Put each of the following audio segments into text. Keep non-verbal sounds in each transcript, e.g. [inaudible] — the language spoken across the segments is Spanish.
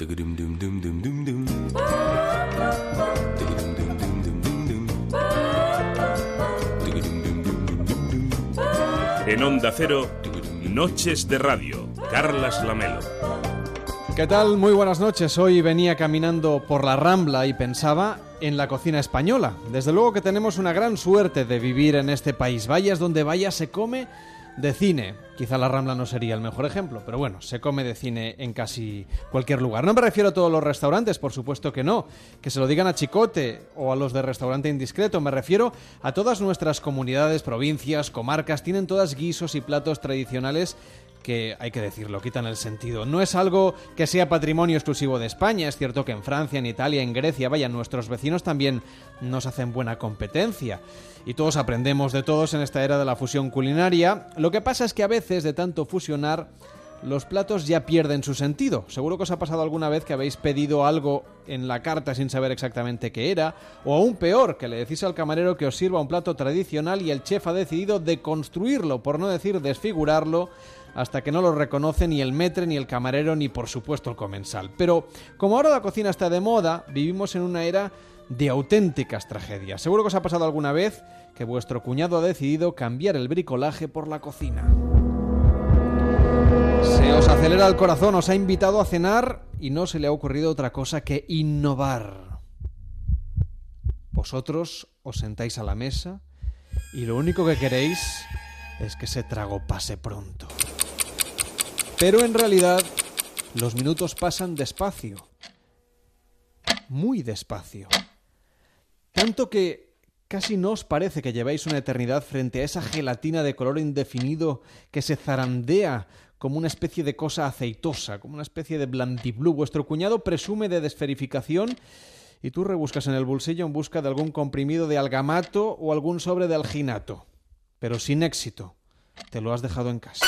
En Onda Cero, Noches de Radio, Carlas Lamelo. ¿Qué tal? Muy buenas noches. Hoy venía caminando por la Rambla y pensaba en la cocina española. Desde luego que tenemos una gran suerte de vivir en este país. Vayas donde vayas, se come de cine. Quizá la Rambla no sería el mejor ejemplo, pero bueno, se come de cine en casi cualquier lugar. No me refiero a todos los restaurantes, por supuesto que no, que se lo digan a Chicote o a los de restaurante indiscreto, me refiero a todas nuestras comunidades, provincias, comarcas, tienen todas guisos y platos tradicionales que hay que decirlo, quitan el sentido. No es algo que sea patrimonio exclusivo de España, es cierto que en Francia, en Italia, en Grecia, vaya, nuestros vecinos también nos hacen buena competencia. Y todos aprendemos de todos en esta era de la fusión culinaria. Lo que pasa es que a veces de tanto fusionar los platos ya pierden su sentido. Seguro que os ha pasado alguna vez que habéis pedido algo en la carta sin saber exactamente qué era, o aún peor, que le decís al camarero que os sirva un plato tradicional y el chef ha decidido deconstruirlo, por no decir desfigurarlo, hasta que no lo reconoce ni el metre, ni el camarero, ni por supuesto el comensal. Pero como ahora la cocina está de moda, vivimos en una era de auténticas tragedias. Seguro que os ha pasado alguna vez que vuestro cuñado ha decidido cambiar el bricolaje por la cocina. Se os acelera el corazón, os ha invitado a cenar y no se le ha ocurrido otra cosa que innovar. Vosotros os sentáis a la mesa y lo único que queréis es que ese trago pase pronto. Pero en realidad los minutos pasan despacio. Muy despacio. Tanto que casi no os parece que lleváis una eternidad frente a esa gelatina de color indefinido que se zarandea como una especie de cosa aceitosa, como una especie de blandiblú. Vuestro cuñado presume de desferificación y tú rebuscas en el bolsillo en busca de algún comprimido de algamato o algún sobre de alginato. Pero sin éxito. Te lo has dejado en casa.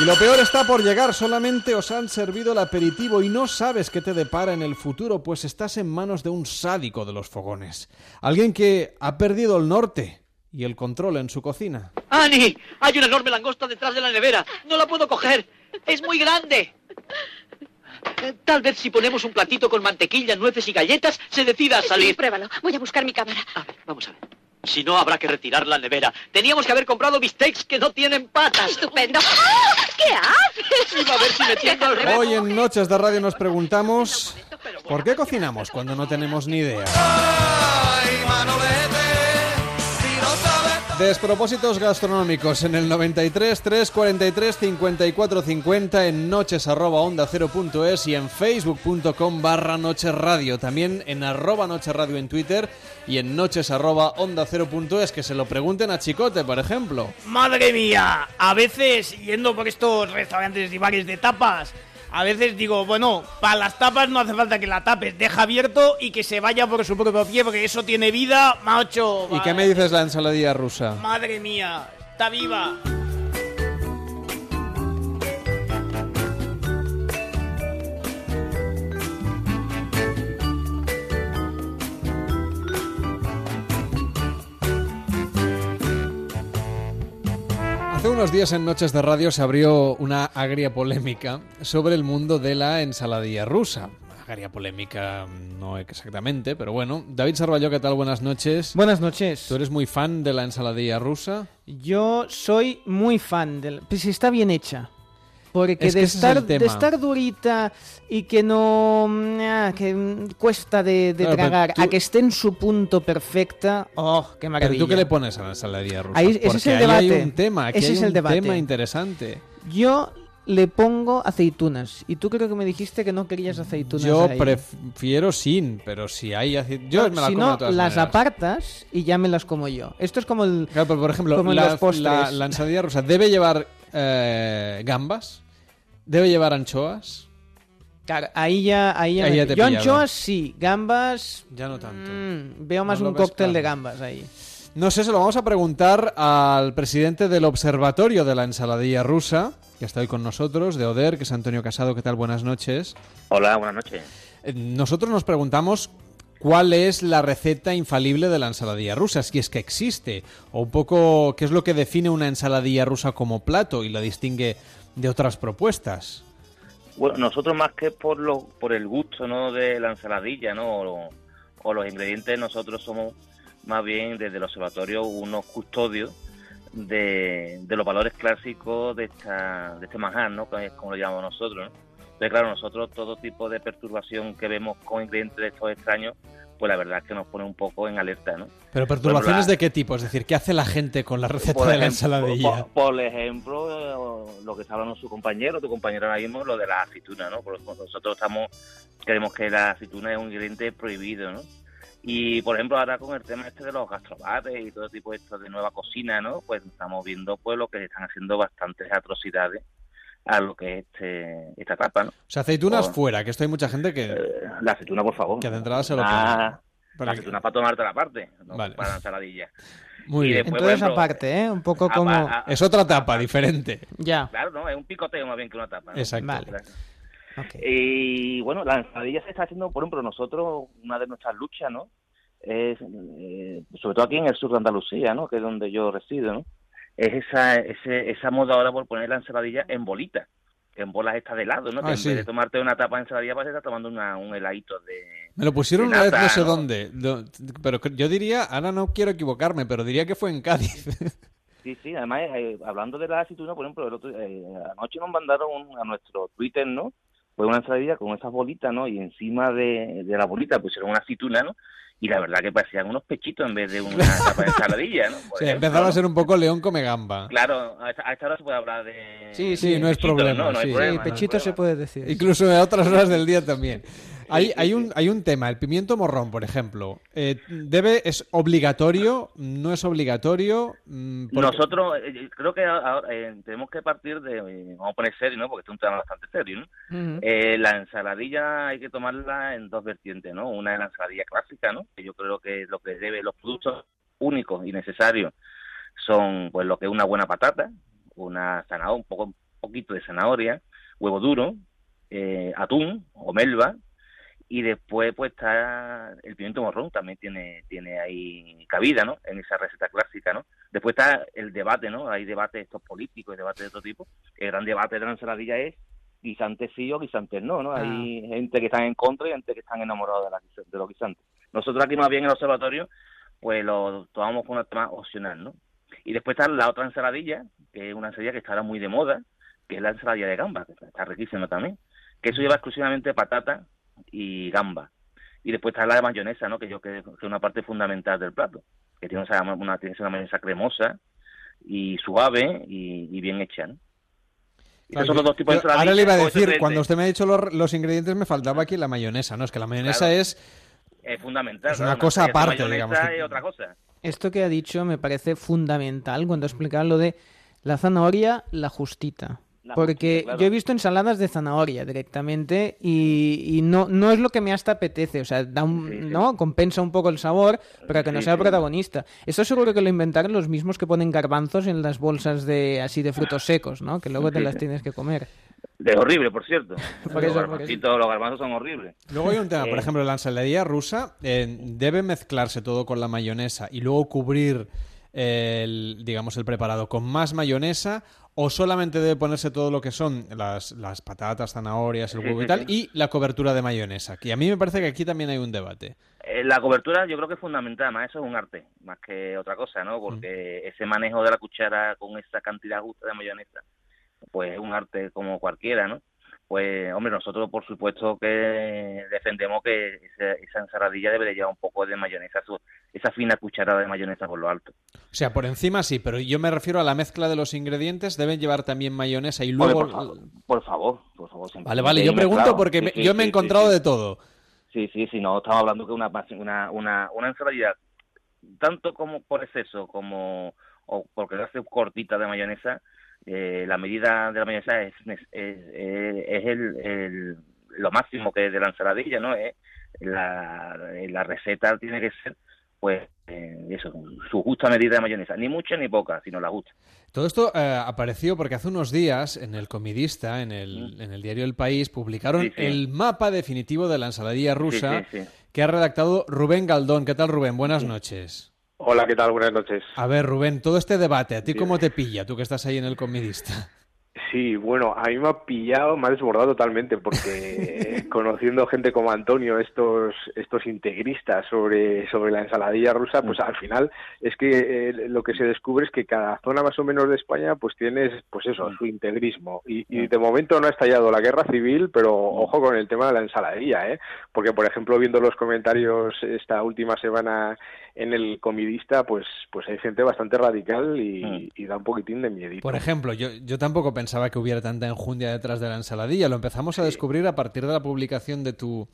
Y lo peor está por llegar, solamente os han servido el aperitivo y no sabes qué te depara en el futuro, pues estás en manos de un sádico de los fogones. Alguien que ha perdido el norte y el control en su cocina. ¡Ani! Hay una enorme langosta detrás de la nevera. No la puedo coger. Es muy grande. Eh, Tal vez si ponemos un platito con mantequilla, nueces y galletas, se decida a Sí, salir. pruébalo. Voy a buscar mi cámara. A ver, vamos a ver. Si no, habrá que retirar la nevera. Teníamos que haber comprado bistecs que no tienen patas. ¡Estupendo! ¿Qué haces? Iba a ver si revés. Hoy en Noches de Radio nos preguntamos ¿por qué cocinamos cuando no tenemos ni idea? Despropósitos gastronómicos en el 93 343 54 50 en noches arroba onda cero punto es y en facebook.com barra noches radio. También en arroba noches radio en Twitter y en noches arroba onda cero punto es. Que se lo pregunten a Chicote, por ejemplo. Madre mía, a veces yendo por estos restaurantes y bares de tapas, a veces digo, bueno, para las tapas no hace falta que la tapes, deja abierto y que se vaya por su propio pie, porque eso tiene vida, macho. ¿Y qué me dices la ensaladilla rusa? Madre mía, está viva. Hace unos días en Noches de Radio se abrió una agria polémica sobre el mundo de la ensaladilla rusa. Agria polémica no exactamente, pero bueno. David Sarballó, ¿qué tal? Buenas noches. Buenas noches. ¿Tú eres muy fan de la ensaladilla rusa? Yo soy muy fan del... Pues si está bien hecha. Porque Es que de, es estar, de estar durita y que no... mm, ah, que cuesta de, de Claro, pero tragar, tú- a que esté en su punto perfecta... ¡Oh, qué ¿Pero maravilla! tú qué le pones a la ensaladilla rusa? Ahí- ese Porque es el ahí debate. hay un tema, aquí Ese hay es el un debate. tema interesante. Yo le pongo aceitunas. Y tú creo que me dijiste que no querías aceitunas Yo ahí. prefiero sin, pero si hay... ace- Yo me la si como no, de todas las maneras. apartas y ya me las como yo. Esto es como el... Claro, pero por ejemplo, la, la- la ensaladilla rusa debe llevar eh, gambas, debe llevar anchoas. Claro, ahí ya... Ahí ya, Ahí me- ya te he yo anchoas sí, gambas... Ya no tanto. mm, veo más No un cóctel de gambas ahí. No sé, se lo vamos a preguntar al presidente del Observatorio de la Ensaladilla Rusa, que está hoy con nosotros, de Oder, que es Antonio Casado. ¿Qué tal? Buenas noches. Hola, buenas noches. Eh, Nosotros nos preguntamos cuál es la receta infalible de la ensaladilla rusa, si es que existe, o un poco qué es lo que define una ensaladilla rusa como plato y la distingue de otras propuestas. Bueno, nosotros más que por lo, por el gusto, ¿no? De la ensaladilla, ¿no? O, o los ingredientes, nosotros somos más bien desde el observatorio unos custodios de, de los valores clásicos de esta de este manjar, ¿no? Como lo llamamos nosotros, ¿no? Claro, nosotros todo tipo de perturbación que vemos con ingredientes de estos extraños, pues la verdad es que nos pone un poco en alerta, ¿no? Pero perturbaciones la- de qué tipo? Es decir, ¿qué hace la gente con la receta de la ejemplo- ensaladilla? Por, por ejemplo, eh, lo que está hablando su compañero, tu compañero ahora mismo, lo de la aceituna, ¿no? Porque nosotros estamos, creemos que la aceituna es un ingrediente prohibido, ¿no? Y, por ejemplo, ahora con el tema este de los gastrobares y todo tipo de esto de nueva cocina, ¿no? Pues estamos viendo, pues, lo que están haciendo bastantes atrocidades a lo que es este, esta etapa, ¿no? O sea, aceitunas fuera, que esto hay mucha gente que... Eh, la aceituna, por favor. Que de entrada se lo Ah, Para la que- aceituna para tomarte la parte, no Vale. para la ensaladilla. [laughs] Muy y bien. después, Entonces, ejemplo, aparte, ¿eh? Un poco a- como... a- Es otra tapa, diferente. Ya, Claro, no, es un picoteo más bien que una tapa. ¿no? Exacto. Vale. Y bueno, la ensaladilla se está haciendo, por ejemplo, nosotros, una de nuestras luchas, ¿no? Es, eh, sobre todo aquí en el sur de Andalucía, ¿no? Que es donde yo resido, ¿no? Es esa, ese, esa moda ahora por poner la ensaladilla en bolitas, en bolas estas de helado, ¿no? Ah, que en vez de tomarte una tapa de ensaladilla, vas a estar tomando una, un heladito de... Me lo pusieron una vez no sé ¿no? dónde. Pero yo diría, ahora no quiero equivocarme, pero diría que fue en Cádiz. [laughs] Sí, sí, además, eh, hablando de la aceituna, por ejemplo, el otro, eh, anoche nos mandaron un- a nuestro Twitter, ¿no? Fue una ensaladilla con esas bolitas, ¿no? Y encima de, de la bolita pusieron una aceituna, ¿no? Y la verdad que parecían unos pechitos en vez de una [laughs] tapa de ensaladilla, ¿no? Por ejemplo, empezaba a ser un poco león come gamba. Claro, a esta, a esta hora se puede hablar de... Sí, sí, no es problema, ¿no? No hay sí. problema, Sí, no hay pechito se puede decir. Incluso a otras horas del día también. Hay, hay, un, hay un tema, el pimiento morrón, por ejemplo. Eh, ¿Debe, ¿Es obligatorio? ¿No es obligatorio? Mm, porque- Nosotros eh, creo que ahora, eh, tenemos que partir de... eh, vamos a poner serio, ¿no? Porque este es un tema bastante serio, ¿no? Eh, la ensaladilla hay que tomarla en dos vertientes, ¿no? Una es la ensaladilla clásica, ¿no? Que yo creo que lo que debe, los productos únicos y necesarios son, pues, lo que es una buena patata, una zanahoria, un poco, un poquito de zanahoria, huevo duro, eh, atún o melva, y después, pues, está el pimiento morrón, también tiene, tiene ahí cabida, ¿no? En esa receta clásica, ¿no? Después está el debate, ¿no? Hay debates estos políticos y debates de otro tipo. El gran debate de la ensaladilla es guisantes sí o guisantes no, ¿no? Ah. Hay gente que está en contra y gente que están enamorados de, la, de los guisantes. Nosotros aquí más bien en el observatorio, pues lo tomamos como un tema opcional, ¿no? Y después está la otra ensaladilla, que es una ensaladilla que está ahora muy de moda, que es la ensaladilla de gamba, que está riquísima también, que eso lleva exclusivamente patata y gamba. Y después está la de mayonesa, ¿no? Que yo creo que es una parte fundamental del plato, que tiene una, una, tiene una mayonesa cremosa y suave y, y bien hecha, ¿no? Son los dos tipos de ahora le iba a decir, cuando usted me ha dicho los, los ingredientes, me faltaba aquí la mayonesa, ¿no? Es que la mayonesa Claro. es... es fundamental. Es una claro, cosa aparte, digamos, que- es otra cosa. Esto que ha dicho me parece fundamental cuando explicaba lo de la zanahoria, la justita. La Porque claro. yo he visto ensaladas de zanahoria directamente y, y no, no es lo que me hasta apetece. O sea, da un, Sí, sí. ¿no? compensa un poco el sabor, pero que no Sí, sea protagonista. Esto seguro que lo inventaron los mismos que ponen garbanzos en las bolsas de así de frutos secos, ¿no? Que luego te las tienes que comer. Es horrible, por cierto. [laughs] Por los, eso, por garbancitos, los garbanzos son horribles. Luego hay un tema, por Eh. ejemplo, la ensaladilla rusa eh, debe mezclarse todo con la mayonesa y luego cubrir el, digamos, el preparado con más mayonesa o solamente debe ponerse todo lo que son las, las patatas, zanahorias, el huevo y tal [laughs] y la cobertura de mayonesa. Que a mí me parece que aquí también hay un debate. Eh, la cobertura yo creo que es fundamental, más eso es un arte, más que otra cosa, ¿no? Porque ese manejo de la cuchara con esa cantidad justa de mayonesa, pues es un arte como cualquiera, ¿no? Pues, hombre, nosotros por supuesto que defendemos que esa, esa ensaladilla debe de llevar un poco de mayonesa, su- esa fina cucharada de mayonesa por lo alto. O sea, por encima sí, pero yo me refiero a la mezcla de los ingredientes. Deben llevar también mayonesa y luego... por, favor, por favor, por favor. Vale, vale, yo pregunto porque Sí, me- sí, yo me he sí, encontrado de todo. Sí, sí, sí, no, estamos hablando que una, una, una, una ensaladilla, tanto como por exceso como o porque hace cortita de mayonesa, eh, la medida de la mayonesa es, es, es, es el, el- lo máximo que es de la ensaladilla, ¿no? Es la, la receta tiene que ser, pues, eh, eso, su justa medida de mayonesa, ni mucha ni poca, sino la justa. Todo esto eh, apareció porque hace unos días en el Comidista, en el, en el diario El País, publicaron Mm. Sí, sí. el mapa definitivo de la ensaladilla rusa que ha redactado Rubén Galdón. ¿Qué tal, Rubén? Buenas noches. Hola, ¿qué tal? Buenas noches. A ver, Rubén, todo este debate, ¿a ti Bien. cómo te pilla, tú que estás ahí en el Comidista? Sí, bueno, a mí me ha pillado, me ha desbordado totalmente, porque [laughs] conociendo gente como Antonio, estos, estos integristas sobre, sobre la ensaladilla rusa, pues al final es que eh, lo que se descubre es que cada zona más o menos de España pues tiene, pues eso, su integrismo. Y, y de momento no ha estallado la guerra civil, pero ojo con el tema de la ensaladilla, ¿eh? Porque, por ejemplo, viendo los comentarios esta última semana en el comidista, pues, pues hay gente bastante radical y, y da un poquitín de miedo. Por ejemplo, yo, yo tampoco pensaba que hubiera tanta enjundia detrás de la ensaladilla. Lo empezamos a descubrir a partir de la publicación de tu,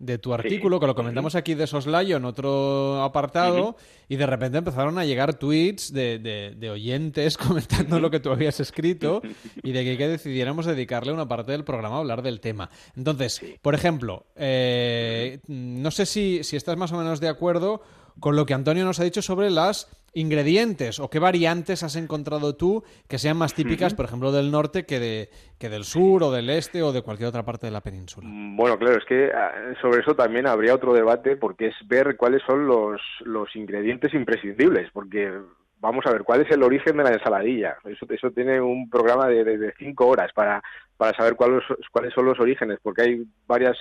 de tu artículo, que lo comentamos aquí de soslayo en otro apartado, y de repente empezaron a llegar tweets de, de, de oyentes [laughs] comentando lo que tú habías escrito [laughs] y de que, que decidiéramos dedicarle una parte del programa a hablar del tema. Entonces, por ejemplo, eh, no sé si, si estás más o menos de acuerdo con lo que Antonio nos ha dicho sobre las ingredientes o qué variantes has encontrado tú que sean más típicas, por ejemplo, del norte que, de, que del sur o del este o de cualquier otra parte de la península. Bueno, claro, es que ah, sobre eso también habría otro debate porque es ver cuáles son los, los ingredientes imprescindibles, porque vamos a ver cuál es el origen de la ensaladilla. Eso, eso tiene un programa de, de, de cinco horas para, para saber cuáles, cuáles son los orígenes, porque hay varias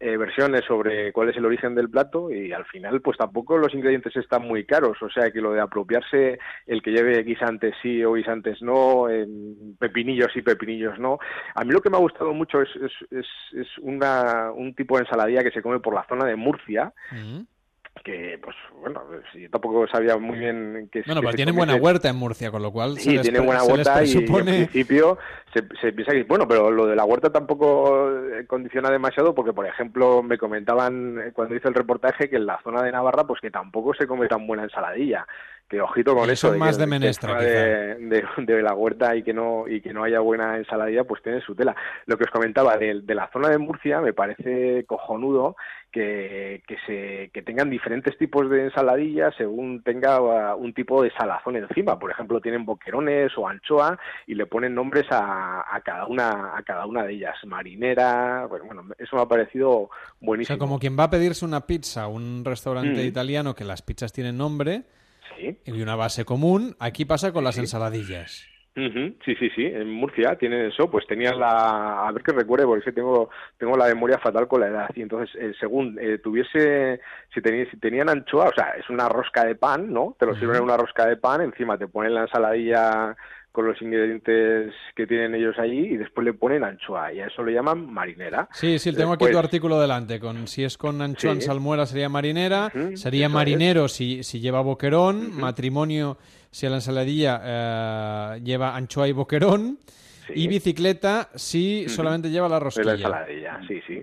eh, versiones sobre cuál es el origen del plato y al final pues tampoco los ingredientes están muy caros, o sea que lo de apropiarse el que lleve guisantes sí o guisantes no, pepinillos sí, pepinillos no. A mí lo que me ha gustado mucho es, es, es, es una, un tipo de ensaladilla que se come por la zona de Murcia. Que pues bueno yo tampoco sabía muy bien que Bueno, que pero se tienen buena huerta en Murcia, con lo cual se Sí, les tiene buena se les huerta y en principio se, se piensa que, bueno, pero lo de la huerta tampoco eh, condiciona demasiado porque, por ejemplo, me comentaban eh, cuando hice el reportaje que en la zona de Navarra, pues que tampoco se come tan buena ensaladilla. Que ojito con Y eso. son más que- de menestra, de, de- de la huerta y que no y que no haya buena ensaladilla, pues tiene su tela. Lo que os comentaba de, de la zona de Murcia me parece cojonudo que, que se que tengan diferentes tipos de ensaladilla según tenga uh, un tipo de salazón encima. Por ejemplo, tienen boquerones o anchoa y le ponen nombres a, a cada una a cada una de ellas. Marinera, bueno, bueno, eso me ha parecido O buenísimo. sea, como quien va a pedirse una pizza a un restaurante Mm. italiano que las pizzas tienen nombre Sí. y una base común, aquí pasa con las ensaladillas. Sí, sí, sí. En Murcia tienen eso. Pues tenían la. A ver que recuerde, porque tengo, tengo la memoria fatal con la edad. Y entonces, eh, según eh, tuviese. Si, teni- si tenían anchoa, o sea, es una rosca de pan, ¿no? Te lo sirven en una rosca de pan, encima te ponen la ensaladilla con los ingredientes que tienen ellos allí y después le ponen anchoa. Y a eso le llaman marinera. Sí, sí, tengo aquí tu artículo delante. Con, si es con anchoa en Sí. salmuera sería marinera, sería marinero si, si lleva boquerón, matrimonio si a la ensaladilla eh, lleva anchoa y boquerón, Sí. y bicicleta si solamente lleva la De la rosquilla. ensaladilla, sí, sí.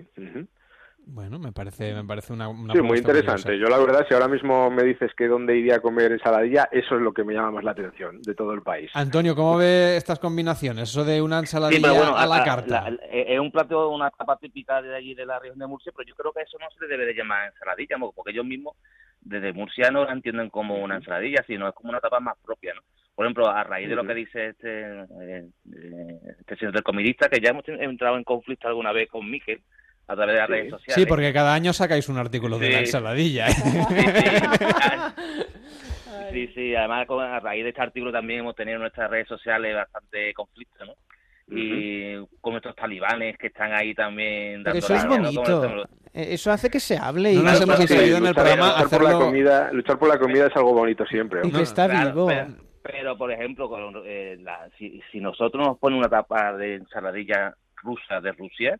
Bueno, me parece, me parece una, una Sí, muy interesante. curiosa. Yo la verdad, si ahora mismo me dices que dónde iría a comer ensaladilla, eso es lo que me llama más la atención de todo el país. Antonio, ¿cómo ve estas combinaciones? Eso de una ensaladilla Sí, pero bueno, a la a- carta. la- eh, es un plato, una tapa típica de allí de la región de Murcia, pero yo creo que eso no se le debe de llamar ensaladilla, porque ellos mismos desde Murcia no la entienden como una ensaladilla, sino es como una tapa más propia, ¿no? Por ejemplo, a raíz de lo que dice este, eh, eh, este señor del comidista, que ya hemos entrado en conflicto alguna vez con Miquel a través de las Sí. redes sociales. Sí, porque cada año sacáis un artículo de Sí. la ensaladilla. ¿eh? [laughs] [laughs] Sí, sí, además con- a raíz de este artículo también hemos tenido en nuestras redes sociales bastante conflicto, ¿no? Y con estos talibanes que están ahí también dando eso es bonito. Eh, Eso hace que se hable y No nos hemos que- conseguido en el luchar, programa luchar por la comida, luchar por la comida es algo bonito siempre. y ¿no? que está Claro, vivo. Pero, pero, por ejemplo, con, eh, la- si, si nosotros nos ponen una tapa de ensaladilla rusa de Rusia,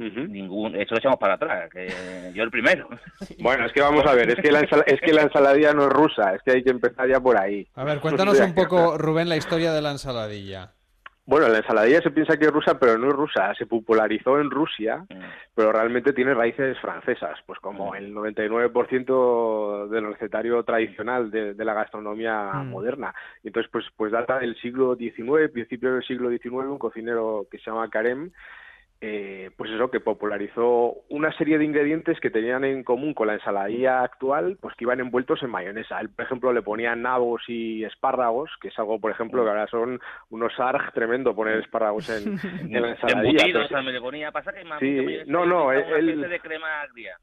Ningún, eso lo echamos para atrás, que [laughs] yo el primero. [laughs] Bueno, es que vamos a ver, es que, la ensala- es que la ensaladilla no es rusa, es que hay que empezar ya por ahí. A ver, cuéntanos [laughs] un poco, Rubén, la historia de la ensaladilla. Bueno, la ensaladilla se piensa que es rusa, pero no es rusa. Se popularizó en Rusia, pero realmente tiene raíces francesas, pues como el 99% del recetario tradicional de, de la gastronomía Mm. moderna. Y Entonces, pues, pues data del siglo XIX, principio del siglo XIX, un cocinero que se llama Carême, eh, pues eso, que popularizó una serie de ingredientes que tenían en común con la ensaladilla actual, pues que iban envueltos en mayonesa. Él, por ejemplo, le ponía nabos y espárragos, que es algo, por ejemplo, que ahora son unos arg tremendo poner espárragos en, en la [laughs] ensaladilla. O sea, me le ponía, pasa que más Sí, que mayonesa no, no, él- de crema agria.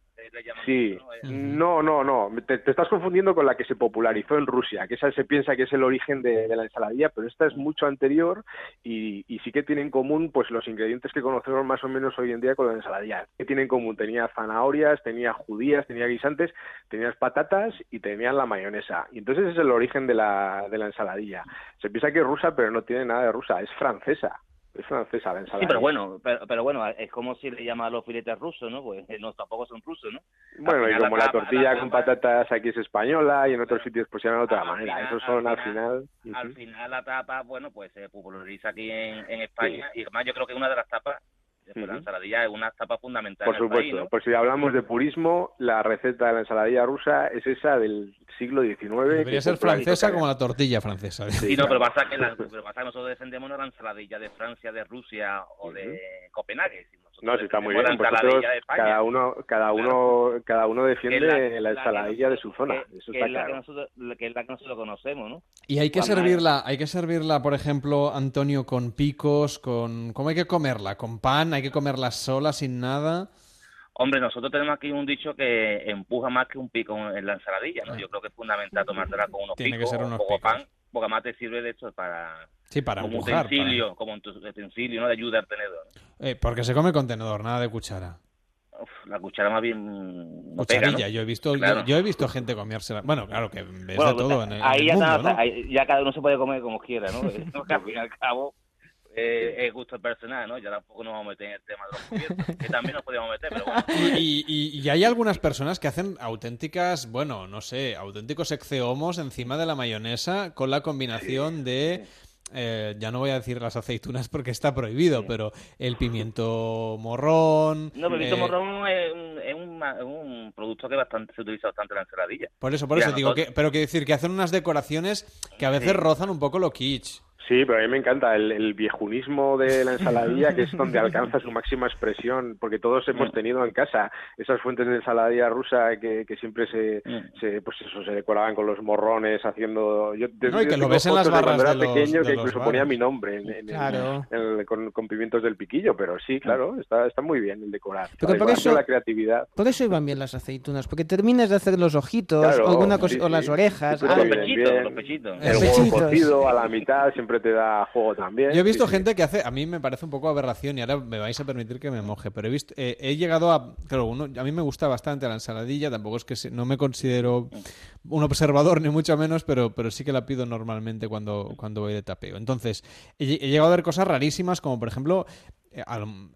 Sí. Eh, no, no, no, te, te estás confundiendo con la que se popularizó en Rusia, que esa se piensa que es el origen de, de la ensaladilla, pero esta es mucho anterior y, y sí que tiene en común pues los ingredientes que conocemos más o menos hoy en día con la ensaladilla. ¿Qué tiene en común? Tenía zanahorias, tenía judías, tenía guisantes, tenías patatas y tenían la mayonesa. Y entonces es el origen de la, de la ensaladilla. Se piensa que es rusa, pero no tiene nada de rusa, es francesa. Es francesa la ensaladilla. Sí, pero bueno, pero, pero bueno, es como si le llaman a los filetes rusos, ¿no? Pues eh, no, tampoco son rusos, ¿no? Bueno, y como la tortilla la con patatas aquí es española y en otros sitios pues se llama de otra manera. final- Esos son al al final. Al final la tapa, bueno, pues se populariza aquí en, en España y además yo creo que una de las tapas, la ensaladilla es una tapa fundamental Por en el país, supuesto, ¿no? por si hablamos de purismo, la receta de la ensaladilla rusa es esa del siglo XIX. Debería ser francesa como la tortilla francesa. Sí, no, pero pasa que, la- pero pasa que nosotros defendemos no la ensaladilla de Francia, de Rusia o de Copenhague. sino No, sí está muy bien. Vosotros, España. cada uno, cada uno, cada uno defiende Que la, que ensaladilla de su zona. que- Eso que está es la que nosotros, que es la que nosotros conocemos, ¿no? Y hay que Cuando servirla, hay que servirla, por ejemplo, Antonio, con picos, con... ¿Cómo hay que comerla? ¿Con pan? ¿Hay que comerla sola, sin nada? Hombre, nosotros tenemos aquí un dicho que empuja más que un pico en la ensaladilla, ¿no? Yo creo que es fundamental tomártela con unos Tiene que picos, ser o unos un poco picos. pan, porque además te sirve de esto para... Sí, para como empujar. para- utensilio, como un utensilio, ¿no? De ayuda al tenedor. Eh, porque se come con tenedor, nada de cuchara. Uf, la cuchara más bien no pega, Cucharilla, ¿no? yo he visto Claro. yo, yo he visto gente comérsela. Bueno, claro que ves Bueno, de todo en el, ahí ya, mundo, está- ¿no? ahí ya cada uno se puede comer como quiera, ¿no? [laughs] Porque al fin y al cabo eh, es gusto personal, ¿no? Ya tampoco nos vamos a meter en el tema de los cubiertos, [laughs] que también nos podíamos meter, pero bueno. Y, y- y hay algunas personas que hacen auténticas, bueno, no sé, auténticos exceomos encima de la mayonesa con la combinación de, eh, ya no voy a decir las aceitunas porque está prohibido, pero el pimiento morrón. No, el pimiento eh, morrón es un, es un, producto que bastante se utiliza bastante en la ensaladilla. Por eso, por Mira, eso digo que, pero quiero decir que hacen unas decoraciones que a veces Sí. rozan un poco lo kitsch. Sí, pero a mí me encanta el, el viejunismo de la ensaladilla, que es donde alcanza su máxima expresión, porque todos hemos tenido en casa esas fuentes de ensaladilla rusa que, que siempre se, se, pues eso, se decoraban con los morrones, haciendo... Yo, No, y que lo ves en las fotos de barras cuando era los- pequeño que incluso ponía mi nombre en- en- Claro. en el- con, con pimientos del piquillo, pero sí, claro, está, está muy bien el decorar. Da por eso- la creatividad. Por eso iban bien las aceitunas, porque terminas de hacer los ojitos Claro, o, alguna cosa, sí, o las orejas. Ah, los pechitos, los pechitos. El huevo pechitos. cocido a la mitad siempre te da juego también. Yo he visto Sí, sí. gente que hace, a mí me parece un poco aberración y ahora me vais a permitir que me moje, pero he visto, eh, he llegado a, claro, uno, a mí me gusta bastante la ensaladilla, tampoco es que se- no me considero un observador ni mucho menos, pero, pero sí que la pido normalmente cuando, cuando voy de tapeo. Entonces, he, he llegado a ver cosas rarísimas como por ejemplo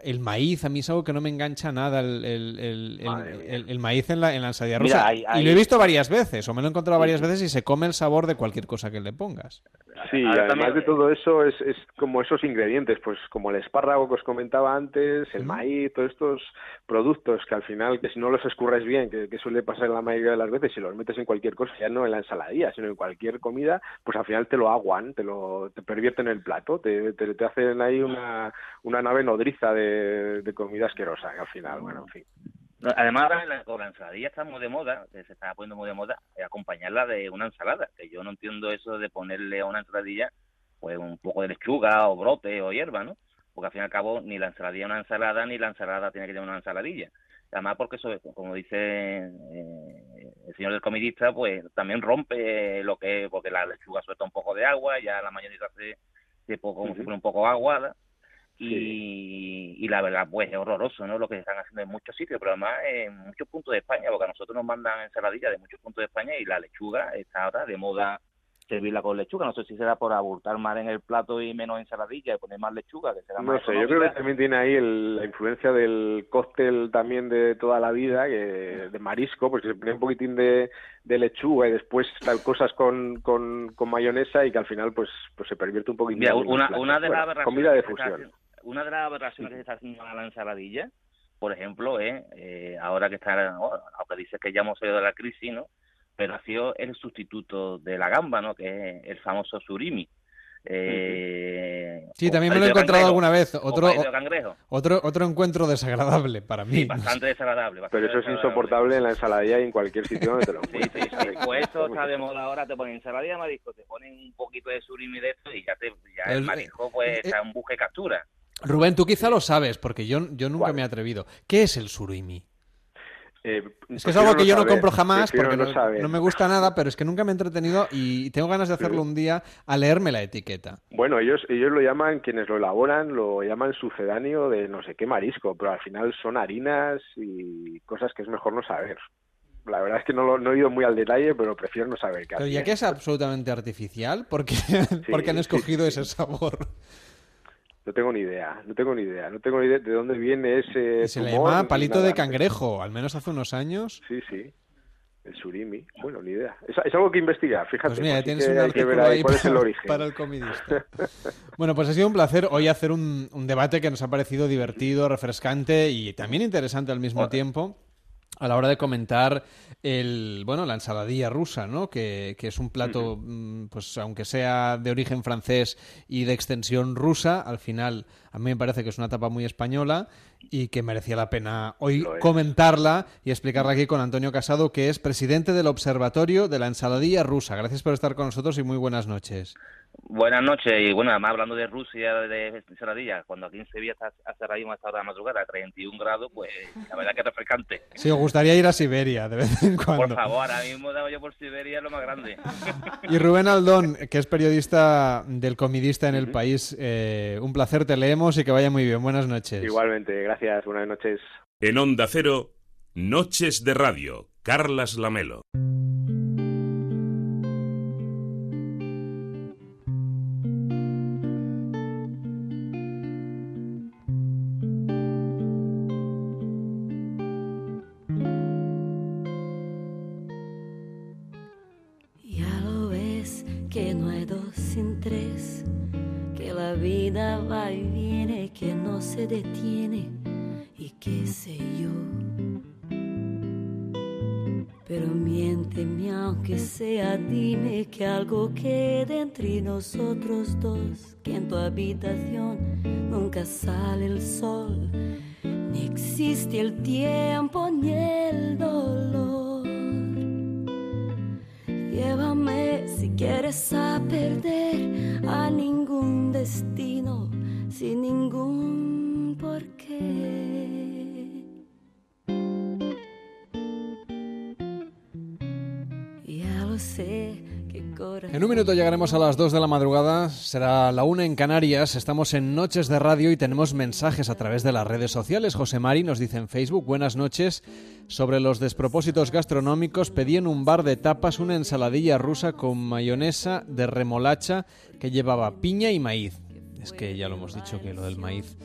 el maíz, a mí es algo que no me engancha nada el, el- el- el- Madre mía. el- el maíz en la, en la ensalada Mira, rusa. hay- hay- Y lo he visto varias veces, o me lo he encontrado varias veces y se come el sabor de cualquier cosa que le pongas. Sí, Ahora además también- de todo eso es, es como esos ingredientes, pues como el espárrago que os comentaba antes, el maíz, todos estos productos que al final, que si no los escurres bien, que, que suele pasar la mayoría de las veces, si los metes en cualquier cosa, ya no en la ensaladilla, sino en cualquier comida, pues al final te lo aguan, te lo te pervierten el plato, te, te, te hacen ahí una, una nave nodriza de, de comida asquerosa, que al final, bueno, en fin. Además, la- ensaladilla está muy de moda, se está poniendo muy de moda, eh, acompañarla de una ensalada, que yo no entiendo eso de ponerle a una ensaladilla pues un poco de lechuga o brote o hierba, ¿no? Porque al fin y al cabo ni la ensaladilla es una ensalada, ni la ensalada tiene que tener una ensaladilla. Además porque eso, como dice eh, el señor del comidista, pues también rompe lo que es, porque la lechuga suelta un poco de agua, ya la mayonesa se, se como si fuera un poco aguada, y, y la verdad pues es horroroso no lo que están haciendo en muchos sitios pero además en muchos puntos de España porque a nosotros nos mandan ensaladillas de muchos puntos de España y la lechuga está ahora de moda servirla con lechuga no sé si será por abultar más en el plato y menos ensaladilla y poner más lechuga que será No más sé, yo creo que económica. también tiene ahí el- la influencia del cóctel también de toda la vida, que, de marisco, porque se pone un poquitín de, de lechuga y después tal cosas con, con, con mayonesa y que al final pues pues se pervierte un poquitín. Mira, una, una de Bueno, las aberraciones comida de se fusión. Una de las aberraciones que se está haciendo a la ensaladilla, por ejemplo, es eh, ahora que está, bueno, aunque dices que ya hemos salido de la crisis, ¿no? Pero ha sido el sustituto de la gamba, ¿no? Que es el famoso surimi. Eh, Sí, también me lo he encontrado cangrejo, alguna vez. Otro, cangrejo. otro, otro encuentro desagradable para mí. Sí, bastante desagradable. bastante Pero eso es insoportable en la ensaladilla y en cualquier sitio donde te lo [laughs] Sí, encuentres. sí, sí. Pues eso está de moda ahora, te ponen ensaladilla de marisco, te ponen un poquito de surimi de esto y ya, te, ya el, El- marisco pues eh, está en busca y captura. Rubén, tú quizá lo sabes, porque yo, yo nunca ¿Cuál? me he atrevido. ¿Qué es el surimi? Eh, Es que es algo que yo no compro jamás porque no no, saber. no me gusta nada, pero es que nunca me he entretenido y tengo ganas de hacerlo un día a leerme la etiqueta. Bueno, ellos, ellos lo llaman, quienes lo elaboran, lo llaman sucedáneo de no sé qué marisco, pero al final son harinas y cosas que es mejor no saber. La verdad es que no, lo, no he ido muy al detalle, pero prefiero no saber qué Pero ya que es absolutamente artificial, ¿por qué, [laughs] por qué han escogido sí. ese sabor? No tengo ni idea, no tengo ni idea, no tengo ni idea de dónde viene ese Y se le llama palito nada. de cangrejo, al menos hace unos años. Sí, sí, el surimi. Bueno, ni idea. Es, es algo que investigar, fíjate. Pues mira, tienes que un hay que ver artículo ahí es el para, origen. para el comidista. [laughs] Bueno, pues ha sido un placer hoy hacer un, un debate que nos ha parecido divertido, refrescante y también interesante al mismo tiempo a la hora de comentar el bueno la ensaladilla rusa, ¿no? Que, que es un plato, mm, pues aunque sea de origen francés y de extensión rusa, al final a mí me parece que es una tapa muy española y que merecía la pena hoy comentarla y explicarla aquí con Antonio Casado, que es presidente del Observatorio de la Ensaladilla Rusa. Gracias por estar con nosotros y muy buenas noches. Buenas noches, y bueno, además hablando de Rusia, de ensaladilla, cuando aquí en Sevilla está hace ahora mismo a esta hora de madrugada, 31 grados, pues la verdad que es refrescante. Si os gustaría ir a Siberia de vez en Por cuando. favor, ahora mismo daba yo por Siberia lo más grande. Y Rubén Aldón, que es periodista del Comidista en el país, eh, un placer, te leemos y que vaya muy bien. Buenas noches. Igualmente, gracias, buenas noches. En Onda Cero, Noches de Radio, Carlas Lamelo. Tres, que la vida va y viene, que no se detiene y qué sé yo. Pero miénteme aunque sea, dime que algo quede entre nosotros dos, que en tu habitación nunca sale el sol, ni existe el tiempo ni el dolor. Llévame si quieres a perder a ningún En un minuto llegaremos a las 2 de la madrugada, será la 1 en Canarias, estamos en Noches de Radio y tenemos mensajes a través de las redes sociales. José Mari nos dice en Facebook, buenas noches, sobre los despropósitos gastronómicos, pedí en un bar de tapas una ensaladilla rusa con mayonesa de remolacha que llevaba piña y maíz. Es que ya lo hemos dicho que lo del maíz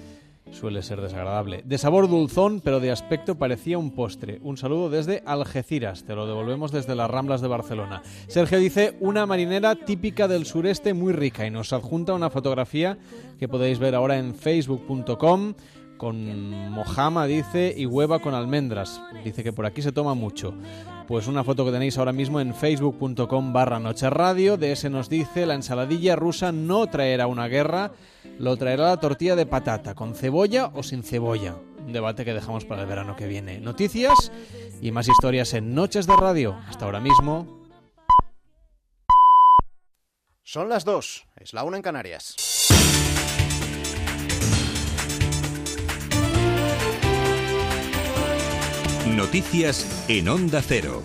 suele ser desagradable. De sabor dulzón, pero de aspecto parecía un postre. Un saludo desde Algeciras, te lo devolvemos desde las Ramblas de Barcelona. Sergio dice, una marinera típica del sureste muy rica y nos adjunta una fotografía que podéis ver ahora en facebook.com con mojama, dice, y hueva con almendras. Dice que por aquí se toma mucho. Pues una foto que tenéis ahora mismo en facebook.com barra noche radio. De ese nos dice, la ensaladilla rusa no traerá una guerra, lo traerá la tortilla de patata, con cebolla o sin cebolla. Un debate que dejamos para el verano que viene. Noticias y más historias en Noches de Radio. Hasta ahora mismo. Son las dos, es la una en Canarias. Noticias en Onda Cero.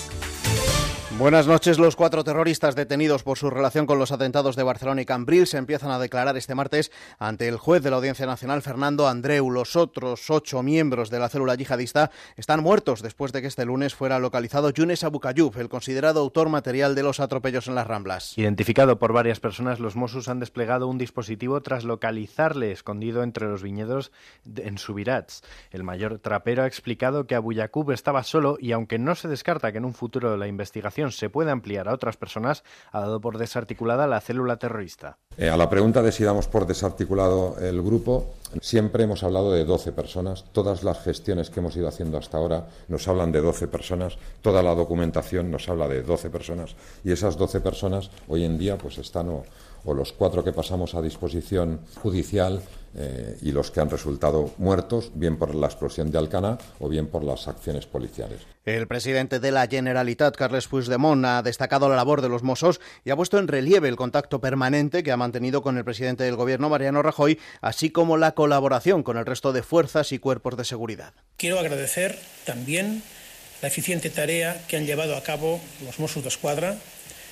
Buenas noches. Los cuatro terroristas detenidos por su relación con los atentados de Barcelona y Cambrils se empiezan a declarar este martes ante el juez de la Audiencia Nacional, Fernando Andreu. Los otros ocho miembros de la célula yihadista están muertos después de que este lunes fuera localizado Yunes Abukayub, el considerado autor material de los atropellos en las Ramblas. Identificado por varias personas, los Mossos han desplegado un dispositivo tras localizarle escondido entre los viñedos en Subirats. El mayor trapero ha explicado que Abu Yaqub estaba solo y aunque no se descarta que en un futuro la investigación se pueda ampliar a otras personas, ha dado por desarticulada la célula terrorista. Eh, a la pregunta de si damos por desarticulado el grupo, siempre hemos hablado de 12 personas. Todas las gestiones que hemos ido haciendo hasta ahora nos hablan de 12 personas. Toda la documentación nos habla de 12 personas. Y esas 12 personas hoy en día pues están o los cuatro que pasamos a disposición judicial eh, y los que han resultado muertos, bien por la explosión de Alcaná o bien por las acciones policiales. El presidente de la Generalitat, Carles Puigdemont, ha destacado la labor de los Mossos y ha puesto en relieve el contacto permanente que ha mantenido con el presidente del gobierno, Mariano Rajoy, así como la colaboración con el resto de fuerzas y cuerpos de seguridad. Quiero agradecer también la eficiente tarea que han llevado a cabo los Mossos de Escuadra,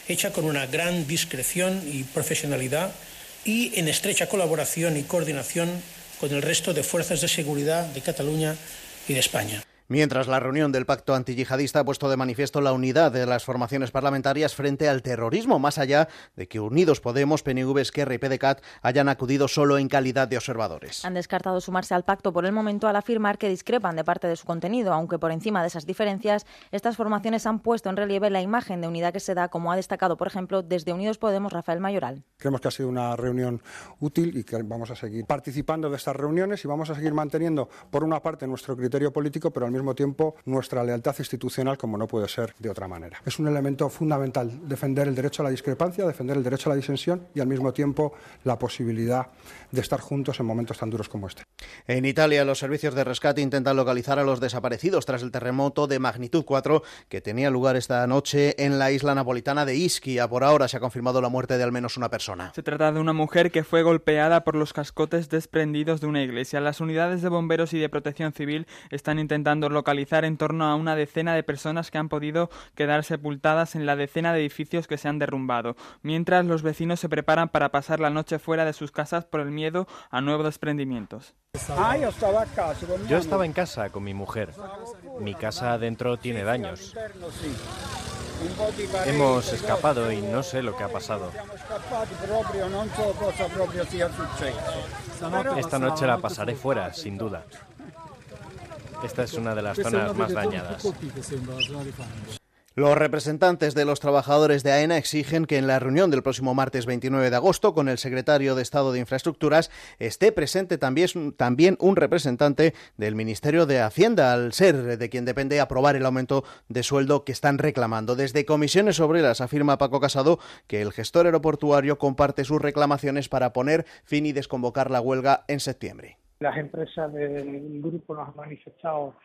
hecha con una gran discreción y profesionalidad y en estrecha colaboración y coordinación con el resto de fuerzas de seguridad de Cataluña y de España. Mientras la reunión del pacto antiyihadista ha puesto de manifiesto la unidad de las formaciones parlamentarias frente al terrorismo, más allá de que Unidos Podemos, PNV, Esquerra y PDCAT hayan acudido solo en calidad de observadores. Han descartado sumarse al pacto por el momento al afirmar que discrepan de parte de su contenido, aunque por encima de esas diferencias, estas formaciones han puesto en relieve la imagen de unidad que se da, como ha destacado, por ejemplo, desde Unidos Podemos Rafael Mayoral. Creemos que ha sido una reunión útil y que vamos a seguir participando de estas reuniones y vamos a seguir manteniendo, por una parte, nuestro criterio político, pero al mismo tiempo nuestra lealtad institucional como no puede ser de otra manera. Es un elemento fundamental defender el derecho a la discrepancia, defender el derecho a la disensión y al mismo tiempo la posibilidad de estar juntos en momentos tan duros como este. En Italia, los servicios de rescate intentan localizar a los desaparecidos tras el terremoto de magnitud 4 que tenía lugar esta noche en la isla napolitana de Ischia. Por ahora se ha confirmado la muerte de al menos una persona. Se trata de una mujer que fue golpeada por los cascotes desprendidos de una iglesia. Las unidades de bomberos y de protección civil están intentando localizar en torno a una decena de personas que han podido quedar sepultadas en la decena de edificios que se han derrumbado, mientras los vecinos se preparan para pasar la noche fuera de sus casas por el miedo a nuevos desprendimientos. Yo estaba en casa con mi mujer. Mi casa adentro tiene daños. Hemos escapado y no sé lo que ha pasado. Esta noche la pasaré fuera, sin duda. Esta es una de las zonas más dañadas. Los representantes de los trabajadores de AENA exigen que en la reunión del próximo martes 29 de agosto con el secretario de Estado de Infraestructuras esté presente también, también un representante del Ministerio de Hacienda, al ser de quien depende aprobar el aumento de sueldo que están reclamando. Desde Comisiones Obreras afirma Paco Casado que el gestor aeroportuario comparte sus reclamaciones para poner fin y desconvocar la huelga en septiembre. Las empresas del grupo nos han manifestado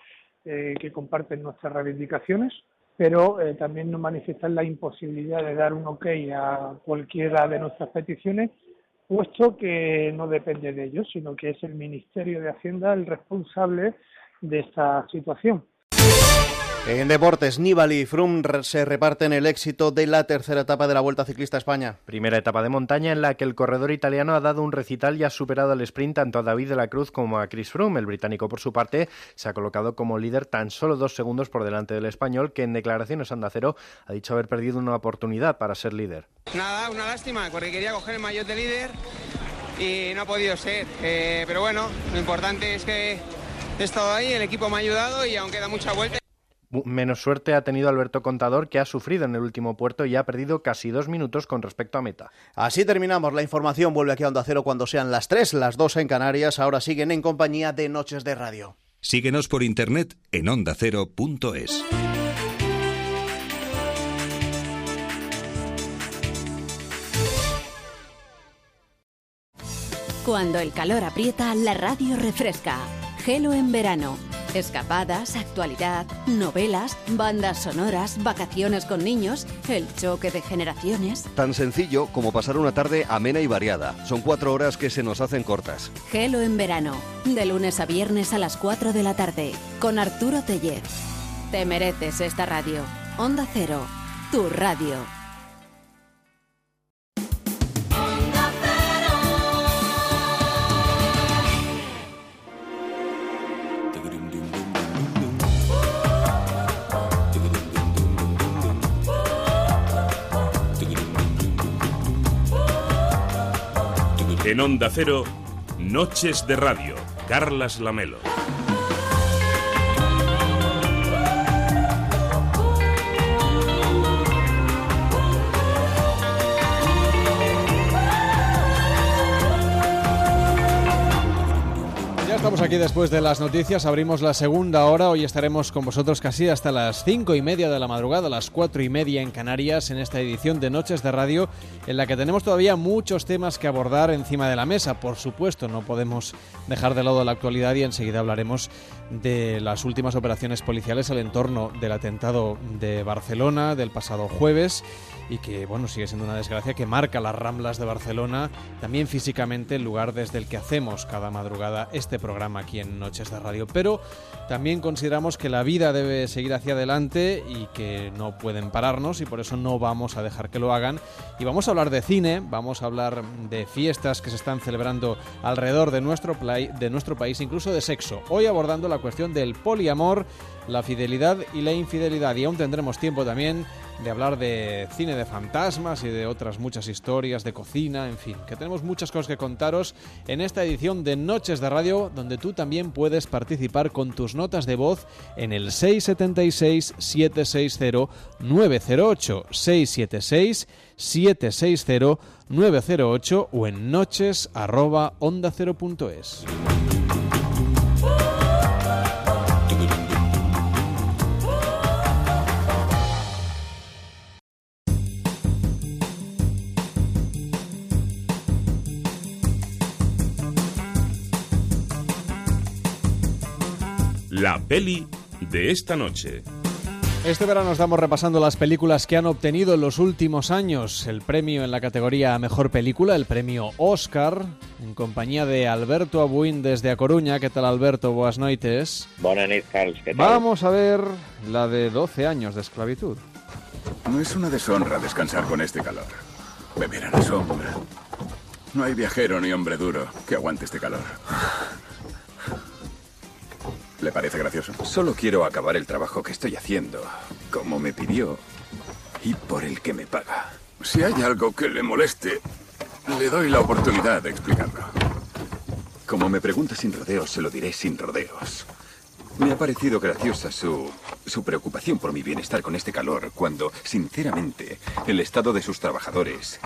eh, que comparten nuestras reivindicaciones, pero eh, también nos manifiestan la imposibilidad de dar un ok a cualquiera de nuestras peticiones, puesto que no depende de ellos, sino que es el Ministerio de Hacienda el responsable de esta situación. En deportes, Nibali y Froome se reparten el éxito de la tercera etapa de la Vuelta Ciclista a España. Primera etapa de montaña en la que el corredor italiano ha dado un recital y ha superado al sprint tanto a David de la Cruz como a Chris Froome. El británico, por su parte, se ha colocado como líder tan solo dos segundos por delante del español, que en declaraciones a Cero ha dicho haber perdido una oportunidad para ser líder. Nada, una lástima, porque quería coger el maillot de líder y no ha podido ser. Eh, pero bueno, lo importante es que he estado ahí, el equipo me ha ayudado y aún queda mucha vuelta. Menos suerte ha tenido Alberto Contador, que ha sufrido en el último puerto y ha perdido casi dos minutos con respecto a meta. Así terminamos la información. Vuelve aquí a Onda Cero cuando sean las tres, las dos en Canarias. Ahora siguen en compañía de Noches de Radio. Síguenos por internet en ondacero.es. Cuando el calor aprieta, la radio refresca. Gelo en verano Escapadas, actualidad, novelas, bandas sonoras, vacaciones con niños, el choque de generaciones. Tan sencillo como pasar una tarde amena y variada. Son cuatro horas que se nos hacen cortas. Gelo en verano, de lunes a viernes a las 4 de la tarde, con Arturo Teller. Te mereces esta radio. Onda Cero, tu radio. En Onda Cero, Noches de Radio, Carlas Lamelo. Estamos aquí después de las noticias, abrimos la segunda hora, hoy estaremos con vosotros casi hasta las cinco y media de la madrugada, las cuatro y media en Canarias, en esta edición de Noches de Radio, en la que tenemos todavía muchos temas que abordar encima de la mesa. Por supuesto, no podemos dejar de lado la actualidad y enseguida hablaremos de las últimas operaciones policiales al entorno del atentado de Barcelona del pasado jueves y que bueno sigue siendo una desgracia que marca las ramblas de Barcelona también físicamente el lugar desde el que hacemos cada madrugada este programa aquí en Noches de Radio. Pero también consideramos que la vida debe seguir hacia adelante y que no pueden pararnos y por eso no vamos a dejar que lo hagan. Y vamos a hablar de cine, vamos a hablar de fiestas que se están celebrando alrededor de nuestro, de nuestro país, incluso de sexo. Hoy abordando la cuestión del poliamor, la fidelidad y la infidelidad. Y aún tendremos tiempo también de hablar de cine de fantasmas y de otras muchas historias, de cocina, en fin, que tenemos muchas cosas que contaros en esta edición de Noches de Radio, donde tú también puedes participar con tus notas de voz en el 676-760-908, 676-760-908 o en noches arroba onda La peli de esta noche. Este verano estamos repasando las películas que han obtenido en los últimos años el premio en la categoría Mejor Película, el premio Oscar, en compañía de Alberto Abuin desde A Coruña. ¿Qué tal, Alberto? Buenas noches. Buenas noches, Carlos. ¿Qué tal? Vamos a ver la de 12 años de esclavitud. No es una deshonra descansar con este calor. Beber a la sombra. No hay viajero ni hombre duro que aguante este calor. ¿Le parece gracioso? Solo quiero acabar el trabajo que estoy haciendo, como me pidió, y por el que me paga. Si hay algo que le moleste, le doy la oportunidad de explicarlo. Como me pregunta sin rodeos, se lo diré sin rodeos. Me ha parecido graciosa su, su preocupación por mi bienestar con este calor, cuando, sinceramente, el estado de sus trabajadores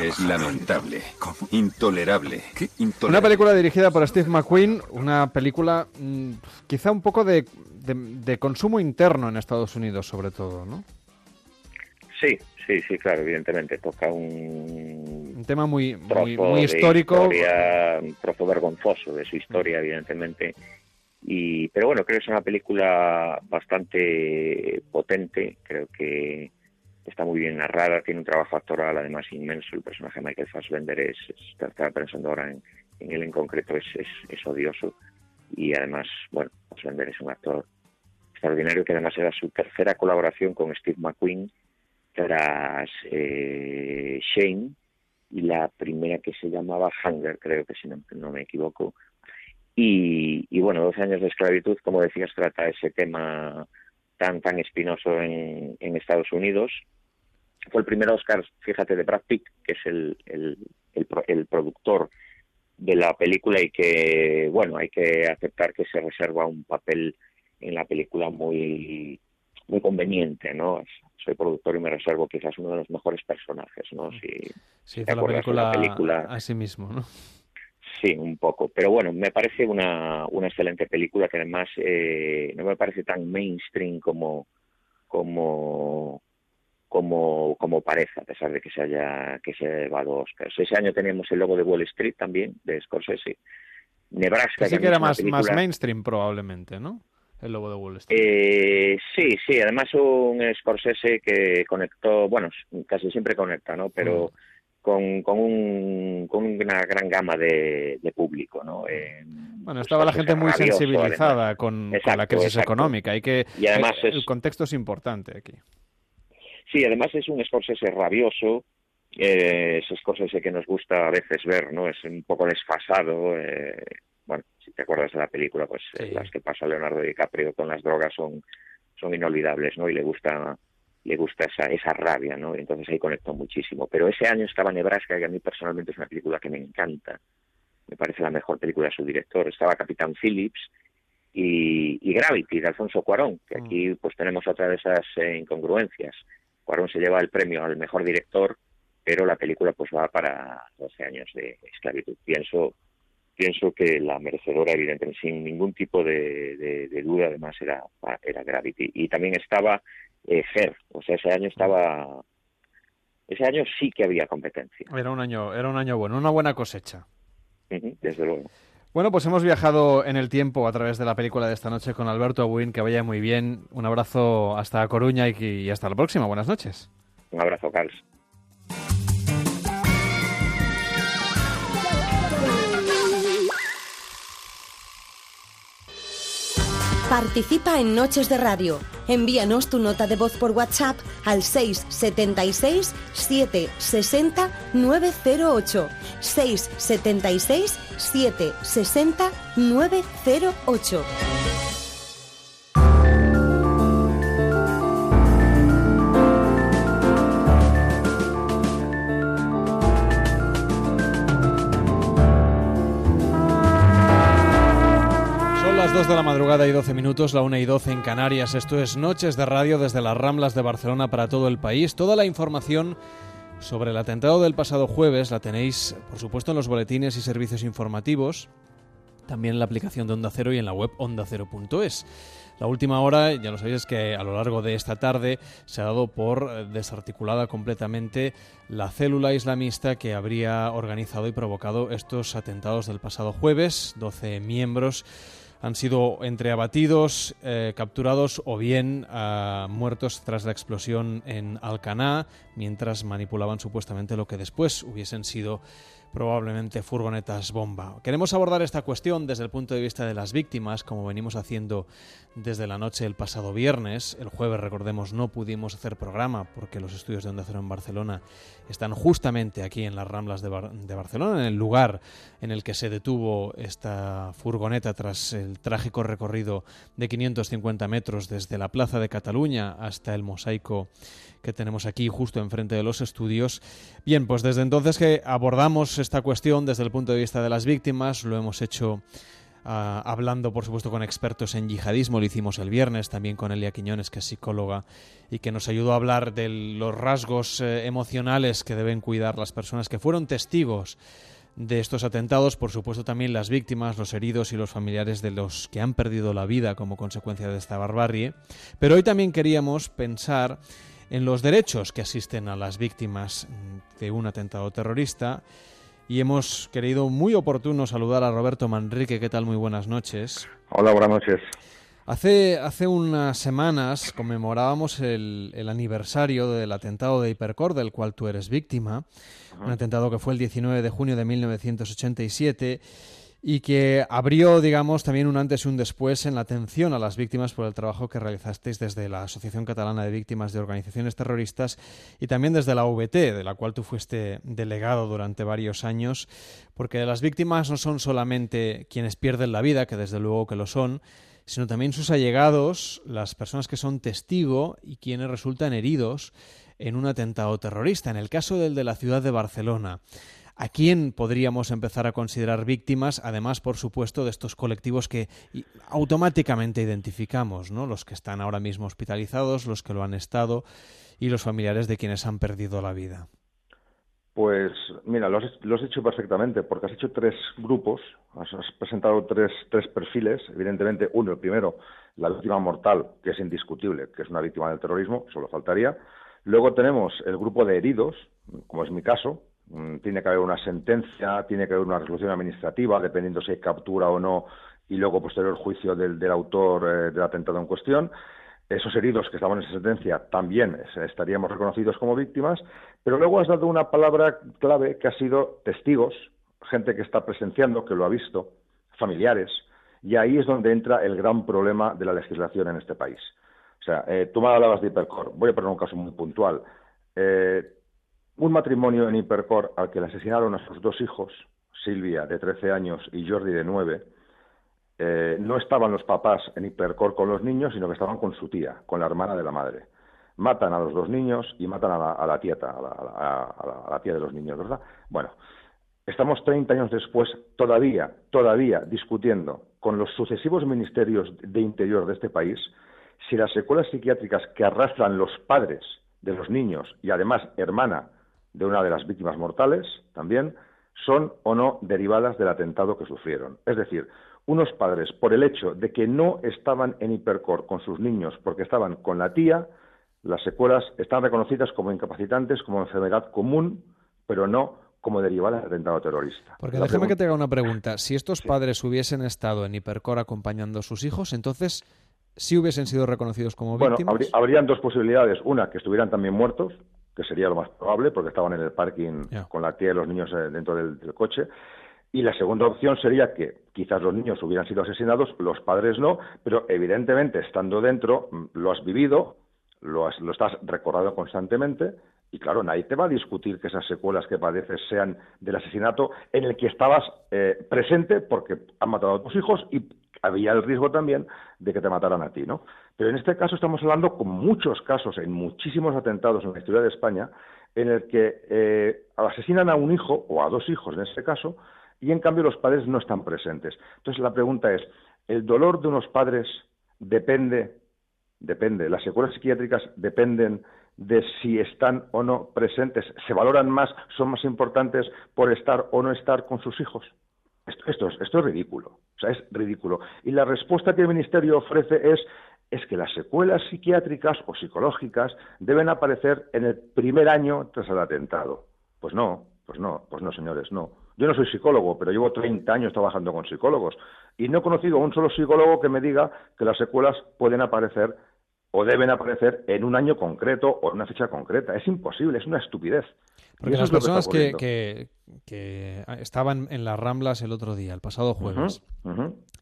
es lamentable, intolerable. Una película dirigida por Steve McQueen, una película mm, quizá un poco de, de, consumo interno en Estados Unidos, sobre todo, ¿no? Sí, sí, sí, claro, evidentemente. Toca un, un tema muy, muy, muy histórico. un trozo vergonzoso de su historia, evidentemente y, pero bueno, creo que es una película bastante potente, creo que está muy bien narrada, tiene un trabajo actoral además inmenso, el personaje de Michael Fassbender es, estaba pensando ahora en, él en concreto, es, es, odioso. Y además, bueno, Fassbender es un actor extraordinario que además era su tercera colaboración con Steve McQueen tras eh, Shane y la primera que se llamaba Hunger, creo que si no me equivoco, y, bueno, 12 años de esclavitud, como decías, trata ese tema tan tan espinoso en, Estados Unidos. Fue el primer Oscar, fíjate, de Brad Pitt, que es el, el, productor de la película y que, bueno, hay que aceptar que se reserva un papel en la película muy muy conveniente, ¿no? Soy productor y me reservo quizás uno de los mejores personajes, ¿no? Si, sí, la película, la película a sí mismo, ¿no? Sí, un poco. Pero bueno, me parece una, una excelente película que además eh, no me parece tan mainstream como, como, como, como parece, a pesar de que se haya que se haya llevado Oscars. Ese año teníamos el logo de Wall Street también, de Scorsese. Nebraska. Sí que, era más, más mainstream probablemente, ¿no? El logo de Wall Street. Eh, sí, sí, además un Scorsese que conectó, bueno, casi siempre conecta, ¿no? Pero... Mm con, con, un, con una gran gama de, público. ¿no? bueno, estaba la gente muy sensibilizada con, la crisis económica y que y además el, contexto es importante aquí. Sí, además es un Scorsese rabioso, eh, es Scorsese que nos gusta a veces ver, ¿no? Es un poco desfasado. Eh, bueno, si te acuerdas de la película, pues las que pasa Leonardo DiCaprio con las drogas son, son inolvidables, ¿no? Y le gusta le gusta esa, esa rabia, ¿no? Entonces ahí conectó muchísimo. Pero ese año estaba Nebraska, que a mí personalmente es una película que me encanta. Me parece la mejor película de su director. Estaba Capitán Phillips y, Gravity, de Alfonso Cuarón, que aquí mm. pues tenemos otra de esas eh, incongruencias. Cuarón se lleva el premio al mejor director, pero la película pues va para 12 años de esclavitud. Pienso pienso que la merecedora, evidentemente, sin ningún tipo de, duda, además, era, era Gravity. Y también estaba eh, o sea, ese año estaba... Ese año sí que había competencia. Era un año, era un año bueno, una buena cosecha. desde luego. Bueno, pues hemos viajado en el tiempo a través de la película de esta noche con Alberto Abuin, que vaya muy bien. Un abrazo hasta Coruña y, y hasta la próxima. Buenas noches. Un abrazo, Carlos. Participa en Noches de Radio. Envíanos tu nota de voz por WhatsApp al 676 760 908. 676 760 908. 2 de la madrugada y 12 minutos, la 1 y 12 en Canarias. Esto es Noches de Radio desde las Ramblas de Barcelona para todo el país. Toda la información sobre el atentado del pasado jueves la tenéis, por supuesto, en los boletines y servicios informativos, también en la aplicación de Onda Cero y en la web ondacero.es. La última hora, ya lo sabéis, es que a lo largo de esta tarde se ha dado por eh, desarticulada completamente la célula islamista que habría organizado y provocado estos atentados del pasado jueves. 12 miembros han sido entre abatidos, eh, capturados o bien ah, muertos tras la explosión en Alcaná, mientras manipulaban supuestamente lo que después hubiesen sido probablemente furgonetas bomba. Queremos abordar esta cuestión desde el punto de vista de las víctimas, como venimos haciendo desde la noche del pasado viernes. El jueves, recordemos, no pudimos hacer programa porque los estudios de Onda Cero en Barcelona están justamente aquí en las Ramblas de, de Barcelona, en el lugar en el que se detuvo esta furgoneta tras el trágico recorrido de 550 metros desde la Plaza de Cataluña hasta el mosaico que tenemos aquí justo enfrente de los estudios. Bien, pues desde entonces que abordamos esta cuestión desde el punto de vista de las víctimas, lo hemos hecho ah, hablando, por supuesto, con expertos en yihadismo, lo hicimos el viernes, también con Elia Quiñones, que es psicóloga, y que nos ayudó a hablar de los rasgos eh, emocionales que deben cuidar las personas que fueron testigos de estos atentados, por supuesto también las víctimas, los heridos y los familiares de los que han perdido la vida como consecuencia de esta barbarie. Pero hoy también queríamos pensar en los derechos que asisten a las víctimas de un atentado terrorista. Y hemos querido muy oportuno saludar a Roberto Manrique. ¿Qué tal? Muy buenas noches. Hola, buenas noches. Hace, hace unas semanas conmemorábamos el, el aniversario del atentado de Hipercor, del cual tú eres víctima. Un atentado que fue el 19 de junio de 1987 y que abrió, digamos, también un antes y un después en la atención a las víctimas por el trabajo que realizasteis desde la Asociación Catalana de Víctimas de Organizaciones Terroristas y también desde la VT, de la cual tú fuiste delegado durante varios años, porque las víctimas no son solamente quienes pierden la vida, que desde luego que lo son, sino también sus allegados, las personas que son testigo y quienes resultan heridos en un atentado terrorista. En el caso del de la ciudad de Barcelona, ¿A quién podríamos empezar a considerar víctimas, además, por supuesto, de estos colectivos que automáticamente identificamos, ¿no? Los que están ahora mismo hospitalizados, los que lo han estado y los familiares de quienes han perdido la vida. Pues mira, lo has, hecho perfectamente, porque has hecho tres grupos, has, presentado tres, tres perfiles. Evidentemente, uno, el primero, la víctima mortal, que es indiscutible, que es una víctima del terrorismo, solo faltaría. Luego tenemos el grupo de heridos, como es mi caso, tiene que haber una sentencia, tiene que haber una resolución administrativa, dependiendo si hay captura o no, y luego posterior juicio del, autor eh, del atentado en cuestión. Esos heridos que estaban en esa sentencia también estaríamos reconocidos como víctimas, pero luego has dado una palabra clave que ha sido testigos, gente que está presenciando, que lo ha visto, familiares, y ahí es donde entra el gran problema de la legislación en este país. O sea, eh, tú me hablabas de Hipercor, voy a poner un caso muy puntual. Eh, un matrimonio en Hipercor al que le asesinaron a sus dos hijos, Silvia de 13 años y Jordi de 9, eh, no estaban los papás en Hipercor con los niños, sino que estaban con su tía, con la hermana de la madre. Matan a los dos niños y matan a la, a la tieta, a la, a la tía de los niños, ¿verdad? Bueno, estamos 30 años después todavía, todavía discutiendo con los sucesivos ministerios de interior de este país si las secuelas psiquiátricas que arrastran los padres de los niños y además hermana de una de las víctimas mortales también son o no derivadas del atentado que sufrieron. Es decir, unos padres, por el hecho de que no estaban en hipercor con sus niños porque estaban con la tía, las secuelas están reconocidas como incapacitantes, como enfermedad común, pero no como derivada del atentado terrorista. Porque déjeme que te haga una pregunta. Si estos padres hubiesen estado en hipercor acompañando a sus hijos, entonces sí hubiesen sido reconocidos como víctimas. Bueno, habrían dos posibilidades. Una, que estuvieran también muertos, que sería lo más probable, porque estaban en el parking con la tía y los niños eh, dentro del, coche. Y la segunda opción sería que quizás los niños hubieran sido asesinados, los padres no, pero evidentemente estando dentro mm, lo has vivido, lo, lo estás recordando constantemente y claro, nadie te va a discutir que esas secuelas que padeces sean del asesinato en el que estabas eh, presente porque han matado a tus hijos y había el riesgo también de que te mataran a ti, ¿no? Pero en este caso estamos hablando con muchos casos, en muchísimos atentados en la historia de España, en el que eh, asesinan a un hijo o a dos hijos en este caso y en cambio los padres no están presentes. Entonces la pregunta es, ¿el dolor de unos padres depende, depende, las secuelas psiquiátricas dependen de si están o no presentes, se valoran más, son más importantes por estar o no estar con sus hijos? Esto, es, esto es ridículo, o sea, es ridículo. Y la respuesta que el Ministerio ofrece es es que las secuelas psiquiátricas o psicológicas deben aparecer en el primer año tras el atentado. Pues no, pues no, pues no, señores, no. Yo no soy psicólogo, pero llevo 30 años trabajando con psicólogos y no he conocido a un solo psicólogo que me diga que las secuelas pueden aparecer o deben aparecer en un año concreto o en una fecha concreta. Es imposible, es una estupidez. Porque las personas que, que, estaban en las Ramblas el otro día, el pasado jueves,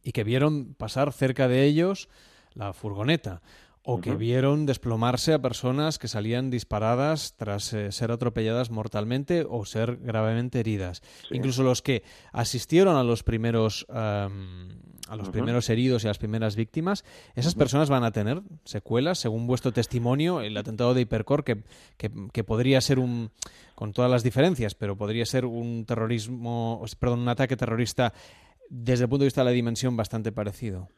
y que vieron pasar cerca de ellos la furgoneta, o que vieron desplomarse a personas que salían disparadas tras eh, ser atropelladas mortalmente o ser gravemente heridas. Incluso los que asistieron a los primeros a los primeros heridos y a las primeras víctimas, esas personas van a tener secuelas, según vuestro testimonio, el atentado de Hipercor, que, que, podría ser un, con todas las diferencias, pero podría ser un terrorismo, perdón, un ataque terrorista desde el punto de vista de la dimensión bastante parecido.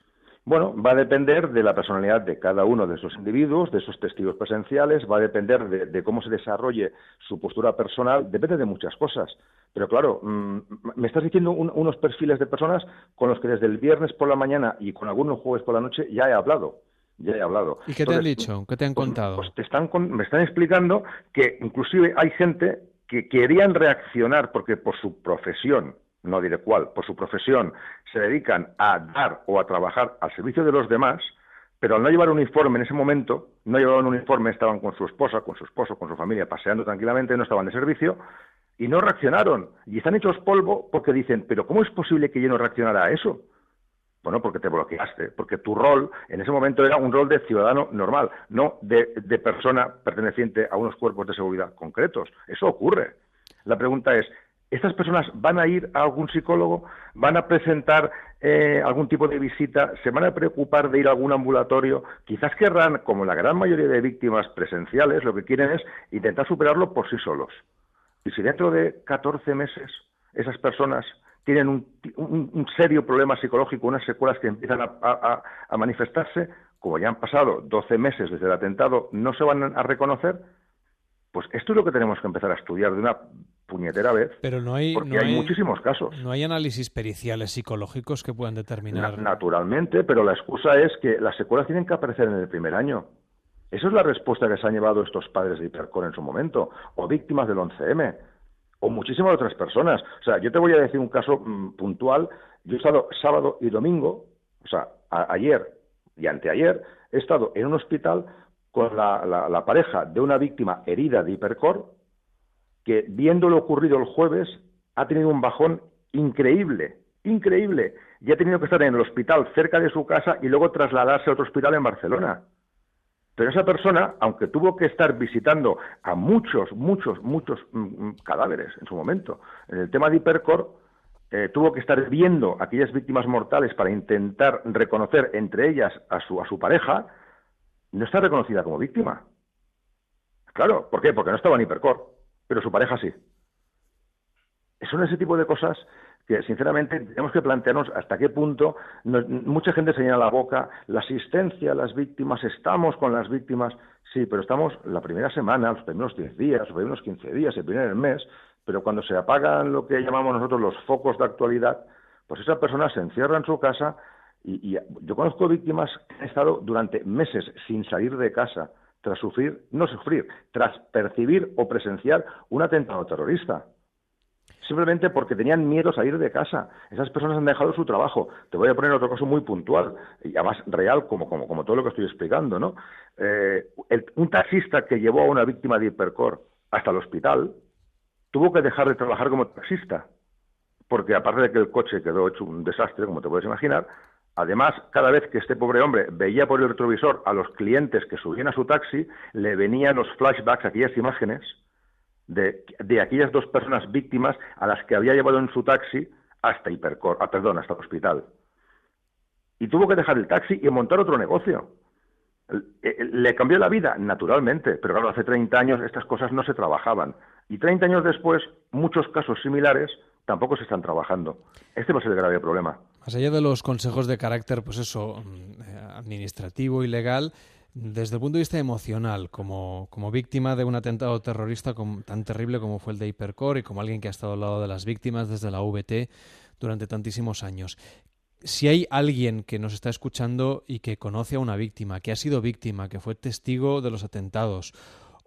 Bueno, va a depender de la personalidad de cada uno de esos individuos, de esos testigos presenciales, va a depender de, cómo se desarrolle su postura personal, depende de muchas cosas. Pero claro, mm, me estás diciendo unos perfiles de personas con los que desde el viernes por la mañana y con algunos jueves por la noche ya he hablado. Ya he hablado. ¿Y qué te han dicho? ¿Qué te han pues, contado? Pues, te están me están explicando que inclusive hay gente que querían reaccionar porque por su profesión, no diré cuál, por su profesión, se dedican a dar o a trabajar al servicio de los demás, pero al no llevar un uniforme en ese momento, no llevaban un uniforme, estaban con su esposa, con su esposo, con su familia, paseando tranquilamente, no estaban de servicio, y no reaccionaron. Y están hechos polvo porque dicen, pero ¿cómo es posible que yo no reaccionara a eso? Bueno, porque te bloqueaste, porque tu rol en ese momento era un rol de ciudadano normal, no de, de persona perteneciente a unos cuerpos de seguridad concretos. Eso ocurre. La pregunta es, estas personas van a ir a algún psicólogo, van a presentar eh, algún tipo de visita, se van a preocupar de ir a algún ambulatorio, quizás querrán, como la gran mayoría de víctimas presenciales, lo que quieren es intentar superarlo por sí solos. Y si dentro de 14 meses esas personas tienen un, serio problema psicológico, unas secuelas que empiezan a, a manifestarse, como ya han pasado 12 meses desde el atentado, no se van a reconocer, pues esto es lo que tenemos que empezar a estudiar de una puñetera vez. Pero no hay, porque hay, muchísimos casos. No hay análisis periciales psicológicos que puedan determinar. naturalmente, pero la excusa es que las secuelas tienen que aparecer en el primer año. Esa es la respuesta que se han llevado estos padres de Hipercor en su momento, o víctimas del 11M, o muchísimas otras personas. O sea, yo te voy a decir un caso mm, puntual. Yo he estado sábado y domingo, o sea, ayer y anteayer, he estado en un hospital con la, pareja de una víctima herida de hipercor, que viendo lo ocurrido el jueves ha tenido un bajón increíble, increíble, y ha tenido que estar en el hospital cerca de su casa y luego trasladarse a otro hospital en Barcelona. Pero esa persona, aunque tuvo que estar visitando a muchos, muchos, muchos mm, mm, cadáveres en su momento, en el tema de hipercor, eh, tuvo que estar viendo a aquellas víctimas mortales para intentar reconocer entre ellas a su, a su pareja, no está reconocida como víctima. Claro, ¿por qué? Porque no estaba en hipercor, pero su pareja sí. Son ese tipo de cosas que sinceramente tenemos que plantearnos hasta qué punto mucha gente se llena la boca, la asistencia a las víctimas, estamos con las víctimas, sí, pero estamos la primera semana, los primeros 10 días, los primeros 15 días, el primer mes, pero cuando se apagan lo que llamamos nosotros los focos de actualidad, pues esa persona se encierra en su casa, y, yo conozco víctimas que han estado durante meses sin salir de casa tras sufrir, no sufrir, tras percibir o presenciar un atentado terrorista. Simplemente porque tenían miedo a salir de casa. Esas personas han dejado su trabajo. Te voy a poner otro caso muy puntual y además real, como, como, como todo lo que estoy explicando. ¿no? Eh, un taxista que llevó a una víctima de hipercor hasta el hospital tuvo que dejar de trabajar como taxista porque aparte de que el coche quedó hecho un desastre, como te puedes imaginar, además, cada vez que este pobre hombre veía por el retrovisor a los clientes que subían a su taxi, le venían los flashbacks, aquellas imágenes de, de aquellas dos personas víctimas a las que había llevado en su taxi hasta Hipercor, ah, perdón, hasta el hospital. Y tuvo que dejar el taxi y montar otro negocio. Eh, le cambió la vida, naturalmente, pero claro, hace 30 años estas cosas no se trabajaban. Y 30 años después, muchos casos similares tampoco se están trabajando. Este va a ser el grave problema. Más allá de los consejos de carácter, pues eso, mm, eh, administrativo y legal, desde el punto de vista emocional, como, como víctima de un atentado terrorista tan terrible como fue el de Hipercore y como alguien que ha estado al lado de las víctimas desde la VT durante tantísimos años, si hay alguien que nos está escuchando y que conoce a una víctima, que ha sido víctima, que fue testigo de los atentados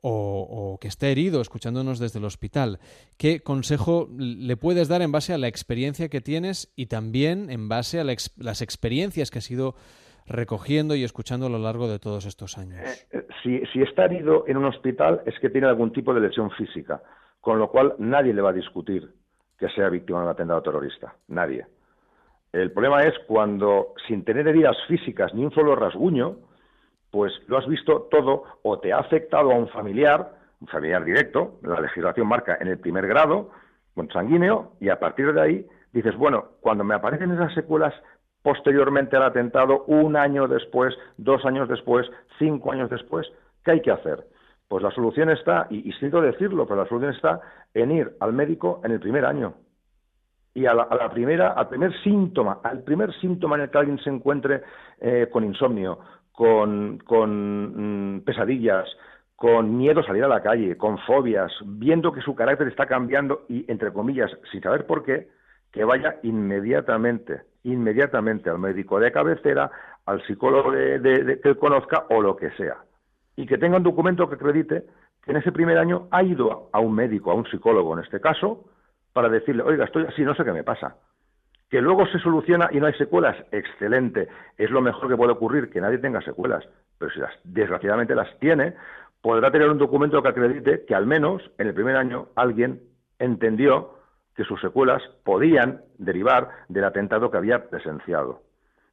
o, que esté herido escuchándonos desde el hospital, ¿qué consejo le puedes dar en base a la experiencia que tienes y también en base a las experiencias que has ido recogiendo y escuchando a lo largo de todos estos años? Eh, eh, si, si está herido en un hospital es que tiene algún tipo de lesión física, con lo cual nadie le va a discutir que sea víctima de un atentado terrorista, nadie. El problema es cuando, sin tener heridas físicas ni un solo rasguño, pues lo has visto todo o te ha afectado a un familiar, un familiar directo, la legislación marca en el primer grado, sanguíneo, y a partir de ahí dices, bueno, cuando me aparecen esas secuelas posteriormente al atentado, un año después, dos años después, cinco años después, ¿qué hay que hacer? Pues la solución está, y, y siento decirlo, pero la solución está en ir al médico en el primer año y a la, primera, al primer síntoma, al primer síntoma en el que alguien se encuentre eh, con insomnio, con, mm, pesadillas, con miedo a salir a la calle, con fobias, viendo que su carácter está cambiando y, entre comillas, sin saber por qué, que vaya inmediatamente, inmediatamente al médico de cabecera, al psicólogo de, que él conozca o lo que sea. Y que tenga un documento que acredite que en ese primer año ha ido a un médico, a un psicólogo en este caso, para decirle, oiga, estoy así, no sé qué me pasa. Que luego se soluciona y no hay secuelas, excelente. Es lo mejor que puede ocurrir, que nadie tenga secuelas. Pero si las, desgraciadamente las tiene, podrá tener un documento que acredite que al menos en el primer año alguien entendió que sus secuelas podían derivar del atentado que había presenciado.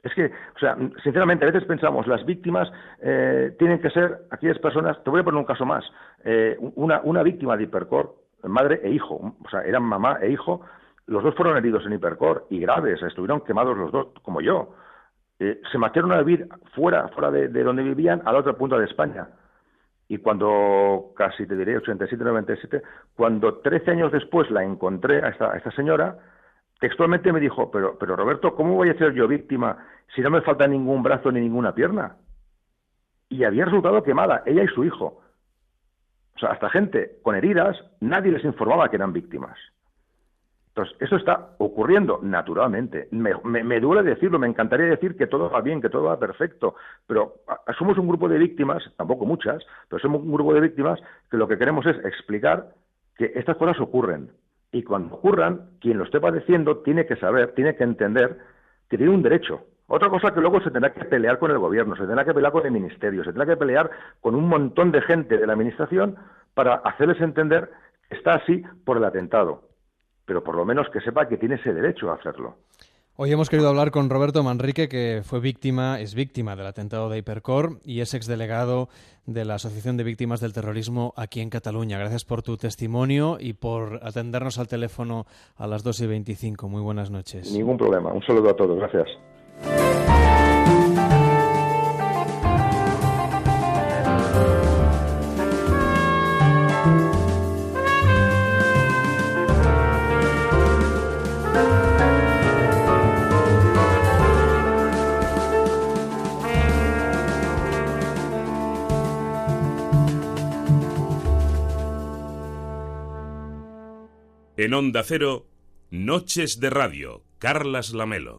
Es que, o sea, sinceramente, a veces pensamos, las víctimas eh, tienen que ser aquellas personas, te voy a poner un caso más, eh, una, una víctima de hipercor madre e hijo, o sea, eran mamá e hijo, los dos fueron heridos en hipercor y graves, estuvieron quemados los dos, como yo. Eh, se marcharon a vivir fuera, fuera de, donde vivían, a la otra punta de España. Y cuando, casi te diré, 87, 97, cuando 13 años después la encontré a esta, esta señora, textualmente me dijo, pero, pero Roberto, ¿cómo voy a ser yo víctima si no me falta ningún brazo ni ninguna pierna? Y había resultado quemada, ella y su hijo. O sea, hasta gente con heridas, nadie les informaba que eran víctimas. Entonces, eso está ocurriendo naturalmente. Me, duele decirlo, me encantaría decir que todo va bien, que todo va perfecto, pero somos un grupo de víctimas, tampoco muchas, pero somos un grupo de víctimas que lo que queremos es explicar que estas cosas ocurren. Y cuando ocurran, quien lo esté padeciendo tiene que saber, tiene que entender que tiene un derecho, otra cosa que luego se tendrá que pelear con el gobierno, se tendrá que pelear con el ministerio, se tendrá que pelear con un montón de gente de la administración para hacerles entender que está así por el atentado. Pero por lo menos que sepa que tiene ese derecho a hacerlo. Hoy hemos querido hablar con Roberto Manrique, que fue víctima, es víctima del atentado de Hipercor y es exdelegado de la Asociación de Víctimas del Terrorismo aquí en Cataluña. Gracias por tu testimonio y por atendernos al teléfono a las 2 y 25. Muy buenas noches. Ningún problema. Un saludo a todos. Gracias. En Onda Cero, Noches de Radio, Carlas Lamelo.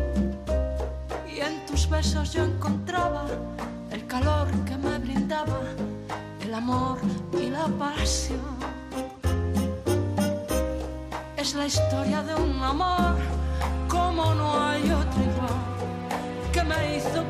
Besos yo encontraba el calor que me brindaba el amor y la pasión. Es la historia de un amor como no hay otro igual, que me hizo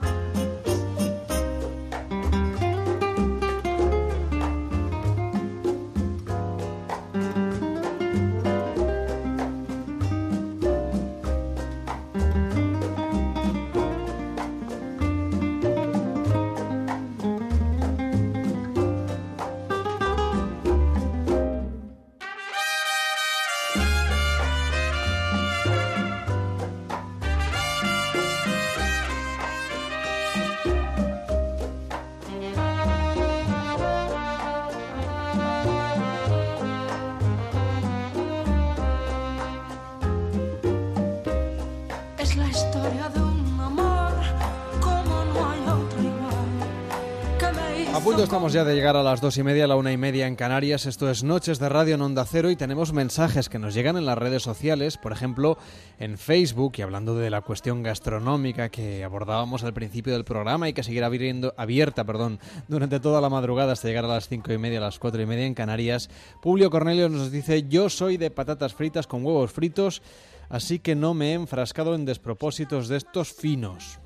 Hizo A punto estamos ya de llegar a las dos y media, a la una y media en Canarias. Esto es Noches de Radio en Onda Cero y tenemos mensajes que nos llegan en las redes sociales, por ejemplo en Facebook y hablando de la cuestión gastronómica que abordábamos al principio del programa y que seguirá abierta perdón, durante toda la madrugada hasta llegar a las cinco y media, a las cuatro y media en Canarias. Publio Cornelio nos dice, yo soy de patatas fritas con huevos fritos, así que no me he enfrascado en despropósitos de estos finos.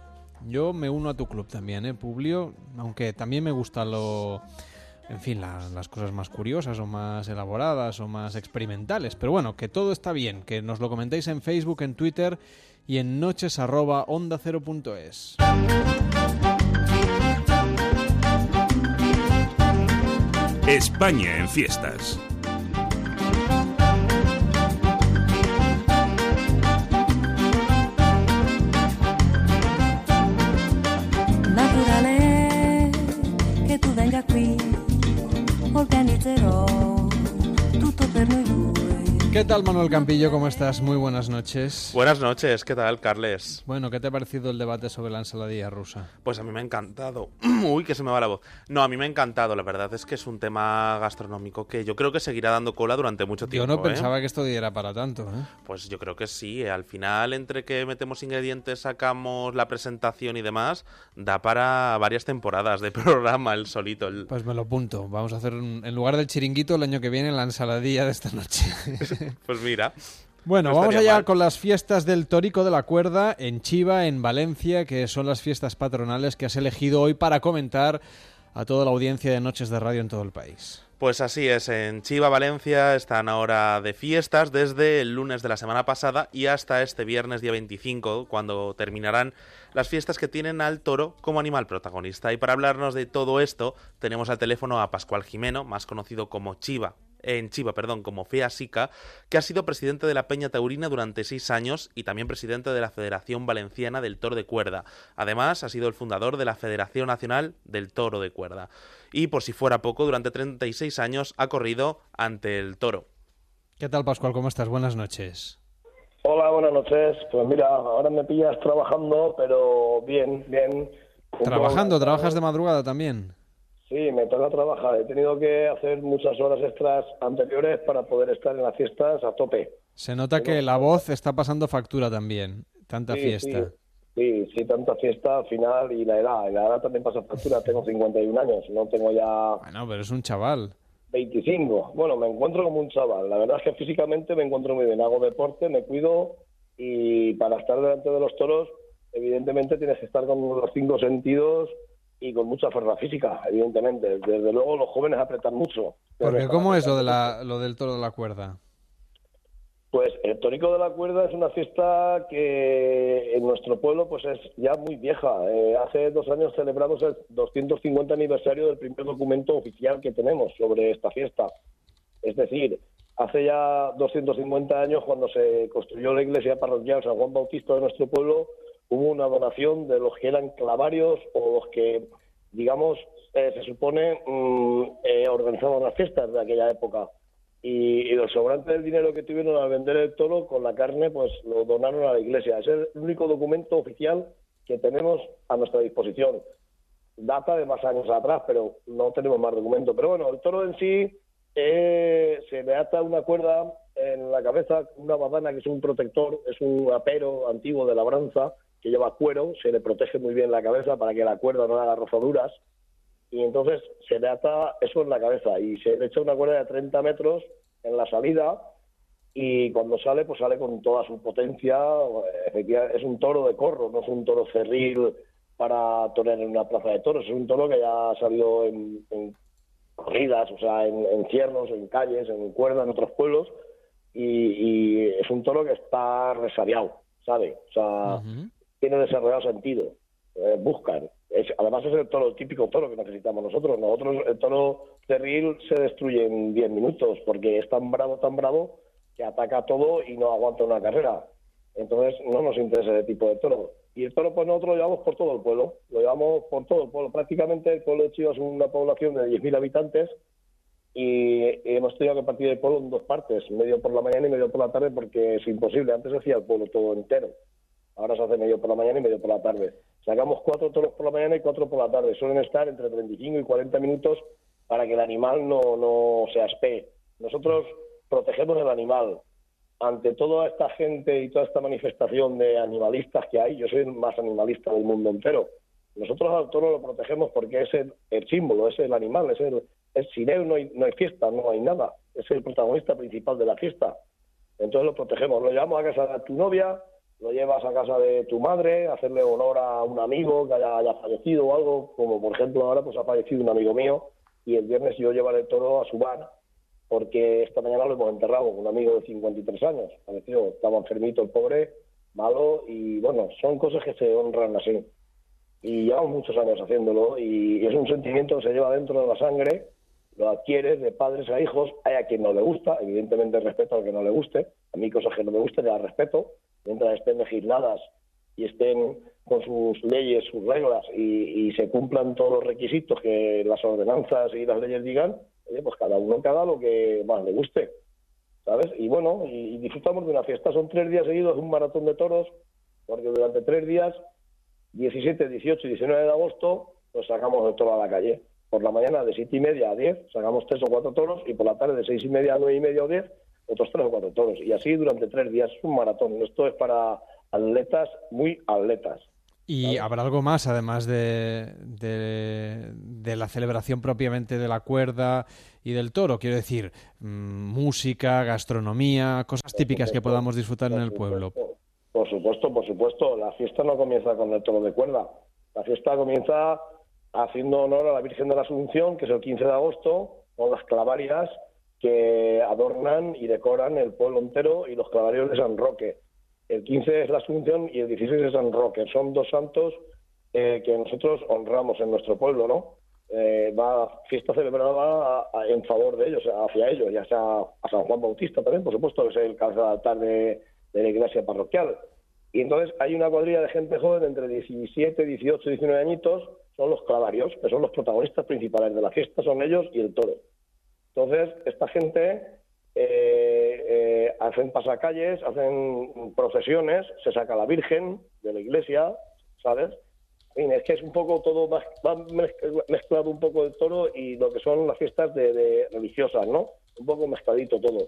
Yo me uno a tu club también, ¿eh, Publio? Aunque también me gusta lo... En fin, la- las cosas más curiosas o más elaboradas o más experimentales. Pero bueno, que todo está bien, que nos lo comentéis en Facebook, en Twitter y en noches arroba. España en fiestas. ¿Qué tal, Manuel Campillo? ¿Cómo estás? Muy buenas noches. Buenas noches, ¿qué tal, Carles? Bueno, ¿qué te ha parecido el debate sobre la ensaladilla rusa? Pues a mí me ha encantado. [clears throat] Uy, que se me va la voz. No, a mí me ha encantado, la verdad es que es un tema gastronómico que yo creo que seguirá dando cola durante mucho Yo tiempo. no ¿eh? pensaba que esto diera para tanto, ¿eh? Pues yo creo que sí, ¿eh? al final entre que metemos ingredientes, sacamos la presentación y demás, da para varias temporadas de [laughs] programa el solito. el- Pues me lo apunto. Vamos a hacer, un- en lugar del chiringuito, el año que viene, la ensaladilla de esta noche. [laughs] Pues mira. Bueno, no vamos allá mal. con las fiestas del Torico de la Cuerda en Chiva, en Valencia, que son las fiestas patronales que has elegido hoy para comentar a toda la audiencia de Noches de Radio en todo el país. Pues así es, en Chiva, Valencia, están ahora de fiestas desde el lunes de la semana pasada y hasta este viernes día 25, cuando terminarán las fiestas que tienen al toro como animal protagonista. Y para hablarnos de todo esto, tenemos al teléfono a Pascual Jimeno, más conocido como Chiva, en Chiva, perdón, como Fea Sica, que ha sido presidente de la Peña Taurina durante seis años y también presidente de la Federación Valenciana del Toro de Cuerda. Además, ha sido el fundador de la Federación Nacional del Toro de Cuerda. Y por si fuera poco, durante 36 años ha corrido ante el toro. ¿Qué tal, Pascual? ¿Cómo estás? Buenas noches. Hola, buenas noches. Pues mira, ahora me pillas trabajando, pero bien, bien. ¿Trabajando? ¿Trabajas de madrugada también? Sí, me toca trabajar. He tenido que hacer muchas horas extras anteriores para poder estar en las fiestas a tope. Se nota que la voz está pasando factura también. Tanta Sí, fiesta. sí. Sí, sí, tanta fiesta al final y la edad. La edad también pasa factura. Tengo 51 años, no tengo ya Bueno, pero es un chaval. 25. Bueno, me encuentro como un chaval. La verdad es que físicamente me encuentro muy bien. Hago deporte, me cuido y para estar delante de los toros, evidentemente tienes que estar con los cinco sentidos y con mucha fuerza física, evidentemente. Desde luego los jóvenes apretan mucho. Porque ¿cómo es lo, de la, lo del toro de la cuerda? Pues el Tórico de la Cuerda es una fiesta que en nuestro pueblo pues es ya muy vieja. Eh, hace dos años celebramos el 250 aniversario del primer documento oficial que tenemos sobre esta fiesta. Es decir, hace ya 250 años cuando se construyó la iglesia parroquial San Juan Bautista de nuestro pueblo, hubo una donación de los que eran clavarios o los que, digamos, eh, se supone mm, eh, organizaban las fiestas de aquella época y, y el sobrante del dinero que tuvieron al vender el toro con la carne, pues lo donaron a la iglesia. Es el único documento oficial que tenemos a nuestra disposición. Data de más años atrás, pero no tenemos más documentos. Pero bueno, el toro en sí eh, se le ata una cuerda en la cabeza, una badana que es un protector, es un apero antiguo de labranza que lleva cuero, se le protege muy bien la cabeza para que la cuerda no haga rozaduras y entonces se le ata eso en la cabeza y se le echa una cuerda de 30 metros en la salida y cuando sale pues sale con toda su potencia efectivamente es un toro de corro no es un toro cerril para torear en una plaza de toros es un toro que ya ha salido en, en corridas o sea en, en cierros en calles en cuerda en otros pueblos y, y es un toro que está resabiado sabe o sea tiene desarrollado sentido eh, buscan. Además es el toro, el típico toro que necesitamos nosotros. Nosotros el toro cerril se destruye en 10 minutos porque es tan bravo, tan bravo que ataca todo y no aguanta una carrera. Entonces no nos interesa ese tipo de toro. Y el toro pues nosotros lo llevamos por todo el pueblo, lo llevamos por todo el pueblo. Prácticamente el pueblo de Chivas es una población de 10.000 habitantes y hemos tenido que partir el pueblo en dos partes, medio por la mañana y medio por la tarde porque es imposible. Antes hacía el pueblo todo entero. Ahora se hace medio por la mañana y medio por la tarde. Sacamos cuatro toros por la mañana y cuatro por la tarde. Suelen estar entre 35 y 40 minutos para que el animal no, no se aspee. Nosotros protegemos el animal. Ante toda esta gente y toda esta manifestación de animalistas que hay, yo soy el más animalista del mundo entero. Nosotros al toro lo protegemos porque es el, el símbolo, es el animal, es el, es, sin él no hay, no hay fiesta, no hay nada. Es el protagonista principal de la fiesta. Entonces lo protegemos. Lo llevamos a casa de tu novia, lo llevas a casa de tu madre, hacerle honor a un amigo que haya, haya fallecido o algo, como por ejemplo ahora pues ha fallecido un amigo mío y el viernes yo llevaré el toro a su bar porque esta mañana lo hemos enterrado, un amigo de 53 años, falleció, estaba enfermito el pobre, malo y bueno, son cosas que se honran así. Y llevamos muchos años haciéndolo y es un sentimiento que se lleva dentro de la sangre, lo adquieres de padres a hijos, hay a quien no le gusta, evidentemente respeto al que no le guste, a mí cosas que no me gusten las respeto, mientras estén legisladas y estén con sus leyes, sus reglas y, y se cumplan todos los requisitos que las ordenanzas y las leyes digan, oye, pues cada uno que haga lo que más le guste, ¿sabes? Y bueno, y, y disfrutamos de una fiesta. Son tres días seguidos, un maratón de toros, porque durante tres días, 17, 18 y 19 de agosto, pues sacamos el toro a la calle. Por la mañana de siete y media a 10 sacamos tres o cuatro toros y por la tarde de seis y media a nueve y media o 10 otros tres o cuatro toros. Y así durante tres días es un maratón. Esto es para atletas, muy atletas. ¿Y habrá algo más, además de, de, de la celebración propiamente de la cuerda y del toro? Quiero decir, mm, música, gastronomía, cosas típicas que podamos disfrutar en el pueblo. Por supuesto, por supuesto. La fiesta no comienza con el toro de cuerda. La fiesta comienza haciendo honor a la Virgen de la Asunción, que es el 15 de agosto, con las clavarias que adornan y decoran el pueblo entero y los clavarios de San Roque. El 15 es la Asunción y el 16 es San Roque. Son dos santos eh, que nosotros honramos en nuestro pueblo, ¿no? Eh, va fiesta celebrada a- en favor de ellos, hacia ellos, ya sea a San Juan Bautista también, por supuesto, que es el cabeza altar de, de la iglesia parroquial. Y entonces hay una cuadrilla de gente joven entre 17, 18 y 19 añitos, son los clavarios, que son los protagonistas principales de la fiesta, son ellos y el toro. Entonces, esta gente eh, eh, hacen pasacalles, hacen procesiones, se saca la Virgen de la iglesia, ¿sabes? Fin, es que es un poco todo, va mezc- mezclado un poco el toro y lo que son las fiestas de, de religiosas, ¿no? Un poco mezcladito todo.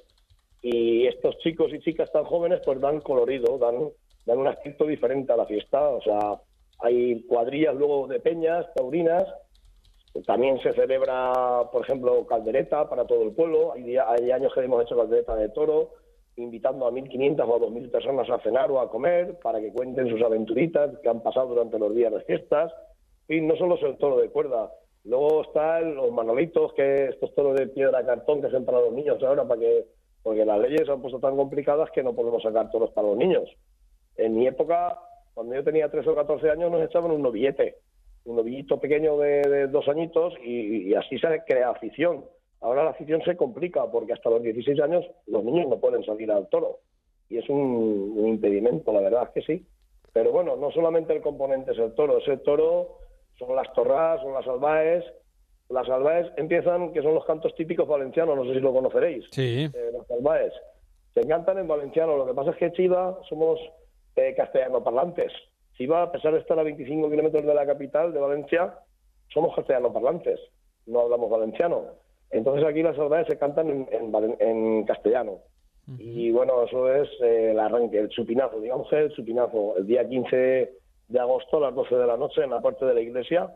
Y estos chicos y chicas tan jóvenes pues dan colorido, dan dan un aspecto diferente a la fiesta. O sea, hay cuadrillas luego de peñas, taurinas. También se celebra, por ejemplo, caldereta para todo el pueblo. Hay, hay años que hemos hecho caldereta de toro, invitando a 1.500 o a 2.000 personas a cenar o a comer para que cuenten sus aventuritas que han pasado durante los días de fiestas. Y no solo es el toro de cuerda. Luego están los manolitos, que estos toros de piedra cartón que son para los niños ahora, para que porque las leyes se han puesto tan complicadas que no podemos sacar toros para los niños. En mi época, cuando yo tenía 13 o 14 años, nos echaban un novillete, un novillito pequeño de, de dos añitos y, y así se crea afición. Ahora la afición se complica porque hasta los 16 años los niños no pueden salir al toro y es un, un impedimento, la verdad es que sí. Pero bueno, no solamente el componente es el toro, es el toro, son las torras, son las albaes. Las albaes empiezan, que son los cantos típicos valencianos, no sé si lo conoceréis. Sí. Eh, las albaes. Se cantan en valenciano, lo que pasa es que Chiva somos eh, castellano parlantes. Chiva, a pesar de estar a 25 kilómetros de la capital, de Valencia, somos castellano parlantes, no hablamos valenciano. Entonces aquí las albaes se cantan en, en valen- en castellano. Y bueno, eso es eh, el arranque, el chupinazo, digamos que el chupinazo. El día 15 de agosto a las 12 de la noche en la parte de la iglesia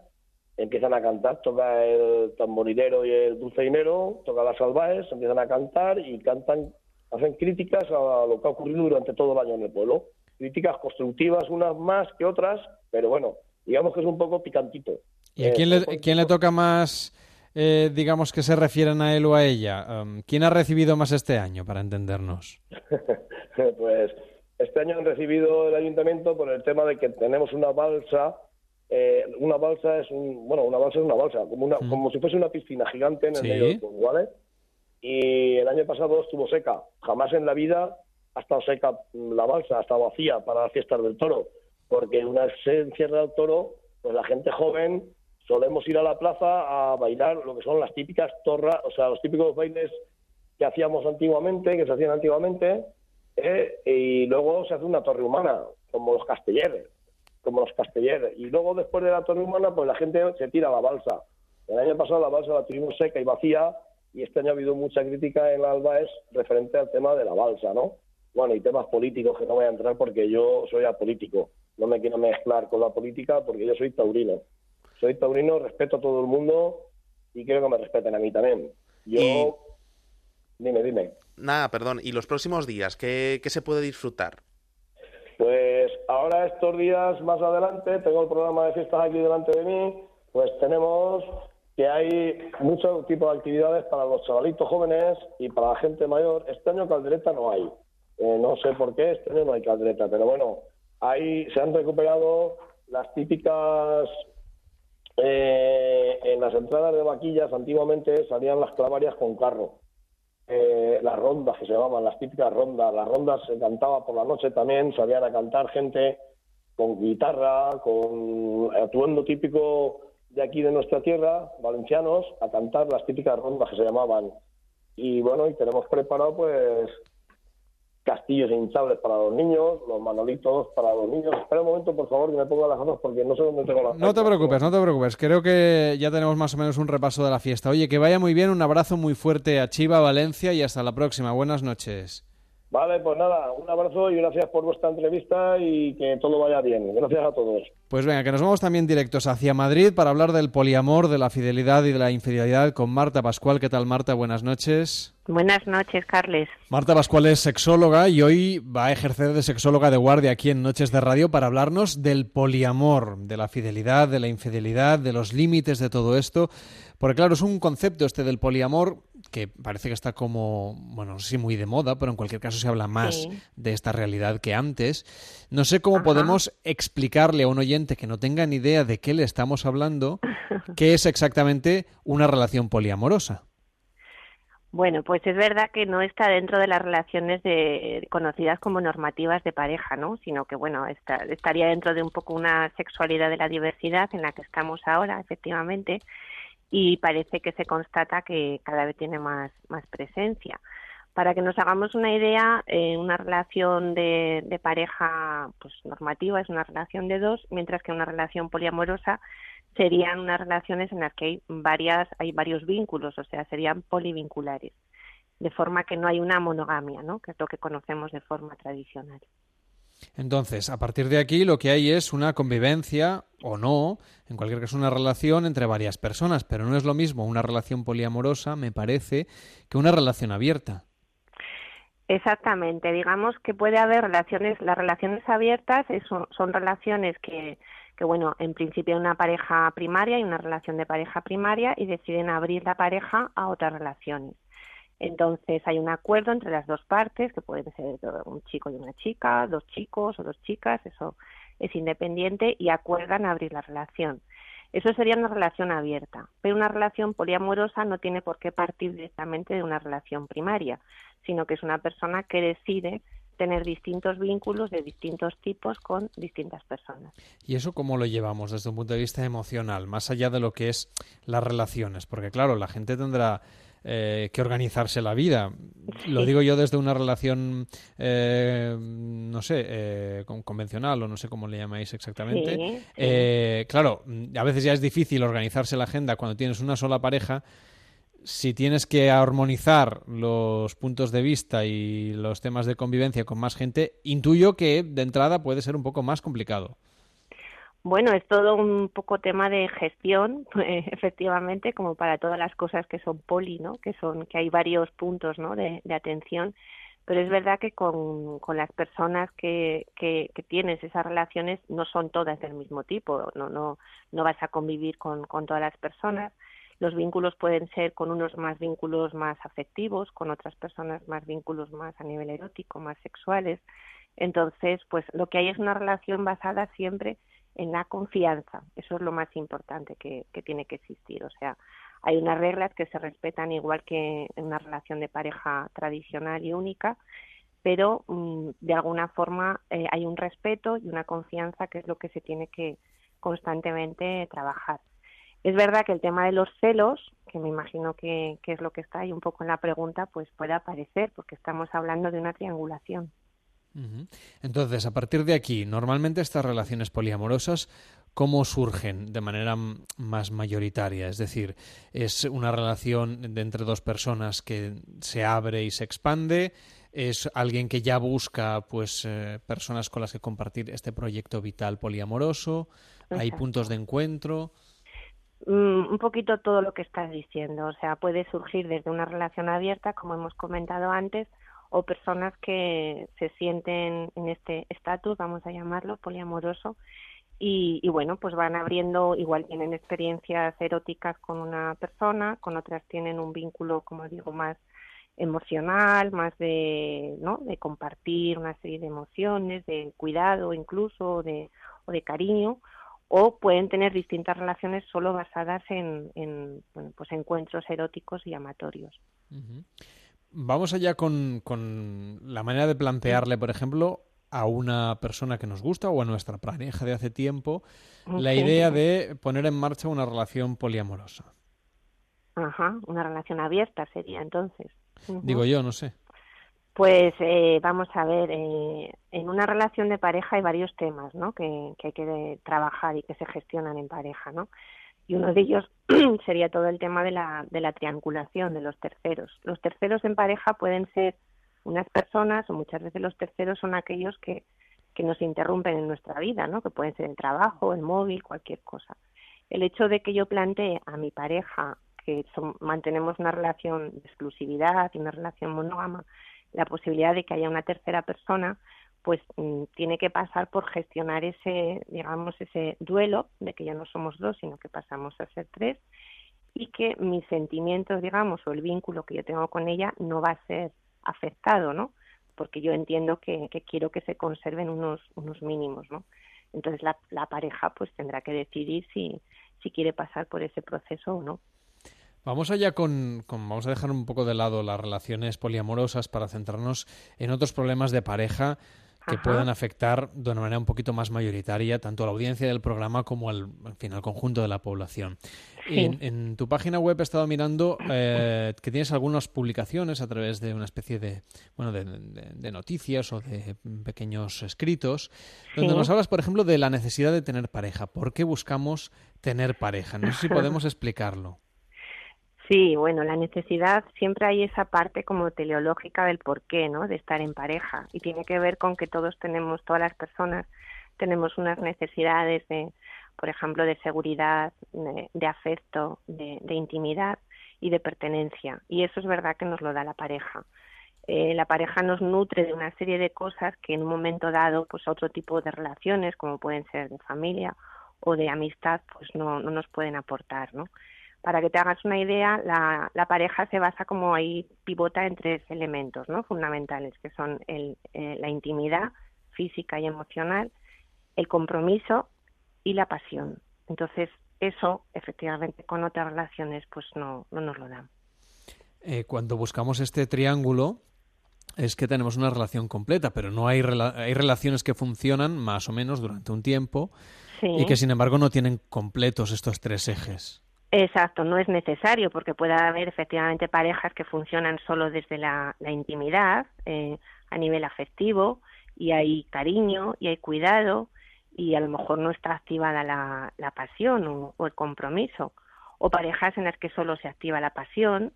empiezan a cantar, toca el tamborilero y el dulceinero, toca las albaes, empiezan a cantar y cantan, hacen críticas a lo que ha ocurrido durante todo el año en el pueblo. Críticas constructivas, unas más que otras, pero bueno, digamos que es un poco picantito. ¿Y a Eh, quién le, pues, quién le toca más, eh, digamos, que se refieren a él o a ella? Um, ¿Quién ha recibido más este año, para entendernos? [laughs] pues este año han recibido el ayuntamiento por el tema de que tenemos una balsa. eh, una balsa es un, bueno, una balsa es una balsa, como una, como si fuese una piscina gigante en el Sí. medio pueblo, ¿vale? Y el año pasado estuvo seca. Jamás en la vida ha estado seca la balsa, ha estado vacía para las fiestas del toro, porque una vez se encierra el toro, pues la gente joven solemos ir a la plaza a bailar lo que son las típicas torras, o sea, los típicos bailes que hacíamos antiguamente, que se hacían antiguamente, ¿eh? y luego se hace una torre humana, como los castelleres, como los castelleres. Y luego después de la torre humana, pues la gente se tira a la balsa. El año pasado la balsa la tuvimos seca y vacía, y este año ha habido mucha crítica en la Albaes referente al tema de la balsa, ¿no? Bueno, y temas políticos que no voy a entrar porque yo soy apolítico. No me quiero mezclar con la política porque yo soy taurino. Soy taurino, respeto a todo el mundo y quiero que me respeten a mí también. Yo... Dime, dime. Nada, perdón. ¿Y los próximos días qué, qué se puede disfrutar? Pues ahora estos días más adelante, tengo el programa de fiestas aquí delante de mí, pues tenemos que hay muchos tipos de actividades para los chavalitos jóvenes y para la gente mayor. Este año caldereta no hay. Eh, no sé por qué, este año no hay caldereta, pero bueno, ahí se han recuperado las típicas eh, en las entradas de vaquillas antiguamente salían las clavarias con carro. Eh, las rondas que se llamaban, las típicas rondas. Las rondas se cantaba por la noche también, salían a cantar gente con guitarra, con atuendo típico de aquí de nuestra tierra, valencianos, a cantar las típicas rondas que se llamaban. Y bueno, y tenemos preparado pues castillos hinchables para los niños, los manolitos para los niños. Espera un momento, por favor, que me ponga las gafas porque no sé dónde tengo las No te preocupes, no te preocupes. Creo que ya tenemos más o menos un repaso de la fiesta. Oye, que vaya muy bien, un abrazo muy fuerte a Chiva, Valencia y hasta la próxima. Buenas noches. Vale, pues nada, un abrazo y gracias por vuestra entrevista y que todo vaya bien. Gracias a todos. Pues venga, que nos vamos también directos hacia Madrid para hablar del poliamor, de la fidelidad y de la infidelidad con Marta Pascual. ¿Qué tal, Marta? Buenas noches. Buenas noches, Carles. Marta Pascual es sexóloga y hoy va a ejercer de sexóloga de guardia aquí en Noches de Radio para hablarnos del poliamor, de la fidelidad, de la infidelidad, de los límites de todo esto. Porque claro, es un concepto este del poliamor que parece que está como, bueno, no sé si muy de moda, pero en cualquier caso se habla más Sí. de esta realidad que antes. No sé cómo podemos explicarle a un oyente que no tenga ni idea de qué le estamos hablando, [laughs] qué es exactamente una relación poliamorosa. Bueno, pues es verdad que no está dentro de las relaciones de, conocidas como normativas de pareja, ¿no? Sino que, bueno, está- estaría dentro de un poco una sexualidad de la diversidad en la que estamos ahora, efectivamente, y parece que se constata que cada vez tiene más, más presencia. Para que nos hagamos una idea, eh, una relación de, de pareja pues normativa es una relación de dos, mientras que una relación poliamorosa serían unas relaciones en las que hay varias, hay varios vínculos, o sea, serían polivinculares, de forma que no hay una monogamia, ¿no? Que es lo que conocemos de forma tradicional. Entonces, a partir de aquí lo que hay es una convivencia o no, en cualquier caso una relación entre varias personas, pero no es lo mismo una relación poliamorosa, me parece, que una relación abierta. Exactamente, digamos que puede haber relaciones, las relaciones abiertas son, son relaciones que, que, bueno, en principio hay una pareja primaria y una relación de pareja primaria y deciden abrir la pareja a otras relaciones. Entonces hay un acuerdo entre las dos partes, que pueden ser un chico y una chica, dos chicos o dos chicas, eso es independiente y acuerdan abrir la relación. Eso sería una relación abierta, pero una relación poliamorosa no tiene por qué partir directamente de una relación primaria, sino que es una persona que decide tener distintos vínculos de distintos tipos con distintas personas. ¿Y eso cómo lo llevamos desde un punto de vista emocional, más allá de lo que es las relaciones? Porque claro, la gente tendrá eh, que organizarse la vida. Lo digo yo desde una relación, eh, no sé, eh, convencional o no sé cómo le llamáis exactamente. claro, a veces ya es difícil organizarse la agenda cuando tienes una sola pareja. Si tienes que armonizar los puntos de vista y los temas de convivencia con más gente, intuyo que de entrada puede ser un poco más complicado. Bueno, es todo un poco tema de gestión, [laughs] efectivamente, como para todas las cosas que son poli, ¿no? Que son que hay varios puntos, ¿no? De, atención, pero es verdad que con, con las personas que, que, que, tienes esas relaciones no son todas del mismo tipo, no no no vas a convivir con, con todas las personas. Los vínculos pueden ser con unos más vínculos más afectivos, con otras personas más vínculos más a nivel erótico, más sexuales. Entonces, pues lo que hay es una relación basada siempre en la confianza. Eso es lo más importante que, tiene que existir. O sea, hay unas reglas que se respetan igual que en una relación de pareja tradicional y única, pero mm, de alguna forma eh, hay un respeto y una confianza que es lo que se tiene que constantemente trabajar. Es verdad que el tema de los celos, que me imagino que, que es lo que está ahí un poco en la pregunta, pues puede aparecer, porque estamos hablando de una triangulación. Entonces, a partir de aquí, normalmente estas relaciones poliamorosas, ¿cómo surgen de manera más mayoritaria? Es decir, ¿es una relación de entre dos personas que se abre y se expande? ¿Es alguien que ya busca pues eh, personas con las que compartir este proyecto vital poliamoroso? ¿Hay puntos de encuentro? Mm, un poquito todo lo que estás diciendo. O sea, puede surgir desde una relación abierta, como hemos comentado antes, o personas que se sienten en este estatus, vamos a llamarlo, poliamoroso, y, bueno, pues van abriendo, igual tienen experiencias eróticas con una persona, con otras tienen un vínculo, como digo, más emocional, más de, ¿no? de compartir una serie de emociones, de cuidado incluso, de, o de cariño, o pueden tener distintas relaciones solo basadas en, en bueno, pues encuentros eróticos y amatorios. Vamos allá con, la manera de plantearle, por ejemplo, a una persona que nos gusta o a nuestra pareja de hace tiempo la idea de poner en marcha una relación poliamorosa. Ajá, una relación abierta sería entonces. Digo yo, no sé. Pues eh, vamos a ver, eh, en una relación de pareja hay varios temas, ¿no? Que, que hay que trabajar y que se gestionan en pareja, ¿no? Y uno de ellos [clears throat] sería todo el tema de la, de la triangulación de los terceros. Los terceros en pareja pueden ser unas personas o muchas veces los terceros son aquellos que, que nos interrumpen en nuestra vida, ¿no? que pueden ser el trabajo, el móvil, cualquier cosa. El hecho de que yo plantee a mi pareja que mantenemos una relación de exclusividad y una relación monógama, la posibilidad de que haya una tercera persona, pues mm, tiene que pasar por gestionar ese, digamos, ese duelo de que ya no somos dos, sino que pasamos a ser tres y que mis sentimientos, digamos, o el vínculo que yo tengo con ella no va a ser afectado, ¿no? Porque yo entiendo que, quiero que se conserven unos, unos mínimos, ¿no? Entonces la, la pareja pues tendrá que decidir si, si quiere pasar por ese proceso o no. Vamos allá con, con, Vamos a dejar un poco de lado las relaciones poliamorosas para centrarnos en otros problemas de pareja que puedan afectar de una manera un poquito más mayoritaria tanto a la audiencia del programa como al, fin, al conjunto de la población. En, tu página web he estado mirando eh, que tienes algunas publicaciones a través de una especie de, bueno, de, noticias o de pequeños escritos, donde nos hablas, por ejemplo, de la necesidad de tener pareja. ¿Por qué buscamos tener pareja? No sé si [laughs] podemos explicarlo. Sí, bueno, la necesidad, siempre hay esa parte como teleológica del porqué, ¿no? De estar en pareja. Y tiene que ver con que todos tenemos, todas las personas, tenemos unas necesidades de, por ejemplo, de seguridad, de, de afecto, de, de, intimidad y de pertenencia. Y eso es verdad que nos lo da la pareja. Eh, la pareja nos nutre de una serie de cosas que en un momento dado, pues otro tipo de relaciones, como pueden ser de familia o de amistad, pues no, no nos pueden aportar, ¿no? Para que te hagas una idea, la, la, pareja se basa como ahí, pivota en tres elementos ¿no? fundamentales, que son el, eh, la intimidad física y emocional, el compromiso y la pasión. Entonces, eso, efectivamente, con otras relaciones, pues no, no nos lo dan. Eh, cuando buscamos este triángulo, es que tenemos una relación completa, pero no hay, rela hay relaciones que funcionan más o menos durante un tiempo sí. y que, sin embargo, no tienen completos estos tres ejes. Exacto, no es necesario porque puede haber efectivamente parejas que funcionan solo desde la, intimidad, eh, a nivel afectivo, y hay cariño y hay cuidado, y a lo mejor no está activada la, la pasión o, o, el compromiso. O parejas en las que solo se activa la pasión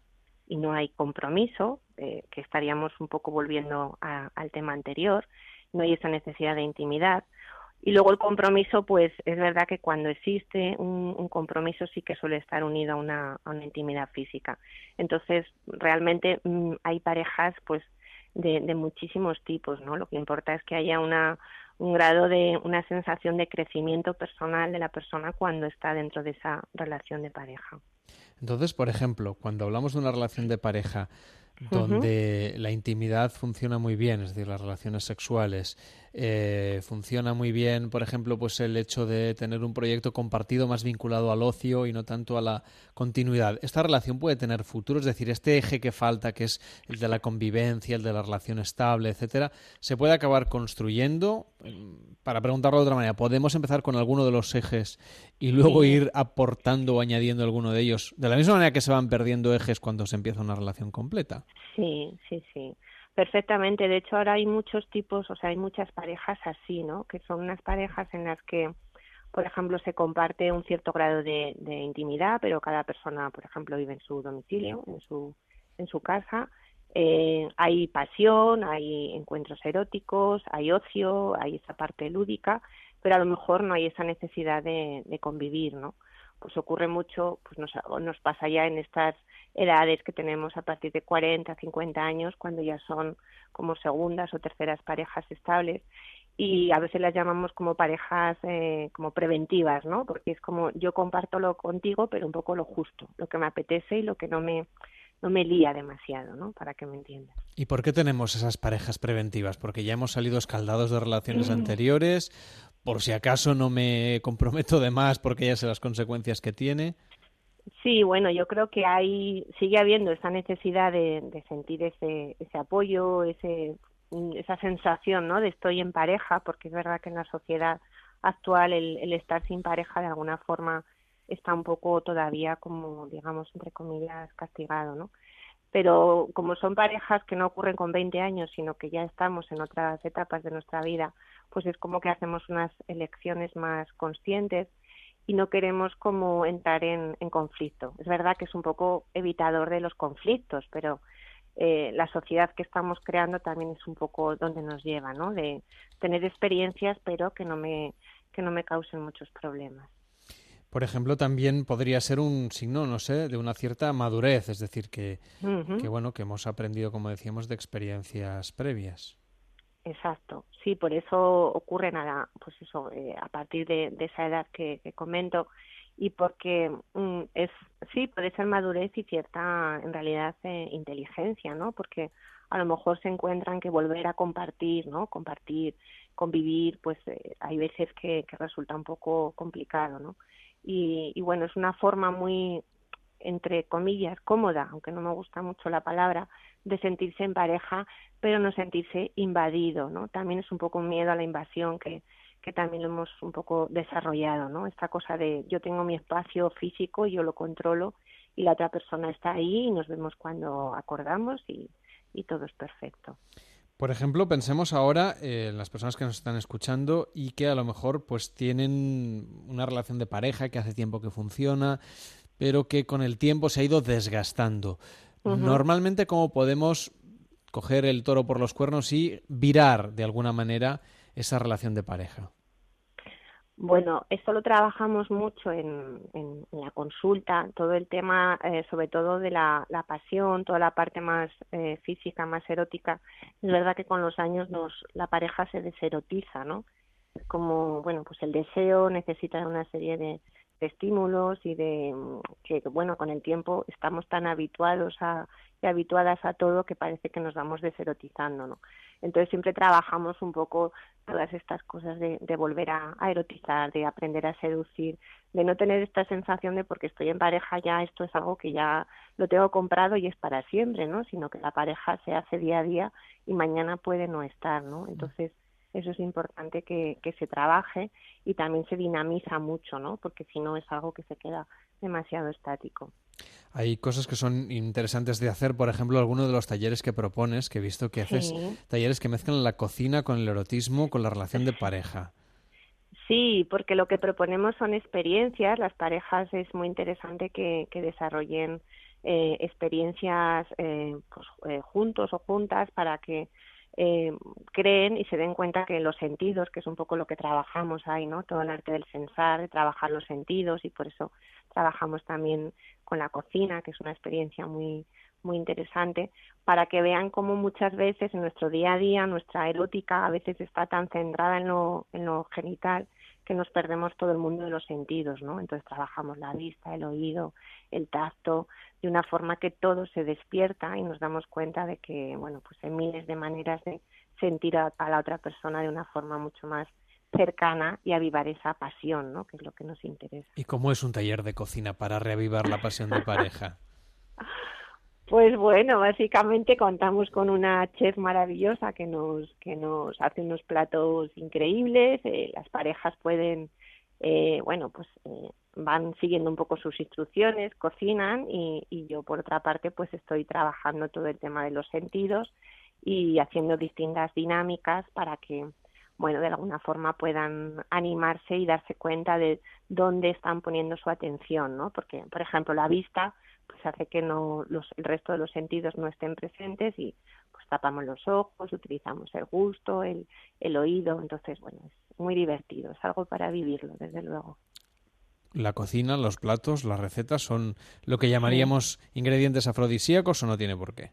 y no hay compromiso, eh, que estaríamos un poco volviendo a, al tema anterior, no hay esa necesidad de intimidad. Y luego el compromiso, pues es verdad que cuando existe un, compromiso sí que suele estar unido a una, intimidad física. Entonces, realmente mmm, hay parejas, pues, de, de, muchísimos tipos, ¿no? Lo que importa es que haya una, un grado de, una sensación de crecimiento personal de la persona cuando está dentro de esa relación de pareja. Entonces, por ejemplo, cuando hablamos de una relación de pareja, donde uh -huh. la intimidad funciona muy bien, es decir, las relaciones sexuales. Eh, funciona muy bien, por ejemplo, pues el hecho de tener un proyecto compartido más vinculado al ocio y no tanto a la continuidad. Esta relación puede tener futuro, es decir, este eje que falta, que es el de la convivencia, el de la relación estable, etcétera, se puede acabar construyendo. Para preguntarlo de otra manera, ¿podemos empezar con alguno de los ejes y luego sí. ir aportando o añadiendo alguno de ellos? De la misma manera que se van perdiendo ejes cuando se empieza una relación completa. Sí, sí, sí. Perfectamente. De hecho, ahora hay muchos tipos, o sea, hay muchas parejas así, ¿no? Que son unas parejas en las que, por ejemplo, se comparte un cierto grado de, intimidad, pero cada persona, por ejemplo, vive en su domicilio, en su, en su casa. Eh, hay pasión, hay encuentros eróticos, hay ocio, hay esa parte lúdica, pero a lo mejor no hay esa necesidad de, de convivir, ¿no? Pues ocurre mucho, pues nos, nos pasa ya en estas edades que tenemos a partir de 40, 50 años, cuando ya son como segundas o terceras parejas estables y a veces las llamamos como parejas eh, como preventivas, ¿no? Porque es como yo comparto lo contigo, pero un poco lo justo, lo que me apetece y lo que no me no me lía demasiado, ¿no? Para que me entiendas. ¿Y por qué tenemos esas parejas preventivas? Porque ya hemos salido escaldados de relaciones mm. anteriores, por si acaso no me comprometo de más porque ya sé las consecuencias que tiene. Sí, bueno, yo creo que hay sigue habiendo esa necesidad de, de sentir ese, ese apoyo, ese, esa sensación, ¿no? De estoy en pareja, porque es verdad que en la sociedad actual el, el estar sin pareja de alguna forma está un poco todavía como, digamos, entre comillas, castigado, ¿no? Pero como son parejas que no ocurren con 20 años, sino que ya estamos en otras etapas de nuestra vida, pues es como que hacemos unas elecciones más conscientes y no queremos como entrar en, en conflicto. Es verdad que es un poco evitador de los conflictos, pero eh, la sociedad que estamos creando también es un poco donde nos lleva, ¿no? De tener experiencias, pero que no me que no me causen muchos problemas. Por ejemplo, también podría ser un signo, no sé, de una cierta madurez, es decir, que, uh -huh. que bueno, que hemos aprendido, como decíamos, de experiencias previas. Exacto, sí, por eso ocurre nada, pues eso, eh, a partir de, esa edad que, que comento y porque mm, es sí puede ser madurez y cierta en realidad eh, inteligencia, ¿no? Porque a lo mejor se encuentran que volver a compartir, ¿no? Compartir, convivir, pues eh, hay veces que, que resulta un poco complicado, ¿no? Y, y bueno, es una forma muy entre comillas, cómoda, aunque no me gusta mucho la palabra, de sentirse en pareja, pero no sentirse invadido, ¿no? También es un poco un miedo a la invasión que, que también lo hemos un poco desarrollado, ¿no? Esta cosa de yo tengo mi espacio físico, yo lo controlo y la otra persona está ahí y nos vemos cuando acordamos y, y todo es perfecto. Por ejemplo, pensemos ahora eh, en las personas que nos están escuchando y que a lo mejor pues tienen una relación de pareja que hace tiempo que funciona, pero que con el tiempo se ha ido desgastando. Normalmente, ¿cómo podemos coger el toro por los cuernos y virar de alguna manera esa relación de pareja? Bueno, esto lo trabajamos mucho en, en- en la consulta, todo el tema, eh, sobre todo de la, la pasión, toda la parte más eh, física, más erótica. Es verdad que con los años nos, la pareja se deserotiza, ¿no? Como, bueno, pues el deseo necesita una serie de, de estímulos y de mm, que, bueno, con el tiempo estamos tan habituados a, y habituadas a todo que parece que nos vamos deserotizando, ¿no? Entonces siempre trabajamos un poco todas estas cosas de, de volver a, a erotizar, de aprender a seducir, de no tener esta sensación de porque estoy en pareja ya esto es algo que ya lo tengo comprado y es para siempre, ¿no? Sino que la pareja se hace día a día y mañana puede no estar, ¿no? Entonces eso es importante que, que se trabaje y también se dinamiza mucho, ¿no? Porque si no es algo que se queda demasiado estático. Hay cosas que son interesantes de hacer, por ejemplo, alguno de los talleres que propones, que he visto que haces Sí. talleres que mezclan la cocina con el erotismo, con la relación de pareja. Sí, porque lo que proponemos son experiencias. Las parejas es muy interesante que, que desarrollen eh, experiencias eh, pues, eh, juntos o juntas para que eh, creen y se den cuenta que los sentidos, que es un poco lo que trabajamos ahí, ¿no? Todo el arte del sensar, de trabajar los sentidos y por eso trabajamos también con la cocina, que es una experiencia muy muy interesante para que vean cómo muchas veces en nuestro día a día nuestra erótica a veces está tan centrada en lo, en lo genital que nos perdemos todo el mundo de los sentidos, ¿no? Entonces trabajamos la vista, el oído, el tacto, de una forma que todo se despierta y nos damos cuenta de que, bueno, pues hay miles de maneras de sentir a, a la otra persona de una forma mucho más cercana y avivar esa pasión, ¿no? Que es lo que nos interesa. ¿Y cómo es un taller de cocina para reavivar la pasión de pareja? [laughs] Pues bueno, básicamente contamos con una chef maravillosa que nos que nos hace unos platos increíbles. eh, las parejas pueden, eh, bueno, pues eh, van siguiendo un poco sus instrucciones, cocinan y, y yo por otra parte pues estoy trabajando todo el tema de los sentidos y haciendo distintas dinámicas para que bueno, de alguna forma puedan animarse y darse cuenta de dónde están poniendo su atención, ¿no? Porque, por ejemplo, la vista pues hace que no los, el resto de los sentidos no estén presentes y pues tapamos los ojos, utilizamos el gusto, el, el oído, entonces, bueno, es muy divertido, es algo para vivirlo, desde luego. ¿La cocina, los platos, las recetas son lo que llamaríamos ingredientes afrodisíacos o no tiene por qué?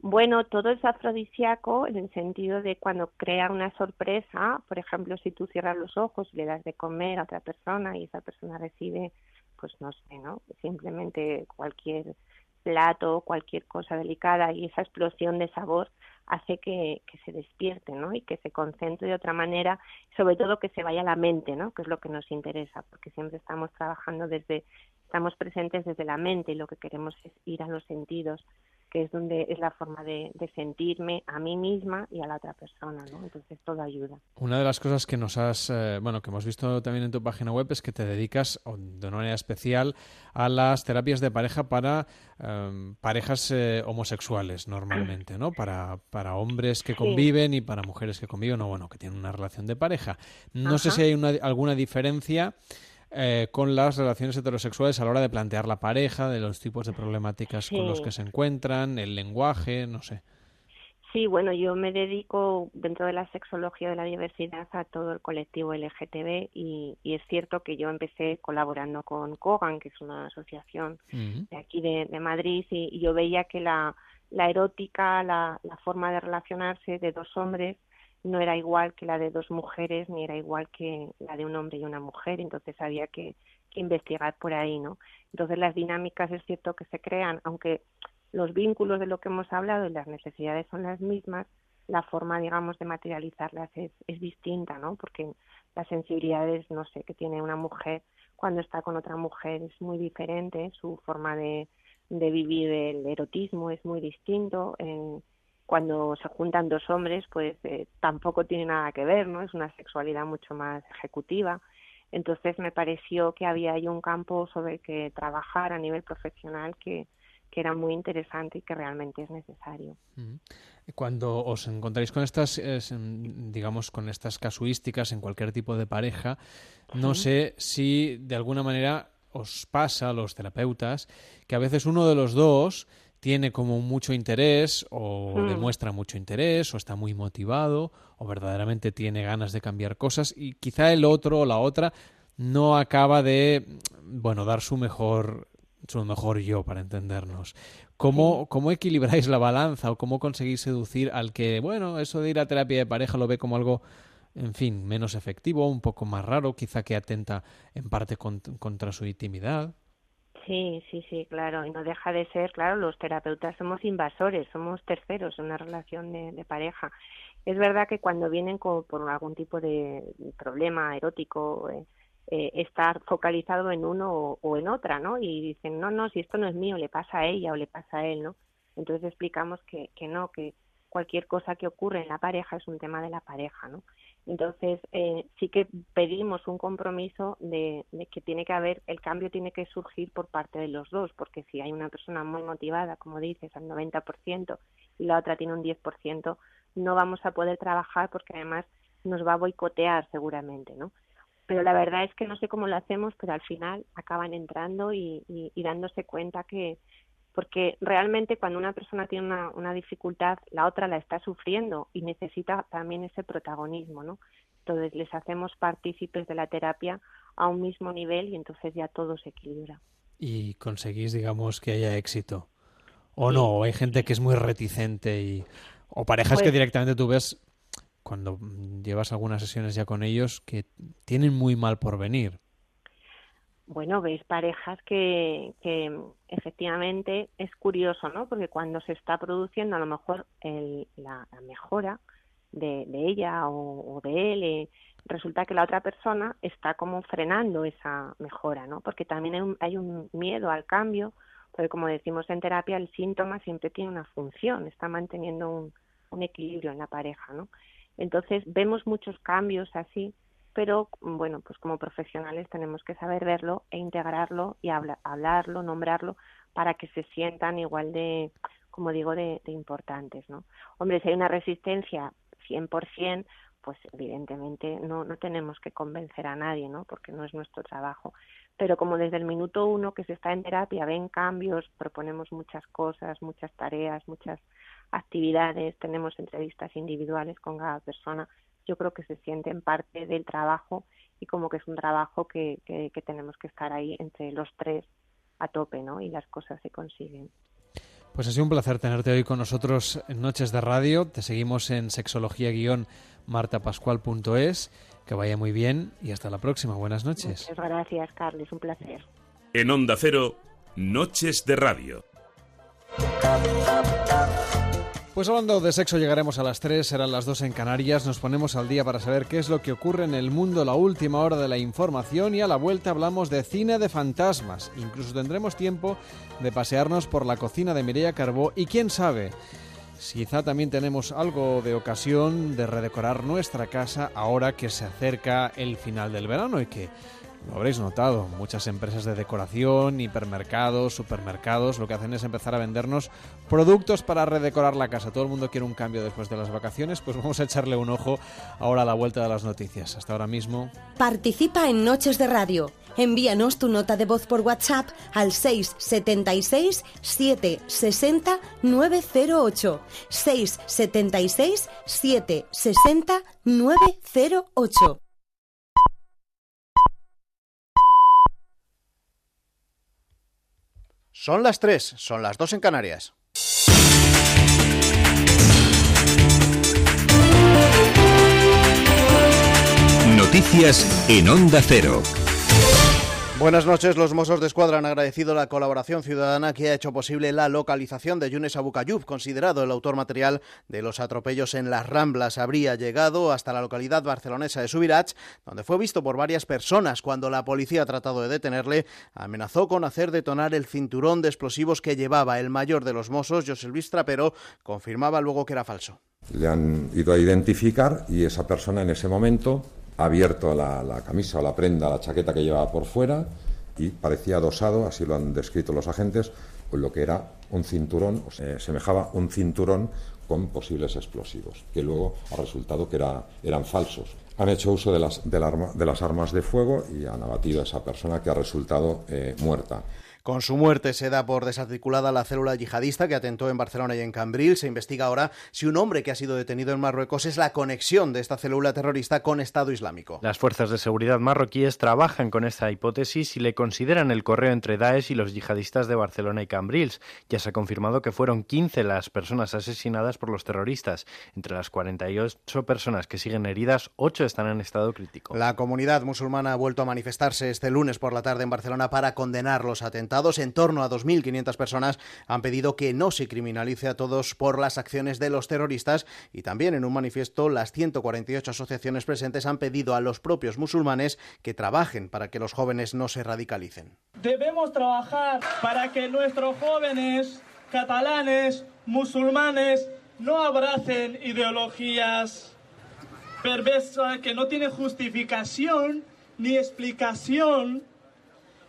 Bueno, todo es afrodisíaco en el sentido de cuando crea una sorpresa, por ejemplo, si tú cierras los ojos y le das de comer a otra persona y esa persona recibe, pues no sé, ¿no? Simplemente cualquier plato, cualquier cosa delicada y esa explosión de sabor hace que, que se despierte, ¿no? Y que se concentre de otra manera, sobre todo que se vaya a la mente, ¿no? Que es lo que nos interesa, porque siempre estamos trabajando desde, estamos presentes desde la mente y lo que queremos es ir a los sentidos que es donde es la forma de, de, sentirme a mí misma y a la otra persona, ¿no? Entonces todo ayuda. Una de las cosas que nos has, eh, bueno, que hemos visto también en tu página web es que te dedicas de una manera especial a las terapias de pareja para eh, parejas eh, homosexuales normalmente, ¿no? Para, para hombres que conviven sí. y para mujeres que conviven o bueno, que tienen una relación de pareja. No Ajá. sé si hay una, alguna diferencia eh, con las relaciones heterosexuales a la hora de plantear la pareja, de los tipos de problemáticas sí. con los que se encuentran, el lenguaje, no sé. Sí, bueno, yo me dedico dentro de la sexología de la diversidad a todo el colectivo LGTB y, y es cierto que yo empecé colaborando con Cogan, que es una asociación uh -huh. de aquí de, de Madrid, y, y, yo veía que la, la erótica, la, la forma de relacionarse de dos hombres no era igual que la de dos mujeres ni era igual que la de un hombre y una mujer, entonces había que, investigar por ahí, ¿no? Entonces las dinámicas es cierto que se crean, aunque los vínculos de lo que hemos hablado y las necesidades son las mismas, la forma, digamos, de materializarlas es, es distinta, ¿no? Porque las sensibilidades, no sé, que tiene una mujer cuando está con otra mujer es muy diferente, su forma de, de vivir el erotismo es muy distinto. Eh, cuando se juntan dos hombres, pues eh, tampoco tiene nada que ver, ¿no? Es una sexualidad mucho más ejecutiva. Entonces me pareció que había ahí un campo sobre el que trabajar a nivel profesional que, que era muy interesante y que realmente es necesario. Cuando os encontráis con estas, digamos, con estas casuísticas en cualquier tipo de pareja, no sé si de alguna manera os pasa a los terapeutas que a veces uno de los dos tiene como mucho interés o Mm. demuestra mucho interés o está muy motivado o verdaderamente tiene ganas de cambiar cosas y quizá el otro o la otra no acaba de bueno dar su mejor su mejor yo para entendernos. ¿Cómo, ¿Cómo equilibráis la balanza o cómo conseguís seducir al que, bueno, eso de ir a terapia de pareja lo ve como algo, en fin, menos efectivo, un poco más raro, quizá que atenta en parte con- contra su intimidad? Sí, sí, sí, claro. Y no deja de ser, claro, los terapeutas somos invasores, somos terceros en una relación de, de pareja. Es verdad que cuando vienen con- por algún tipo de problema erótico, eh, eh, estar focalizado en uno o, o en otra, ¿no? Y dicen, no, no, si esto no es mío, le pasa a ella o le pasa a él, ¿no? Entonces explicamos que, que no, que cualquier cosa que ocurre en la pareja es un tema de la pareja, ¿no? Entonces, eh, sí que pedimos un compromiso de, de que tiene que haber, el cambio tiene que surgir por parte de los dos, porque si hay una persona muy motivada, como dices, al 90% y la otra tiene un 10%, no vamos a poder trabajar porque además nos va a boicotear seguramente, ¿no? Pero la verdad es que no sé cómo lo hacemos, pero al final acaban entrando y, y- y dándose cuenta que, porque realmente cuando una persona tiene una, una dificultad, la otra la está sufriendo y necesita también ese protagonismo, ¿no? Entonces les hacemos partícipes de la terapia a un mismo nivel y entonces ya todo se equilibra. Y conseguís, digamos, que haya éxito. O no, o hay gente que es muy reticente y... O parejas que Pues- directamente tú ves cuando llevas algunas sesiones ya con ellos que tienen muy mal por venir. Bueno, ves parejas que, efectivamente es curioso, ¿no? Porque cuando se está produciendo a lo mejor el- la, mejora de, ella o, de él, eh, resulta que la otra persona está como frenando esa mejora, ¿no? Porque también hay un, hay un miedo al cambio, porque como decimos en terapia, el síntoma siempre tiene una función, está manteniendo un equilibrio en la pareja, ¿no? Entonces vemos muchos cambios así, pero bueno, pues como profesionales tenemos que saber verlo e integrarlo y habla- hablarlo, nombrarlo, para que se sientan igual de, como digo, de, de importantes, ¿no? Hombre, si hay una resistencia 100%, pues evidentemente no, no tenemos que convencer a nadie, ¿no? Porque no es nuestro trabajo. Pero como desde el minuto uno que se está en terapia ven cambios, proponemos muchas cosas, muchas tareas, muchas actividades, tenemos entrevistas individuales con cada persona, yo creo que se sienten parte del trabajo y como que es un trabajo que, que, que tenemos que estar ahí entre los tres a tope, ¿no? Y las cosas se consiguen. Pues ha sido un placer tenerte hoy con nosotros en Noches de Radio. Te seguimos en sexología-martapascual.es. Que vaya muy bien y hasta la próxima. Buenas noches. Muchas gracias, Carlos, un placer. En Onda Cero, Noches de Radio. Pues hablando de sexo llegaremos a las 3, serán las 2 en Canarias, nos ponemos al día para saber qué es lo que ocurre en el mundo, la última hora de la información y a la vuelta hablamos de cine de fantasmas. Incluso tendremos tiempo de pasearnos por la cocina de Mireia Carbó y quién sabe, quizá también tenemos algo de ocasión de redecorar nuestra casa ahora que se acerca el final del verano y que lo habréis notado, muchas empresas de decoración, hipermercados, supermercados, lo que hacen es empezar a vendernos productos para redecorar la casa. Todo el mundo quiere un cambio después de las vacaciones, pues vamos a echarle un ojo ahora a la vuelta de las noticias. Hasta ahora mismo. Participa en Noches de Radio. Envíanos tu nota de voz por WhatsApp al 676 760 908. 676 760 908. Son las 3, son las 2 en Canarias. Noticias en Onda Cero. Buenas noches. Los Mossos de Escuadra han agradecido la colaboración ciudadana que ha hecho posible la localización de Yunes Abucayub, considerado el autor material de los atropellos en las Ramblas. Habría llegado hasta la localidad barcelonesa de Subirats, donde fue visto por varias personas. Cuando la policía ha tratado de detenerle, amenazó con hacer detonar el cinturón de explosivos que llevaba el mayor de los Mossos, José Luis Trapero, confirmaba luego que era falso. Le han ido a identificar y esa persona en ese momento abierto la, la camisa o la prenda, la chaqueta que llevaba por fuera y parecía adosado, así lo han descrito los agentes, pues lo que era un cinturón, o sea, semejaba un cinturón con posibles explosivos, que luego ha resultado que era, eran falsos. Han hecho uso de las, de las armas de fuego y han abatido a esa persona que ha resultado eh, muerta. Con su muerte se da por desarticulada la célula yihadista que atentó en Barcelona y en Cambril. Se investiga ahora si un hombre que ha sido detenido en Marruecos es la conexión de esta célula terrorista con Estado Islámico. Las fuerzas de seguridad marroquíes trabajan con esta hipótesis y le consideran el correo entre Daesh y los yihadistas de Barcelona y Cambrils. Ya se ha confirmado que fueron 15 las personas asesinadas por los terroristas. Entre las 48 personas que siguen heridas, 8 están en estado crítico. La comunidad musulmana ha vuelto a manifestarse este lunes por la tarde en Barcelona para condenar los atentados en torno a 2.500 personas han pedido que no se criminalice a todos por las acciones de los terroristas y también en un manifiesto las 148 asociaciones presentes han pedido a los propios musulmanes que trabajen para que los jóvenes no se radicalicen. Debemos trabajar para que nuestros jóvenes catalanes, musulmanes, no abracen ideologías perversas que no tienen justificación ni explicación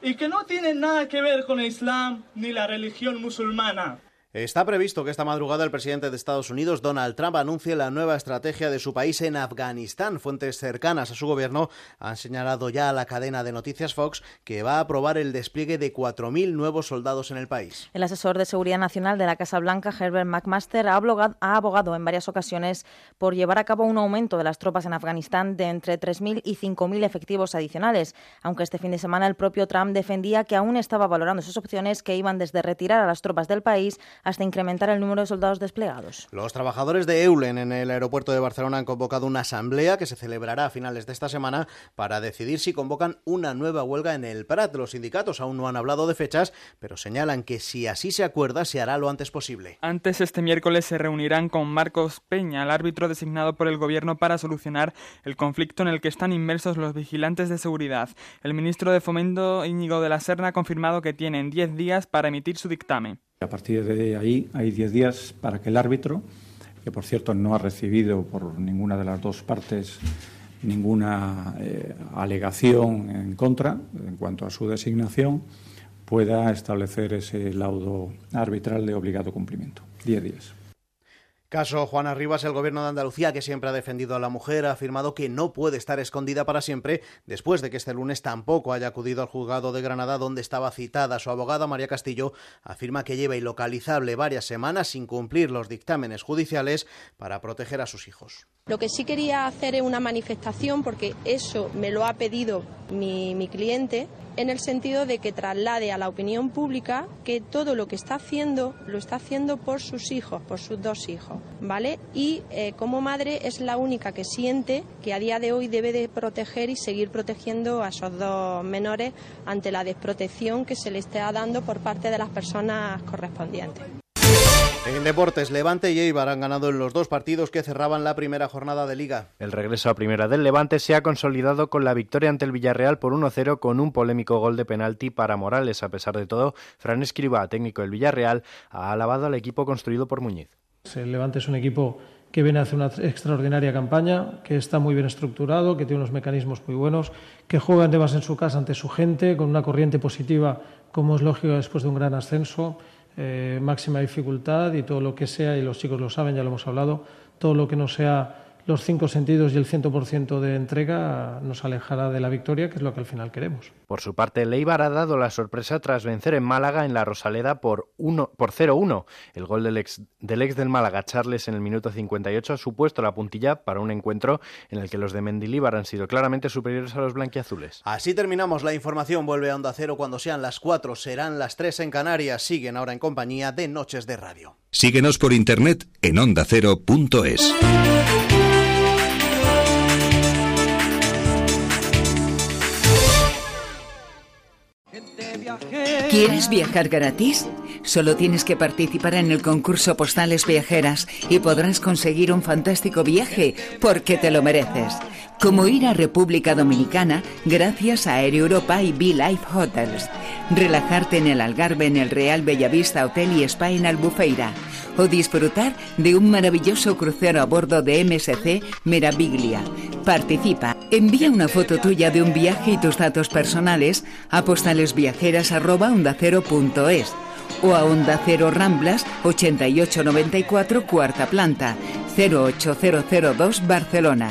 y que no tienen nada que ver con el Islam ni la religión musulmana. Está previsto que esta madrugada el presidente de Estados Unidos, Donald Trump, anuncie la nueva estrategia de su país en Afganistán. Fuentes cercanas a su gobierno han señalado ya a la cadena de noticias Fox que va a aprobar el despliegue de 4.000 nuevos soldados en el país. El asesor de Seguridad Nacional de la Casa Blanca, Herbert McMaster, ha, abogado en varias ocasiones por llevar a cabo un aumento de las tropas en Afganistán de entre 3.000 y 5.000 efectivos adicionales, aunque este fin de semana el propio Trump defendía que aún estaba valorando sus opciones que iban desde retirar a las tropas del país hasta incrementar el número de soldados desplegados. Los trabajadores de Eulen en el aeropuerto de Barcelona han convocado una asamblea que se celebrará a finales de esta semana para decidir si convocan una nueva huelga en el Prat. Los sindicatos aún no han hablado de fechas, pero señalan que si así se acuerda, se hará lo antes posible. Antes este miércoles se reunirán con Marcos Peña, el árbitro designado por el gobierno para solucionar el conflicto en el que están inmersos los vigilantes de seguridad. El ministro de Fomento, Íñigo de la Serna, ha confirmado que tienen 10 días para emitir su dictamen. A partir de ahí hay 10 días para que el árbitro, que por cierto no ha recibido por ninguna de las dos partes ninguna eh, alegación en contra en cuanto a su designación, pueda establecer ese laudo arbitral de obligado cumplimiento. 10 días. Caso Juana Rivas, el gobierno de Andalucía, que siempre ha defendido a la mujer, ha afirmado que no puede estar escondida para siempre después de que este lunes tampoco haya acudido al juzgado de Granada donde estaba citada. Su abogada, María Castillo, afirma que lleva ilocalizable varias semanas sin cumplir los dictámenes judiciales para proteger a sus hijos. Lo que sí quería hacer es una manifestación, porque eso me lo ha pedido mi, cliente, en el sentido de que traslade a la opinión pública que todo lo que está haciendo lo está haciendo por sus hijos, por sus dos hijos, ¿vale? Y eh, como madre es la única que siente que a día de hoy debe de proteger y seguir protegiendo a esos dos menores ante la desprotección que se le está dando por parte de las personas correspondientes. En deportes, Levante y Eibar han ganado en los dos partidos que cerraban la primera jornada de liga. El regreso a primera del Levante se ha consolidado con la victoria ante el Villarreal por 1-0 con un polémico gol de penalti para Morales. A pesar de todo, Fran Escriba, técnico del Villarreal, ha alabado al equipo construido por Muñiz. El Levante es un equipo que viene a hacer una extraordinaria campaña, que está muy bien estructurado, que tiene unos mecanismos muy buenos, que juega además en su casa ante su gente, con una corriente positiva, como es lógico después de un gran ascenso eh, máxima dificultad y todo lo que sea, y los chicos lo saben, ya lo hemos hablado, todo lo que no sea los cinco sentidos y el 100% de entrega nos alejará de la victoria, que es lo que al final queremos. Por su parte, Leibar ha dado la sorpresa tras vencer en Málaga en la Rosaleda por, por 0-1. El gol del ex, del ex del Málaga, Charles, en el minuto 58 ha supuesto la puntilla para un encuentro en el que los de Mendilíbar han sido claramente superiores a los blanquiazules. Así terminamos la información. Vuelve a Onda Cero cuando sean las 4, serán las 3 en Canarias. Siguen ahora en compañía de Noches de Radio. Síguenos por internet en ondacero.es. ¿Quieres viajar gratis? Solo tienes que participar en el concurso Postales Viajeras y podrás conseguir un fantástico viaje porque te lo mereces. Como ir a República Dominicana gracias a Air Europa y Be Life Hotels. Relajarte en el Algarve en el Real Bellavista Hotel y Spa en Albufeira. O disfrutar de un maravilloso crucero a bordo de MSC Meraviglia. Participa. Envía una foto tuya de un viaje y tus datos personales a postalesviajeras.es o a Onda Cero Ramblas 8894 cuarta planta 08002 Barcelona.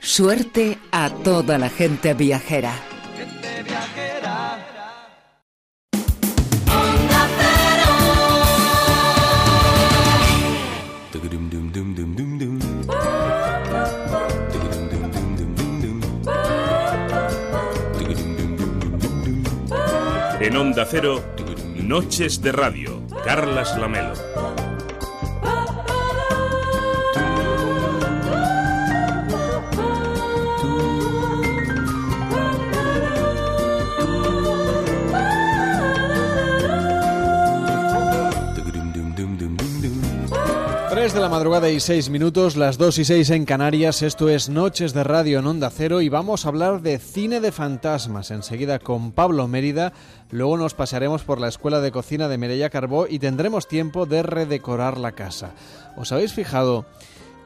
Suerte a toda la gente viajera. En Onda Cero, Noches de Radio, Carlas Lamelo. Tres de la madrugada y seis minutos, las dos y seis en Canarias. Esto es Noches de Radio en Onda Cero y vamos a hablar de cine de fantasmas. Enseguida con Pablo Mérida. Luego nos pasaremos por la Escuela de Cocina de Mireia Carbó y tendremos tiempo de redecorar la casa. ¿Os habéis fijado?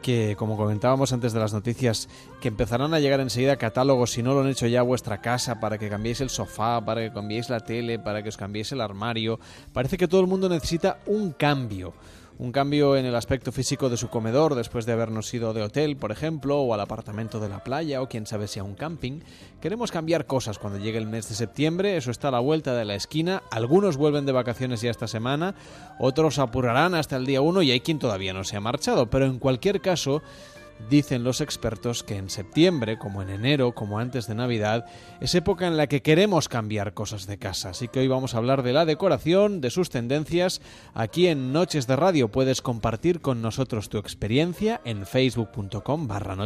que, como comentábamos antes de las noticias, que empezarán a llegar enseguida catálogos, si no lo han hecho ya vuestra casa, para que cambiéis el sofá, para que cambiéis la tele, para que os cambiéis el armario. Parece que todo el mundo necesita un cambio. Un cambio en el aspecto físico de su comedor después de habernos ido de hotel, por ejemplo, o al apartamento de la playa, o quién sabe si a un camping. Queremos cambiar cosas cuando llegue el mes de septiembre, eso está a la vuelta de la esquina. Algunos vuelven de vacaciones ya esta semana, otros apurarán hasta el día 1 y hay quien todavía no se ha marchado. Pero en cualquier caso, Dicen los expertos que en septiembre, como en enero, como antes de Navidad, es época en la que queremos cambiar cosas de casa. Así que hoy vamos a hablar de la decoración, de sus tendencias. Aquí en Noches de Radio puedes compartir con nosotros tu experiencia en facebook.com barra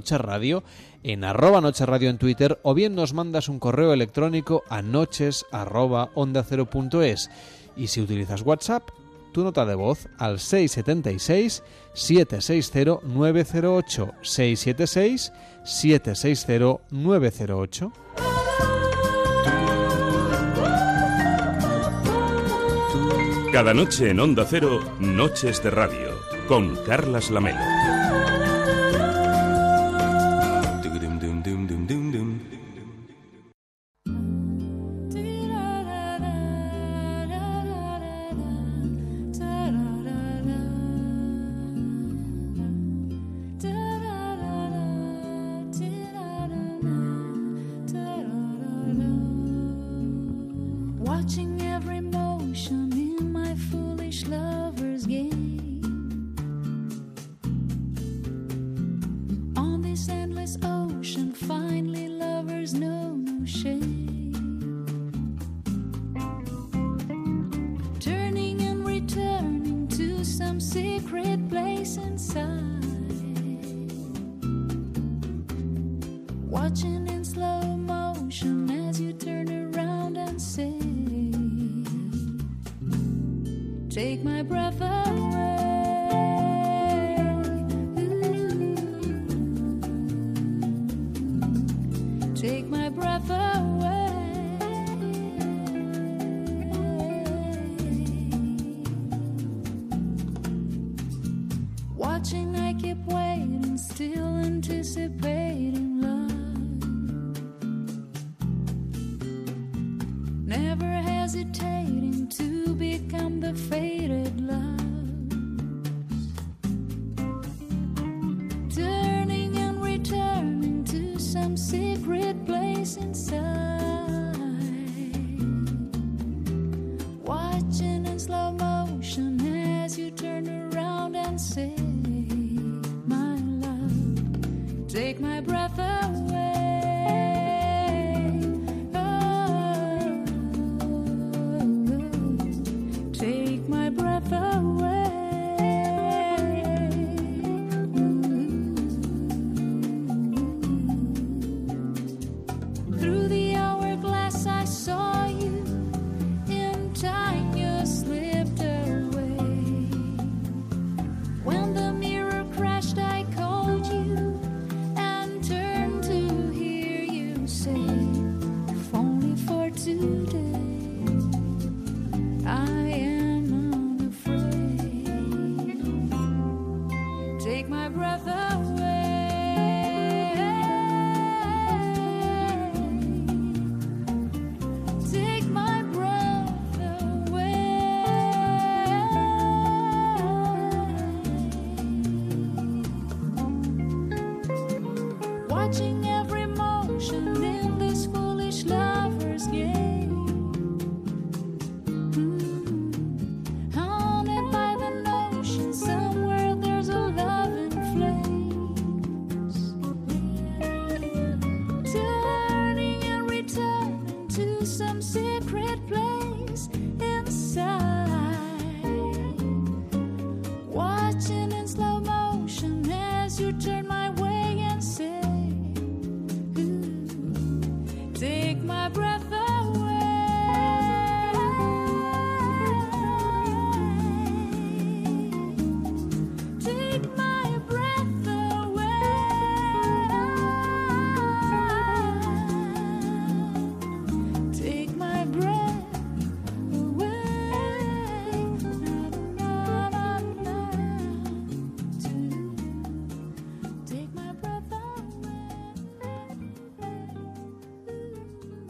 en arroba Noche Radio en Twitter o bien nos mandas un correo electrónico a noches arroba onda. Y si utilizas WhatsApp, tu nota de voz al 676 760 908 676 760 908. Cada noche en Onda Cero, Noches de Radio, con Carlas Lamelo. Ocean, finally lovers know no shame. Turning and returning to some secret place inside. Watching in slow motion as you turn around and say, Take my breath away. over take my breath away.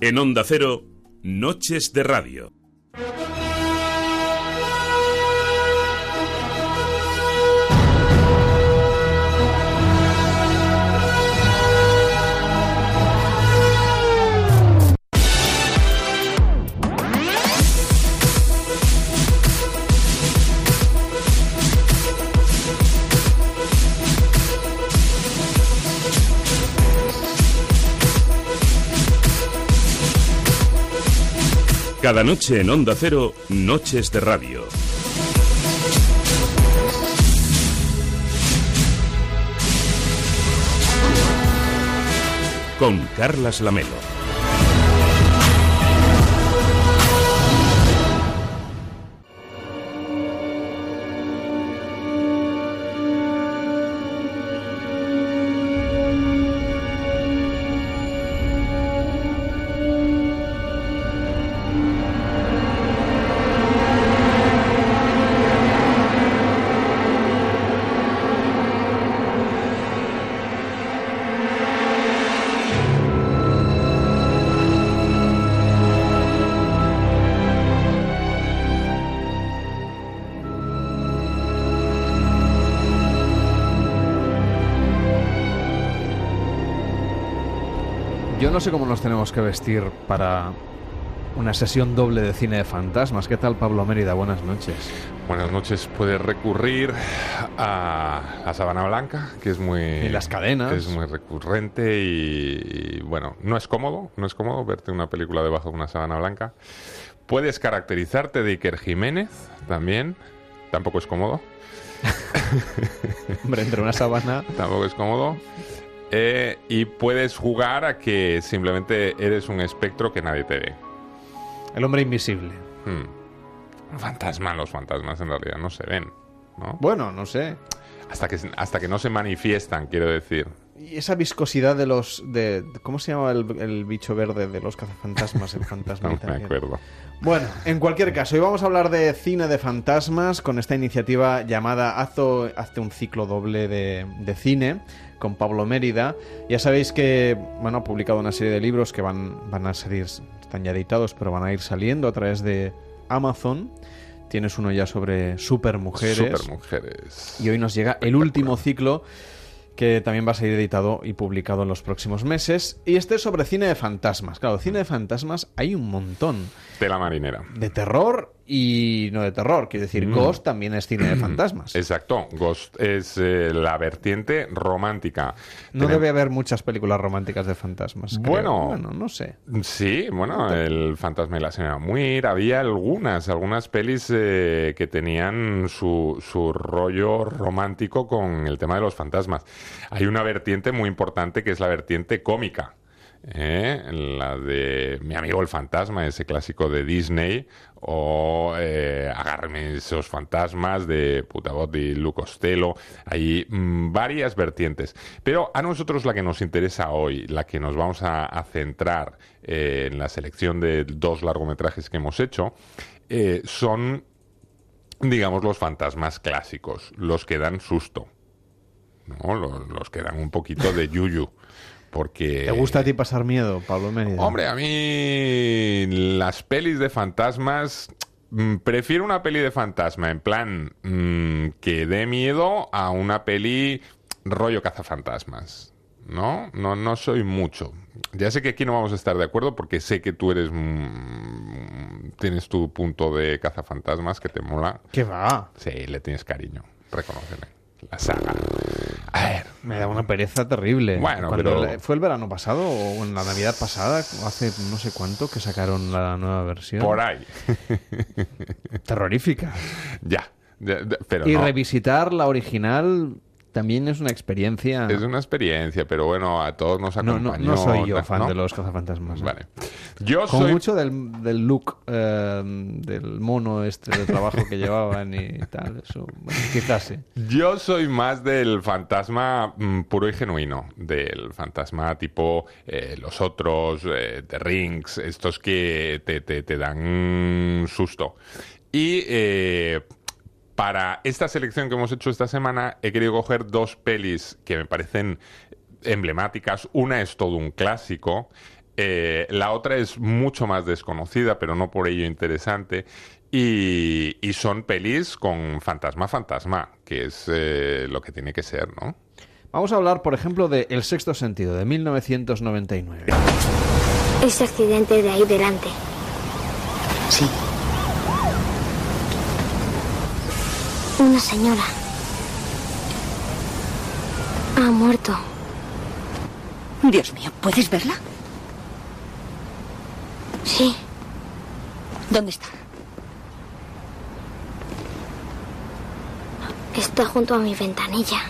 En Onda Cero, Noches de Radio. Cada noche en Onda Cero, Noches de Radio. Con Carlas Lamelo. No sé cómo nos tenemos que vestir para una sesión doble de cine de fantasmas. ¿Qué tal, Pablo Mérida? Buenas noches. Buenas noches. Puedes recurrir a la sábana blanca, que es muy... Y las cadenas. Es muy recurrente y, y, bueno, no es cómodo, no es cómodo verte una película debajo de una sábana blanca. Puedes caracterizarte de Iker Jiménez también, tampoco es cómodo. [laughs] Hombre, entre una sábana... tampoco es cómodo. Eh, y puedes jugar a que simplemente eres un espectro que nadie te ve. El hombre invisible. Hmm. Fantasma, los fantasmas en realidad no se ven, ¿no? Bueno, no sé. Hasta que, hasta que no se manifiestan, quiero decir. Y esa viscosidad de los... De, ¿Cómo se llama el, el bicho verde de los cazafantasmas? El fantasma [laughs] no me acuerdo. Bueno, en cualquier caso, hoy vamos a hablar de cine de fantasmas con esta iniciativa llamada hazte un ciclo doble de, de, cine con Pablo Mérida. Ya sabéis que bueno, ha publicado una serie de libros que van, van a salir, están ya editados, pero van a ir saliendo a través de Amazon. Tienes uno ya sobre supermujeres. Supermujeres. Y hoy nos llega el último ciclo que también va a ser editado y publicado en los próximos meses. Y este es sobre cine de fantasmas. Claro, cine de fantasmas hay un montón. De la marinera. De terror y no de terror. Quiero decir, mm. Ghost también es cine de fantasmas. Exacto. Ghost es eh, la vertiente romántica. No Tenem... debe haber muchas películas románticas de fantasmas. Bueno, bueno, no sé. Sí, bueno, el fantasma y la señora Muir. Había algunas, algunas pelis eh, que tenían su, su rollo romántico con el tema de los fantasmas. Hay una vertiente muy importante que es la vertiente cómica. ¿Eh? la de Mi amigo el fantasma, ese clásico de Disney, o eh, esos fantasmas de Putabot y Lu Costello. Hay mmm, varias vertientes. Pero a nosotros la que nos interesa hoy, la que nos vamos a, a centrar eh, en la selección de dos largometrajes que hemos hecho, eh, son, digamos, los fantasmas clásicos, los que dan susto. ¿no? Los, los que dan un poquito de yuyu. Porque... ¿Te gusta a ti pasar miedo, Pablo Mérida? Hombre, a mí las pelis de fantasmas... Mmm, prefiero una peli de fantasma en plan mmm, que dé miedo a una peli rollo cazafantasmas. ¿no? No, no soy mucho. Ya sé que aquí no vamos a estar de acuerdo porque sé que tú eres. mm, tienes tu punto de cazafantasmas que te mola. ¿Qué va? Sí, le tienes cariño. Reconóceme. La saga. A ver. Me da una pereza terrible. Bueno, pero- ¿Fue el verano pasado o en la Navidad pasada? Hace no sé cuánto que sacaron la nueva versión. Por ahí. Terrorífica. [laughs] ya. De- de- pero y no. revisitar la original también es una experiencia. Es una experiencia, pero bueno, a todos nos No, acompañó. no, no soy yo fan ¿no? de los cazafantasmas. ¿no? Vale. Yo Como soy mucho del, del look eh, del mono este de trabajo que [laughs] llevaban y tal. Eso, bueno, quizás sí. Yo soy más del fantasma mm, puro y genuino, del fantasma tipo eh, los otros, eh, The Rings, estos que te, te- te dan susto. Y eh, para esta selección que hemos hecho esta semana he querido coger dos pelis que me parecen emblemáticas. Una es todo un clásico. eh, la otra es mucho más desconocida, pero no por ello interesante. Y, y son pelis con fantasma, fantasma, que es eh, lo que tiene que ser, ¿no? Vamos a hablar, por ejemplo, de El sexto sentido, de 1999. Ese accidente de ahí delante. Sí. Una señora. Ha muerto. Dios mío, ¿puedes verla? Sí. ¿Dónde está? Está junto a mi ventanilla.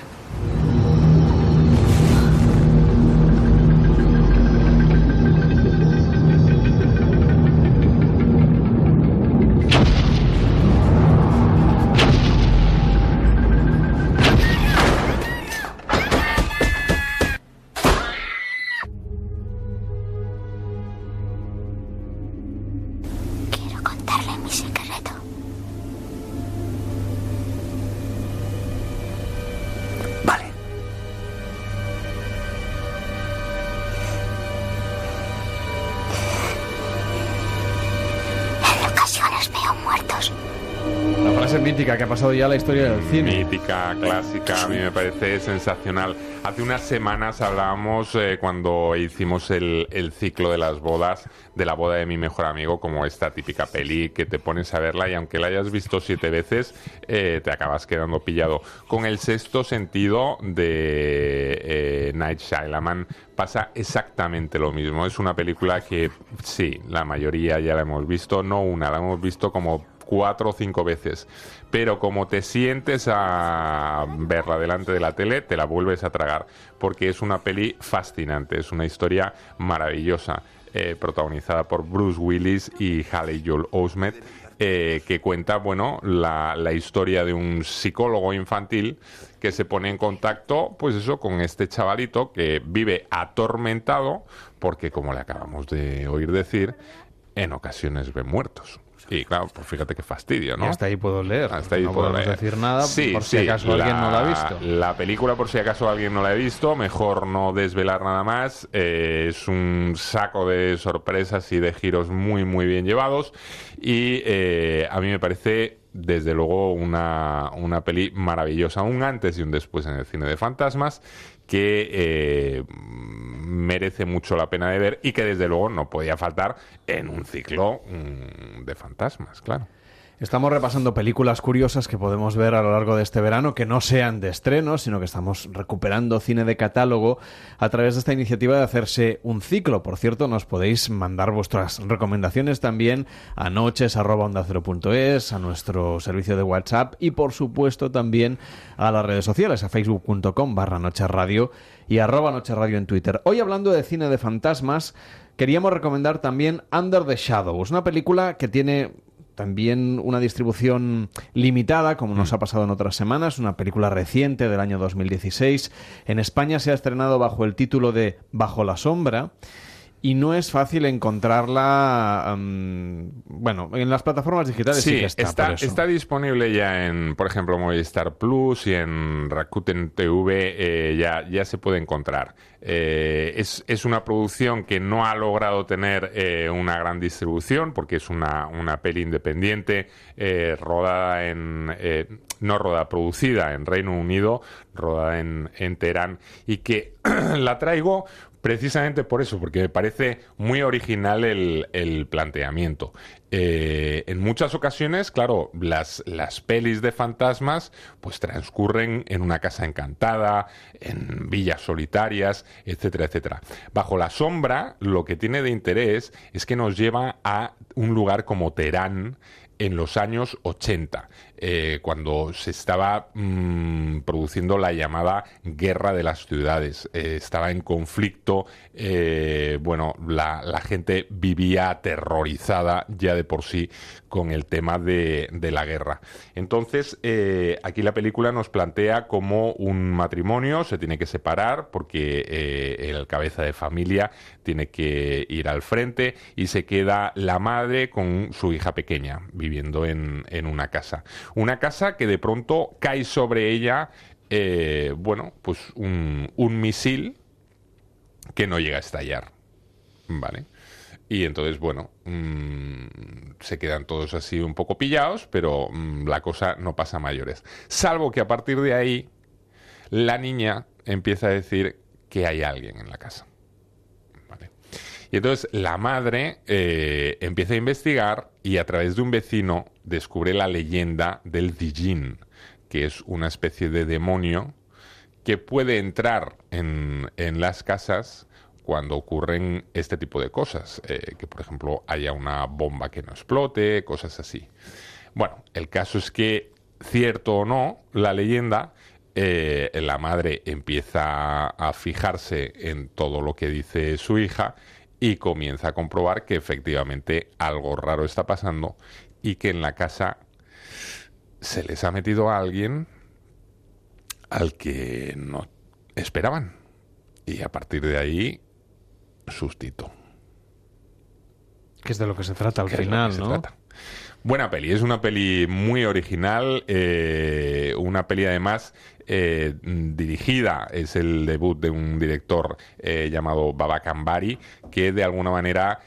Ya la historia del cine. Mítica, clásica, a mí me parece sensacional. Hace unas semanas hablábamos eh, cuando hicimos el, el ciclo de las bodas, de la boda de mi mejor amigo, como esta típica peli que te pones a verla y aunque la hayas visto siete veces, eh, te acabas quedando pillado. Con el sexto sentido de eh, Night Shyamalan pasa exactamente lo mismo. Es una película que sí, la mayoría ya la hemos visto, no una, la hemos visto como cuatro o cinco veces. Pero como te sientes a verla delante de la tele, te la vuelves a tragar. Porque es una peli fascinante, es una historia maravillosa, eh, protagonizada por Bruce Willis y Haley Joel Osment. eh, que cuenta, bueno, la, la historia de un psicólogo infantil que se pone en contacto, pues eso, con este chavalito que vive atormentado porque, como le acabamos de oír decir, en ocasiones ve muertos. Y claro, pues fíjate qué fastidio, ¿no? Y hasta ahí puedo leer. Hasta ahí no puedo leer. decir nada Sí, por si acaso alguien no la ha visto. La película, por si acaso alguien no la ha visto, mejor no desvelar nada más. Eh, es un saco de sorpresas y de giros muy, muy bien llevados. Y eh, a mí me parece, desde luego, una, una peli maravillosa, un antes y un después en el cine de fantasmas que eh, merece mucho la pena de ver y que desde luego no podía faltar en un ciclo mm, de fantasmas, claro. Estamos repasando películas curiosas que podemos ver a lo largo de este verano, que no sean de estreno, sino que estamos recuperando cine de catálogo a través de esta iniciativa de hacerse un ciclo. Por cierto, nos podéis mandar vuestras recomendaciones también a noches.onda0.es, a nuestro servicio de WhatsApp y, por supuesto, también a las redes sociales, a facebook.com barra Noche Radio y arroba Noche Radio en Twitter. Hoy hablando de cine de fantasmas, queríamos recomendar también Under the Shadows, una película que tiene también una distribución limitada, como nos ha pasado en otras semanas, una película reciente del año 2016. En España se ha estrenado bajo el título de Bajo la sombra. Y no es fácil encontrarla, bueno, en las plataformas digitales sí, que está, eso. está disponible ya en, por ejemplo, Movistar Plus y en Rakuten TV eh, ya, ya se puede encontrar. Eh, es, es una producción que no ha logrado tener eh, una gran distribución porque es una, una peli independiente eh, rodada en... eh, no rodada, producida en Reino Unido, rodada en, en Teherán y que [clears throat] la traigo precisamente por eso, porque me parece muy original el, el planteamiento. Eh, en muchas ocasiones, claro, las, las pelis de fantasmas pues transcurren en una casa encantada, en villas solitarias, etcétera, etcétera. Bajo la sombra, lo que tiene de interés es que nos lleva a un lugar como Teherán, en los años 80, eh, cuando se estaba mm, produciendo la llamada guerra de las ciudades. Eh, estaba en conflicto, eh, bueno, la, gente vivía aterrorizada ya de por sí con el tema de, la guerra. Entonces, aquí la película nos plantea como un matrimonio se tiene que separar porque el cabeza de familia tiene que ir al frente y se queda la madre con su hija pequeña viviendo en, una casa. Una casa que de pronto cae sobre ella, eh, bueno, pues un misil que no llega a estallar. ¿Vale? Y entonces, bueno, mmm, se quedan todos así un poco pillados, pero mmm, la cosa no pasa mayores. Salvo que a partir de ahí, la niña empieza a decir que hay alguien en la casa. ¿Vale? Y entonces la madre eh, empieza a investigar y a través de un vecino descubre la leyenda del Dijin, que es una especie de demonio que puede entrar en, en las casas cuando ocurren este tipo de cosas, eh, que por ejemplo haya una bomba que no explote, cosas así. Bueno, el caso es que, cierto o no, la leyenda, eh, la madre empieza a fijarse en todo lo que dice su hija y comienza a comprobar que efectivamente algo raro está pasando y que en la casa se les ha metido a alguien al que no esperaban. Y a partir de ahí, sustito. Que es de lo que se trata al final, ¿no? Buena peli, es una peli muy original, eh, una peli además eh, dirigida, es el debut de un director eh, llamado Baba Kambari, que de alguna manera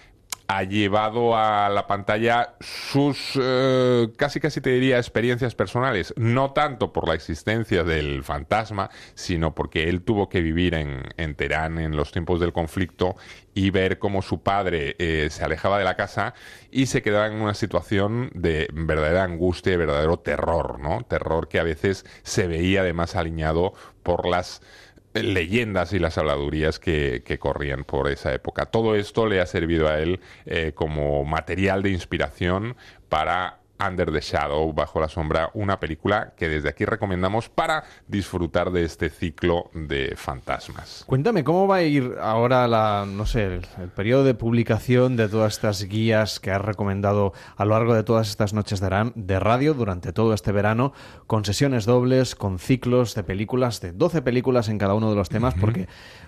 ha llevado a la pantalla sus eh, casi casi te diría experiencias personales, no tanto por la existencia del fantasma, sino porque él tuvo que vivir en, en Teherán en los tiempos del conflicto y ver cómo su padre eh, se alejaba de la casa y se quedaba en una situación de verdadera angustia y verdadero terror, ¿no? Terror que a veces se veía además alineado por las leyendas y las habladurías que, que, corrían por esa época. Todo esto le ha servido a él eh, como material de inspiración para Under the Shadow, Bajo la Sombra, una película que desde aquí recomendamos para disfrutar de este ciclo de fantasmas. Cuéntame, ¿cómo va a ir ahora la, no sé, el, el periodo de publicación de todas estas guías que has recomendado a lo largo de todas estas noches de, de radio durante todo este verano, con sesiones dobles, con ciclos de películas, de 12 películas en cada uno de los temas, uh -huh. porque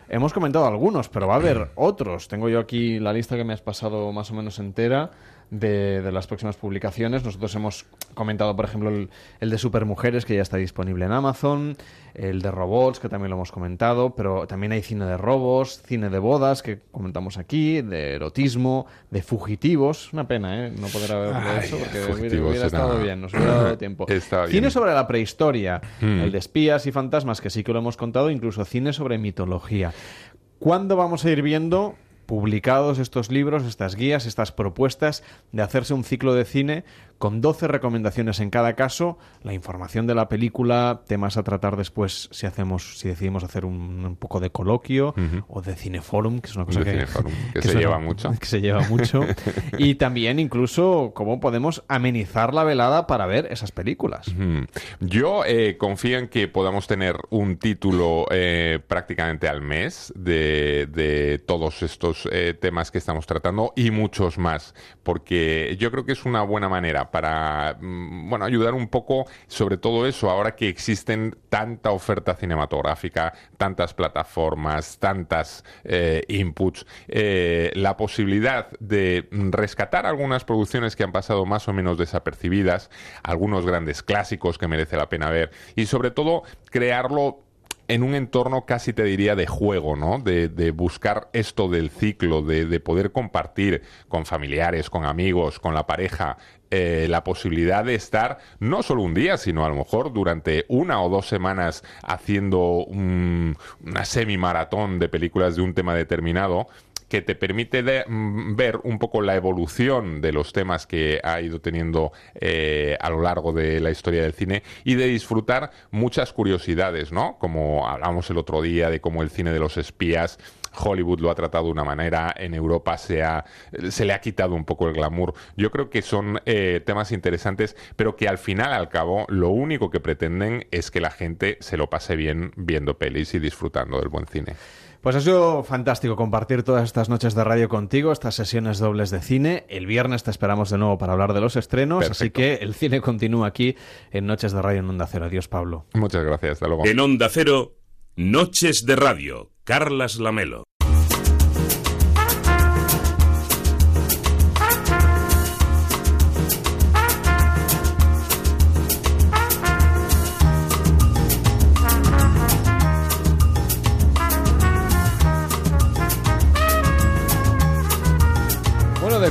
hemos comentado algunos, pero va a haber otros. Tengo yo aquí la lista que me has pasado más o menos entera de, de, las próximas publicaciones. Nosotros hemos comentado, por ejemplo, el, el, de Supermujeres, que ya está disponible en Amazon, el de robots, que también lo hemos comentado, pero también hay cine de robos, cine de bodas, que comentamos aquí, de erotismo, de fugitivos. Una pena, ¿eh? No poder haberlo Ay, hecho, porque hubiera, hubiera estado bien, nos hubiera dado [laughs] tiempo. Está cine bien. sobre la prehistoria, Mm. el de espías y fantasmas, que sí que lo hemos contado, incluso cine sobre mitología. ¿Cuándo vamos a ir viendo publicados estos libros, estas guías, estas propuestas de hacerse un ciclo de cine con 12 recomendaciones en cada caso, la información de la película, temas a tratar después si hacemos, si decidimos hacer un, un poco de coloquio uh -huh. o de cineforum, que es una cosa de que, cineforum, [laughs] que, [laughs] que se lleva mucho. Que se lleva mucho. y también incluso cómo podemos amenizar la velada para ver esas películas. Uh -huh. Yo eh, confío en que podamos tener un título eh, prácticamente al mes de, de todos estos eh, temas que estamos tratando y muchos más, porque yo creo que es una buena manera para mm, bueno, ayudar un poco sobre todo eso, ahora que existen tanta oferta cinematográfica, tantas plataformas, tantas eh, inputs, eh, la posibilidad de rescatar algunas producciones que han pasado más o menos desapercibidas, algunos grandes clásicos que merece la pena ver y sobre todo crearlo en un entorno casi te diría de juego, ¿no? De, de buscar esto del ciclo, de, de poder compartir con familiares, con amigos, con la pareja, eh, la posibilidad de estar no solo un día, sino a lo mejor durante una o dos semanas haciendo un- una semi-maratón de películas de un tema determinado que te permite de- mm, ver un poco la evolución de los temas que ha ido teniendo eh, a lo largo de la historia del cine y de disfrutar muchas curiosidades, ¿no? Como hablamos el otro día de cómo el cine de los espías Hollywood lo ha tratado de una manera, en Europa se, ha, se le ha quitado un poco el glamour. Yo creo que son eh, temas interesantes, pero que al final, al cabo, lo único que pretenden es que la gente se lo pase bien viendo pelis y disfrutando del buen cine. Pues ha sido fantástico compartir todas estas noches de radio contigo, estas sesiones dobles de cine. El viernes te esperamos de nuevo para hablar de los estrenos, así que el cine continúa aquí en Noches de Radio en Onda Cero. Adiós, Pablo. Muchas gracias, hasta luego. En Onda Cero, Noches de Radio, Carlas Lamelo.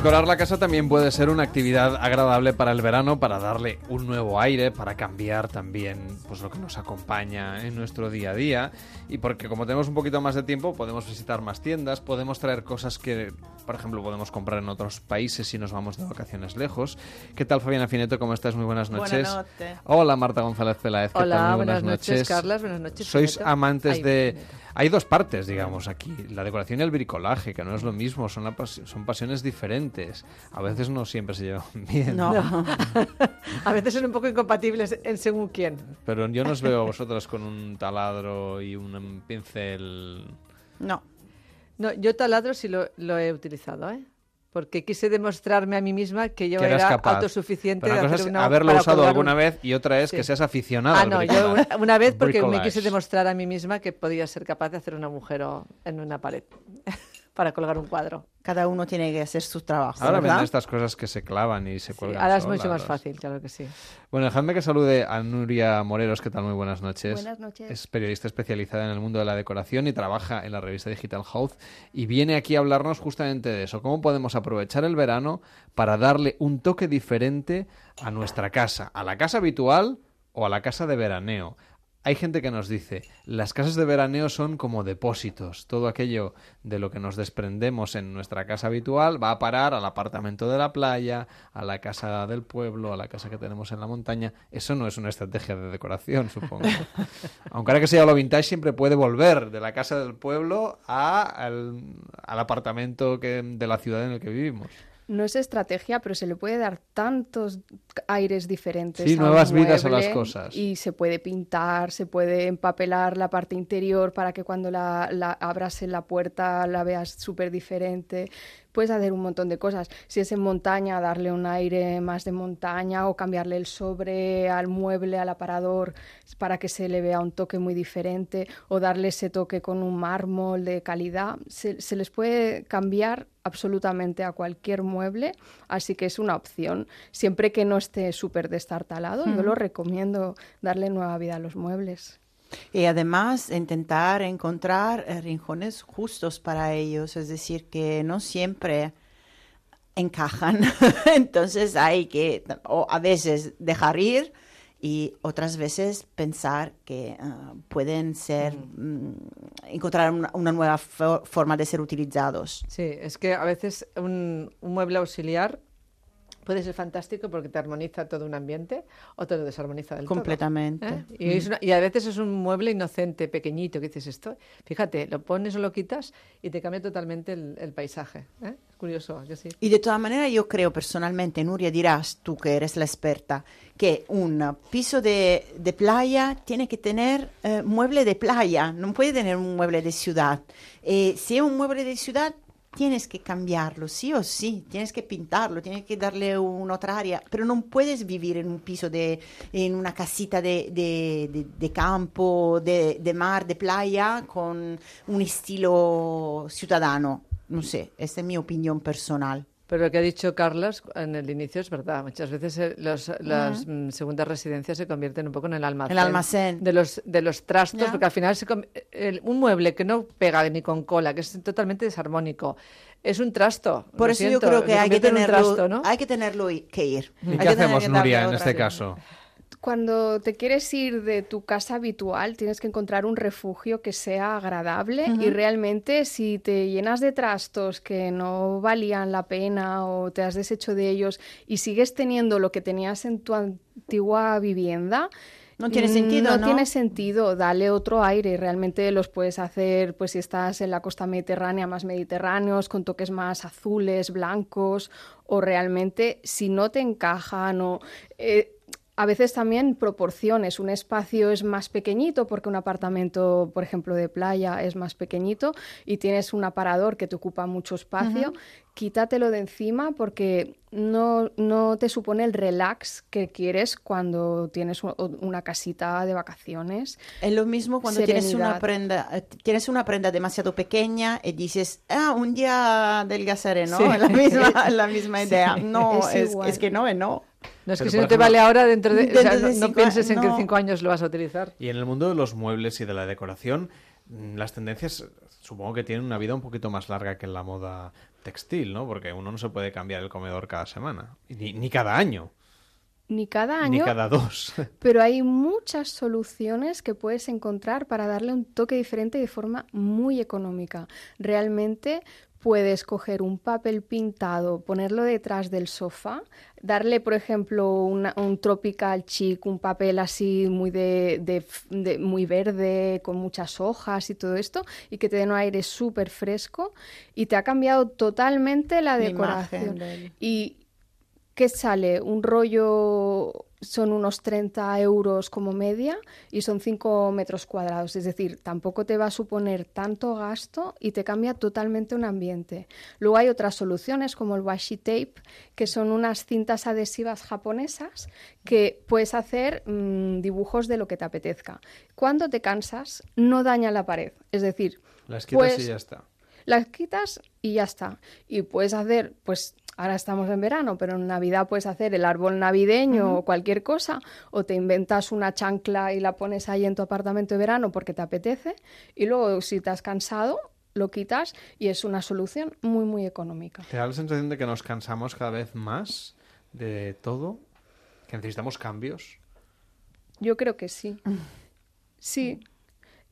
Decorar la casa también puede ser una actividad agradable para el verano, para darle un nuevo aire, para cambiar también pues lo que nos acompaña en nuestro día a día y porque como tenemos un poquito más de tiempo podemos visitar más tiendas, podemos traer cosas que, por ejemplo, podemos comprar en otros países si nos vamos de vacaciones lejos. ¿Qué tal Fabiana Fineto? ¿Cómo estás? Muy buenas Buenas noches. noches. Hola Marta González Peláez. ¿Qué Hola, tal? Muy buenas noches, Carlas, buenas noches, Sois Fineto. amantes Ay, de... Hay dos partes, digamos, aquí. La decoración y el bricolaje, que no es lo mismo, son, la pas- son pasiones diferentes. A veces no siempre se llevan [laughs] bien. No. [laughs] a veces son un poco incompatibles en según quién. Pero yo no os veo a [laughs] vosotros con un taladro y un pincel... No. No, yo taladro sí lo, lo he utilizado, ¿eh? Porque quise demostrarme a mí misma que yo que era capaz. autosuficiente Pero de una cosa hacer es una haberlo para usado alguna un- vez y otra es Sí. que seas aficionada Ah, al no, yo una, una vez porque me quise demostrar a mí misma que podía ser capaz de hacer un agujero en una pared [laughs] para colgar un cuadro. Cada uno tiene que hacer su trabajo. Ahora ¿verdad? venden estas cosas que se clavan y se cuelgan Ahora es mucho más fácil, claro que sí. Bueno, dejadme que salude a Nuria Moreros, ¿qué tal? Muy buenas noches. Buenas noches. Es periodista especializada en el mundo de la decoración y trabaja en la revista Digital House y viene aquí a hablarnos justamente de eso, cómo podemos aprovechar el verano para darle un toque diferente a nuestra casa, a la casa habitual o a la casa de veraneo. Hay gente que nos dice, las casas de veraneo son como depósitos, todo aquello de lo que nos desprendemos en nuestra casa habitual va a parar al apartamento de la playa, a la casa del pueblo, a la casa que tenemos en la montaña. Eso no es una estrategia de decoración, supongo. [laughs] Aunque ahora que sea lo vintage, siempre puede volver de la casa del pueblo a al, al apartamento que, de la ciudad en el que vivimos. No es estrategia, pero se le puede dar tantos aires diferentes. Sí, a un nuevas vidas a las cosas. Y se puede pintar, se puede empapelar la parte interior para que cuando la, la abras en la puerta la veas súper diferente. Puedes hacer un montón de cosas. Si es en montaña, darle un aire más de montaña o cambiarle el sobre al mueble, al aparador, para que se le vea un toque muy diferente o darle ese toque con un mármol de calidad. Se, se les puede cambiar absolutamente a cualquier mueble, así que es una opción. Siempre que no esté súper destartalado, yo lo recomiendo darle nueva vida a los muebles. Y además intentar encontrar eh, rincones justos para ellos, es decir, que no siempre encajan. [laughs] Entonces hay que o a veces dejar ir y otras veces pensar que ah, pueden ser, mm, encontrar una, una nueva fo- forma de ser utilizados. Sí, es que a veces un, un mueble auxiliar puede ser fantástico porque te armoniza todo un ambiente o te lo desarmoniza del todo, Completamente. ¿eh? Y, es Mm. una- y a veces es un mueble inocente, pequeñito, que dices esto. Fíjate, lo pones o lo quitas y te cambia totalmente el, el paisaje. ¿eh? Es curioso, que sí. Y de todas maneras yo creo personalmente, Nuria, dirás tú que eres la experta, que un piso de, de playa tiene que tener eh, mueble de playa, no puede tener un mueble de ciudad. Eh, si es un mueble de ciudad, tienes que cambiarlo, sí o sí, tienes que pintarlo, tienes que darle una otra área, pero no puedes vivir en un piso de, en una casita de, de- de- de campo, de mar, de playa, con un estilo ciudadano. No sé, esta es mi opinión personal. Pero lo que ha dicho Carlos en el inicio es verdad. Muchas veces eh, los- las mm, segundas residencias se convierten un poco en el almacén. El almacén. De los, de los trastos, Ya. porque al final se com- el- un mueble que no pega ni con cola, que es totalmente desarmónico, es un trasto. Por eso yo creo que hay que tenerlo, trasto, ¿no? hay que tenerlo y- que ir. ¿Y Hay qué que hacemos, Nuria, en este caso? Cuando te quieres ir de tu casa habitual, tienes que encontrar un refugio que sea agradable y realmente si te llenas de trastos que no valían la pena o te has deshecho de ellos y sigues teniendo lo que tenías en tu antigua vivienda, No tiene mm, sentido, no ¿no? tiene sentido, dale otro aire. Realmente los puedes hacer, pues si estás en la costa mediterránea, más mediterráneos, con toques más azules, blancos, o realmente si no te encajan o... eh, a veces también proporciones. Un espacio es más pequeñito porque un apartamento, por ejemplo, de playa es más pequeñito y tienes un aparador que te ocupa mucho espacio. Ujú. Quítatelo de encima porque no, no te supone el relax que quieres cuando tienes una casita de vacaciones. Es lo mismo cuando tienes una prenda, eh, tienes una prenda demasiado pequeña y dices, ah, un día adelgazaré, ¿no? Sí. [laughs] La misma, [laughs] la misma Sí. idea. No, Es es que no, es no. No es que si no te ejemplo- vale ahora, dentro de... o sea, no, pienses en que en cinco años lo vas a utilizar. Y en el mundo de los muebles y de la decoración, mm, las tendencias supongo que tienen una vida un poquito más larga que en la moda textil, ¿no? Porque uno no se puede cambiar el comedor cada semana, ni, ni cada año, Ni cada año. ni cada dos. [laughs] Pero hay muchas soluciones que puedes encontrar para darle un toque diferente de forma muy económica. Realmente puedes coger un papel pintado, ponerlo detrás del sofá, darle, por ejemplo, una- un tropical chic, un papel así muy de, de muy verde, con muchas hojas y todo esto, y que te den un aire súper fresco, y te ha cambiado totalmente la La imagen decoración. Y ¿Qué sale? Un rollo son unos 30 euros como media y son 5 metros cuadrados. Es decir, tampoco te va a suponer tanto gasto y te cambia totalmente un ambiente. Luego hay otras soluciones como el washi tape, que son unas cintas adhesivas japonesas que puedes hacer mm, dibujos de lo que te apetezca. Cuando te cansas, no daña la pared. Es decir, Las quitas pues, y ya está. Las quitas y ya está. Y puedes hacer, pues ahora estamos en verano, pero en Navidad puedes hacer el árbol navideño o cualquier cosa, o te inventas una chancla y la pones ahí en tu apartamento de verano porque te apetece, y luego si te has cansado, lo quitas y es una solución muy, muy económica. ¿Te da la sensación de que nos cansamos cada vez más de todo? ¿Que necesitamos cambios? Yo creo que sí. Sí.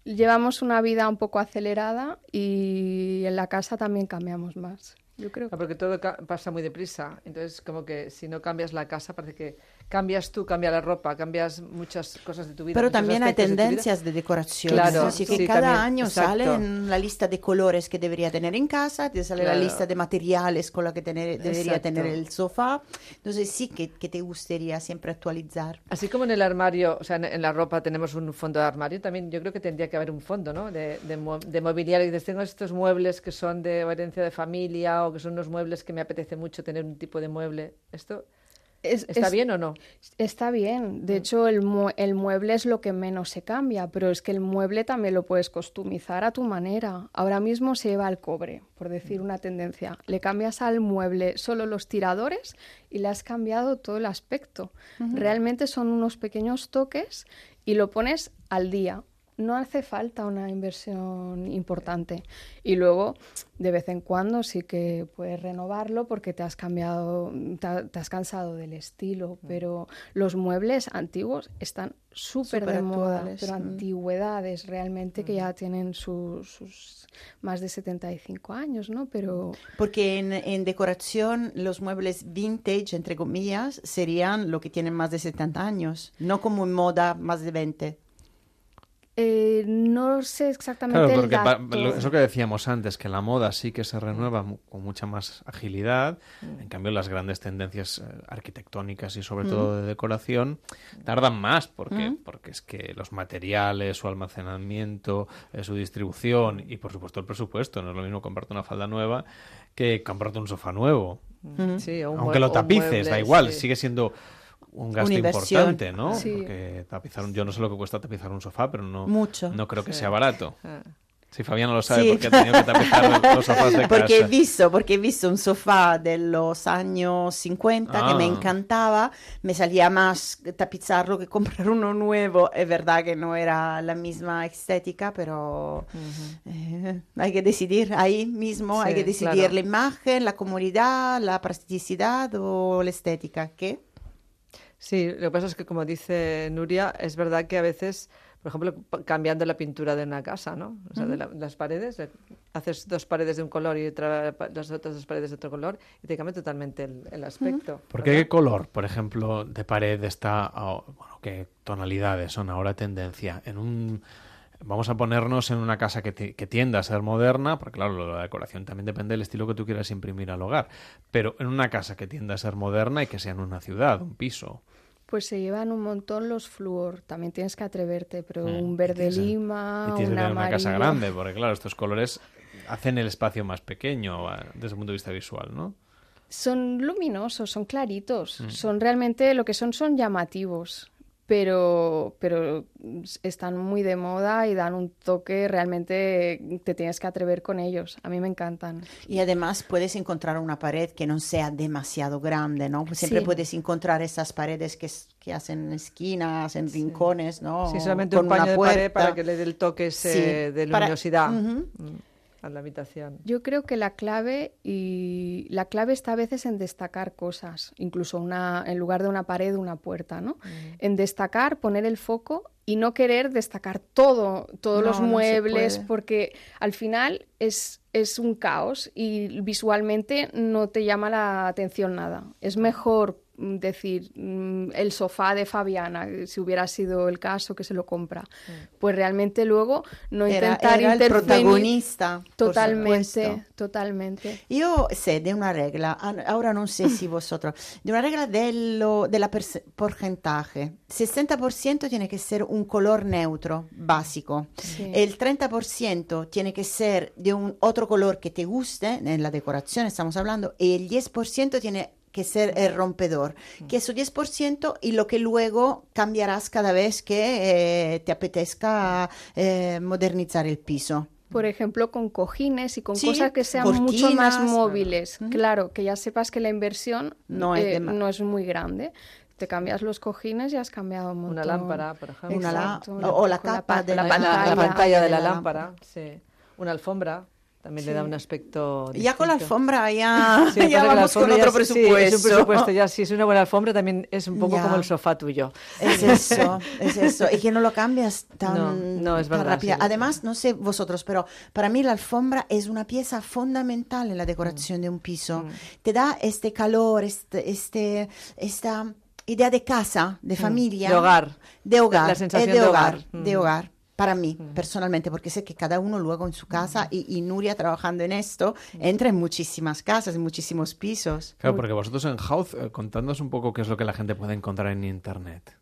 Llevamos una vida un poco acelerada y en la casa también cambiamos más. Yo creo Ah, porque todo pasa muy deprisa. Entonces, como que si no cambias la casa, parece que cambias tú, cambia la ropa, cambias muchas cosas de tu vida. Pero también hay aspectos de tendencias de decoración. Claro, Así que sí, cada también, año exacto. sale en la lista de colores que debería tener en casa, te sale la Claro. lista de materiales con la que tener- debería Exacto. tener el sofá. Entonces sí que, que te gustaría siempre actualizar. Así como en el armario, o sea, en, en la ropa tenemos un fondo de armario, también yo creo que tendría que haber un fondo, ¿no? De, de, de mobiliario. Dices, tengo estos muebles que son de herencia de familia o que son unos muebles que me apetece mucho tener un tipo de mueble. ¿Esto Es- está es- bien o no? Está bien. De hecho, el, mue- el mueble es lo que menos se cambia, pero es que el mueble también lo puedes customizar a tu manera. Ahora mismo se lleva al cobre, por decir una tendencia. Le cambias al mueble solo los tiradores y le has cambiado todo el aspecto. Realmente son unos pequeños toques y lo pones al día. No hace falta una inversión importante. Y luego, de vez en cuando, sí que puedes renovarlo porque te has cambiado, te, te has cansado del estilo. Pero los muebles antiguos están súper de moda. Pero mm. antigüedades realmente que ya tienen su- sus más de 75 años, ¿no? Pero Porque en, en decoración los muebles vintage, entre comillas, serían lo que tienen más de 70 años, no como en moda más de 20. Eh, no sé exactamente Claro, porque dato. eso que decíamos antes, que la moda sí que se renueva mu- con mucha más agilidad, en cambio las grandes tendencias eh, arquitectónicas y sobre Mm. todo de decoración tardan más, porque, Mm. porque es que los materiales, su almacenamiento, eh, su distribución y por supuesto el presupuesto, no es lo mismo comprarte una falda nueva que comprarte un sofá nuevo. Ujú. Sí, o un Aunque lo tapices, mueble, da igual, sí. sigue siendo un gasto importante, ¿no? Sí. Porque tapizar, un- yo no sé lo que cuesta tapizar un sofá, pero no, Mucho. no creo que Sí. sea barato. Ah. Si Fabián lo sabe Sí. porque ha tenido que tapizar los [laughs] sofás de Porque he casa. visto, porque he visto un sofá de los años 50 que me Ah. encantaba, me salía más tapizarlo que comprar uno nuevo. Es verdad que no era la misma estética, pero eh, hay que decidir ahí mismo, hay que decidir claro. la imagen, la comodidad, la practicidad o la estética. ¿Qué? Sí, lo que pasa es que, como dice Nuria, es verdad que a veces, por ejemplo, cambiando la pintura de una casa, ¿no? O sea, de la- las paredes, eh, haces dos paredes de un color y otra, pa- las otras dos paredes de otro color y te cambia totalmente el, el aspecto. ¿Por qué qué color, por ejemplo, de pared está, bueno, qué tonalidades son ahora tendencia? En un, vamos a ponernos en una casa que, ti- que tienda a ser moderna, porque claro, la decoración también depende del estilo que tú quieras imprimir al hogar, pero en una casa que tienda a ser moderna y que sea en una ciudad, un piso. Pues se llevan un montón los flúor, también tienes que atreverte, pero Mm, un verde lima, y tienes que tener una casa grande, porque claro, estos colores hacen el espacio más pequeño ah, desde el punto de vista visual, ¿no? Son luminosos, son claritos, Mm. son realmente lo que son son llamativos, pero pero están muy de moda y dan un toque realmente te tienes que atrever con ellos. A mí me encantan. Y además puedes encontrar una pared que no sea demasiado grande, ¿no? Pues Siempre Sí. puedes encontrar esas paredes que, que hacen esquinas, en rincones, ¿no? Sí, solamente Con un paño una de pared para que le dé el toque ese Sí, de para- luminosidad Ujú. mm, a la habitación. Yo creo que la clave y la clave está a veces en destacar cosas, incluso una en lugar de una pared una puerta, ¿no? En destacar, poner el foco y no querer destacar todo, todos No, los muebles, porque al final es es un caos y visualmente no te llama la atención nada. Es mejor mm, decir mm, el sofá de Fabiana, eh, si hubiera sido el caso que se lo compra. Pues realmente luego no Era- intentar era el intervenir protagonista, por totalmente, totalmente. Io sé di una regola, an- ora non sé se vosotros, di una regola dello, della pers- porcentaje. 60% tiene que ser un color neutro, básico. Sí. El 30% tiene que ser de un otro color que te guste, en la decoración estamos hablando, y el 10% tiene que ser el rompedor, que es su 10% y lo que luego cambiarás cada vez que eh, te apetezca eh, modernizar el piso. Por ejemplo, con cojines y con Sí, cosas que sean mucho más cortinas. móviles. Claro, que ya sepas que la inversión No es eh, no es muy grande. Te cambias los cojines y has cambiado un montón. Una lámpara, por ejemplo. Una la- Exacto, o- o la con la tapa pa- de la, la la- la pantalla. de la de la lámpara, sí. Una alfombra también le da Sí. un aspecto Ya con la distinto. alfombra ya, Sí, [laughs] ya vamos con ya otro es- sí, presupuesto. es un presupuesto ya, si es una buena alfombra también es un poco Ya. como el sofá tuyo. Es [laughs] eso, es eso. Y que no lo cambias tan, No, no, es tan verdad, rápida. sí. Además, no sé vosotros, pero para mí la alfombra es una pieza fundamental en la decoración Mm. de un piso. Te da este calor, este, este, esta idea de casa, de familia. Mm. De hogar. De hogar. La eh, sensación de de hogar. hogar. De Mm. hogar. Para mí, personalmente, porque sé que cada uno luego en su casa, y, y Nuria trabajando en esto, entra en muchísimas casas, en muchísimos pisos. Claro, porque vosotros en House, eh, contadnos un poco qué es lo que la gente puede encontrar en Internet.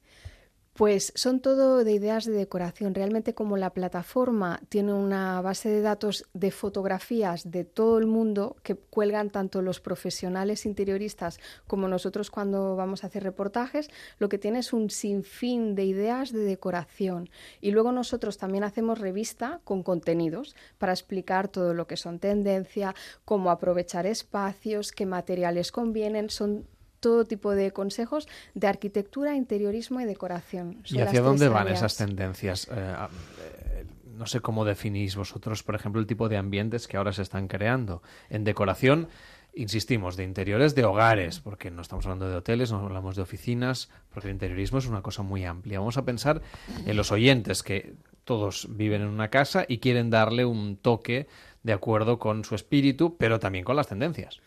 Pues son todo de ideas de decoración. Realmente como la plataforma tiene una base de datos de fotografías de todo el mundo que cuelgan tanto los profesionales interioristas como nosotros cuando vamos a hacer reportajes, lo que tiene es un sinfín de ideas de decoración. Y luego nosotros también hacemos revista con contenidos para explicar todo lo que son tendencia, cómo aprovechar espacios, qué materiales convienen, son todo tipo de consejos de arquitectura, interiorismo y decoración. Son ¿Y hacia dónde van áreas. esas tendencias? Eh, eh, no sé cómo definís vosotros, por ejemplo, el tipo de ambientes que ahora se están creando. En decoración, insistimos, de interiores de hogares, porque no estamos hablando de hoteles, no hablamos de oficinas, porque el interiorismo es una cosa muy amplia. Vamos a pensar en los oyentes, que todos viven en una casa y quieren darle un toque de acuerdo con su espíritu, pero también con las tendencias.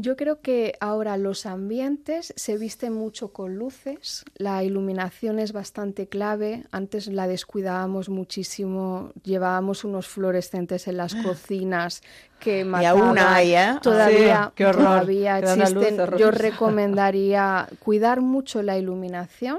Yo creo que ahora los ambientes se visten mucho con luces, la iluminación es bastante clave, antes la descuidábamos muchísimo, llevábamos unos fluorescentes en las cocinas que mataban. aún hay, ¿eh? Todavía, Sí, qué horror, todavía que da una luz existen. Yo recomendaría cuidar mucho la iluminación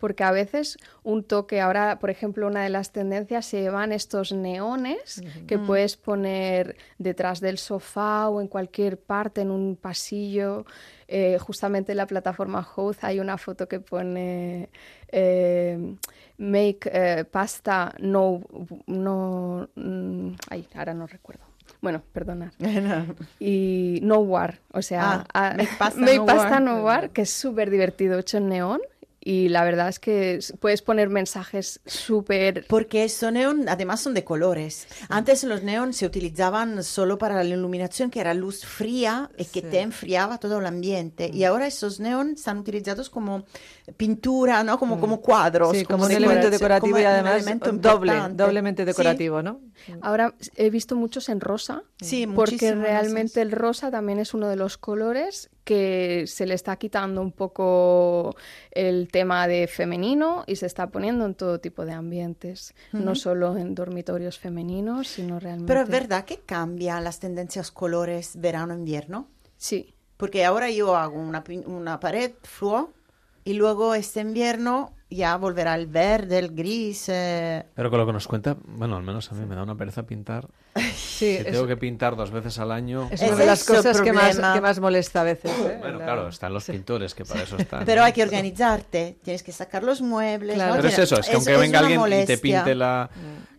porque a veces un toque, ahora por ejemplo una de las tendencias se llevan estos neones que Mm. puedes poner detrás del sofá o en cualquier parte, en un pasillo. Eh, justamente en la plataforma Hoth hay una foto que pone eh, make eh, pasta no, no, mm, ay, ahora no recuerdo. Bueno, perdonad. [laughs] Y No War, o sea, Ah, a- Make [laughs] Pasta Make No Pasta War. No War, que es súper divertido, hecho en neón. Y la verdad es que puedes poner mensajes súper... Porque estos neón además son de colores. Antes los neón se utilizaban solo para la iluminación, que era luz fría y que te enfriaba todo el ambiente. Mm. Y ahora esos neón están utilizados como pintura, ¿no? Como, como cuadros. Mm. Sí, como un decoración, elemento decorativo como y un además elemento doble, doblemente Sí. decorativo, ¿no? Ahora he visto muchos en rosa, Sí, porque realmente el rosa también es uno de los colores que se le está quitando un poco el tema de femenino y se está poniendo en todo tipo de ambientes, no solo en dormitorios femeninos, sino realmente... Pero es verdad que cambian las tendencias colores verano-invierno. Sí. Porque ahora yo hago una, una pared fluo y luego este invierno ya volverá el verde, el gris. eh, Pero con lo que nos cuenta, bueno, al menos a mí me da una pereza pintar. [laughs] Sí, si es- tengo que pintar dos veces al año. Es una de las cosas que más, que más molesta a veces. ¿eh? Bueno, La- claro, están los pintores que para eso están. Pero hay que organizarte, tienes que sacar los muebles. Claro. ¿no? Pero es eso, es que aunque venga alguien y te molestia. pinte la...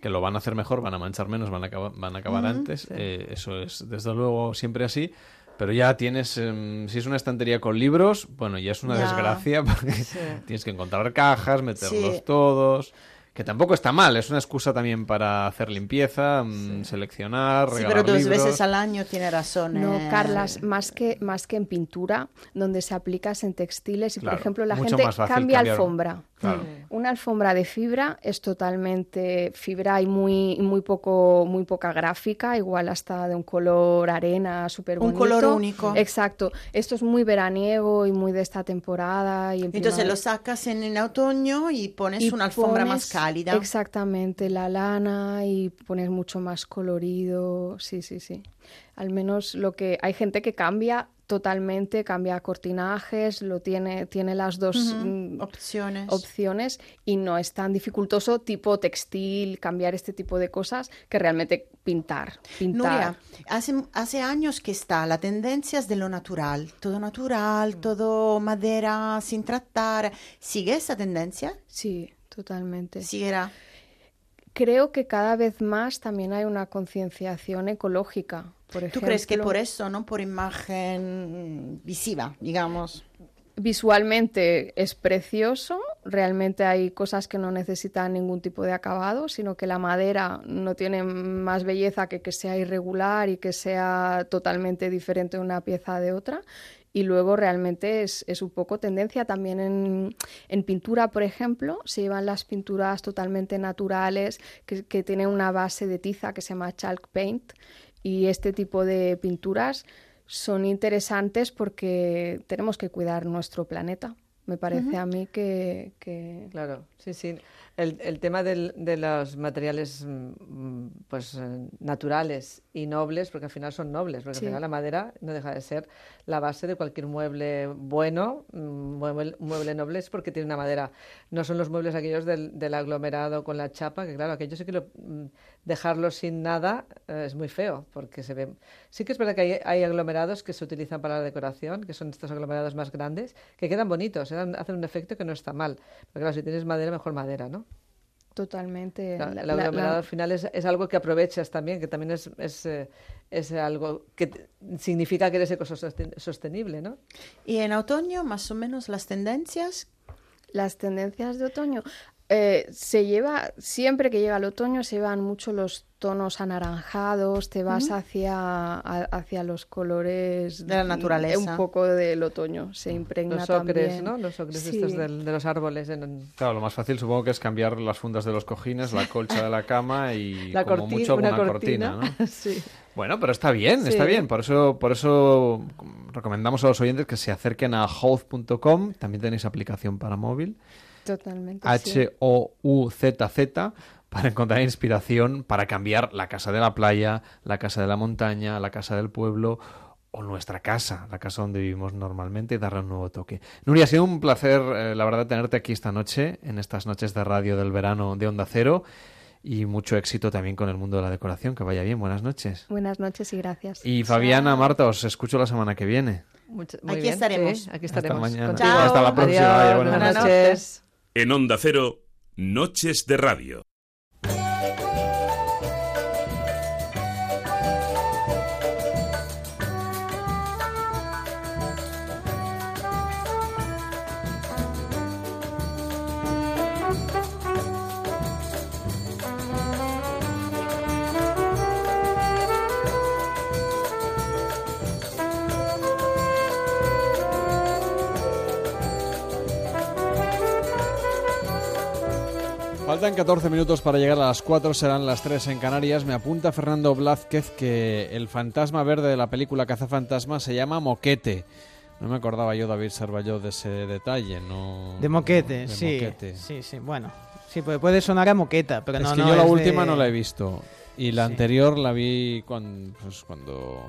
que lo van a hacer mejor, van a manchar menos, van a acabar, van a acabar antes. eh, eso es, desde luego, siempre así. Pero ya tienes, em, si es una estantería con libros, bueno, ya es una Ya. desgracia porque [laughs] tienes que encontrar cajas, meterlos Sí. todos. Que tampoco está mal, es una excusa también para hacer limpieza, mm, seleccionar, Sí, regalar pero dos libros. veces al año tiene razón. No, eh. Carlas, más que, más que en pintura, donde se aplica es en textiles y, Claro, por ejemplo, la gente cambia cambiar- alfombra. Claro. Una alfombra de fibra es totalmente fibra y muy, muy, poco, muy poca gráfica, igual hasta de un color arena súper Un bonito. color único. Exacto. Esto es muy veraniego y muy de esta temporada. Y en Entonces primavera. lo sacas en, en otoño y pones Y una alfombra más cálida. Exactamente, la lana y pones mucho más colorido. Sí, sí, sí. Al menos lo que hay gente que cambia totalmente, cambia cortinajes, lo tiene, tiene las dos mm, opciones. opciones y no es tan dificultoso tipo textil, cambiar este tipo de cosas que realmente pintar. pintar. Nuria, hace, hace años que está la tendencia es de lo natural, todo natural, todo madera sin tratar. ¿Sigue esa tendencia? Sí, totalmente. Seguirá. Creo que cada vez más también hay una concienciación ecológica. Por ¿Tú crees que por eso, no por imagen visiva, digamos? Visualmente es precioso, realmente hay cosas que no necesitan ningún tipo de acabado, sino que la madera no tiene más belleza que que sea irregular y que sea totalmente diferente una pieza de otra. Y luego realmente es, es un poco tendencia también en, en pintura, por ejemplo, se llevan las pinturas totalmente naturales que, que tienen una base de tiza que se llama chalk paint y este tipo de pinturas son interesantes porque tenemos que cuidar nuestro planeta. Me parece a mí que, que- Claro, sí, sí. El, el tema del- de los materiales mm, pues eh, naturales y nobles, porque al final son nobles, porque Sí. al final la madera no deja de ser la base de cualquier mueble bueno, mm, mueble, mueble noble es porque tiene una madera. No son los muebles aquellos del, del aglomerado con la chapa, que claro, aquello sí que lo, mm, dejarlo sin nada eh, es muy feo, porque se ve... Sí que es verdad que hay, hay aglomerados que se utilizan para la decoración, que son estos aglomerados más grandes, que quedan bonitos, eh, hacen un efecto que no está mal. Pero claro, si tienes madera, mejor madera, ¿no? Totalmente... La- la- la- aglomerado la- al final es, es algo que aprovechas también, que también es, es, eh, es algo que significa que eres ecosostenible, ¿no? Y en otoño, más o menos, las tendencias. Las tendencias de otoño. eh, se lleva, siempre que llega el otoño, se llevan mucho los tonos anaranjados, te vas hacia, a- hacia los colores De la naturaleza. Un poco del otoño, se impregna Los ocres, también. ¿no? Los ocres Sí. estos del- de los árboles. en- Claro, lo más fácil supongo que es cambiar las fundas de los cojines, la colcha de la cama y [laughs] La como mucho una una cortina, cortina, ¿no? [laughs] sí. Bueno, pero está bien, está bien. Por eso, por eso recomendamos a los oyentes que se acerquen a house.com. También tenéis aplicación para móvil. Totalmente. sí. H-O-U-Z-Z para encontrar inspiración para cambiar la casa de la playa, la casa de la montaña, la casa del pueblo o nuestra casa, la casa donde vivimos normalmente, y darle un nuevo toque. Nuria, ha sido un placer, eh, la verdad, tenerte aquí esta noche, en estas noches de radio del verano de Onda Cero, y mucho éxito también con el mundo de la decoración. Que vaya bien, buenas noches. Buenas noches y gracias. Y Fabiana, Marta, os escucho la semana que viene. Mucho- muy Aquí bien, estaremos. sí, aquí Hasta estaremos. mañana. Contigo. Hasta la próxima. Adiós, Vaya, buenas buenas noches. noches. En Onda Cero, Noches de Radio. Faltan 14 minutos para llegar a las 4, serán las 3 en Canarias. Me apunta Fernando Blázquez que el fantasma verde de la película Cazafantasmas se llama Moquete. No me acordaba yo, David Sarvalló, de ese detalle. No, De moquete, de sí. moquete. Sí, sí, bueno. Sí, puede, puede sonar a moqueta, pero es no, que no, yo la es de- última no la he visto. Y la Sí. anterior la vi cuando, pues, cuando...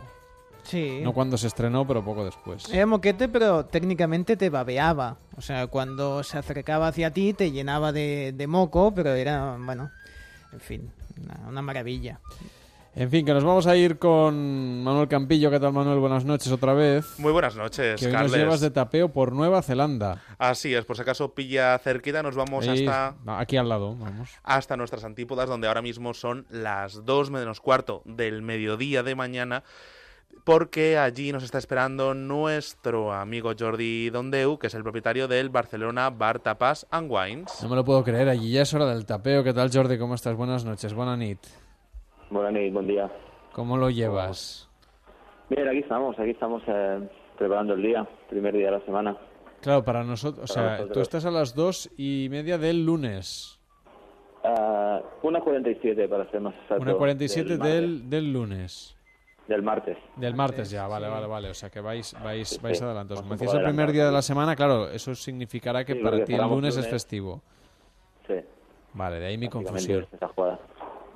Sí. No cuando se estrenó, pero poco después. Era moquete, pero técnicamente te babeaba. O sea, cuando se acercaba hacia ti te llenaba de, de moco, pero era, bueno, en fin, una, una maravilla. En fin, que nos vamos a ir con Manuel Campillo. ¿Qué tal, Manuel? Buenas noches otra vez. Muy buenas noches, Que hoy Carles. nos llevas de tapeo por Nueva Zelanda. Así es, por si acaso pilla cerquita, nos vamos Ahí, hasta, Aquí al lado, vamos. hasta nuestras antípodas, donde ahora mismo son las 2 menos cuarto del mediodía de mañana, porque allí nos está esperando nuestro amigo Jordi Dondeu, que es el propietario del Barcelona Bar Tapas and Wines. No me lo puedo creer, allí ya es hora del tapeo. ¿Qué tal, Jordi? ¿Cómo estás? Buenas noches, buena nit. Buenas noches, buen día. ¿Cómo lo llevas? Bien, aquí estamos, aquí estamos eh, preparando el día, primer día de la semana. Claro, para nosotros, o Para sea, nosotros. tú estás a las dos y media del lunes. Ah, una 47 para ser más exacto. Una 47 del del, del lunes. Del martes. Del martes ya, vale, vale, vale. O sea que vais, vais, Sí, vais sí. adelantados. Como poco el primer día de la semana, claro, eso significará que Sí, para ti el lunes es festivo. Sí. Vale, de ahí mi confusión.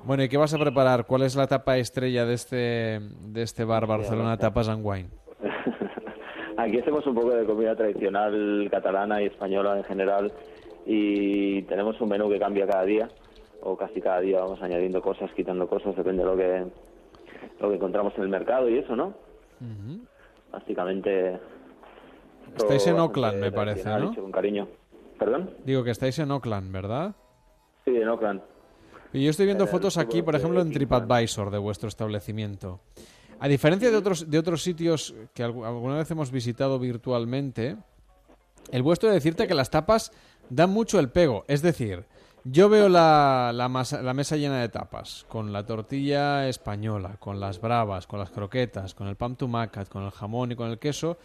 Bueno, ¿y qué vas a preparar? ¿Cuál es la tapa estrella de este, de este bar Barcelona Tapas and Wine? [laughs] Aquí hacemos un poco de comida tradicional catalana y española en general y tenemos un menú que cambia cada día o casi cada día vamos añadiendo cosas, quitando cosas, depende de lo que lo que encontramos en el mercado y eso, ¿no? Básicamente Estáis en Oakland, me parece, ¿no? hecho con cariño. ¿Perdón? Digo que estáis en Oakland, ¿verdad? Sí, en Oakland. Y yo estoy viendo En fotos aquí, por ejemplo, en TripAdvisor de vuestro establecimiento. A diferencia de otros, de otros sitios que algu- alguna vez hemos visitado virtualmente, el vuestro de decirte que las tapas dan mucho el pego. Es decir, yo veo la, la, masa- la mesa llena de tapas, con la tortilla española, con las bravas, con las croquetas, con el pan tumacat, con el jamón y con el queso,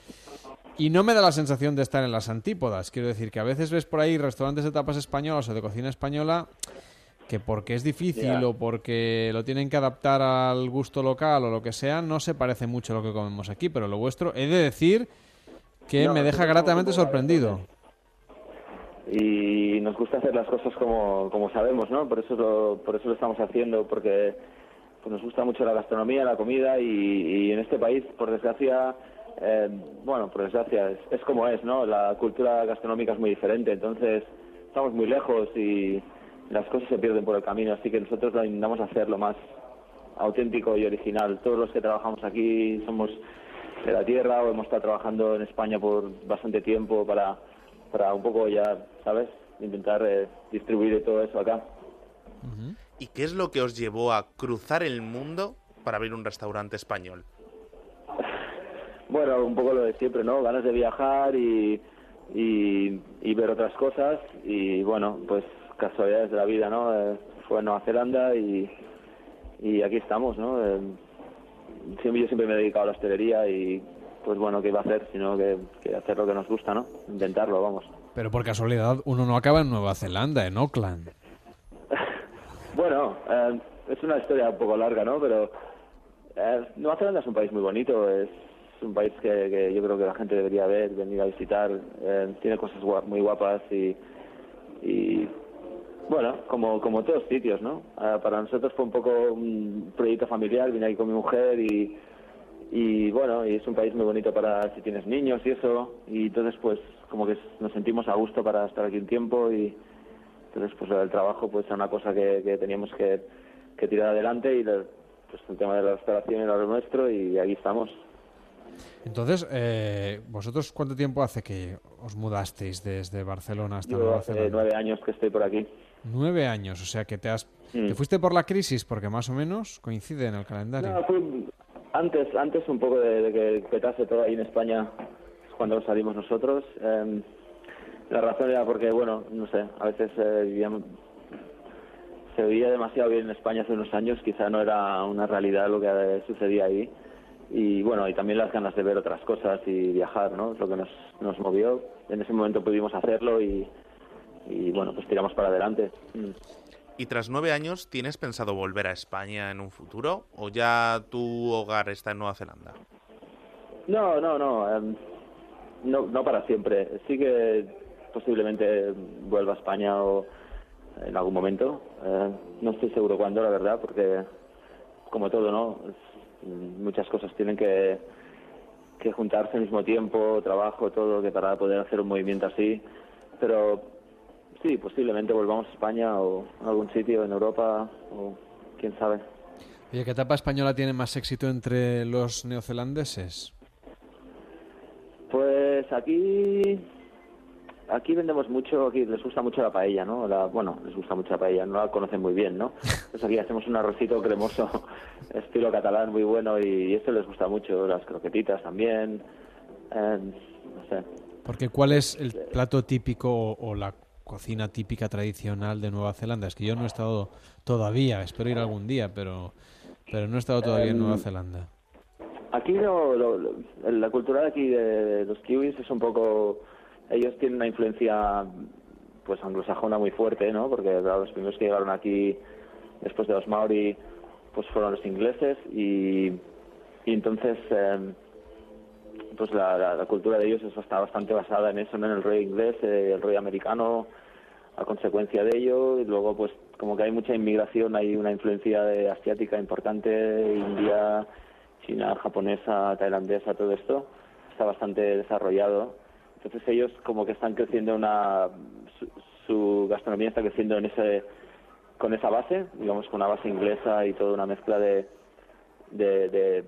y no me da la sensación de estar en las antípodas. Quiero decir que a veces ves por ahí restaurantes de tapas españolas o de cocina española que porque es difícil o porque lo tienen que adaptar al gusto local o lo que sea, no se parece mucho a lo que comemos aquí, pero lo vuestro, he de decir que No, me deja gratamente sorprendido. Y nos gusta hacer las cosas como, como sabemos, ¿no? Por eso lo, por eso lo estamos haciendo, porque pues, nos gusta mucho la gastronomía, la comida y, y en este país, por desgracia, eh, bueno, por desgracia es, es como es, ¿no? La cultura gastronómica es muy diferente, entonces estamos muy lejos y las cosas se pierden por el camino, así que nosotros lo intentamos hacer lo más auténtico y original. Todos los que trabajamos aquí somos de la tierra o hemos estado trabajando en España por bastante tiempo para, para un poco ya, ¿sabes? Intentar eh, distribuir todo eso acá. ¿Y qué es lo que os llevó a cruzar el mundo para abrir un restaurante español? [laughs] Bueno, un poco lo de siempre, ¿no? Ganas de viajar y, y, y ver otras cosas y bueno, pues casualidades de la vida, ¿no? Eh, fue a Nueva Zelanda y, y aquí estamos, ¿no? Eh, siempre, yo siempre me he dedicado a la hostelería y pues bueno, ¿qué iba a hacer? Sino que, que hacer lo que nos gusta, ¿no? Intentarlo, vamos. Pero por casualidad uno no acaba en Nueva Zelanda, en Auckland. [laughs] Bueno, eh, es una historia un poco larga, ¿no? Pero eh, Nueva Zelanda es un país muy bonito, es un país que, que yo creo que la gente debería ver, venir a visitar. eh, tiene cosas muy guapas y, y bueno, como, como todos sitios, ¿no? Eh, para nosotros fue un poco un proyecto familiar, vine aquí con mi mujer y, y bueno, y es un país muy bonito para si tienes niños y eso, y entonces pues como que nos sentimos a gusto para estar aquí un tiempo y entonces pues el trabajo pues era una cosa que, que teníamos que, que tirar adelante y pues el tema de la restauración era lo nuestro y aquí estamos. Entonces, eh, ¿vosotros cuánto tiempo hace que os mudasteis desde Barcelona hasta Yo Nueva hace nueve años que estoy por aquí. Nueve años, o sea que te has... Mm. ¿Te fuiste por la crisis? Porque más o menos coincide en el calendario. No, fui antes, antes un poco de, que petase todo ahí en España, es cuando salimos nosotros. Eh, la razón era porque, bueno, no sé, a veces eh, vivíamos- se vivía demasiado bien en España hace unos años, quizá no era una realidad lo que sucedía ahí. Y bueno, y también las ganas de ver otras cosas y viajar, ¿no? Es lo que nos, nos movió. En ese momento pudimos hacerlo y, y bueno, pues tiramos para adelante. Mm. ¿Y tras nueve años tienes pensado volver a España en un futuro o ya tu hogar está en Nueva Zelanda? No, no, no, em, no, no para siempre. Sí que posiblemente vuelva a España o en algún momento. Eh, no estoy seguro cuándo, la verdad, porque como todo, ¿no? Muchas cosas tienen que, que juntarse al mismo tiempo, trabajo, todo, que para poder hacer un movimiento así. Pero sí, posiblemente volvamos a España o a algún sitio en Europa o quién sabe. Oye, ¿qué etapa española tiene más éxito entre los neozelandeses? Pues aquí aquí vendemos mucho, aquí les gusta mucho la paella, ¿no? La, bueno, les gusta mucho la paella, no la conocen muy bien, ¿no? [laughs] Pues aquí hacemos un arrocito cremoso, [laughs] estilo catalán, muy bueno, y esto les gusta mucho, las croquetitas también, eh, no sé. Porque ¿cuál es el plato típico o, o la cocina típica tradicional de Nueva Zelanda? Es que yo no he estado todavía, espero ir algún día, pero, pero no he estado todavía en Nueva Em, Zelanda. Aquí lo- lo- lo- la cultura de aquí de los kiwis es un poco... Ellos tienen una influencia pues anglosajona muy fuerte, ¿no? Porque claro, los primeros que llegaron aquí después de los maori pues fueron los ingleses y, y entonces eh, pues la, la- la cultura de ellos es- está bastante basada en eso, ¿no? en el rey inglés, eh, el rey americano a consecuencia de ello y luego pues como que hay mucha inmigración, hay una influencia de asiática importante, India, China, japonesa, tailandesa, todo esto está bastante desarrollado. Entonces ellos como que están creciendo una su, su gastronomía está creciendo en ese con esa base, digamos con una base inglesa y toda una mezcla de de, de,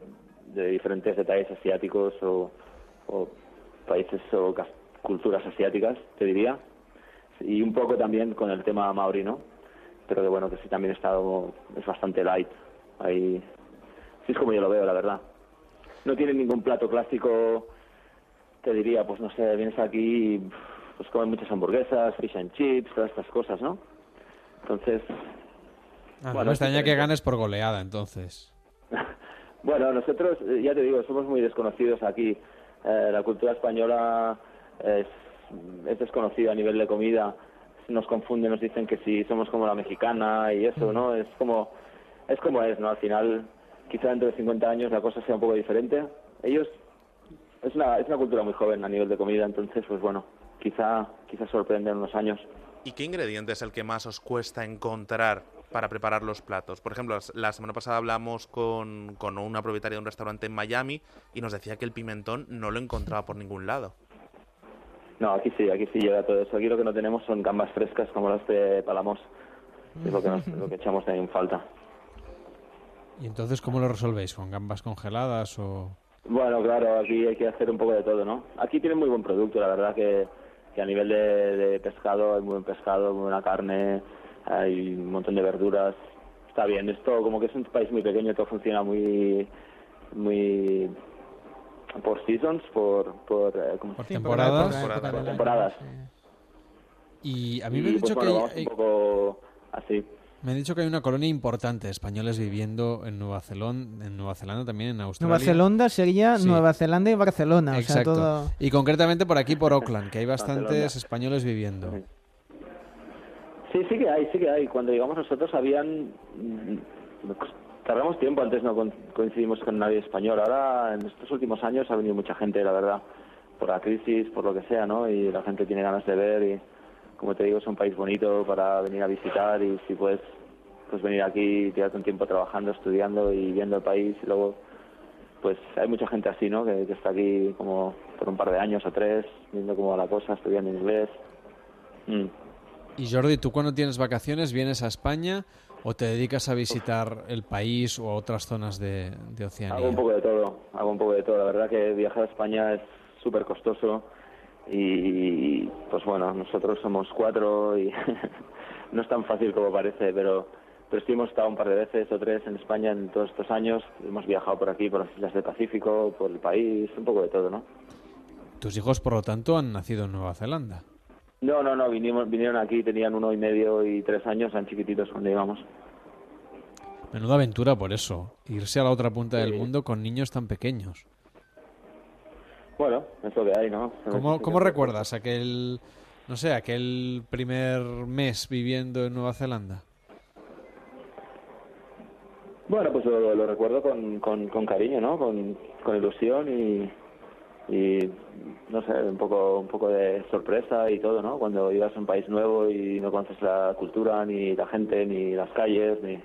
de diferentes detalles asiáticos o, o países o culturas asiáticas, te diría. Y un poco también con el tema maori, ¿no? Pero que bueno, que sí también está es bastante light. Ahí sí es como yo lo veo, la verdad. No tiene ningún plato clásico, te diría, pues no sé, vienes aquí y pues comen muchas hamburguesas, fish and chips, todas estas cosas, ¿no? Entonces, Ah, no Bueno, me es extraña que ganes por goleada, entonces. [laughs] Bueno, nosotros, eh, ya te digo, somos muy desconocidos aquí. Eh, la cultura española es, es desconocida a nivel de comida. Nos confunden, nos dicen que si somos como la mexicana y eso, ¿no? Es como es, como es ¿no? Al final, quizá dentro de 50 años la cosa sea un poco diferente. Ellos, es una, es una cultura muy joven a nivel de comida, entonces, pues bueno, quizá, quizá sorprende en unos años. ¿Y qué ingrediente es el que más os cuesta encontrar para preparar los platos? Por ejemplo, la semana pasada hablamos con, con una propietaria de un restaurante en Miami y nos decía que el pimentón no lo encontraba por ningún lado. No, aquí sí, aquí sí llega todo eso. Aquí lo que no tenemos son gambas frescas como las de Palamos. Es lo que, nos- lo que echamos en falta. ¿Y entonces cómo lo resolvéis? ¿Con gambas congeladas o...? Bueno, claro, aquí hay que hacer un poco de todo, ¿no? Aquí tienen muy buen producto, la verdad que, que a nivel de, de pescado hay muy buen pescado, muy buena carne, hay un montón de verduras. Está bien, esto como que es un país muy pequeño, todo funciona muy muy por seasons, por por, eh, ¿cómo Por temporadas. por, Temporadas. por temporadas. Y a mí me han pues, dicho bueno, que hay, un poco así. me han dicho que hay una colonia importante de españoles viviendo en Nueva Zelanda, en Nueva Zelanda también en Australia. Nueva Zelanda sería Sí. Nueva Zelanda y Barcelona. Exacto. O sea, todo... Y concretamente por aquí, por Auckland, que hay bastantes españoles viviendo. Sí, sí que hay, sí que hay. Cuando llegamos nosotros habían... Tardamos tiempo, antes no coincidimos con nadie español. Ahora, en estos últimos años, ha venido mucha gente, la verdad, por la crisis, por lo que sea, ¿no? Y la gente tiene ganas de ver y, como te digo, es un país bonito para venir a visitar y si puedes pues venir aquí, tirarte un tiempo trabajando, estudiando y viendo el país y luego pues hay mucha gente así, ¿no? Que, que está aquí como por un par de años o tres, viendo cómo va la cosa, estudiando inglés. Mm. Y Jordi, ¿tú cuando tienes vacaciones vienes a España o te dedicas a visitar el país o otras zonas de, de Oceanía? Hago un poco de todo, hago un poco de todo. La verdad que viajar a España es súper costoso y pues bueno, nosotros somos cuatro y [laughs] no es tan fácil como parece, pero, pero sí hemos estado un par de veces o tres en España en todos estos años. Hemos viajado por aquí, por las islas del Pacífico, por el país, un poco de todo, ¿no? Tus hijos, por lo tanto, han nacido en Nueva Zelanda. No, no, no, vinimos, vinieron aquí, tenían uno y medio y tres años, eran chiquititos cuando íbamos. Menuda aventura por eso, irse a la otra punta del mundo con niños tan pequeños. Bueno, es lo que hay, ¿no? ¿Cómo, cómo recuerdas aquel, no sé, aquel primer mes viviendo en Nueva Zelanda? Bueno, pues lo, lo recuerdo con, con, con cariño, ¿no? Con, con ilusión y, y no sé, un poco un poco de sorpresa y todo, ¿no? Cuando llegas a un país nuevo y no conoces la cultura, ni la gente, ni las calles, ni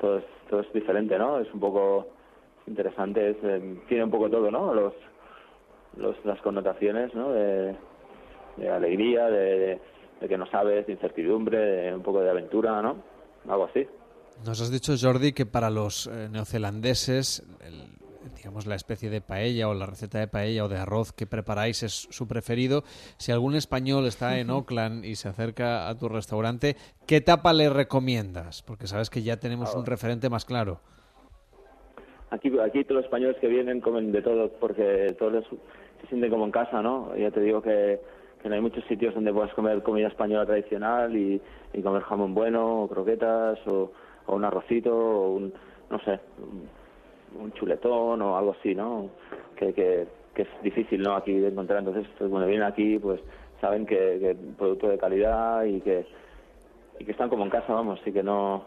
todo es, todo es diferente, ¿no? Es un poco interesante, es, eh, tiene un poco todo, ¿no? Los, los las connotaciones, ¿no? De, alegría, de que no sabes, de incertidumbre, de un poco de aventura, ¿no? Algo así. Nos has dicho, Jordi, que para los eh, neozelandeses, el- digamos, la especie de paella o la receta de paella o de arroz que preparáis es su preferido. Si algún español está en Auckland y se acerca a tu restaurante, ¿qué tapa le recomiendas? Porque sabes que ya tenemos un referente más claro. Aquí, aquí todos los españoles que vienen comen de todo porque todos se sienten como en casa, ¿no? Ya te digo que, que no hay muchos sitios donde puedas comer comida española tradicional y, y comer jamón bueno o croquetas o, o un arrocito o un, no sé, un, chuletón o algo así, ¿no? Que, que, que es difícil, ¿no? Aquí de encontrar. Entonces, pues, cuando vienen aquí, pues saben que, que producto de calidad y que, y que están como en casa, vamos, y que no...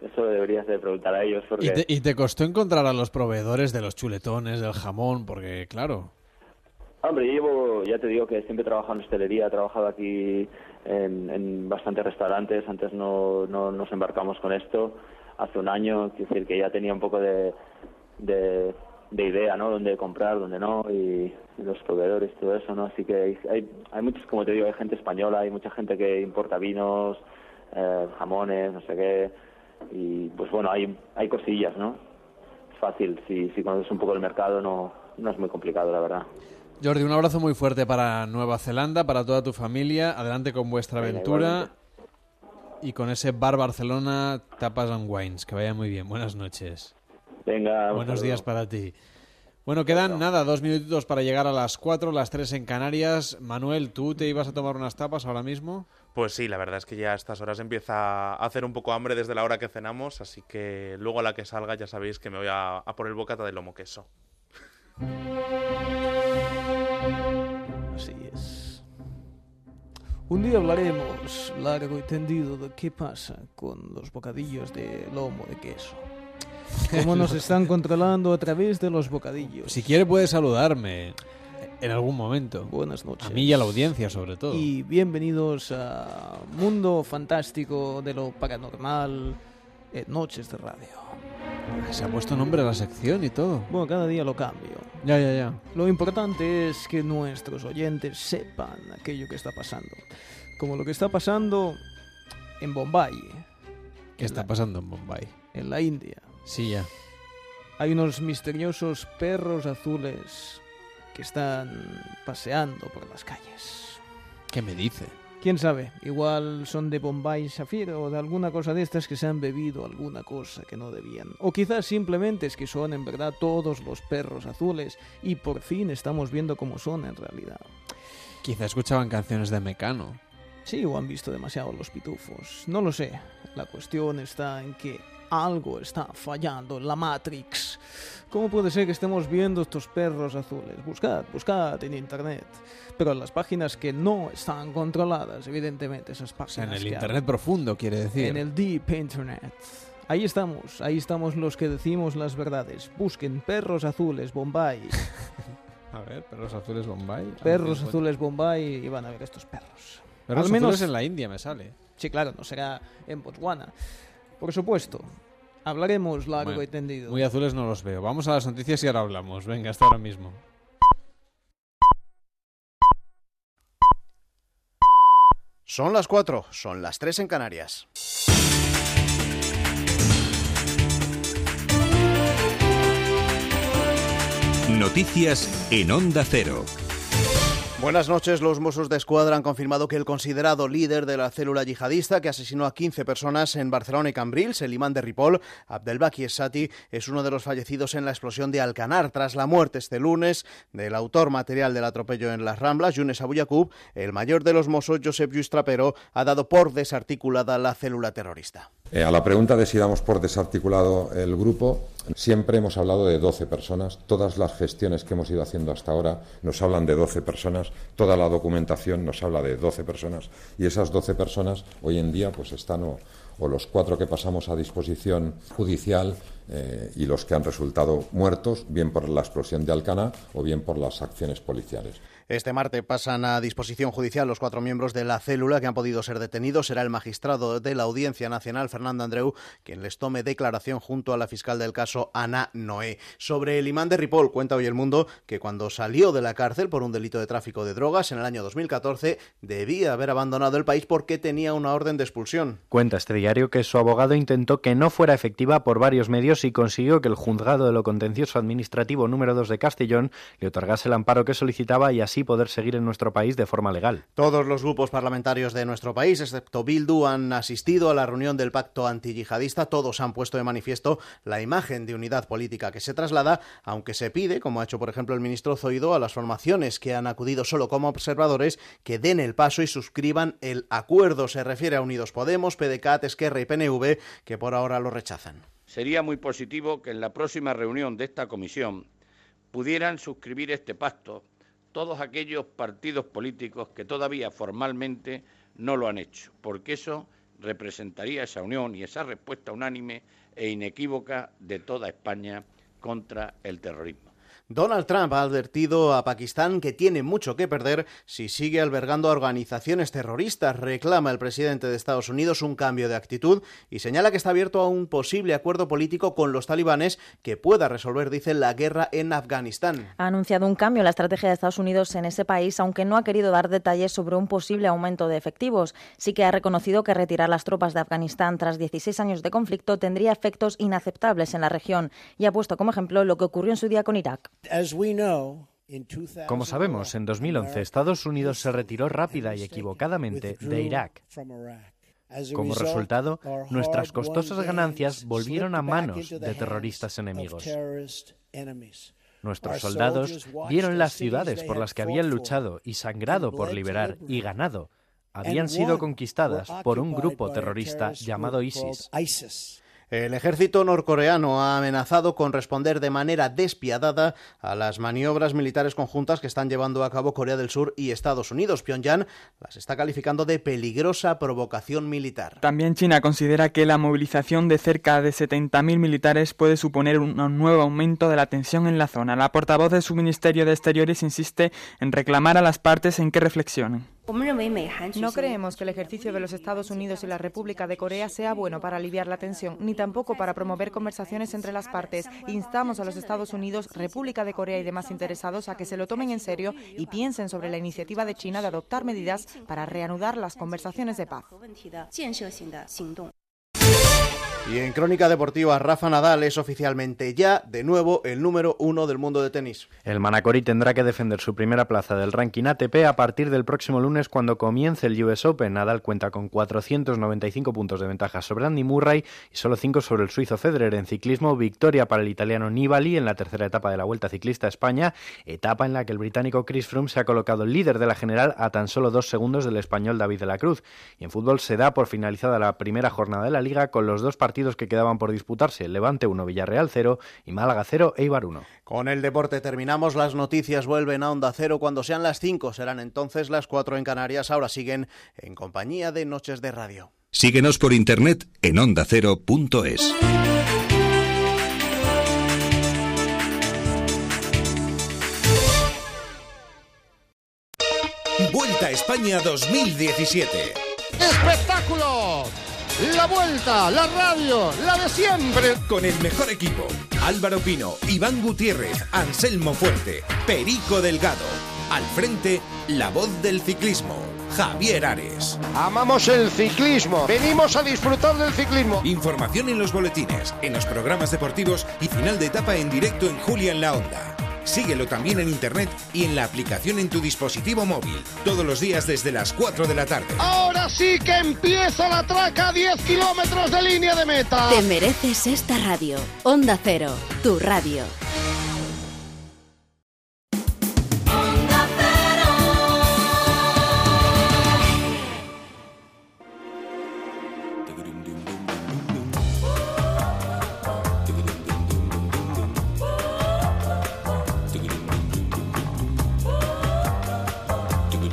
Eso deberías de preguntar a ellos porque... ¿Y te, y te costó encontrar a los proveedores de los chuletones, del jamón? Porque, claro, Hombre, yo llevo, ya te digo que siempre he trabajado en hostelería, he trabajado aquí en, en bastantes restaurantes, antes no, no nos embarcamos con esto, hace un año, quiero decir que ya tenía un poco de, de, de idea, ¿no? Dónde comprar, dónde no, y, los proveedores, todo eso, ¿no? Así que hay, hay, muchos, como te digo, hay gente española, hay mucha gente que importa vinos, eh, jamones, no sé qué, y pues bueno, hay, hay cosillas, ¿no? Es fácil, si, si conoces un poco el mercado no, no es muy complicado, la verdad. Jordi, un abrazo muy fuerte para Nueva Zelanda, para toda tu familia. Adelante con vuestra aventura. Y con ese bar Barcelona Tapas and Wines. Que vaya muy bien. Buenas noches. Venga, Buenos saludo. días para ti. Bueno, quedan nada, dos minutitos para llegar a las cuatro, las tres en Canarias. Manuel, ¿tú te ibas a tomar unas tapas ahora mismo? Pues sí, la verdad es que ya a estas horas empieza a hacer un poco hambre desde la hora que cenamos, así que luego a la que salga ya sabéis que me voy a, a por el bocata de lomo queso. Así es. Un día hablaremos largo y tendido de qué pasa con los bocadillos de lomo de queso. Cómo nos están controlando a través de los bocadillos. Si quiere puede saludarme en algún momento. Buenas noches. A mí y a la audiencia, sobre todo. Y bienvenidos a Mundo Fantástico de lo Paranormal en Noches de Radio. Se ha puesto nombre a la sección y todo. Bueno, cada día lo cambio. Ya, ya, ya. Lo importante es que nuestros oyentes sepan aquello que está pasando. Como lo que está pasando en Bombay, ¿Qué está pasando en Bombay? en la India. Sí, ya. Hay unos misteriosos perros azules que están paseando por las calles. ¿Qué me dice? ¿Quién sabe? Igual son de Bombay Sapphire o de alguna cosa de estas que se han bebido alguna cosa que no debían. O quizás simplemente es que son en verdad todos los perros azules y por fin estamos viendo cómo son en realidad. Quizá escuchaban canciones de Mecano. Sí, o han visto demasiado los pitufos. No lo sé. La cuestión está en que algo está fallando en la Matrix. ¿Cómo puede ser que estemos viendo estos perros azules? Buscad, buscad en internet. Pero en las páginas que no están controladas, evidentemente, esas páginas. en el que internet profundo, quiere decir. en el Deep Internet. Ahí estamos, ahí estamos los que decimos las verdades. Busquen perros azules Bombay, [laughs] A ver, perros azules Bombay. perros azules Bombay y van a ver estos perros. Perros Al menos azules en la India me sale. Sí, claro, no será en Botswana. Por supuesto. Hablaremos largo Bueno, y tendido. Muy azules no los veo. Vamos a las noticias y ahora hablamos. Venga, hasta ahora mismo. Son las 4, son las 3 en Canarias. Noticias en Onda Cero. Buenas noches. Los Mossos de Escuadra han confirmado que el considerado líder de la célula yihadista que asesinó a 15 personas en Barcelona y Cambrils, el imán de Ripoll, Abdelbaki Esati, es uno de los fallecidos en la explosión de Alcanar. Tras la muerte este lunes del autor material del atropello en las Ramblas, Yunes Abuyacub, el mayor de los Mossos, Josep Lluís Trapero, ha dado por desarticulada la célula terrorista. Eh, a la pregunta de si damos por desarticulado el grupo, siempre hemos hablado de 12 personas. Todas las gestiones que hemos ido haciendo hasta ahora nos hablan de 12 personas. Toda la documentación nos habla de 12 personas. Y esas 12 personas hoy en día pues están o, los cuatro que pasamos a disposición judicial eh, y los que han resultado muertos, bien por la explosión de Alcana o bien por las acciones policiales. Este martes pasan a disposición judicial los cuatro miembros de la célula que han podido ser detenidos. Será el magistrado de la Audiencia Nacional, Fernando Andreu, quien les tome declaración junto a la fiscal del caso, Ana Noé. Sobre el imán de Ripoll, cuenta hoy el mundo que cuando salió de la cárcel por un delito de tráfico de drogas en el año 2014, debía haber abandonado el país porque tenía una orden de expulsión. Cuenta este diario que su abogado intentó que no fuera efectiva por varios medios y consiguió que el juzgado de lo contencioso administrativo número 2 de Castellón le otorgase el amparo que solicitaba y así poder seguir en nuestro país de forma legal. Todos los grupos parlamentarios de nuestro país, excepto Bildu, han asistido a la reunión del pacto antiyihadista. Todos han puesto de manifiesto la imagen de unidad política que se traslada, aunque se pide, como ha hecho por ejemplo el ministro Zoido, a las formaciones que han acudido solo como observadores que den el paso y suscriban el acuerdo. Se refiere a Unidos Podemos, PDCAT, Esquerra y PNV, que por ahora lo rechazan. Sería muy positivo que en la próxima reunión de esta comisión pudieran suscribir este pacto todos aquellos partidos políticos que todavía formalmente no lo han hecho, porque eso representaría esa unión y esa respuesta unánime e inequívoca de toda España contra el terrorismo. Donald Trump ha advertido a Pakistán que tiene mucho que perder si sigue albergando a organizaciones terroristas. Reclama el presidente de Estados Unidos un cambio de actitud y señala que está abierto a un posible acuerdo político con los talibanes que pueda resolver, dice, la guerra en Afganistán. Ha anunciado un cambio en la estrategia de Estados Unidos en ese país, aunque no ha querido dar detalles sobre un posible aumento de efectivos. Sí que ha reconocido que retirar las tropas de Afganistán tras 16 años de conflicto tendría efectos inaceptables en la región y ha puesto como ejemplo lo que ocurrió en su día con Irak. Como sabemos, en 2011 Estados Unidos se retiró rápida y equivocadamente de Irak. Como resultado, nuestras costosas ganancias volvieron a manos de terroristas enemigos. Nuestros soldados vieron las ciudades por las que habían luchado y sangrado por liberar y ganado. Habían sido conquistadas por un grupo terrorista llamado ISIS. El ejército norcoreano ha amenazado con responder de manera despiadada a las maniobras militares conjuntas que están llevando a cabo Corea del Sur y Estados Unidos. Pyongyang las está calificando de peligrosa provocación militar. También China considera que la movilización de cerca de 70.000 militares puede suponer un nuevo aumento de la tensión en la zona. La portavoz de su Ministerio de Exteriores insiste en reclamar a las partes en que reflexionen. No creemos que el ejercicio de los Estados Unidos y la República de Corea sea bueno para aliviar la tensión, ni tampoco para promover conversaciones entre las partes. Instamos a los Estados Unidos, República de Corea y demás interesados a que se lo tomen en serio y piensen sobre la iniciativa de China de adoptar medidas para reanudar las conversaciones de paz. Y en Crónica Deportiva, Rafa Nadal es oficialmente ya, de nuevo, el número uno del mundo de tenis. El Manacori tendrá que defender su primera plaza del ranking ATP a partir del próximo lunes cuando comience el US Open. Nadal cuenta con 495 puntos de ventaja sobre Andy Murray y solo 5 sobre el suizo Federer. En ciclismo, victoria para el italiano Nibali en la tercera etapa de la Vuelta Ciclista a España, etapa en la que el británico Chris Froome se ha colocado líder de la general a tan solo dos segundos del español David de la Cruz. Y en fútbol se da por finalizada la primera jornada de la Liga con los dos partidos que quedaban por disputarse, Levante 1, Villarreal 0 y Málaga 0, Eibar 1. Con el deporte terminamos, las noticias vuelven a Onda Cero cuando sean las 5, serán entonces las 4 en Canarias, ahora siguen en compañía de Noches de Radio. Síguenos por internet en ondacero.es. Vuelta a España 2017. ¡Espectáculo! La vuelta, la radio, la de siempre. Con el mejor equipo. Álvaro Pino, Iván Gutiérrez, Anselmo Fuerte, Perico Delgado. Al frente, la voz del ciclismo. Javier Ares. Amamos el ciclismo. Venimos a disfrutar del ciclismo. Información en los boletines, en los programas deportivos y final de etapa en directo en Julia en la Onda. Síguelo también en internet y en la aplicación en tu dispositivo móvil. Todos los días desde las 4 de la tarde. Ahora sí que empieza la traca a 10 kilómetros de línea de meta. Te mereces esta radio. Onda Cero, tu radio.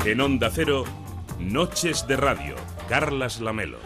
En Onda Cero, Noches de Radio, Carlas Lamelo.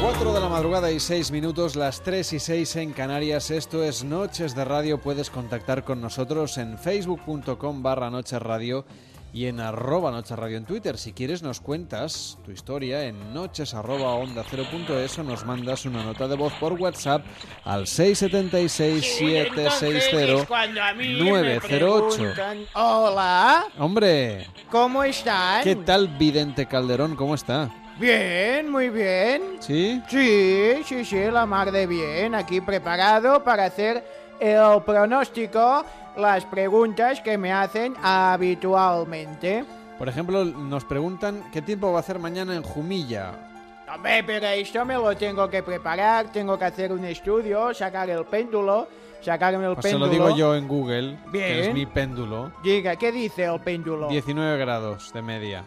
Cuatro de la madrugada y seis minutos, las 3 y 6 en Canarias. Esto es Noches de Radio. Puedes contactar con nosotros en facebook.com barra Noches Radio y en arroba Noches Radio en Twitter. Si quieres nos cuentas tu historia en noches arroba onda cero punto es o nos mandas una nota de voz por WhatsApp al 676-760-908. Hola, Hombre, ¿cómo están? ¿qué tal Vidente Calderón? ¿Cómo está? Bien, muy bien. ¿Sí? Sí, sí, sí, la mar de bien. Aquí preparado para hacer el pronóstico, las preguntas que me hacen habitualmente. Por ejemplo, nos preguntan qué tiempo va a hacer mañana en Jumilla. Hombre, pero esto me lo tengo que preparar, tengo que hacer un estudio, sacar el péndulo, sacarme el Pues se péndulo. lo digo yo en Google, que Bien. es mi péndulo. Diga, ¿qué dice el péndulo? 19 grados de media.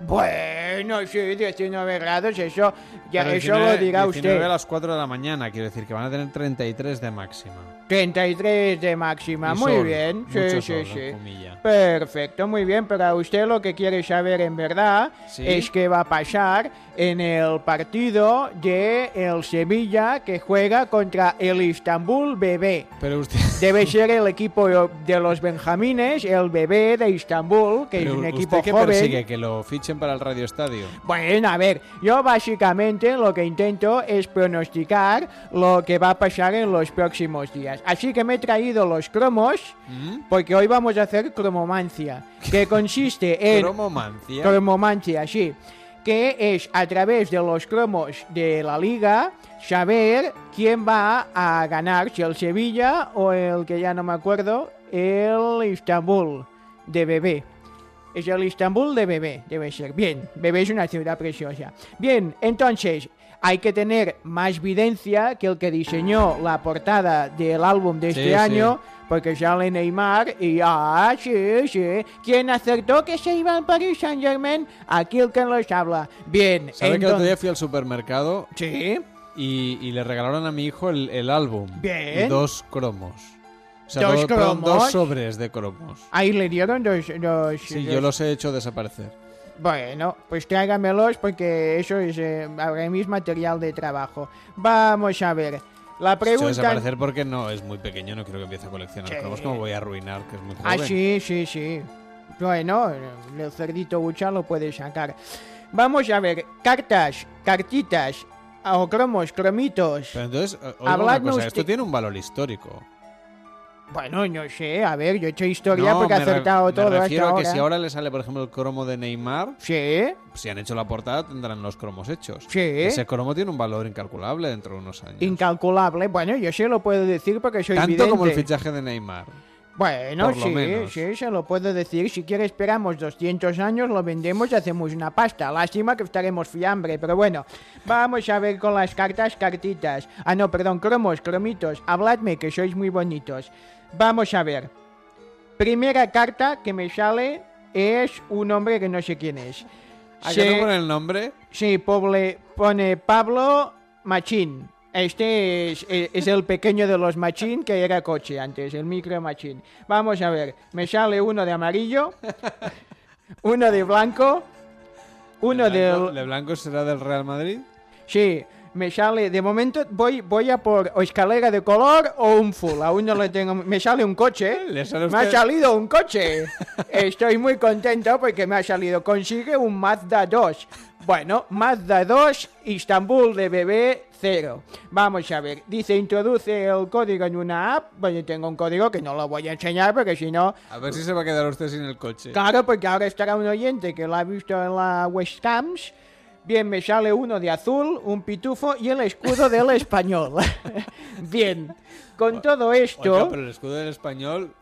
Bueno, sí, 19 grados, eso, ya Pero eso lo dirá 19 usted. a las 4 de la mañana, quiero decir que van a tener 33 de máxima. 33 de máxima, Y muy sol, bien, sí, sí, sol, sí. Jumilla. Perfecto, muy bien, pero usted lo que quiere saber en verdad Sí. es qué va a pasar en el partido de el Sevilla que juega contra el Istanbul BB. Pero usted... [laughs] Debe ser el equipo de los Benjamines, el BB de Istanbul, que Pero es un ¿Usted equipo qué joven. persigue? ¿Que lo para el Radio Estadio? Bueno, a ver, yo básicamente lo que intento es pronosticar lo que va a pasar en los próximos días. Así que me he traído los cromos, ¿Mm? porque hoy vamos a hacer cromomancia, que [laughs] consiste en... ¿Cromomancia? Cromomancia, sí. Que es a través de los cromos de la liga saber quién va a ganar, si el Sevilla o el que ya no me acuerdo, el Istanbul de bebé. Es el Istanbul de Bebé, debe ser. Bien, Bebé es una ciudad preciosa. Bien, entonces, hay que tener más videncia que el que diseñó la portada del álbum de este sí. año, porque sale Neymar y, ah, sí, sí. ¿Quién acertó que se iba al Paris Saint Germain? Aquí el que nos habla. Bien, ¿Sabe que el otro día fui al supermercado? Sí. Y, y le regalaron a mi hijo el, el álbum. Bien. Y dos cromos. O sea, ¿Dos do- perdón, cromos? dos sobres de cromos. Ahí le dieron dos... dos Sí, dos- yo los he hecho desaparecer. Bueno, pues tráigamelos porque eso es eh, ahora mismo material de trabajo. Vamos a ver. La pregunta... desaparecer porque no, es muy pequeño, no quiero que empiece a coleccionar Sí. cromos, como voy a arruinar, que es muy Ah, joven. sí, sí, sí. Bueno, el cerdito Bucha lo puede sacar. Vamos a ver, cartas, cartitas, o cromos, cromitos. Pero entonces, oiga una cosa, esto tiene un valor histórico. Bueno, no sé, a ver, yo he hecho historia No, porque he me re- acertado todo Me hasta refiero a que ahora. si ahora le sale, por ejemplo, el cromo de Neymar, Sí, si han hecho la portada, tendrán los cromos hechos. Sí. Ese cromo tiene un valor incalculable dentro de unos años. incalculable. Bueno, yo se lo puedo decir porque soy Tanto como el fichaje de Neymar. Bueno, Por lo sí, menos. sí, se lo puedo decir. Si quiere esperamos 200 años, lo vendemos y hacemos una pasta. Lástima que estaremos fiambre, pero bueno. Vamos a ver con las cartas, cartitas. Ah, no, perdón, cromos, cromitos. Habladme, que sois muy bonitos. Vamos a ver. Primera carta que me sale es un hombre que no sé quién es. ¿A qué no pone el nombre? Sí, pobre, pone Pablo Machín. Este es, es- es el pequeño de los Machín que era coche antes, el micro Machín. Vamos a ver, me sale uno de amarillo, [laughs] uno de blanco, uno ¿De blanco, del... ¿De blanco será del Real Madrid? Sí, me sale, de momento voy, voy a por o escalera de color o un full, aún no lo tengo, me sale un coche, [laughs] ¿Le sale me ha salido un coche, [laughs] estoy muy contento porque me ha salido, consigue un Mazda 2, bueno, Mazda 2, Istanbul de bebé 0, vamos a ver, dice introduce el código en una app, bueno, tengo un código que no lo voy a enseñar porque si no... A ver si se va a quedar usted sin el coche. Claro, porque ahora estará un oyente que lo ha visto en la webcams. Bien, me sale uno de azul, un pitufo y el escudo del español. [laughs] Bien, con todo esto... Oiga, pero el escudo del español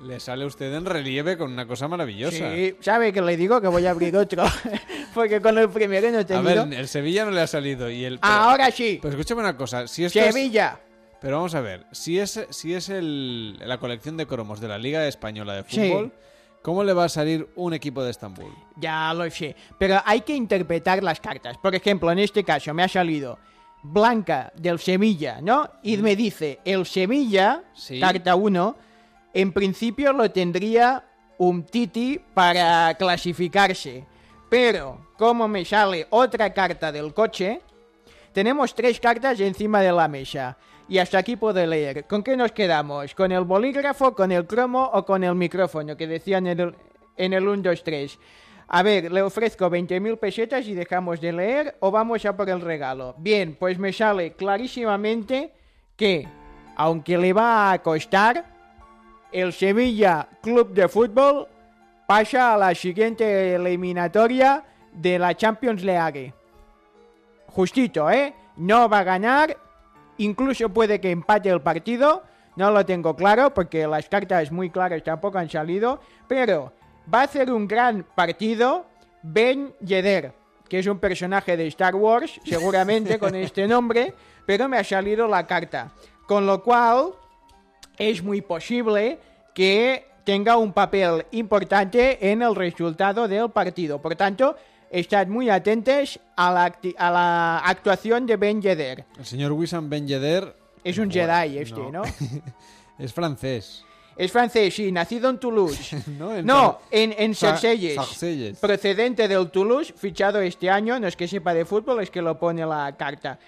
le sale a usted en relieve con una cosa maravillosa. Sí, sabe que le digo que voy a abrir otro. [laughs] porque con el primero no he A tenido. ver, el Sevilla no le ha salido y el... pero- Ahora sí. Pues escúchame una cosa, si esto es- Sevilla. Pero vamos a ver, si es, si es el, la colección de cromos de la Liga Española de Sí. ¿Cómo le va a salir un equipo de Estambul? Ya lo sé. Pero hay que interpretar las cartas. Por ejemplo, en este caso me ha salido Blanca del Sevilla, ¿no? Y me dice, el Sevilla, Sí. carta 1, en principio lo tendría un Titi para clasificarse. Pero, como me sale otra carta del coche, tenemos tres cartas encima de la mesa. Y hasta aquí puedo leer. ¿Con qué nos quedamos? ¿Con el bolígrafo, con el cromo o con el micrófono que decían en el, en el 1, 2, 3? A ver, le ofrezco 20.000 pesetas y dejamos de leer o vamos a por el regalo. Bien, pues me sale clarísimamente que, aunque le va a costar, el Sevilla Club de Fútbol pasa a la siguiente eliminatoria de la Champions League. Justito, ¿eh? No va a ganar, incluso puede que empate el partido, no lo tengo claro porque las cartas muy claras tampoco han salido, pero va a hacer un gran partido Ben Yedder, que es un personaje de Star Wars, seguramente con [laughs] este nombre, pero me ha salido la carta. Con lo cual, es muy posible que tenga un papel importante en el resultado del partido. Por tanto, estad muy atentos a la, a la actuación de Ben Yedder. El señor Wissam Ben Yedder... Es un Jedi este, ¿no? [laughs] es francés. Es francés, sí, nacido en Toulouse. [laughs] no, en no, en, en Sa- Sarcelles. Sarcelles. Procedente del Toulouse, fichado este año, no es que sepa de fútbol, es que lo pone la carta.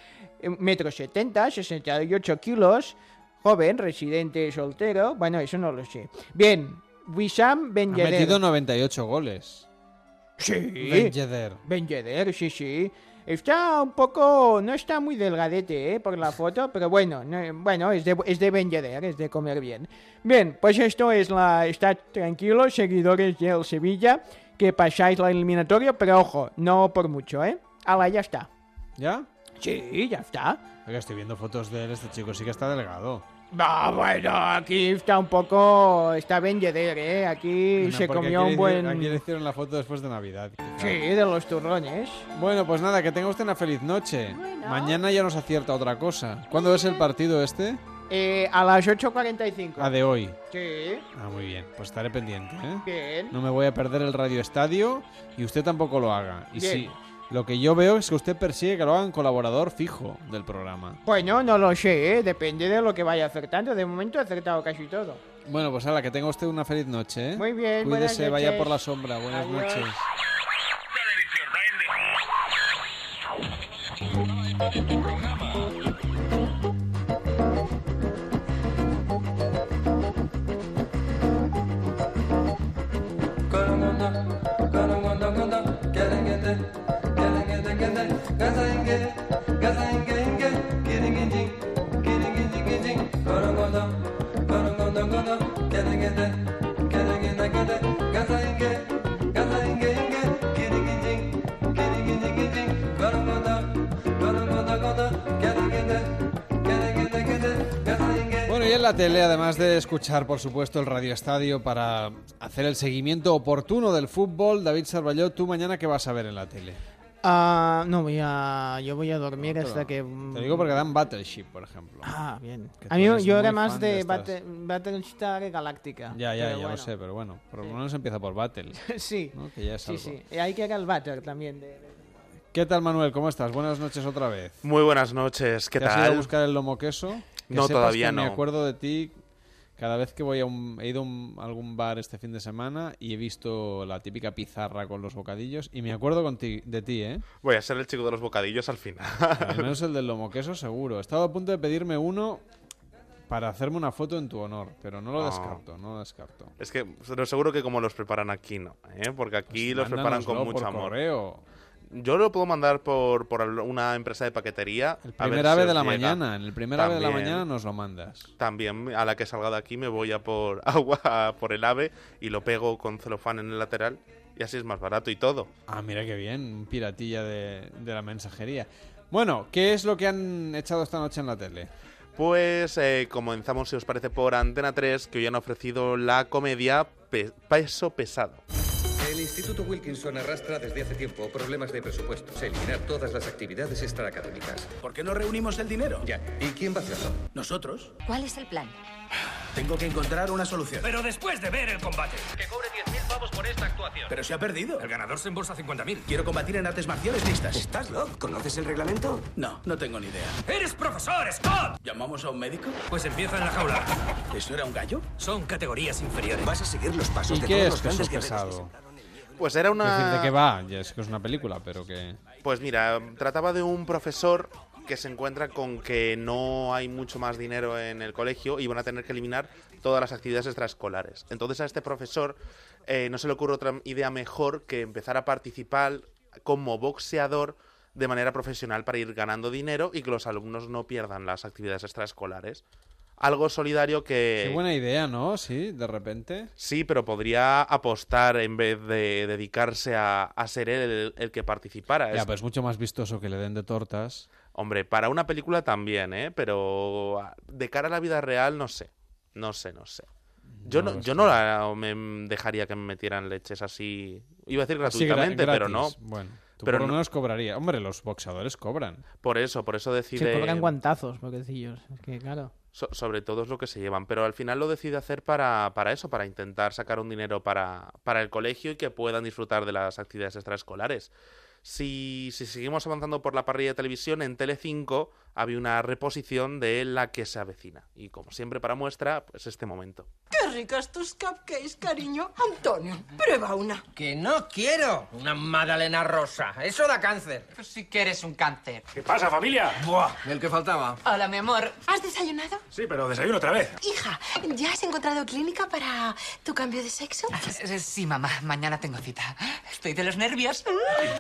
Eh, Metro 70, 68 kilos, joven, residente soltero, bueno, eso no lo sé. Bien, Wissam Ben Ha metido 98 goles. Sí. Ben Yedder. Ben Yedder, sí, sí. Está un poco... No está muy delgadete, ¿eh? Por la foto, pero bueno, no- bueno, es de, es de Ben Yedder, es de comer bien. Bien, pues esto es la... Estad tranquilos, seguidores del Sevilla, que pasáis la eliminatoria, pero ojo, no por mucho, ¿eh? Ala, ya está. ¿Ya? Sí, ya está. Oiga, estoy viendo fotos de él, este chico sí que está delgado. No, bueno, aquí está un poco... Está Ben Yedder, ¿eh? Aquí No, se comió aquí un le buen... hicieron- Aquí le hicieron la foto después de Navidad. quizá. Sí, de los turrones. Bueno, pues nada, que tenga usted una feliz noche. Mañana ya nos acierta otra cosa. ¿Cuándo es el partido este? Eh, a las 8.45. Ah, de hoy. Sí, Ah, muy bien. Pues estaré pendiente, ¿eh? bien. No me voy a perder el Radio Estadio y usted tampoco lo haga. Y Bien. sí, lo que yo veo es que usted persigue que lo hagan colaborador fijo del programa. Bueno, no lo sé, ¿eh? depende de lo que vaya acertando. De momento he acertado casi todo. Bueno, pues ala, que tenga usted una feliz noche, ¿eh? Muy bien, buenas Cuídese, vaya por la sombra. Buenas Adiós. noches. Bueno, y en la tele, además de escuchar, por supuesto, el Radio Estadio para hacer el seguimiento oportuno del fútbol, David Sarballó, ¿tú mañana qué vas a ver en la tele? Ah, no voy a. Yo voy a dormir hasta que. Te digo porque dan Battleship, por ejemplo. Ah, bien. Que A mí yo era más de, estas. Battle- Battlestar Galáctica. Ya, ya, ya lo bueno. sé, pero bueno, por lo menos empieza por Battle. [laughs] sí. ¿no? Que ya es Sí, algo. sí. Y hay que ir al Battle también. De... ¿Qué tal, Manuel? ¿Cómo estás? Buenas noches otra vez. Muy buenas noches, ¿qué ¿Te has ido a tal? buscar el lomo queso? Que No, sepas todavía que Me no. acuerdo de ti Cada vez que voy a un... He ido a, algún bar este fin de semana y he visto la típica pizarra con los bocadillos y me acuerdo conti- de ti, ¿eh? Voy a ser el chico de los bocadillos al final. Al menos el del lomo queso seguro. He estado a punto de pedirme uno para hacerme una foto en tu honor, pero no lo Ah. descarto, no lo descarto. Es que pero seguro que como los preparan aquí, no, ¿eh? Porque aquí Pues los preparan con mucho por amor. correo. Yo lo puedo mandar por, por una empresa de paquetería. El primer ave de la llega. mañana, en el primer ave de la mañana nos lo mandas. También a la que salga de aquí me voy a por [laughs] agua por el ave y lo pego con celofán en el lateral y así es más barato y todo. Ah, mira qué bien, un piratilla de, de la mensajería. Bueno, ¿qué es lo que han echado esta noche en la tele? Pues eh, comenzamos, si os parece, por Antena 3, que hoy han ofrecido la comedia Pe- Peso Pesado. El Instituto Wilkinson arrastra desde hace tiempo problemas de presupuestos. Eliminar todas las actividades extraacadémicas. ¿Por qué no reunimos el dinero? Ya. ¿Y quién va a hacerlo? ¿Nosotros? ¿Cuál es el plan? Tengo que encontrar una solución. Pero después de ver el combate. Que cobre 10.000 pavos por esta actuación. Pero se ha perdido. El ganador se embolsa 50.000. Quiero combatir en artes marciales mixtas. ¿Estás loco? ¿Conoces el reglamento? No, no tengo ni idea. ¡Eres profesor, Scott! ¿Llamamos a un médico? Pues empieza en la jaula. ¿Eso era un gallo? Son categorías inferiores. Vas a seguir los pasos ¿Y de qué todos es los grandes guerreros. pesado? Pues era decir, una... ¿De qué va? Ya sé que es una película, pero que... Pues mira, trataba de un profesor que se encuentra con que no hay mucho más dinero en el colegio y van a tener que eliminar todas las actividades extraescolares. Entonces a este profesor eh, no se le ocurre otra idea mejor que empezar a participar como boxeador de manera profesional para ir ganando dinero y que los alumnos no pierdan las actividades extraescolares. Algo solidario que... Qué buena idea, ¿no? Sí, de repente. Sí, pero podría apostar en vez de dedicarse a, a ser él el, el que participara. Ya, Es- pues es mucho más vistoso que le den de tortas. Hombre, para una película también, ¿eh? Pero de cara a la vida real, no sé. No sé, no sé. Yo no, No, yo no la- me dejaría que me metieran leches así. Iba a decir gra- gratuitamente, pero no. Bueno, tú pero por lo no- menos cobraría. Hombre, los boxeadores cobran. Por eso, por eso Se decide. cobran guantazos, pobrecillos. Es que, claro. So- sobre todo es lo que se llevan. Pero al final lo decide hacer para, para eso, para intentar sacar un dinero para, para el colegio y que puedan disfrutar de las actividades extraescolares. Si, si seguimos avanzando por la parrilla de televisión, en Telecinco había una reposición de La que se avecina. Y como siempre para muestra, pues este momento. ¡Qué ricas tus cupcakes, cariño! Antonio, prueba una. Que no quiero una magdalena rosa. Eso da cáncer. Pues sí que eres un cáncer. ¿Qué pasa, familia? Buah, el que faltaba. Hola, mi amor. ¿Has desayunado? Sí, pero desayuno otra vez. Hija, ¿ya has encontrado clínica para tu cambio de sexo? Sí, mamá, mañana tengo cita. Estoy de los nervios.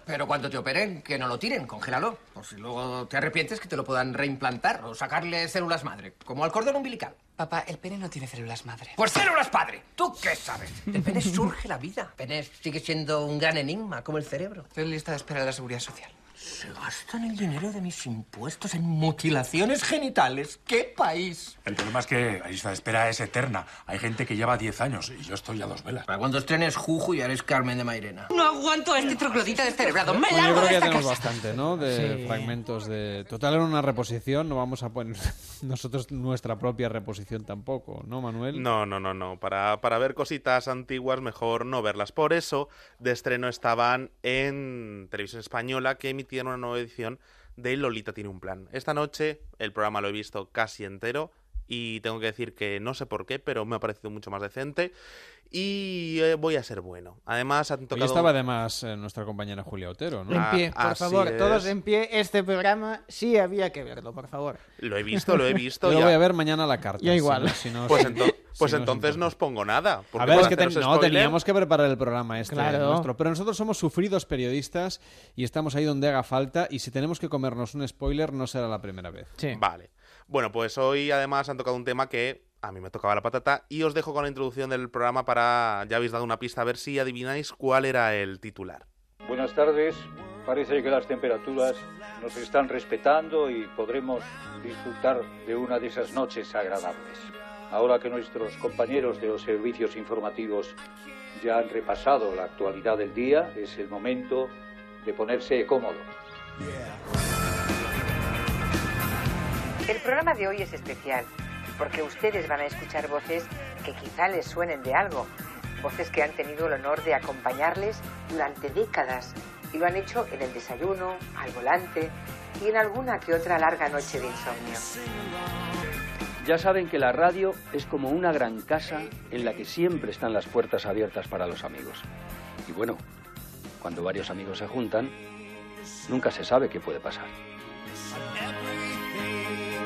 Pero cuando te operen, que no lo tiren, congélalo. Por si luego te arrepientes, que te lo puedan reimplantar o sacarle células madre, como al cordón umbilical. Papá, el pene no tiene células madre. ¡Pues células padre! ¿Tú qué sabes? Del pene surge la vida. El pene sigue siendo un gran enigma, como el cerebro. Estoy en lista de espera de la seguridad social. Se gastan el dinero de mis impuestos en mutilaciones genitales. ¡Qué país! El problema es que la lista de espera es eterna. Hay gente que lleva 10 años y yo estoy a dos velas. Para cuando estrenes Juju ya eres Carmen de Mairena. No aguanto a este troglodita descerebrado. ¡Me Bueno, yo largo creo de que ya tenemos casa! bastante, ¿no? De Sí. fragmentos de... Total, en una reposición no vamos a poner [laughs] nosotros nuestra propia reposición tampoco, ¿no, Manuel? No, no, no, no. Para, para ver cositas antiguas, mejor no verlas. Por eso, de estreno estaban en Televisión Española, que emitían una nueva edición de Lolita tiene un plan. Esta noche el programa lo he visto casi entero y tengo que decir que no sé por qué, pero me ha parecido mucho más decente y eh, voy a ser bueno. Además, han Hoy tocado... estaba además eh, nuestra compañera Julia Otero, ¿no? En Ah, pie, por así favor, es. todos en pie. Este programa sí había que verlo, por favor. Lo he visto, lo he visto. Yo ya. voy a ver mañana a la carta. Yo si igual. no- si no- Pues, si- ento- pues si entonces no os pongo nada. A ver, es que ten- no, spoiler- teníamos que preparar el programa este Claro. nuestro. Pero nosotros somos sufridos periodistas y estamos ahí donde haga falta. Y si tenemos que comernos un spoiler, no será la primera vez. Sí. Vale. Bueno, pues hoy además han tocado un tema que a mí me tocaba la patata y os dejo con la introducción del programa para, ya habéis dado una pista, a ver si adivináis cuál era el titular. Buenas tardes. Parece que las temperaturas nos están respetando y podremos disfrutar de una de esas noches agradables. Ahora que nuestros compañeros de los servicios informativos ya han repasado la actualidad del día, es el momento de ponerse cómodo. El programa de hoy es especial porque ustedes van a escuchar voces que quizá les suenen de algo, voces que han tenido el honor de acompañarles durante décadas y lo han hecho en el desayuno, al volante, y en alguna que otra larga noche de insomnio. Ya saben que la radio es como una gran casa en la que siempre están las puertas abiertas para los amigos. Y bueno, cuando varios amigos se juntan, nunca se sabe qué puede pasar.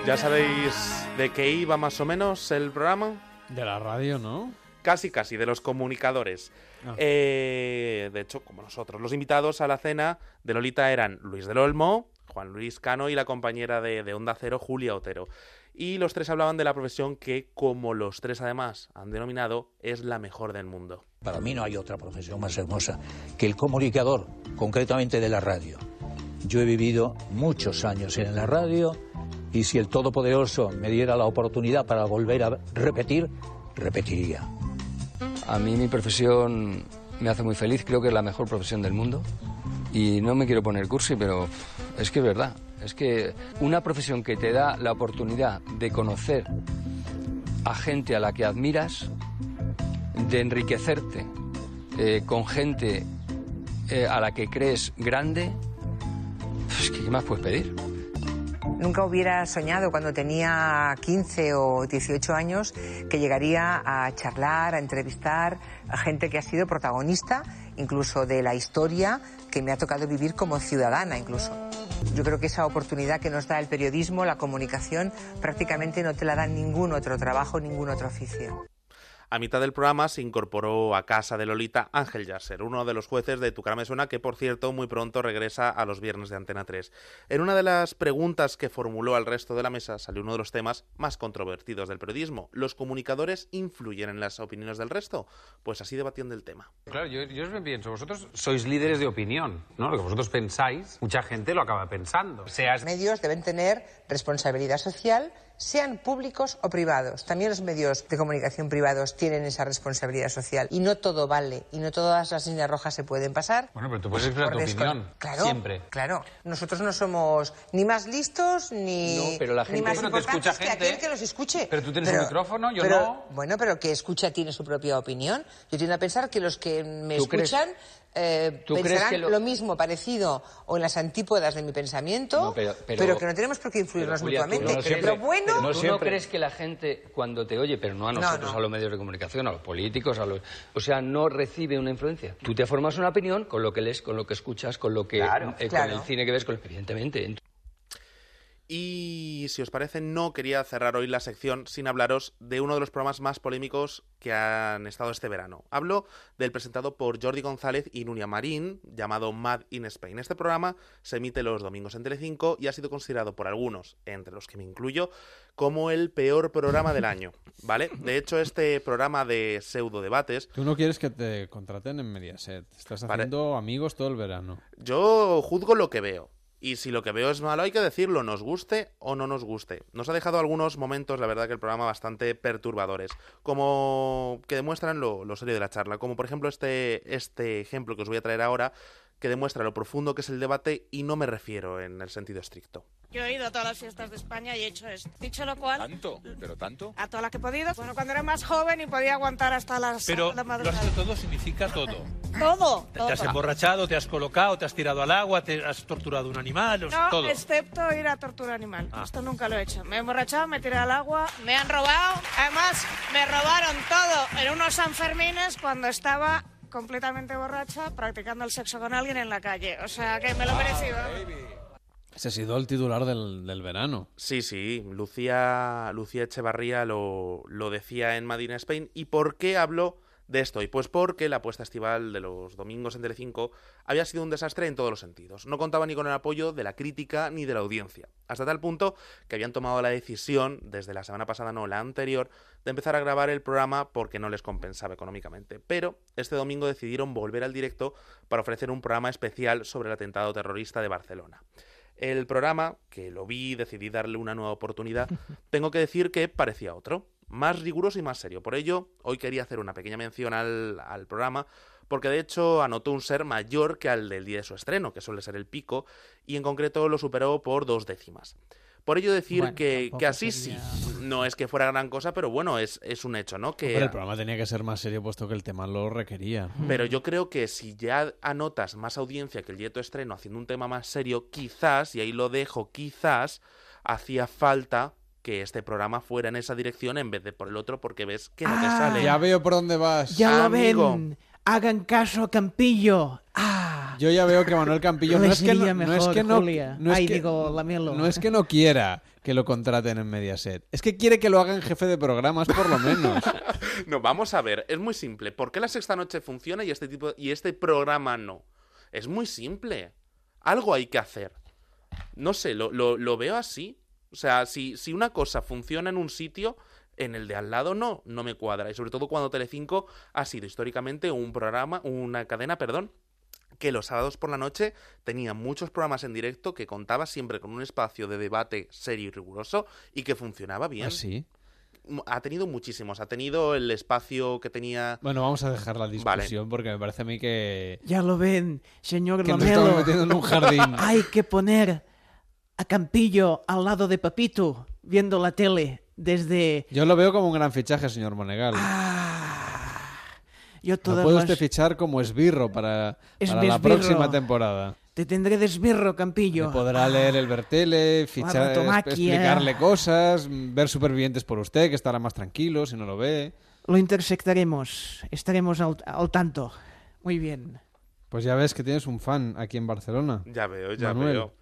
¿Ya sabéis de qué iba más o menos el programa? De la radio, ¿no? Casi, casi, de los comunicadores. Ah. Eh, de hecho, como nosotros, los invitados a la cena de Lolita eran Luis del Olmo, Juan Luis Cano y la compañera de, de Onda Cero, Julia Otero. Y los tres hablaban de la profesión que, como los tres además han denominado, es la mejor del mundo. Para mí no hay otra profesión más hermosa que el comunicador, concretamente de la radio. Yo he vivido muchos años en la radio y si el Todopoderoso me diera la oportunidad para volver a repetir, repetiría. A mí mi profesión me hace muy feliz, creo que es la mejor profesión del mundo. Y no me quiero poner cursi, pero es que es verdad. Es que una profesión que te da la oportunidad de conocer a gente a la que admiras, de enriquecerte eh, con gente eh, a la que crees grande, pues, ¿qué más puedes pedir? Nunca hubiera soñado cuando tenía 15 o 18 años que llegaría a charlar, a entrevistar a gente que ha sido protagonista incluso de la historia que me ha tocado vivir como ciudadana incluso. Yo creo que esa oportunidad que nos da el periodismo, la comunicación, prácticamente no te la da ningún otro trabajo, ningún otro oficio. A mitad del programa se incorporó a casa de Lolita Ángel Yasser, uno de los jueces de Tu cara me suena, que por cierto muy pronto regresa a los viernes de Antena 3. En una de las preguntas que formuló al resto de la mesa salió uno de los temas más controvertidos del periodismo. ¿Los comunicadores influyen en las opiniones del resto? Pues así debatían del tema. Claro, yo, yo me pienso, vosotros sois líderes de opinión, ¿no? Lo que vosotros pensáis, mucha gente lo acaba pensando. Seas... Los medios deben tener responsabilidad social sean públicos o privados. También los medios de comunicación privados tienen esa responsabilidad social. Y no todo vale, y no todas las líneas rojas se pueden pasar. Bueno, pero tú puedes expresar tu opinión. Claro, Siempre. claro. Nosotros no somos ni más listos ni, No, pero la ni gente- más Pero te escucha que gente. aquel que los escuche. Pero tú tienes un micrófono, yo pero- no. Bueno, pero que escucha tiene su propia opinión. Yo tiendo a pensar que los que me ¿Tú crees- escuchan eh, tú crees pensarán que lo... lo- mismo, parecido o en las antípodas de mi pensamiento, No, pero- pero- que no tenemos por qué influirnos Julia, mutuamente. no siempre- lo bueno... pero ¿Tú no crees que la gente, cuando te oye, pero no a No, nosotros, no. a los medios de comunicación, a los políticos, a los... O sea, no recibe una influencia. Tú te formas una opinión con lo que lees, con lo que escuchas, con lo que... Claro, eh, claro. Con el cine que ves, con... evidentemente. Y si os parece, no quería cerrar hoy la sección sin hablaros de uno de los programas más polémicos que han estado este verano. Hablo del presentado por Jordi González y Nuria Marín, llamado Mad in Spain. Este programa se emite los domingos en Telecinco y ha sido considerado por algunos, entre los que me incluyo, como el peor programa del año. ¿Vale? De hecho, este programa de pseudo debates Tú no quieres que te contraten en Mediaset. Estás Vale. haciendo amigos todo el verano. Yo juzgo lo que veo. Y si lo que veo es malo, hay que decirlo, nos guste o no nos guste. Nos ha dejado algunos momentos, la verdad, que el programa bastante perturbadores, como que demuestran lo, serio de la charla, como por ejemplo este, este ejemplo que os voy a traer ahora, que demuestra lo profundo que es el debate y no me refiero en el sentido estricto. Yo he ido a todas las fiestas de España y he hecho esto. Dicho lo cual, ¿Tanto? ¿Pero tanto? a todas las que he podido. Bueno, cuando era más joven y podía aguantar hasta las Pero la lo madrugada. has hecho todo significa todo. Todo, Te has emborrachado, te has colocado, te has tirado al agua, te has torturado un animal, o sea, No, todo. excepto ir a tortura animal. Ah. Esto nunca lo he hecho. Me he emborrachado, me tiré al agua, me han robado. Además, me robaron todo en unos Sanfermines cuando estaba completamente borracha practicando el sexo con alguien en la calle. O sea, que me lo he merecido. Ese ha sido el titular del, del verano. Sí, sí, Lucía, Lucía Echevarría lo, lo decía en Madina Spain. ¿Y por qué hablo de esto? Y pues porque la apuesta estival de los domingos en Telecinco había sido un desastre en todos los sentidos. No contaba ni con el apoyo de la crítica ni de la audiencia. Hasta tal punto que habían tomado la decisión, desde la semana pasada, no la anterior, de empezar a grabar el programa porque no les compensaba económicamente. Pero este domingo decidieron volver al directo para ofrecer un programa especial sobre el atentado terrorista de Barcelona. El programa, que lo vi y decidí darle una nueva oportunidad, [laughs] tengo que decir que parecía otro, más riguroso y más serio. Por ello, hoy quería hacer una pequeña mención al, al programa, porque de hecho anotó un ser mayor que al del día de su estreno, que suele ser el pico, y en concreto lo superó por dos décimas. Por ello decir Bueno, que, que así sería- sí, no es que fuera gran cosa, pero bueno, es, es un hecho, ¿no? Que Hombre, el programa tenía que ser más serio puesto que el tema lo requería. Pero yo creo que si ya anotas más audiencia que el dieto estreno haciendo un tema más serio, quizás, y ahí lo dejo, quizás hacía falta que este programa fuera en esa dirección en vez de por el otro, porque ves que no te Ah. sale. Ya veo por dónde vas. Ya lo ven. Hagan caso a Campillo. Yo ya veo que Manuel Campillo no es que no, no es que no, Julia. no es Ay, que- digo, Lamelo. no es que no quiera que lo contraten en Mediaset, es que quiere que lo hagan jefe de programas por lo menos. [laughs] No, vamos a ver, es muy simple. ¿Por qué la sexta noche funciona y este tipo y este programa no? Es muy simple. Algo hay que hacer. No sé, lo, lo, lo veo así. O sea, si, si una cosa funciona en un sitio, en el de al lado no, no me cuadra. Y sobre todo cuando Telecinco ha sido históricamente un programa, una cadena, perdón, que los sábados por la noche tenía muchos programas en directo que contaba siempre con un espacio de debate serio y riguroso y que funcionaba bien. ¿Ah, sí? Ha tenido muchísimos. Ha tenido el espacio que tenía. Bueno, vamos a dejar la discusión porque me parece a mí que... Ya lo ven, señor Que nos Lamelo. estamos metiendo en un jardín. [laughs] Hay que poner a Campillo al lado de Papito, viendo la tele desde... Yo lo veo como un gran fichaje, señor Monegal. Yo Lo todas puede las- usted fichar como esbirro para, para la Esbirro. próxima temporada. Te tendré de esbirro, Campillo. Le podrá leer el Bertele, fichar, explicarle cosas, ver supervivientes por usted, que estará más tranquilo si no lo ve. Lo intersectaremos. Estaremos al, al tanto. Muy bien. Pues ya ves que tienes un fan aquí en Barcelona. Ya veo, ya Manuel. veo.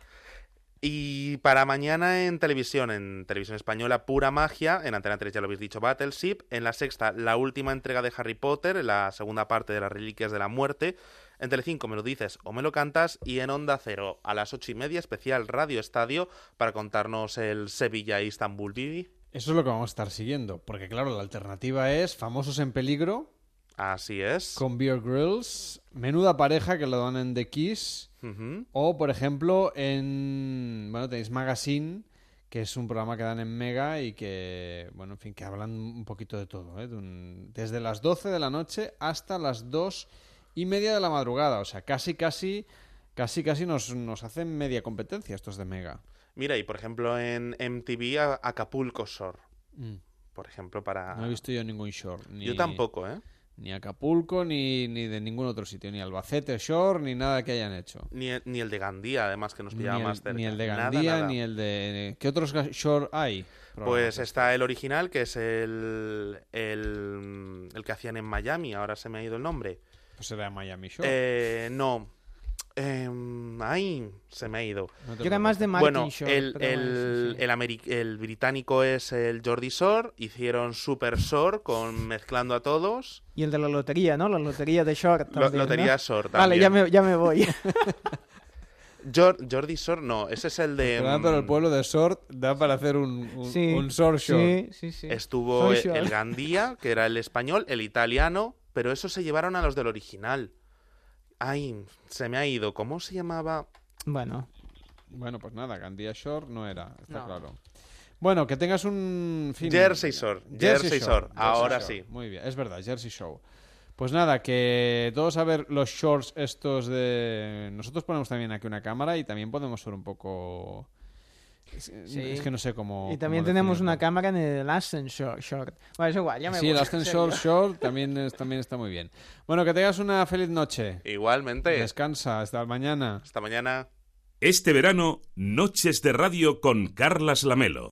Y para mañana en televisión, en televisión española, pura magia. En Antena 3 ya lo habéis dicho, Battleship. En la sexta, la última entrega de Harry Potter, la segunda parte de las Reliquias de la Muerte. En Telecinco me lo dices o me lo cantas. Y en Onda Cero, a las ocho y media, especial Radio Estadio, para contarnos el Sevilla-Istanbul Vivi. Eso es lo que vamos a estar siguiendo, porque claro, la alternativa es Famosos en Peligro Así es. con Beer Grylls, Menuda Pareja que lo dan en The Kiss, o por ejemplo en, bueno, tenéis Magazine, que es un programa que dan en Mega y que, bueno, en fin, que hablan un poquito de todo, ¿eh? De un- desde las 12 de la noche hasta las 2 y media de la madrugada, o sea, casi, casi, casi, casi nos, nos hacen media competencia estos de Mega. Mira, y por ejemplo en MTV, Acapulco Shore. Mm. Por ejemplo, para. No he visto yo ningún short. Ni, Yo tampoco, ¿eh? Ni Acapulco, ni, ni de ningún otro sitio. Ni Albacete Shore, ni nada que hayan hecho. Ni, ni el de Gandía, además, que nos pillaba el, más cerca. ni el de Gandía, nada. ni el de... ¿Qué otros shore hay? Pues está el original, que es el, el, el que hacían en Miami, ahora se me ha ido el nombre. Pues era Miami Shore. Eh, no. Em, ay, se me ha ido. No Yo era más de Martin Bueno, Shore, el, pero bueno, el, sí, sí. el ameri- el británico es el Jordi Shore, hicieron Super Shore con mezclando a todos. Y el de la lotería, ¿no? La lotería de Short. Lo- también, lotería ¿no? Shore Vale, ya también. me, ya me voy. [laughs] [laughs] Jor- Jordi Shore, no, ese es el de... Perdón, pero el pueblo de Short da para hacer un, un, Sí, un Shore. sí, sí, sí. Estuvo Soy el, Shore. el Gandía, que era el español, el italiano, pero eso se llevaron a los del original. Ay, se me ha ido. ¿Cómo se llamaba? Bueno. Bueno, pues nada, Gandía Shore no era, está No. claro. Bueno, que tengas un fin. Jersey Shore, Jersey Shore, ahora sí. Muy bien, es verdad, Jersey Show. Pues nada, que todos a ver los shorts estos de... Nosotros ponemos también aquí una cámara y también podemos ser un poco... Es, Sí. es que no sé cómo... Y también cómo tenemos una cámara en el Ascensor Short. Bueno, es igual, ya me Sí, voy. [laughs] el Ascensor. Shore también, es- también está muy bien. Bueno, que tengas una feliz noche. Igualmente. Descansa, hasta mañana. Hasta mañana. Este verano, Noches de Radio con Carlas Lamelo.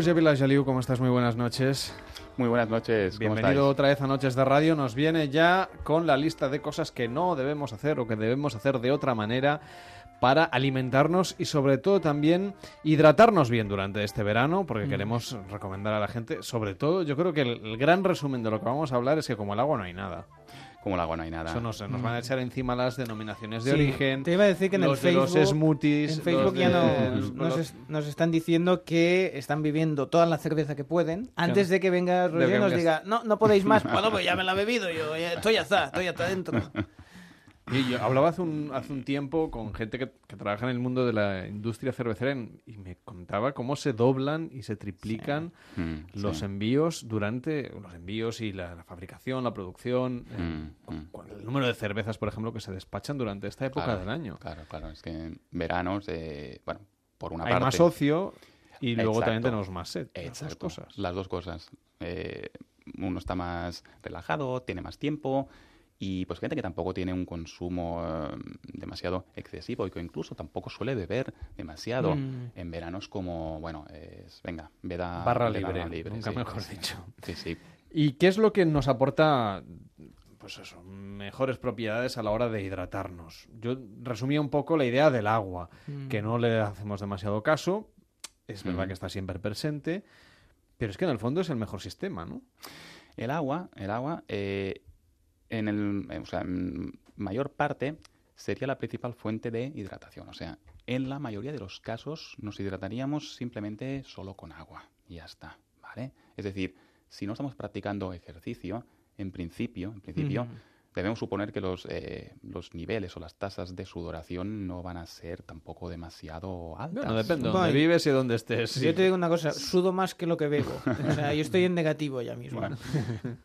Roger? ¿Cómo estás? Muy buenas noches. Muy buenas noches. ¿cómo Bienvenido estáis? otra vez a Noches de Radio. Nos viene ya con la lista de cosas que no debemos hacer o que debemos hacer de otra manera para alimentarnos y sobre todo también hidratarnos bien durante este verano, porque Mm. queremos recomendar a la gente, sobre todo, yo creo que el, el gran resumen de lo que vamos a hablar es que como el agua no hay nada. Como el agua no hay nada. Eso no sé, nos van a echar encima las denominaciones de Sí, origen. Te iba a decir que en el los de Facebook, los smoothies. en Facebook los ya de- no, los- [laughs] nos, es- nos están diciendo que están bebiendo toda la cerveza que pueden antes de que venga Roger y nos diga, no, no podéis más. Bueno, pues ya me la he bebido yo, ya estoy hasta, estoy hasta adentro. [laughs] Y yo hablaba hace un, hace un tiempo con gente que, que trabaja en el mundo de la industria cervecera en- y me contaba cómo se doblan y se triplican Mm, los sí. envíos durante los envíos y la, la fabricación, la producción, eh, Mm, con- con el número de cervezas, por ejemplo, que se despachan durante esta época Claro, del año. Claro, claro. Es que en veranos, eh, bueno, por una Hay parte... más ocio y luego Exacto. también tenemos más sed. las dos cosas. Las dos cosas. Eh, uno está más relajado, tiene más tiempo y pues gente que tampoco tiene un consumo eh, demasiado excesivo y que incluso tampoco suele beber demasiado. Mm. En veranos como, bueno, es, venga, veda, Barra veda libre, nunca sí, mejor sí. dicho. Sí, sí. ¿Y qué es lo que nos aporta, pues eso, mejores propiedades a la hora de hidratarnos? Yo resumía un poco la idea del agua, Mm. que no le hacemos demasiado caso, es verdad Mm. que está siempre presente, pero es que en el fondo es el mejor sistema, ¿no? El agua, el agua, eh, en el, eh, o sea, mayor parte sería la principal fuente de hidratación. O sea, en la mayoría de los casos nos hidrataríamos simplemente solo con agua y ya está, ¿vale? Es decir, si no estamos practicando ejercicio, en principio, en principio. Debemos suponer que los, eh, los niveles o las tasas de sudoración no van a ser tampoco demasiado altas. Bueno, depende de dónde vives y dónde estés. Yo te digo una cosa, sudo más que lo que bebo. [laughs] O sea, yo estoy en negativo ya mismo. Bueno,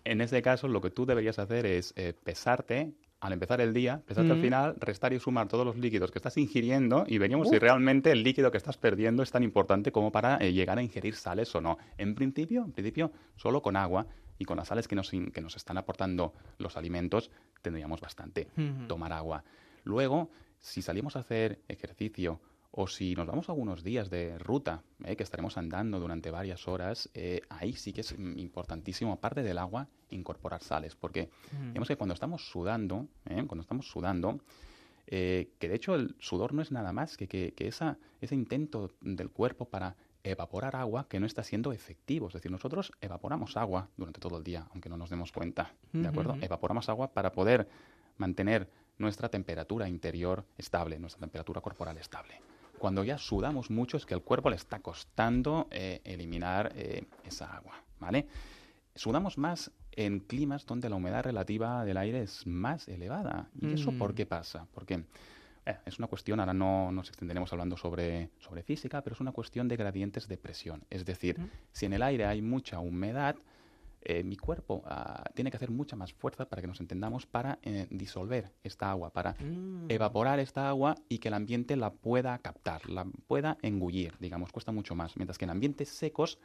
en este caso, lo que tú deberías hacer es eh, pesarte al empezar el día, pesarte al Mm. final, restar y sumar todos los líquidos que estás ingiriendo y veríamos si Uf. realmente el líquido que estás perdiendo es tan importante como para eh, llegar a ingerir sales o no. En principio, en principio, solo con agua y con las sales que nos, que nos están aportando los alimentos, tendríamos bastante. Ujú. Tomar agua. Luego, si salimos a hacer ejercicio o si nos vamos algunos días de ruta, eh, que estaremos andando durante varias horas, eh, ahí sí que es importantísimo, aparte del agua, incorporar sales. Porque Mm. digamos que cuando estamos sudando, eh, cuando estamos sudando, que de hecho el sudor no es nada más que, que, que esa, ese intento del cuerpo para evaporar agua que no está siendo efectivo. Es decir, nosotros evaporamos agua durante todo el día, aunque no nos demos cuenta. ¿De acuerdo? Evaporamos agua para poder mantener nuestra temperatura interior estable, nuestra temperatura corporal estable. Cuando ya sudamos mucho es que el cuerpo le está costando eh, eliminar eh, esa agua, ¿vale? Sudamos más en climas donde la humedad relativa del aire es más elevada. ¿Y eso por Mm. qué pasa? Porque eh, es una cuestión, ahora no nos extenderemos hablando sobre, sobre física, pero es una cuestión de gradientes de presión. Es decir, si en el aire hay mucha humedad, eh, mi cuerpo ah, tiene que hacer mucha más fuerza para que nos entendamos para eh, disolver esta agua, para Mm. evaporar esta agua y que el ambiente la pueda captar, la pueda engullir, digamos, cuesta mucho más. Mientras que en ambientes secos,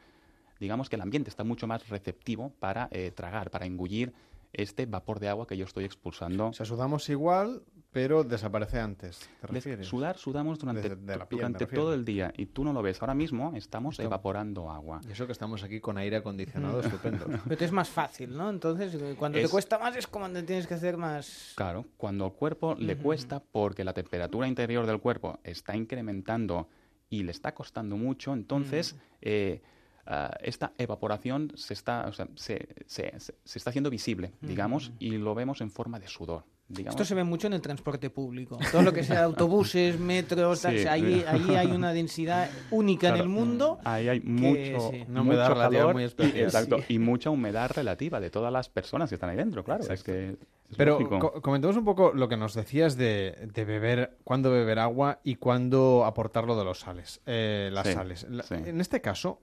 digamos que el ambiente está mucho más receptivo para eh, tragar, para engullir este vapor de agua que yo estoy expulsando. O sea, sudamos igual, pero desaparece antes. ¿Te refieres? Sudar, sudamos durante, De- de la piel, me durante refiero. todo el día y tú no lo ves. Ahora mismo estamos Esto- evaporando agua. Y eso que estamos aquí con aire acondicionado, estupendo. [laughs] Pero te es más fácil, ¿no? Entonces, cuando te Es- cuesta más es cuando tienes que hacer más... Claro, cuando al cuerpo le cuesta porque la temperatura interior del cuerpo está incrementando y le está costando mucho, entonces eh, ah, esta evaporación se está, o sea, se, se- se- se está haciendo visible, digamos, y lo vemos en forma de sudor. Digamos. Esto se ve mucho en el transporte público. Todo lo que sea autobuses, [laughs] metros, Sí, ahí, sí. ahí hay una [laughs] densidad única en el mundo. Ahí hay que mucho, sí. Relativa calor muy y, especial. exacto, Sí. y mucha humedad relativa de todas las personas que están ahí dentro, claro. Es que es Pero co- comentemos un poco lo que nos decías de, de beber, cuándo beber agua y cuándo aportarlo de los sales, eh, las Sí, sales. La- sí. En este caso,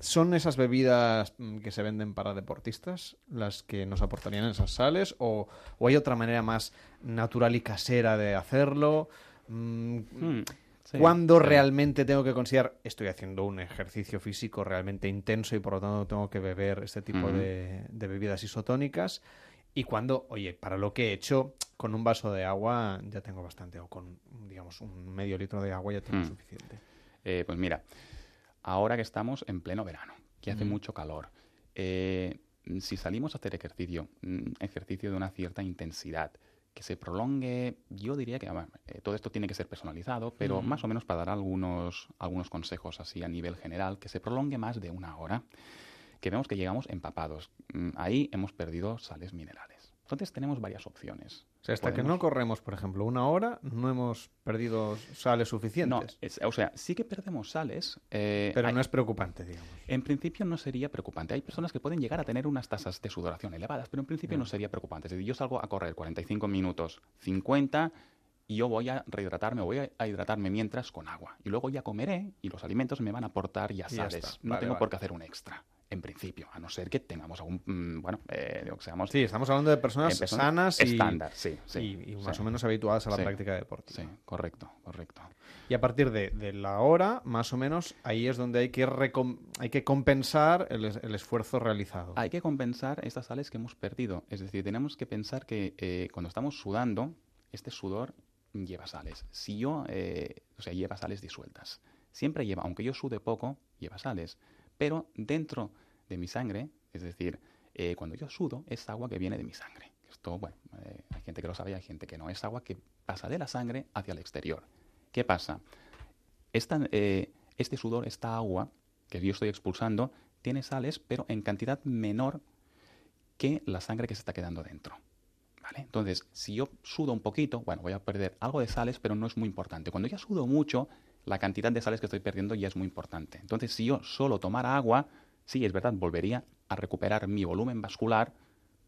¿son esas bebidas mm, que se venden para deportistas las que nos aportarían esas sales? ¿O, o hay otra manera más natural y casera de hacerlo? Mm, Mm, sí, ¿Cuándo sí. realmente tengo que considerar estoy haciendo un ejercicio físico realmente intenso y por lo tanto tengo que beber este tipo de, de bebidas isotónicas? Y cuando, oye, para lo que he hecho, con un vaso de agua ya tengo bastante, o con, digamos, un medio litro de agua ya tengo Mm. suficiente. Eh, pues mira, ahora que estamos en pleno verano, que hace mucho calor, eh, si salimos a hacer ejercicio, mm, ejercicio de una cierta intensidad, que se prolongue, yo diría que bueno, eh, todo esto tiene que ser personalizado, pero más o menos para dar algunos, algunos consejos así a nivel general, que se prolongue más de una hora, que vemos que llegamos empapados. Mm, Ahí hemos perdido sales minerales. Entonces tenemos varias opciones. O sea, hasta que no corremos, por ejemplo, una hora, no hemos perdido sales No, suficientes. es- o sea, sí que perdemos sales. eh, pero hay- no es preocupante, digamos. En principio no sería preocupante. Hay personas que pueden llegar a tener unas tasas de sudoración elevadas, pero en principio no sería preocupante. Es decir, yo salgo a correr 45 minutos, 50, y yo voy a rehidratarme o voy a- hidratarme mientras con agua. Y luego ya comeré y los alimentos me van a aportar ya sales. No Vale, tengo vale. por qué hacer un extra, en principio, a no ser que tengamos algún, mm, bueno, eh, digo que seamos... Sí, estamos hablando de personas, sanas y, estándar, sí, sí, y, y más sí. o menos habituadas a la Sí. práctica deportiva. Sí, correcto, correcto. Y a partir de, de la hora, más o menos, ahí es donde hay que, hay que compensar el, es- el esfuerzo realizado. Hay que compensar estas sales que hemos perdido. Es decir, tenemos que pensar que eh, cuando estamos sudando, este sudor lleva sales. Si yo, eh, o sea, lleva sales disueltas. Siempre lleva, aunque yo sude poco, lleva sales. Pero dentro de mi sangre, es decir, eh, cuando yo sudo, es agua que viene de mi sangre. Esto, bueno, eh, hay gente que lo sabe hay gente que no. Es agua que pasa de la sangre hacia el exterior. ¿Qué pasa? Eh, este sudor, esta agua que yo estoy expulsando, tiene sales, pero en cantidad menor que la sangre que se está quedando dentro. Entonces, si yo sudo un poquito, bueno, voy a perder algo de sales, pero no es muy importante. Cuando ya sudo mucho, la cantidad de sales que estoy perdiendo ya es muy importante. Entonces, si yo solo tomara agua, sí, es verdad, volvería a recuperar mi volumen vascular,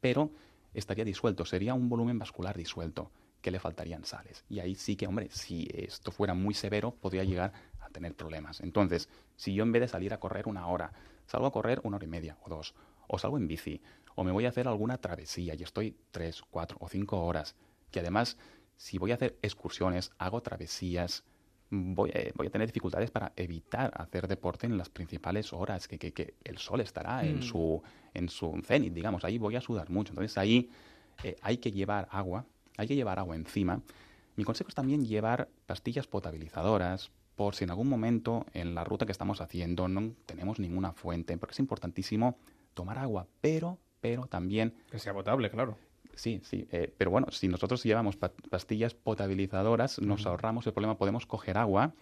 pero estaría disuelto, sería un volumen vascular disuelto, que le faltarían sales. Y ahí sí que, hombre, si esto fuera muy severo, podría llegar a tener problemas. Entonces, si yo en vez de salir a correr una hora, salgo a correr una hora y media o dos, o salgo en bici, o me voy a hacer alguna travesía y estoy tres, cuatro o cinco horas, que además, si voy a hacer excursiones, hago travesías, voy, eh, voy a tener dificultades para evitar hacer deporte en las principales horas, que, que- que el sol estará en Mm. su en su cenit, digamos, ahí voy a sudar mucho. Entonces ahí eh, hay que llevar agua, hay que llevar agua encima. Mi consejo es también llevar pastillas potabilizadoras por si en algún momento en la ruta que estamos haciendo no tenemos ninguna fuente, porque es importantísimo tomar agua, pero, pero también... Que sea potable, claro. Sí, sí, eh, pero bueno, si nosotros llevamos pa- pastillas potabilizadoras, nos ahorramos el problema, podemos coger agua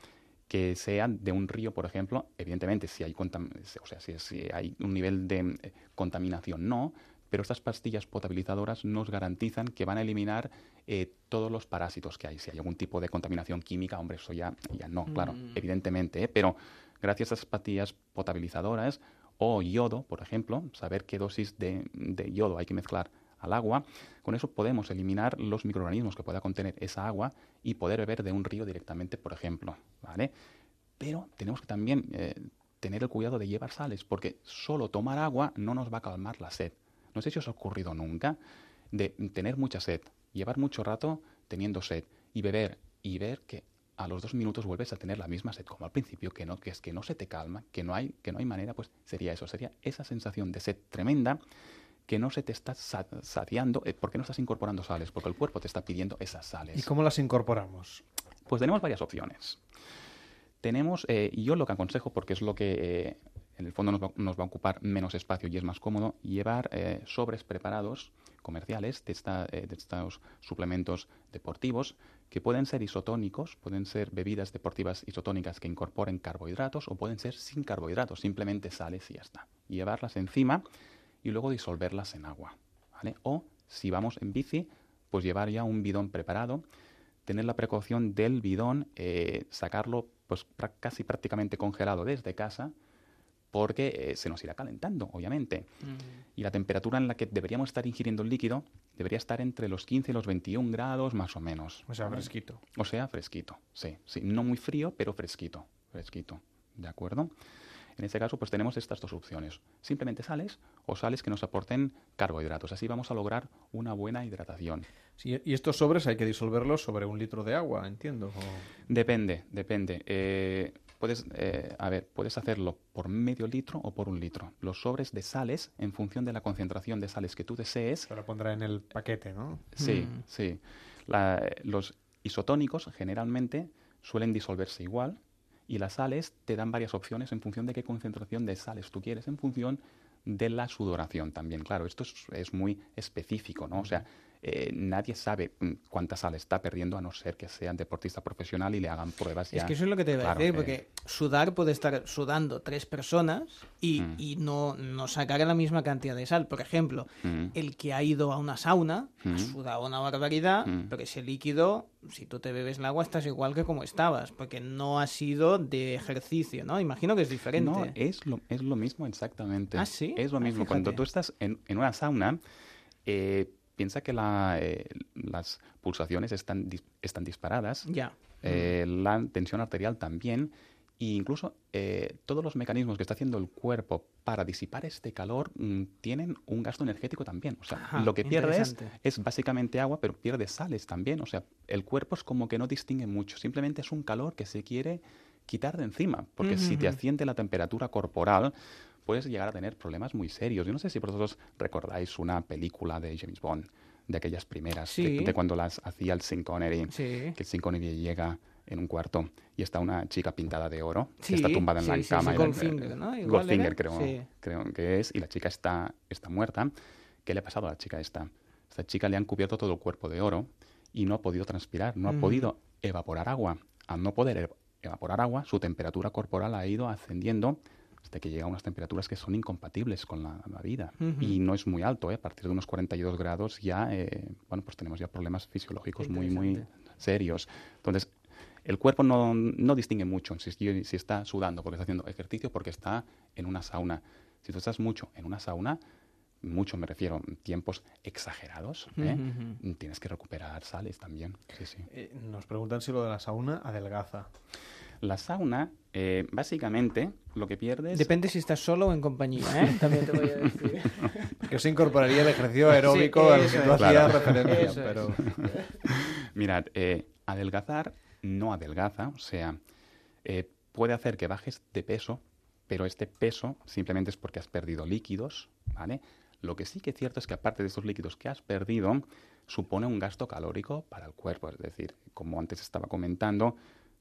que sea de un río, por ejemplo, evidentemente si hay, o sea, si, si hay un nivel de eh, contaminación, no, pero estas pastillas potabilizadoras nos garantizan que van a eliminar eh, todos los parásitos que hay. Si hay algún tipo de contaminación química, hombre, eso ya, ya no, claro, Mm. evidentemente, ¿eh? pero gracias a estas pastillas potabilizadoras o yodo, por ejemplo, saber qué dosis de, de yodo hay que mezclar al agua, con eso podemos eliminar los microorganismos que pueda contener esa agua y poder beber de un río directamente, por ejemplo, ¿vale? Pero tenemos que también eh, tener el cuidado de llevar sales, porque solo tomar agua no nos va a calmar la sed. No sé si os ha ocurrido nunca de tener mucha sed, llevar mucho rato teniendo sed y beber y ver que a los dos minutos vuelves a tener la misma sed como al principio, que no, que es que no se te calma, que no hay, que no hay manera, pues sería eso, sería esa sensación de sed tremenda que no se te está sa- saciando, eh, porque no estás incorporando sales, porque el cuerpo te está pidiendo esas sales. ¿Y cómo las incorporamos? Pues tenemos varias opciones. Tenemos, eh, y yo lo que aconsejo, porque es lo que eh, en el fondo nos va, nos va a ocupar menos espacio y es más cómodo, llevar eh, sobres preparados comerciales de, esta, de estos suplementos deportivos que pueden ser isotónicos, pueden ser bebidas deportivas isotónicas que incorporen carbohidratos o pueden ser sin carbohidratos, simplemente sales y ya está. Llevarlas encima y luego disolverlas en agua. ¿vale? O si vamos en bici, pues llevar ya un bidón preparado, tener la precaución del bidón, eh, sacarlo pues pra- casi prácticamente congelado desde casa, porque eh, se nos irá calentando, obviamente. Y la temperatura en la que deberíamos estar ingiriendo el líquido debería estar entre los 15 y los 21 grados más o menos. O sea, ¿vale? fresquito. O sea, fresquito, sí, sí. No muy frío, pero fresquito, fresquito. ¿De acuerdo? En este caso, pues tenemos estas dos opciones. Simplemente sales o sales que nos aporten carbohidratos. Así vamos a lograr una buena hidratación. Sí, y estos sobres hay que disolverlos sobre un litro de agua, entiendo. o- Depende, depende. Eh, puedes, eh, a ver, puedes hacerlo por medio litro o por un litro. Los sobres de sales, en función de la concentración de sales que tú desees. Se lo pondrá en el paquete, ¿no? Sí, Mm. sí. La- los isotónicos generalmente suelen disolverse igual y las sales te dan varias opciones en función de qué concentración de sales tú quieres, en función de la sudoración también. Claro, esto es, muy específico, ¿no? O sea, eh, nadie sabe mm, cuánta sal está perdiendo a no ser que sea deportista profesional y le hagan pruebas ya. Es que eso es lo que te iba a decir, eh, porque sudar puede estar sudando tres personas y, Mm. y no, no sacar la misma cantidad de sal. Por ejemplo, Mm. el que ha ido a una sauna ha sudado una barbaridad, pero ese líquido, si tú te bebes el agua, estás igual que como estabas, porque no ha sido de ejercicio, ¿no? Imagino que es diferente. No, es lo, es lo mismo exactamente. ¿Ah, sí? Es lo Ah, mismo. Cuando tú estás en, en una sauna, eh, piensa que la, eh, las pulsaciones están, dis- están disparadas. Ya. eh, La tensión arterial también. E incluso eh, todos los mecanismos que está haciendo el cuerpo para disipar este calor mm, tienen un gasto energético también. O sea, Ajá, lo que pierdes es básicamente agua, pero pierdes sales también. O sea, el cuerpo es como que no distingue mucho. Simplemente es un calor que se quiere quitar de encima. Porque si te asciende la temperatura corporal, puedes llegar a tener problemas muy serios. Yo no sé si vosotros recordáis una película de James Bond, de aquellas primeras, de- Sí. de, cuando las hacía el Sean Connery, Sí. que el Sean Connery llega en un cuarto y está una chica pintada de oro, Sí, que está tumbada en sí, la sí, cama. Goldfinger, ¿no? Goldfinger, creo, creo que es, y la chica está, está muerta. ¿Qué le ha pasado a la chica esta? Esta chica le han cubierto todo el cuerpo de oro y no ha podido transpirar, no ha Ujú. podido evaporar agua. Al no poder ev- evaporar agua, su temperatura corporal ha ido ascendiendo hasta que llega a unas temperaturas que son incompatibles con la, la vida. Ujú. Y no es muy alto, ¿eh? a partir de unos 42 grados ya, eh, bueno, pues tenemos ya problemas fisiológicos muy, muy serios. Entonces, el cuerpo no, no distingue mucho si, si está sudando porque está haciendo ejercicio, porque está en una sauna. Si tú estás mucho en una sauna, mucho me refiero, tiempos exagerados, ¿eh? Ujú, tienes que recuperar sales también. Sí, sí. Eh, nos preguntan si lo de la sauna adelgaza. La sauna, eh, básicamente, lo que pierdes... Depende si estás solo o en compañía, ¿eh? [laughs] También te voy a decir. [laughs] Que se incorporaría el ejercicio aeróbico Sí, al que tú hacías Claro. referencia, pero... [laughs] Mirad, eh, adelgazar no adelgaza, o sea, eh, puede hacer que bajes de peso, pero este peso simplemente es porque has perdido líquidos, ¿vale? Lo que sí que es cierto es que aparte de estos líquidos que has perdido, supone un gasto calórico para el cuerpo, es decir, como antes estaba comentando,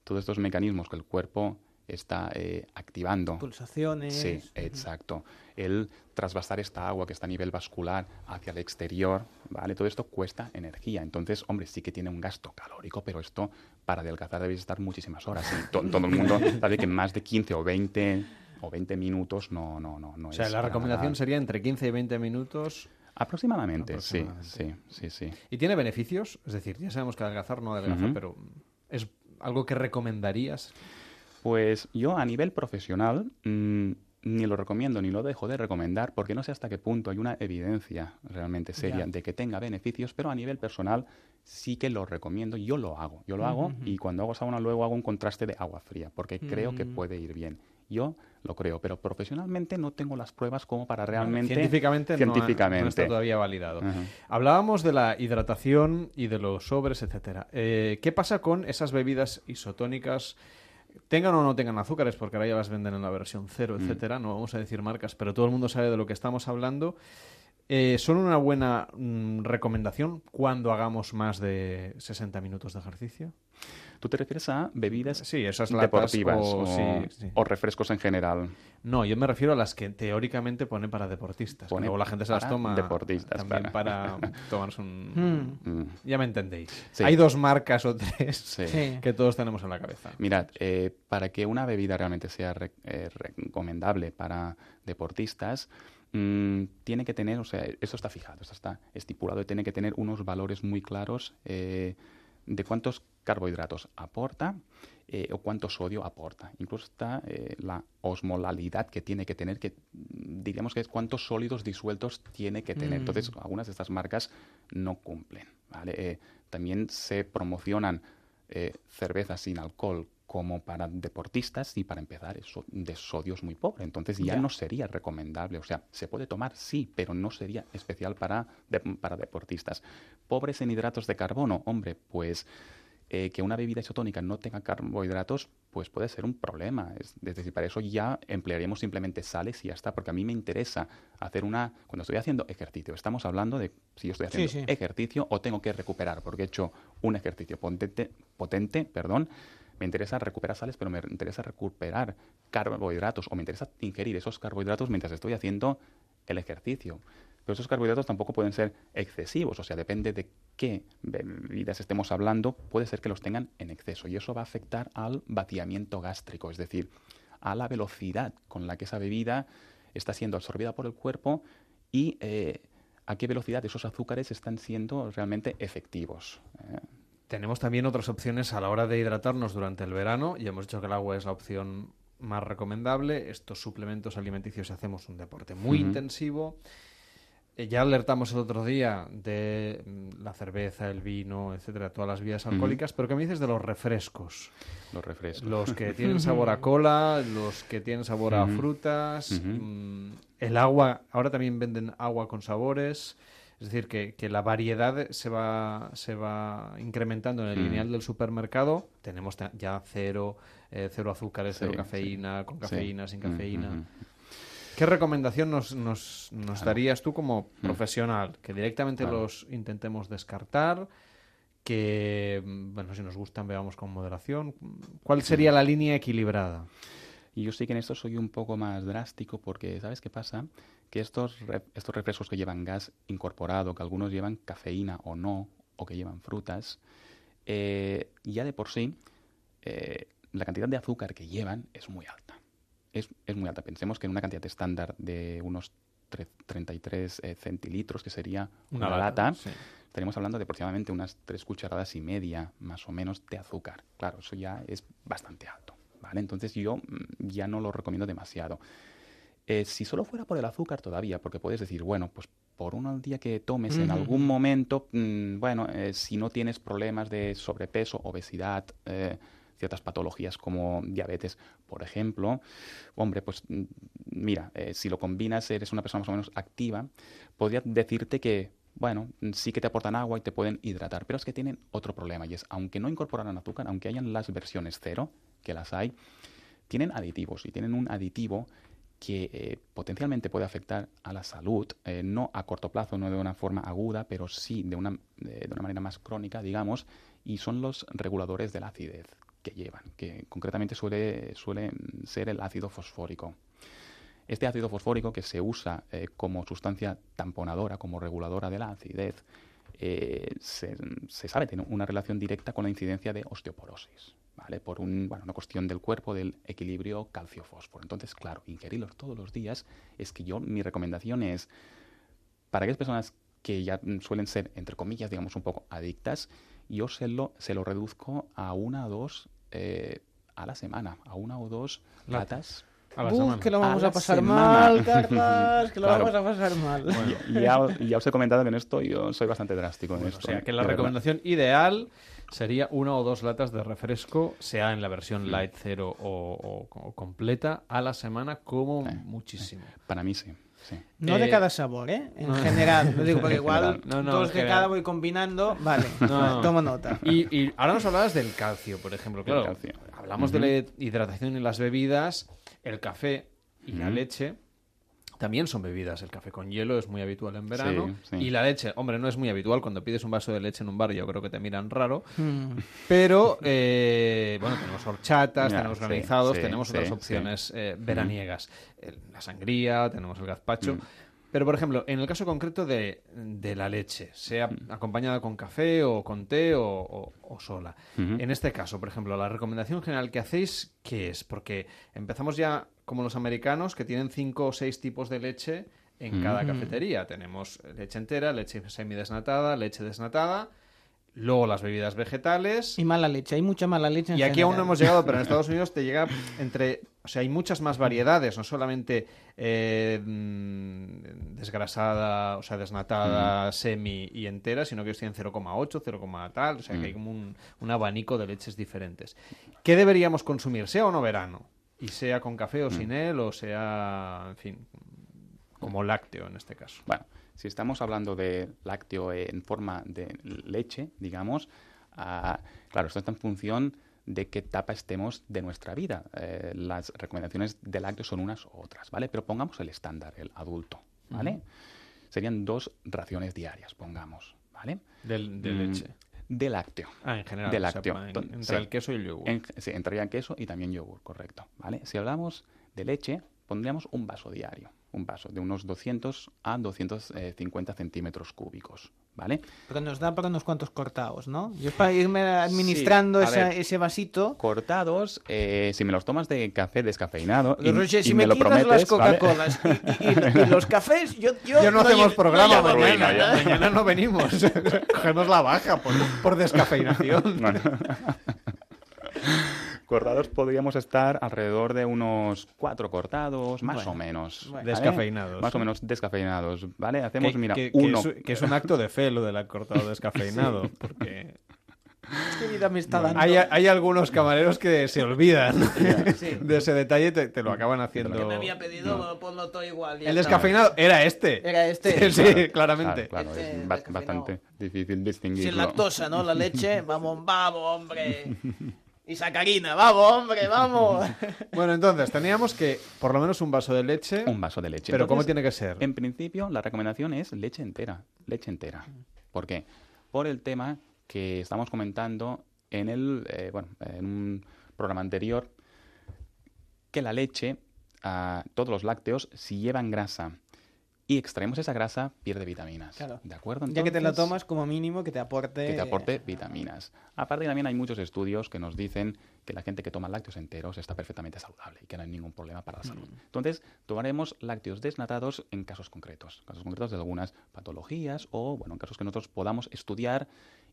todos estos mecanismos que el cuerpo está eh, activando. Pulsaciones. Sí, exacto. El trasvasar esta agua que está a nivel vascular hacia el exterior, ¿vale? Todo esto cuesta energía. Entonces, hombre, sí que tiene un gasto calórico, pero esto para adelgazar debéis estar muchísimas horas. Y to- todo el mundo [laughs] sabe que más de 15 o 20 o 20 minutos no, no, no, no O sea, es la recomendación nada. sería entre 15 y 20 minutos. Aproximadamente, Aproximadamente. sí, sí, sí, sí. ¿Y tiene beneficios? Es decir, ya sabemos que adelgazar no adelgaza, Ujú. pero ¿es algo que recomendarías? Pues yo a nivel profesional mm, ni lo recomiendo ni lo dejo de recomendar porque no sé hasta qué punto hay una evidencia realmente seria de que tenga beneficios, pero a nivel personal sí que lo recomiendo. Yo lo hago, yo lo hago y cuando hago sauna luego hago un contraste de agua fría porque creo que Mm. puede ir bien. Yo lo creo, pero profesionalmente no tengo las pruebas como para realmente... Científicamente, no Científicamente. No, está todavía validado. Hablábamos de la hidratación y de los sobres, etcétera. Eh, ¿Qué pasa con esas bebidas isotónicas? Tengan o no tengan azúcares, porque ahora ya las venden en la versión cero, Mm. etcétera. No vamos a decir marcas, pero todo el mundo sabe de lo que estamos hablando. Eh, ¿Son una buena mm, recomendación cuando hagamos más de 60 minutos de ejercicio? ¿Tú te refieres a bebidas Sí, esas latas deportivas o- o, sí, sí. o refrescos en general? No, yo me refiero a las que teóricamente ponen para deportistas. Pone Luego la gente se las toma deportistas, también para. para, [laughs] tomarse un... Mm. Ya me entendéis. Sí. Hay dos marcas o tres Sí. que todos tenemos en la cabeza. Mirad, eh, para que una bebida realmente sea re- eh, recomendable para deportistas, mm, tiene que tener, o sea, eso está fijado, eso está estipulado, y tiene que tener unos valores muy claros eh, de cuántos carbohidratos aporta eh, o cuánto sodio aporta. Incluso está eh, la osmolalidad que tiene que tener, que mm, diríamos que es cuántos sólidos disueltos tiene que tener. Mm. Entonces, algunas de estas marcas no cumplen. ¿vale? Eh, también se promocionan cervezas sin alcohol como para deportistas y para empezar eso de sodio es muy pobre. Entonces ya, Ya. no sería recomendable. O sea, se puede tomar, sí, pero no sería especial para, de- para deportistas. Pobres en hidratos de carbono, hombre, pues eh, que una bebida isotónica no tenga carbohidratos, pues puede ser un problema. Es, es decir, para eso ya emplearíamos simplemente sales y ya está, porque a mí me interesa hacer una... Cuando estoy haciendo ejercicio, estamos hablando de si yo estoy Sí, haciendo sí. ejercicio o tengo que recuperar, porque he hecho un ejercicio potente, potente perdón, me interesa recuperar sales, pero me interesa recuperar carbohidratos o me interesa ingerir esos carbohidratos mientras estoy haciendo el ejercicio. Pero esos carbohidratos tampoco pueden ser excesivos, o sea, depende de qué bebidas estemos hablando, puede ser que los tengan en exceso y eso va a afectar al vaciamiento gástrico, es decir, a la velocidad con la que esa bebida está siendo absorbida por el cuerpo y eh, a qué velocidad esos azúcares están siendo realmente efectivos. ¿eh? Tenemos también otras opciones a la hora de hidratarnos durante el verano. Ya hemos dicho que el agua es la opción más recomendable. Estos suplementos alimenticios hacemos un deporte muy intensivo. Eh, Ya alertamos el otro día de mm, la cerveza, el vino, etcétera, todas las Ujú. alcohólicas, pero ¿qué me dices de los refrescos? Los refrescos. Los que [laughs] tienen sabor a cola, los que tienen sabor a frutas, mm, el agua, ahora también venden agua con sabores, es decir, que, que la variedad se va, se va incrementando en el Mm. lineal del supermercado. Tenemos ya cero, eh, cero azúcares, cero Sí, cafeína, con cafeína, sin Mm, cafeína. ujú. ¿Qué recomendación nos, nos, nos Claro. darías tú como Mm. profesional? Que directamente Claro. los intentemos descartar, que, mm, bueno, si nos gustan, veamos con moderación. ¿Cuál sería la línea equilibrada? Y yo sí que en esto soy un poco más drástico porque, ¿sabes qué pasa? Que estos, estos refrescos que llevan gas incorporado, que algunos llevan cafeína o no, o que llevan frutas, eh, ya de por sí eh, la cantidad de azúcar que llevan es muy alta. Es, es muy alta. Pensemos que en una cantidad estándar de unos tre- 33 eh, centilitros, que sería Una una, lata, lata, sí. estaríamos hablando de aproximadamente unas tres cucharadas y media, más o menos, de azúcar. Claro, eso ya es bastante alto. ¿vale? Entonces yo mm, ya no lo recomiendo demasiado. Eh, si solo fuera por el azúcar todavía, porque puedes decir, bueno, pues por uno al día que tomes en algún momento, mm, bueno, eh, si no tienes problemas de sobrepeso, obesidad, eh, ciertas patologías como diabetes, por ejemplo, hombre, pues mm, mira, si lo combinas, eres una persona más o menos activa, podría decirte que, bueno, mm, sí que te aportan agua y te pueden hidratar, pero es que tienen otro problema y es, aunque no incorporaran azúcar, aunque hayan las versiones cero, que las hay, tienen aditivos y tienen un aditivo que eh, potencialmente puede afectar a la salud, eh, no a corto plazo, no de una forma aguda, pero sí de una, de, una manera más crónica, digamos, y son los reguladores de la acidez que llevan, que concretamente suele, suele ser el ácido fosfórico. Este ácido fosfórico que se usa eh, como sustancia tamponadora, como reguladora de la acidez, se, se sabe tiene una relación directa con la incidencia de osteoporosis, ¿vale? Por un, bueno, una cuestión del cuerpo del equilibrio calcio-fósforo. Entonces, claro, ingerirlos todos los días es que yo, mi recomendación es, para aquellas personas que ya suelen ser, entre comillas, digamos, un poco adictas, yo se lo, se lo reduzco a una o dos eh, a la semana, a una o dos latas. A la que lo vamos A pasar semana. mal, [laughs] Carlas, que lo Claro. vamos a pasar mal. Y ya, ya os he comentado que en esto yo soy bastante drástico en O esto. sea, ¿eh? que la verdad. recomendación ideal sería una o dos latas de refresco, sea en la versión light, cero o, o- o completa, a la semana como muchísimo. Para mí sí. sí. No de Eh, cada sabor, ¿eh? En no. general. Lo digo porque igual. No, no, dos de cada voy combinando. Vale, [laughs] No. tomo nota. Y, y ahora nos hablabas del calcio, por ejemplo. Claro, calcio. hablamos de la hidratación en las bebidas, el café y la leche. También son bebidas. El café con hielo es muy habitual en verano. Sí, sí. Y la leche, hombre, no es muy habitual. Cuando pides un vaso de leche en un bar, yo creo que te miran raro. Mm. Pero, eh, bueno, tenemos horchatas, tenemos granizados, sí, tenemos sí, otras sí. opciones eh, veraniegas. La sangría, tenemos el gazpacho. Mm. Pero, por ejemplo, en el caso concreto de, de la leche, sea Mm. acompañada con café o con té o, o- o sola. En este caso, por ejemplo, la recomendación general que hacéis, ¿qué es? Porque empezamos ya como los americanos, que tienen cinco o seis tipos de leche en cada Mm. cafetería. Tenemos leche entera, leche semidesnatada, leche desnatada, luego las bebidas vegetales. Y mala leche, hay mucha mala leche en Y aquí aún no hemos llegado, pero en [laughs] Estados Unidos te llega entre... O sea, hay muchas más variedades, no solamente eh, mm, desgrasada, o sea, desnatada, semi y entera, sino que ellos tienen 0,8, 0, tal, o sea, que hay como un, un abanico de leches diferentes. ¿Qué deberíamos consumir, sea o no verano? Y sea con café o sin él, o sea, en fin, como lácteo en este caso. Bueno, si estamos hablando de lácteo en forma de leche, digamos, ah, claro, esto está en función de qué etapa estemos de nuestra vida. Eh, las recomendaciones de lácteo son unas u otras, ¿vale? Pero pongamos el estándar, el adulto, ¿vale? Serían dos raciones diarias, pongamos, ¿vale? Del- de Mm, leche. De lácteo. Ah, en general, De o sea, lácteo. en- Entonces, entra el queso y el yogur. En- sí, entraría queso y también yogur, correcto, ¿vale? Si hablamos de leche, pondríamos un vaso diario, un vaso de unos 200 a 250 centímetros cúbicos, ¿vale? Pero nos da para unos cuantos cortados, ¿no? Yo es para irme administrando Sí, a esa- ver. ese vasito. Cortados, eh, si me los tomas de café descafeinado y, Roger, y si me, me, lo prometes, las ¿vale? Coca-Colas y, y- y los cafés, yo, yo, Ya no hacemos programa llevo mañana. Mañana no venimos. [laughs] Cogemos la baja por, por descafeinación. Bueno. Cortados podríamos estar alrededor de unos cuatro cortados, más Bueno, o menos. bueno. ¿vale? Descafeinados. Más o menos descafeinados, ¿vale? Hacemos, Que- mira, que, que uno. es, que es un acto de fe lo del cortado [laughs] descafeinado, porque ¿Qué vida me está dando? hay, hay algunos camareros que se olvidan [laughs] Sí. de ese detalle y te, te lo acaban haciendo. Que me había pedido, ponlo todo igual. El descafeinado era este. Era este. [laughs] Sí, Claro, claramente. Claro, claro, Este es ba- bastante difícil distinguirlo. Sin lactosa, ¿no? La leche. Vamos, vamos, hombre. Y sacarina, vamos, hombre, vamos. [laughs] Bueno, entonces teníamos que por lo menos un vaso de leche. Un vaso de leche. Pero ¿cómo tiene que ser? En principio, la recomendación es leche entera. Leche entera. ¿Por qué? Por el tema que estamos comentando en el eh, bueno, en un programa anterior, que la leche, ah, todos los lácteos, si llevan grasa y extraemos esa grasa, pierde vitaminas. Claro. ¿De acuerdo? Ya que te la tomas, como mínimo, que te aporte. que te aporte vitaminas. Aparte también hay muchos estudios que nos dicen que la gente que toma lácteos enteros está perfectamente saludable y que no hay ningún problema para la salud. Entonces, tomaremos lácteos desnatados en casos concretos, casos concretos de algunas patologías o, bueno, en casos que nosotros podamos estudiar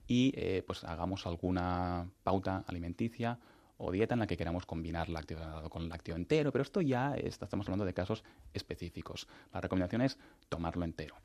y eh, pues hagamos alguna pauta alimenticia o dieta en la que queramos combinar lácteo con lácteo entero, pero esto ya estamos hablando de casos específicos. La recomendación es tomarlo entero.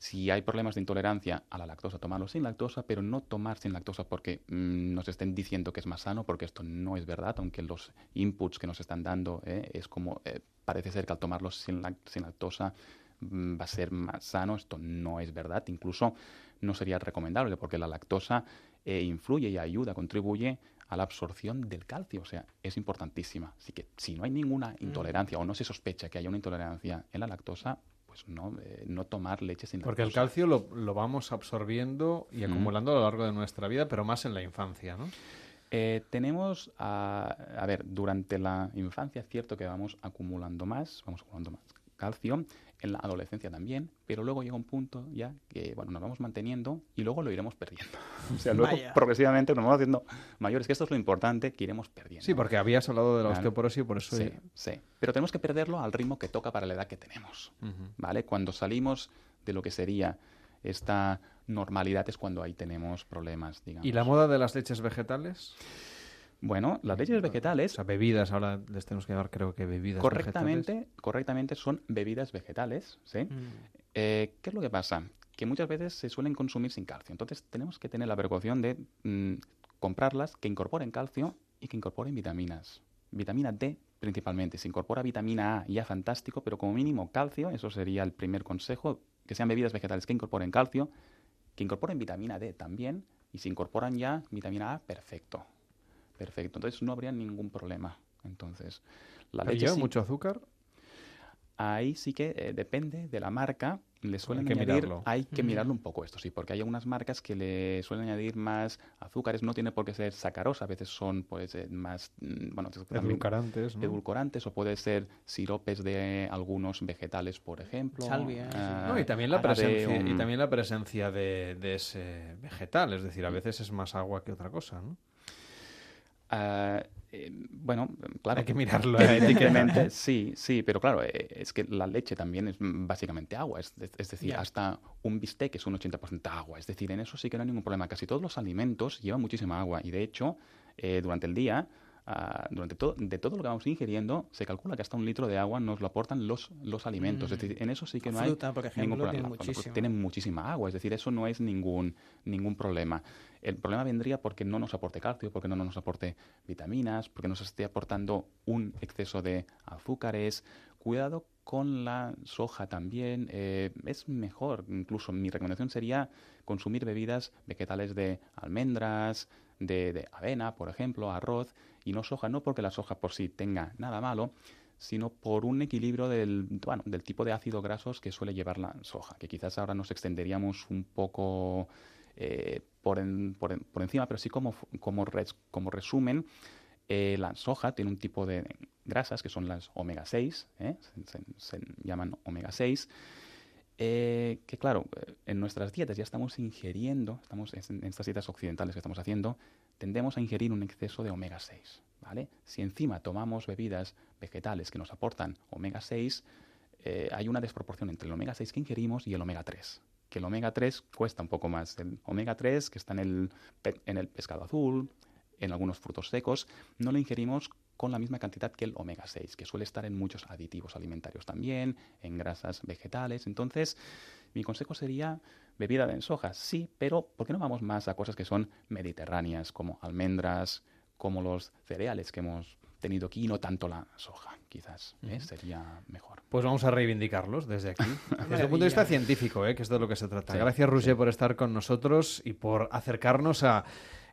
Si hay problemas de intolerancia a la lactosa, tomarlo sin lactosa, pero no tomar sin lactosa porque mm, nos estén diciendo que es más sano, porque esto no es verdad, aunque los inputs que nos están dando eh, es como eh, parece ser que al tomarlo sin lactosa mm, va a ser más sano, esto no es verdad, incluso no sería recomendable porque la lactosa eh, influye y ayuda, contribuye a la absorción del calcio, o sea, es importantísima. Así que si no hay ninguna intolerancia o no se sospecha que haya una intolerancia en la lactosa, pues no, eh, no tomar leche sin Porque el lactosa. calcio lo, lo vamos absorbiendo y Mm. acumulando a lo largo de nuestra vida, pero más en la infancia, ¿no? Eh, tenemos, a, a ver, durante la infancia es cierto que vamos acumulando más, vamos acumulando más calcio, en la adolescencia también, pero luego llega un punto ya que, bueno, nos vamos manteniendo y luego lo iremos perdiendo. [laughs] o sea, luego Vaya. progresivamente nos vamos haciendo mayores, que esto es lo importante, que iremos perdiendo. Sí, porque habías hablado de la Claro. osteoporosis, por eso... Sí, sí. Pero tenemos que perderlo al ritmo que toca para la edad que tenemos. ¿Vale? Cuando salimos de lo que sería esta normalidad es cuando ahí tenemos problemas, digamos. ¿Y la moda de las leches vegetales? Bueno, las leches vegetales... O sea, bebidas, ahora les tenemos que llamar creo que bebidas correctamente, vegetales. correctamente son bebidas vegetales, ¿sí? Eh, ¿Qué es lo que pasa? Que muchas veces se suelen consumir sin calcio. Entonces tenemos que tener la precaución de mm, comprarlas que incorporen calcio y que incorporen vitaminas. Vitamina D principalmente. Si incorpora vitamina A ya fantástico, pero como mínimo calcio, eso sería el primer consejo, que sean bebidas vegetales que incorporen calcio, que incorporen vitamina D también, y si incorporan ya vitamina A, perfecto. Perfecto. Entonces no habría ningún problema. Entonces, la ¿Pero leche lleva sí- mucho azúcar? Ahí sí que eh, depende de la marca. Le suelen que añadir, mirarlo. hay que mirarlo un poco esto, sí, porque hay algunas marcas que le suelen añadir más azúcares, no tiene por qué ser sacarosa, a veces son pues eh, más, mm, bueno, también- Edulcorantes, ¿no? edulcorantes o puede ser siropes de algunos vegetales, por ejemplo. Salvia, ah, No, y también la presencia, y también la presencia de, de ese vegetal, es decir, a veces es más agua que otra cosa, ¿no? Eh, bueno, claro. Hay que mirarlo, Evidentemente, [laughs] sí, sí, pero claro, eh, es que la leche también es mm, básicamente agua. Es, es- es decir, hasta un bistec es un 80% agua. Es decir, en eso sí que no hay ningún problema. Casi todos los alimentos llevan muchísima agua. Y de hecho, eh, durante el día, ah, durante todo, de todo lo que vamos ingiriendo, se calcula que hasta un litro de agua nos lo aportan los, los alimentos. Es Mm. decir, en eso sí que no fruta, hay por ejemplo, ningún problema. La fruta muchísima. Tiene muchísima agua, es decir, eso no es ningún, ningún problema. El problema vendría porque no nos aporte calcio, porque no nos aporte vitaminas, porque nos esté aportando un exceso de azúcares. Cuidado con la soja también, eh, es mejor, incluso mi recomendación sería consumir bebidas vegetales de almendras, de, de avena, por ejemplo, arroz, y no soja, no porque la soja por sí tenga nada malo, sino por un equilibrio del, bueno, del tipo de ácidos grasos que suele llevar la soja, que quizás ahora nos extenderíamos un poco eh, por, en- por por encima, pero sí como, como, res- como resumen, Eh, la soja tiene un tipo de grasas que son las omega 6, ¿eh? se, llaman omega 6, eh, que claro, en nuestras dietas ya estamos ingiriendo, estamos en estas dietas occidentales que estamos haciendo, tendemos a ingerir un exceso de omega 6, ¿vale? Si encima tomamos bebidas vegetales que nos aportan omega 6, eh, hay una desproporción entre el omega 6 que ingerimos y el omega 3. Que el omega 3 cuesta un poco más. El omega 3, que está en el, en el pescado azul, en algunos frutos secos, no lo ingerimos con la misma cantidad que el omega 6, que suele estar en muchos aditivos alimentarios también, en grasas vegetales. Entonces, mi consejo sería bebida de soja, sí, pero ¿por qué no vamos más a cosas que son mediterráneas, como almendras, como los cereales que hemos tenido aquí, y no tanto la soja, quizás? ¿eh? Sería mejor. Pues vamos a reivindicarlos desde aquí, [laughs] desde el punto de vista científico, ¿eh? que es de lo que se trata. Sí, Gracias, Roger, por estar con nosotros y por acercarnos a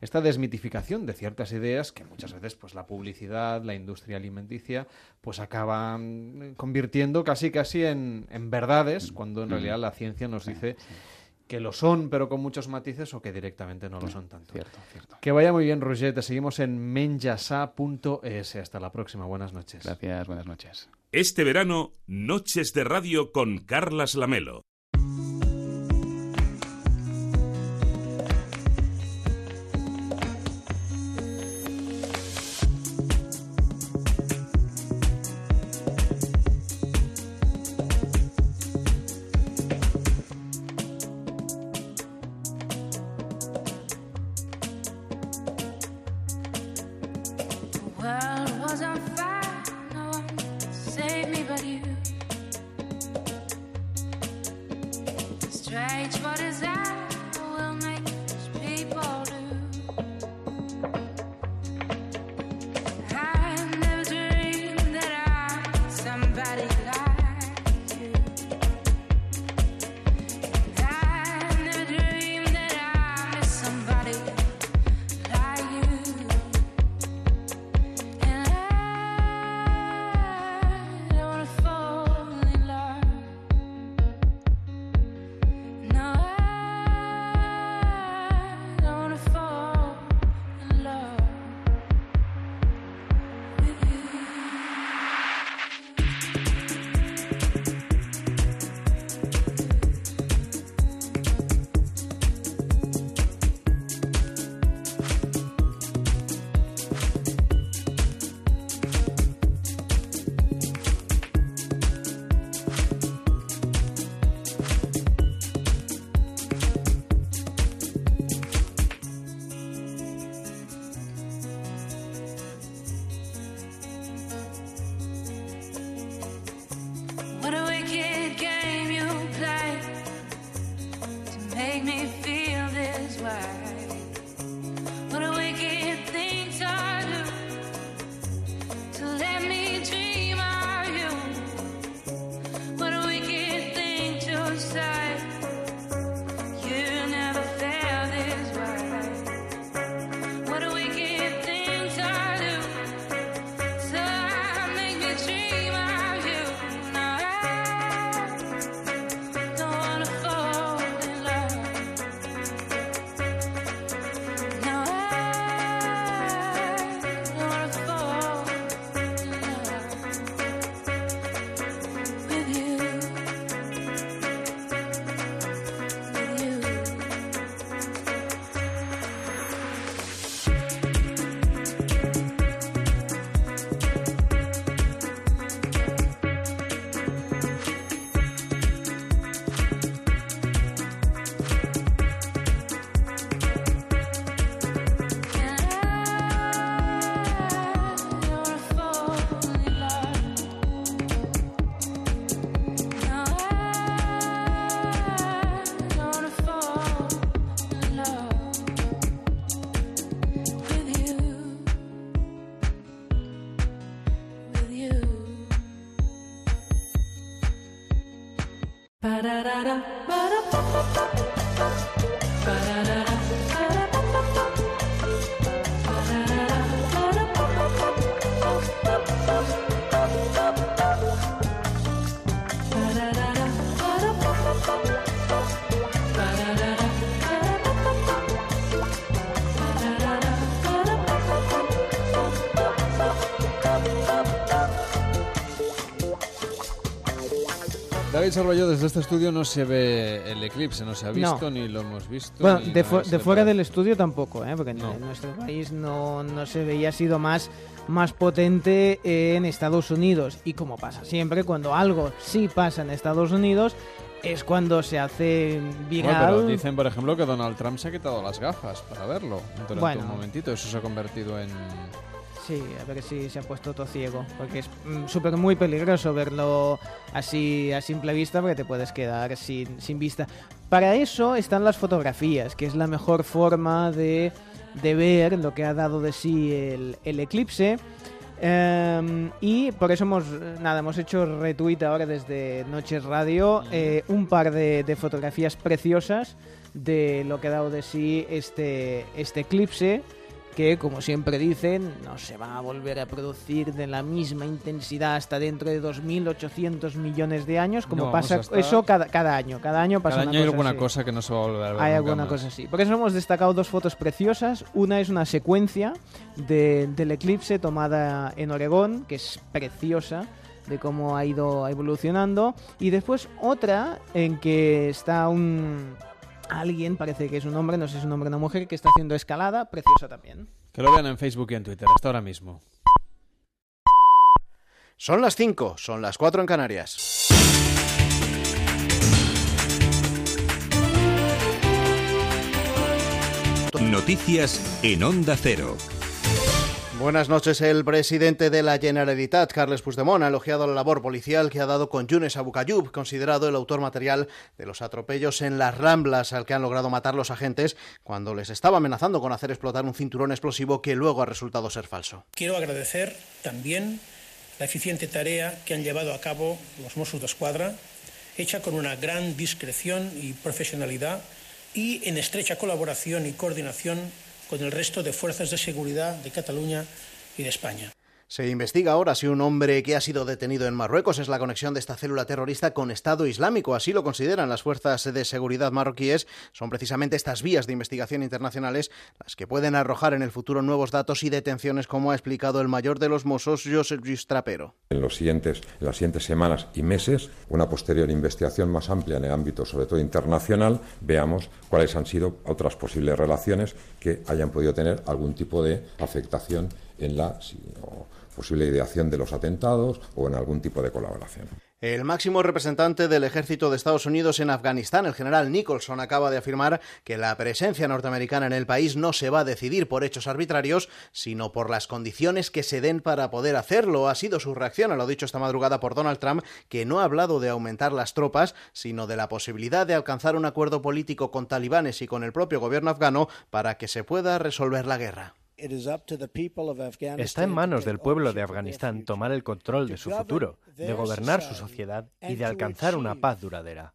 esta desmitificación de ciertas ideas que muchas veces pues la publicidad, la industria alimenticia, pues acaban convirtiendo casi casi en, en verdades, cuando en Mm. realidad la ciencia nos dice que lo son, pero con muchos matices, o que directamente no lo son tanto. Cierto, cierto. Que vaya muy bien, Roger. Te seguimos en menjasa.es. Hasta la próxima. Buenas noches. Gracias, buenas noches. Este verano, Noches de Radio con Carlas Lamelo. da da da David Sarballo, desde este estudio no se ve el eclipse, no se ha No. visto ni lo hemos visto. Bueno, de, fu- de fuera del estudio tampoco, ¿eh? porque en- No. en nuestro país no, no se veía, ha sido más, más potente en Estados Unidos. Y como pasa siempre, cuando algo sí pasa en Estados Unidos, es cuando se hace Bueno, viral. pero dicen, por ejemplo, que Donald Trump se ha quitado las gafas para verlo durante Bueno. un momentito. Eso se ha convertido en... Sí, a ver si se ha puesto todo ciego, porque es mm, súper muy peligroso verlo así a simple vista, porque te puedes quedar sin, sin vista. Para eso están las fotografías, que es la mejor forma de, de ver lo que ha dado de sí el, el eclipse. Em, y por eso hemos nada hemos hecho retweet ahora desde Noches Radio eh, un par de, de fotografías preciosas de lo que ha dado de sí este, este eclipse que como siempre dicen no se va a volver a producir de la misma intensidad hasta dentro de 2.800 millones de años como No, pasa estar- eso cada, cada año cada año pasa Cada una año hay cosa alguna así. cosa que no se va a volver a ver Hay alguna más. cosa así. Por eso hemos destacado dos fotos preciosas. Una es una secuencia de- del eclipse tomada en Oregón, que es preciosa de cómo ha ido evolucionando. Y después otra en que está un... Alguien, parece que es un hombre, no sé si es un hombre o una mujer, que está haciendo escalada, preciosa también. Que lo vean en Facebook y en Twitter, hasta ahora mismo. Son las 5, son las 4 en Canarias. Noticias en Onda Cero. Buenas noches. El presidente de la Generalitat, Carles Puigdemont, ha elogiado la labor policial que ha dado con Yunes Abucayub, considerado el autor material de los atropellos en las Ramblas al que han logrado matar los agentes cuando les estaba amenazando con hacer explotar un cinturón explosivo que luego ha resultado ser falso. Quiero agradecer también la eficiente tarea que han llevado a cabo los Mossos de Escuadra, hecha con una gran discreción y profesionalidad y en estrecha colaboración y coordinación con el resto de fuerzas de seguridad de Cataluña y de España. Se investiga ahora si un hombre que ha sido detenido en Marruecos es la conexión de esta célula terrorista con Estado Islámico. Así lo consideran las fuerzas de seguridad marroquíes. Son precisamente estas vías de investigación internacionales las que pueden arrojar en el futuro nuevos datos y detenciones, como ha explicado el mayor de los Mossos, Josep Lluís Trapero. En, los siguientes, en las siguientes semanas y meses, una posterior investigación más amplia en el ámbito, sobre todo internacional, veamos cuáles han sido otras posibles relaciones que hayan podido tener algún tipo de afectación en la posible ideación de los atentados o en algún tipo de colaboración. El máximo representante del ejército de Estados Unidos en Afganistán, el general Nicholson, acaba de afirmar que la presencia norteamericana en el país no se va a decidir por hechos arbitrarios, sino por las condiciones que se den para poder hacerlo. Ha sido su reacción a lo dicho esta madrugada por Donald Trump, que no ha hablado de aumentar las tropas, sino de la posibilidad de alcanzar un acuerdo político con talibanes y con el propio gobierno afgano para que se pueda resolver la guerra. Está en manos del pueblo de Afganistán tomar el control de su futuro, de gobernar su sociedad y de alcanzar una paz duradera.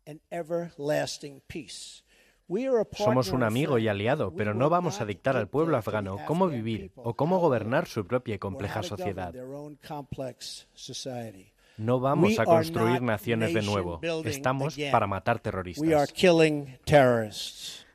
Somos un amigo y aliado, pero no vamos a dictar al pueblo afgano cómo vivir o cómo gobernar su propia y compleja sociedad. No vamos a construir naciones de nuevo. Estamos para matar terroristas.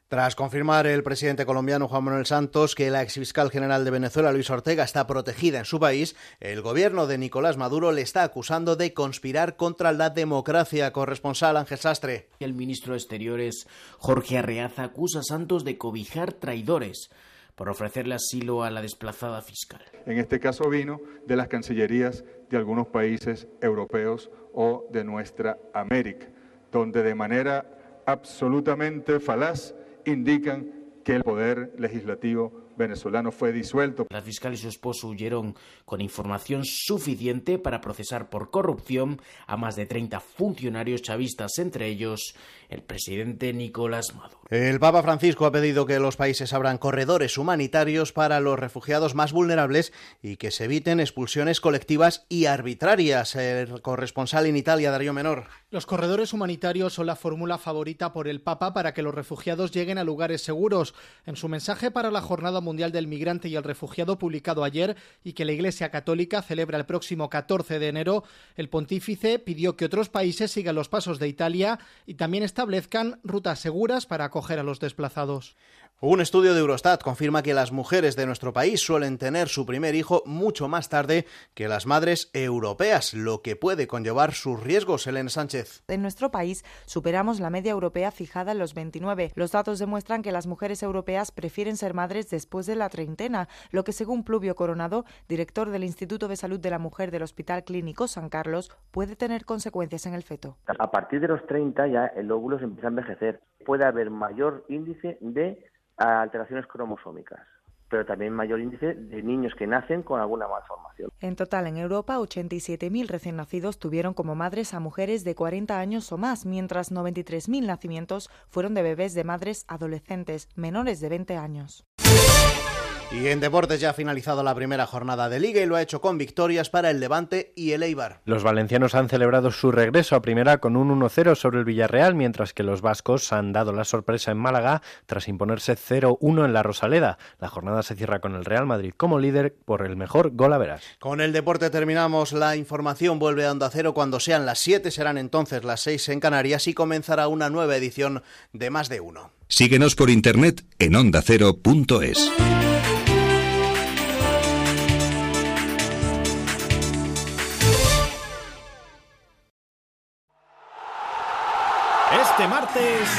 Tras confirmar el presidente colombiano Juan Manuel Santos que la exfiscal general de Venezuela, Luis Ortega, está protegida en su país, el gobierno de Nicolás Maduro le está acusando de conspirar contra la democracia. Corresponsal Ángel Sastre. El ministro de Exteriores, Jorge Arreaza, acusa a Santos de cobijar traidores por ofrecerle asilo a la desplazada fiscal. En este caso vino de las cancillerías de algunos países europeos o de nuestra América, donde de manera absolutamente falaz indican que el poder legislativo venezolano fue disuelto. La fiscal y su esposo huyeron con información suficiente para procesar por corrupción a más de 30 funcionarios chavistas, entre ellos el presidente Nicolás Maduro. El Papa Francisco ha pedido que los países abran corredores humanitarios para los refugiados más vulnerables y que se eviten expulsiones colectivas y arbitrarias. El corresponsal en Italia, Darío Menor. Los corredores humanitarios son la fórmula favorita por el Papa para que los refugiados lleguen a lugares seguros. En su mensaje para la Jornada Mundial del Migrante y el Refugiado publicado ayer y que la Iglesia Católica celebra el próximo 14 de enero, el pontífice pidió que otros países sigan los pasos de Italia y también establezcan rutas seguras para acoger a los desplazados. Un estudio de Eurostat confirma que las mujeres de nuestro país suelen tener su primer hijo mucho más tarde que las madres europeas, lo que puede conllevar sus riesgos. Elena Sánchez. En nuestro país superamos la media europea fijada en los 29. Los datos demuestran que las mujeres europeas prefieren ser madres después de la treintena, lo que según Pluvio Coronado, director del Instituto de Salud de la Mujer del Hospital Clínico San Carlos, puede tener consecuencias en el feto. A partir de los 30 ya el óvulo se empieza a envejecer. Puede haber mayor índice de a alteraciones cromosómicas, pero también mayor índice de niños que nacen con alguna malformación. En total, en Europa, 87.000 recién nacidos tuvieron como madres a mujeres de 40 años o más, mientras 93.000 nacimientos fueron de bebés de madres adolescentes menores de 20 años. Y en deportes ya ha finalizado la primera jornada de liga y lo ha hecho con victorias para el Levante y el Eibar. Los valencianos han celebrado su regreso a primera con un 1-0 sobre el Villarreal, mientras que los vascos han dado la sorpresa en Málaga tras imponerse 0-1 en la Rosaleda. La jornada se cierra con el Real Madrid como líder por el mejor gol a veras. Con el deporte terminamos la información. Vuelve a Onda Cero cuando sean las 7, serán entonces las 6 en Canarias y comenzará una nueva edición de Más de Uno. Síguenos por internet en ondacero.es. Este martes,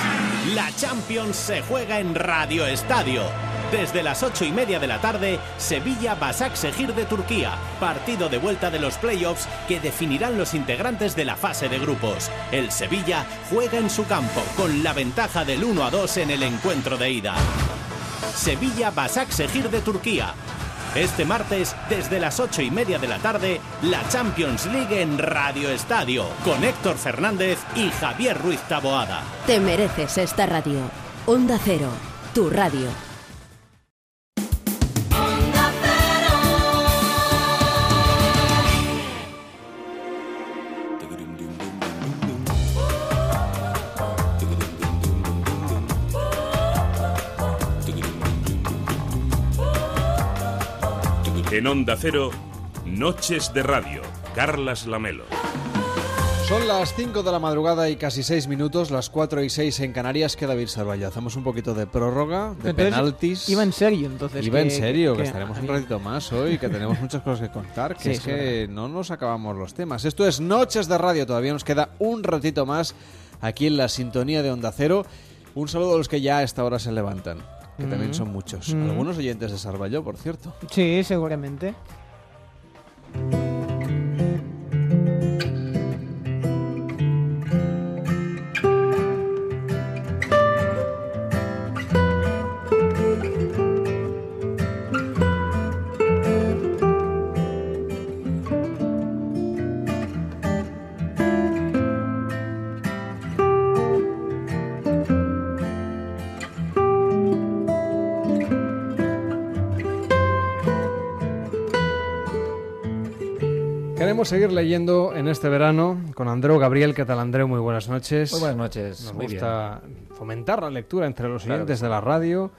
la Champions se juega en Radio Estadio. Desde las ocho y media de la tarde, Sevilla Basak Segir de Turquía. Partido de vuelta de los playoffs que definirán los integrantes de la fase de grupos. El Sevilla juega en su campo con la ventaja del 1 a 2 en el encuentro de ida. Sevilla Basak Segir de Turquía. Este martes, desde las ocho y media de la tarde, la Champions League en Radio Estadio, con Héctor Fernández y Javier Ruiz Taboada. Te mereces esta radio. Onda Cero, tu radio. En Onda Cero, Noches de Radio, Carlas Lamelo. Son las 5 de la madrugada y casi 6 minutos, las 4 y 6 en Canarias, que David Sarvallo. Hacemos un poquito de prórroga, de Entonces, penaltis. Iba en serio, entonces. Iba en serio, que, que- estaremos un ratito más hoy, que tenemos muchas cosas que contar, que Sí, es es que no nos acabamos los temas. Esto es Noches de Radio, todavía nos queda un ratito más aquí en la sintonía de Onda Cero. Un saludo a los que ya a esta hora se levantan, que también son muchos. Mm. Algunos oyentes de Sarvallo, por cierto. Sí, seguramente. Queremos seguir leyendo en este verano con Andreu Gabriel. ¿Qué tal, Andreu? Muy buenas noches. Muy buenas noches, Nos muy gusta fomentar la lectura entre los Claro oyentes de la radio,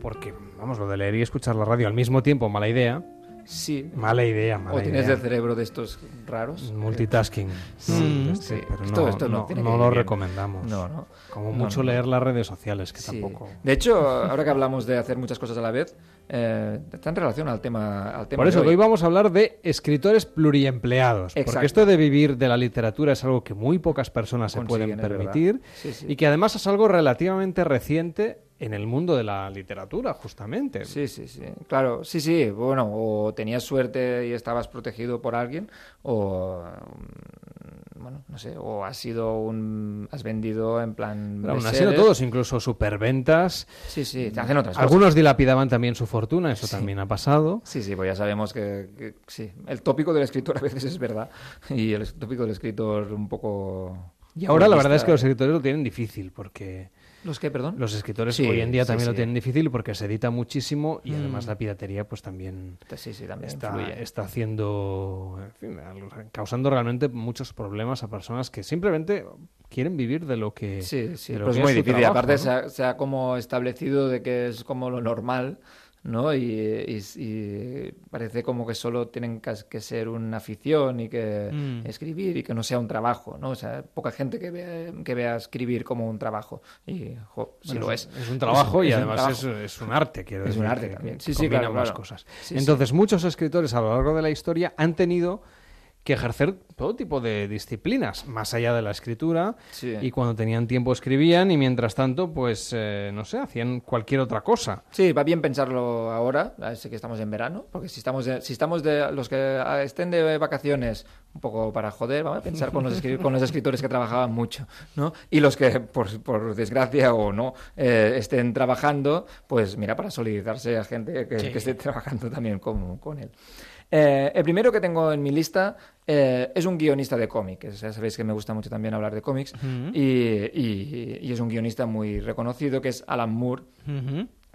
porque, vamos, lo de leer y escuchar la radio al mismo tiempo, mala idea. Sí. Mala idea, mala O tienes idea. el cerebro de estos raros. Multitasking. Sí, Mm, sí. pero Esto, no, esto no, no- tiene no que lo bien. recomendamos. No, no. Como mucho leer las redes sociales, que Sí. tampoco. De hecho, ahora que hablamos de hacer muchas cosas a la vez, eh, está en relación al tema, al tema Por eso, de hoy vamos a hablar de escritores pluriempleados. Porque esto de vivir de la literatura es algo que muy pocas personas se pueden Consiguen, permitir. Sí, sí. Y que además es algo relativamente reciente en el mundo de la literatura, justamente. Sí, sí, sí. Claro, sí, sí. Bueno, o tenías suerte y estabas protegido por alguien, o. mm, Bueno, no sé, o has sido un. Has vendido en plan. Así, bestsellers. no todos, incluso superventas. Sí, sí, te hacen otras cosas. Algunos dilapidaban también su fortuna, eso Sí. también ha pasado. Sí, sí, pues ya sabemos que, que sí. El tópico del escritor a veces es verdad. Y el tópico del escritor un poco. Y ahora la verdad es que los escritores lo tienen difícil porque... ¿Los qué, perdón? Los escritores Sí, hoy en día sí, también lo tienen difícil porque se edita muchísimo y Mm. además la piratería pues también, Sí, sí, también está, está haciendo, en fin, causando realmente muchos problemas a personas que simplemente quieren vivir de lo que Sí, sí, pero es que muy difícil. trabajo, Aparte, ¿no? se, ha, se ha como establecido de que es como lo normal ¿no? Y, y- y parece como que solo tienen que ser una afición y que Mm. escribir y que no sea un trabajo, ¿no? O sea, poca gente que vea, que vea escribir como un trabajo. Y, jo, Bueno, lo es, es. es un trabajo y es además es, trabajo. es un arte, quiero Es decir. un arte también. Sí, sí, claro, más claro. cosas. Sí, sí. Entonces, muchos escritores a lo largo de la historia han tenido que ejercer todo tipo de disciplinas, más allá de la escritura, Sí. y cuando tenían tiempo escribían, y mientras tanto, pues, eh, no sé, hacían cualquier otra cosa. Sí, va bien pensarlo ahora, sé que estamos en verano, porque si estamos de, si estamos de los que ah, estén de vacaciones un poco para joder, vamos a pensar con los, con los escritores que trabajaban mucho, ¿no? Y los que, por, por desgracia o no, eh, estén trabajando, pues mira, para solidarizarse a gente que, Sí. que esté trabajando también con, con él. Eh, el primero que tengo en mi lista eh, es un guionista de cómics. Ya sabéis que me gusta mucho también hablar de cómics. Y, y- y es un guionista muy reconocido que es Alan Moore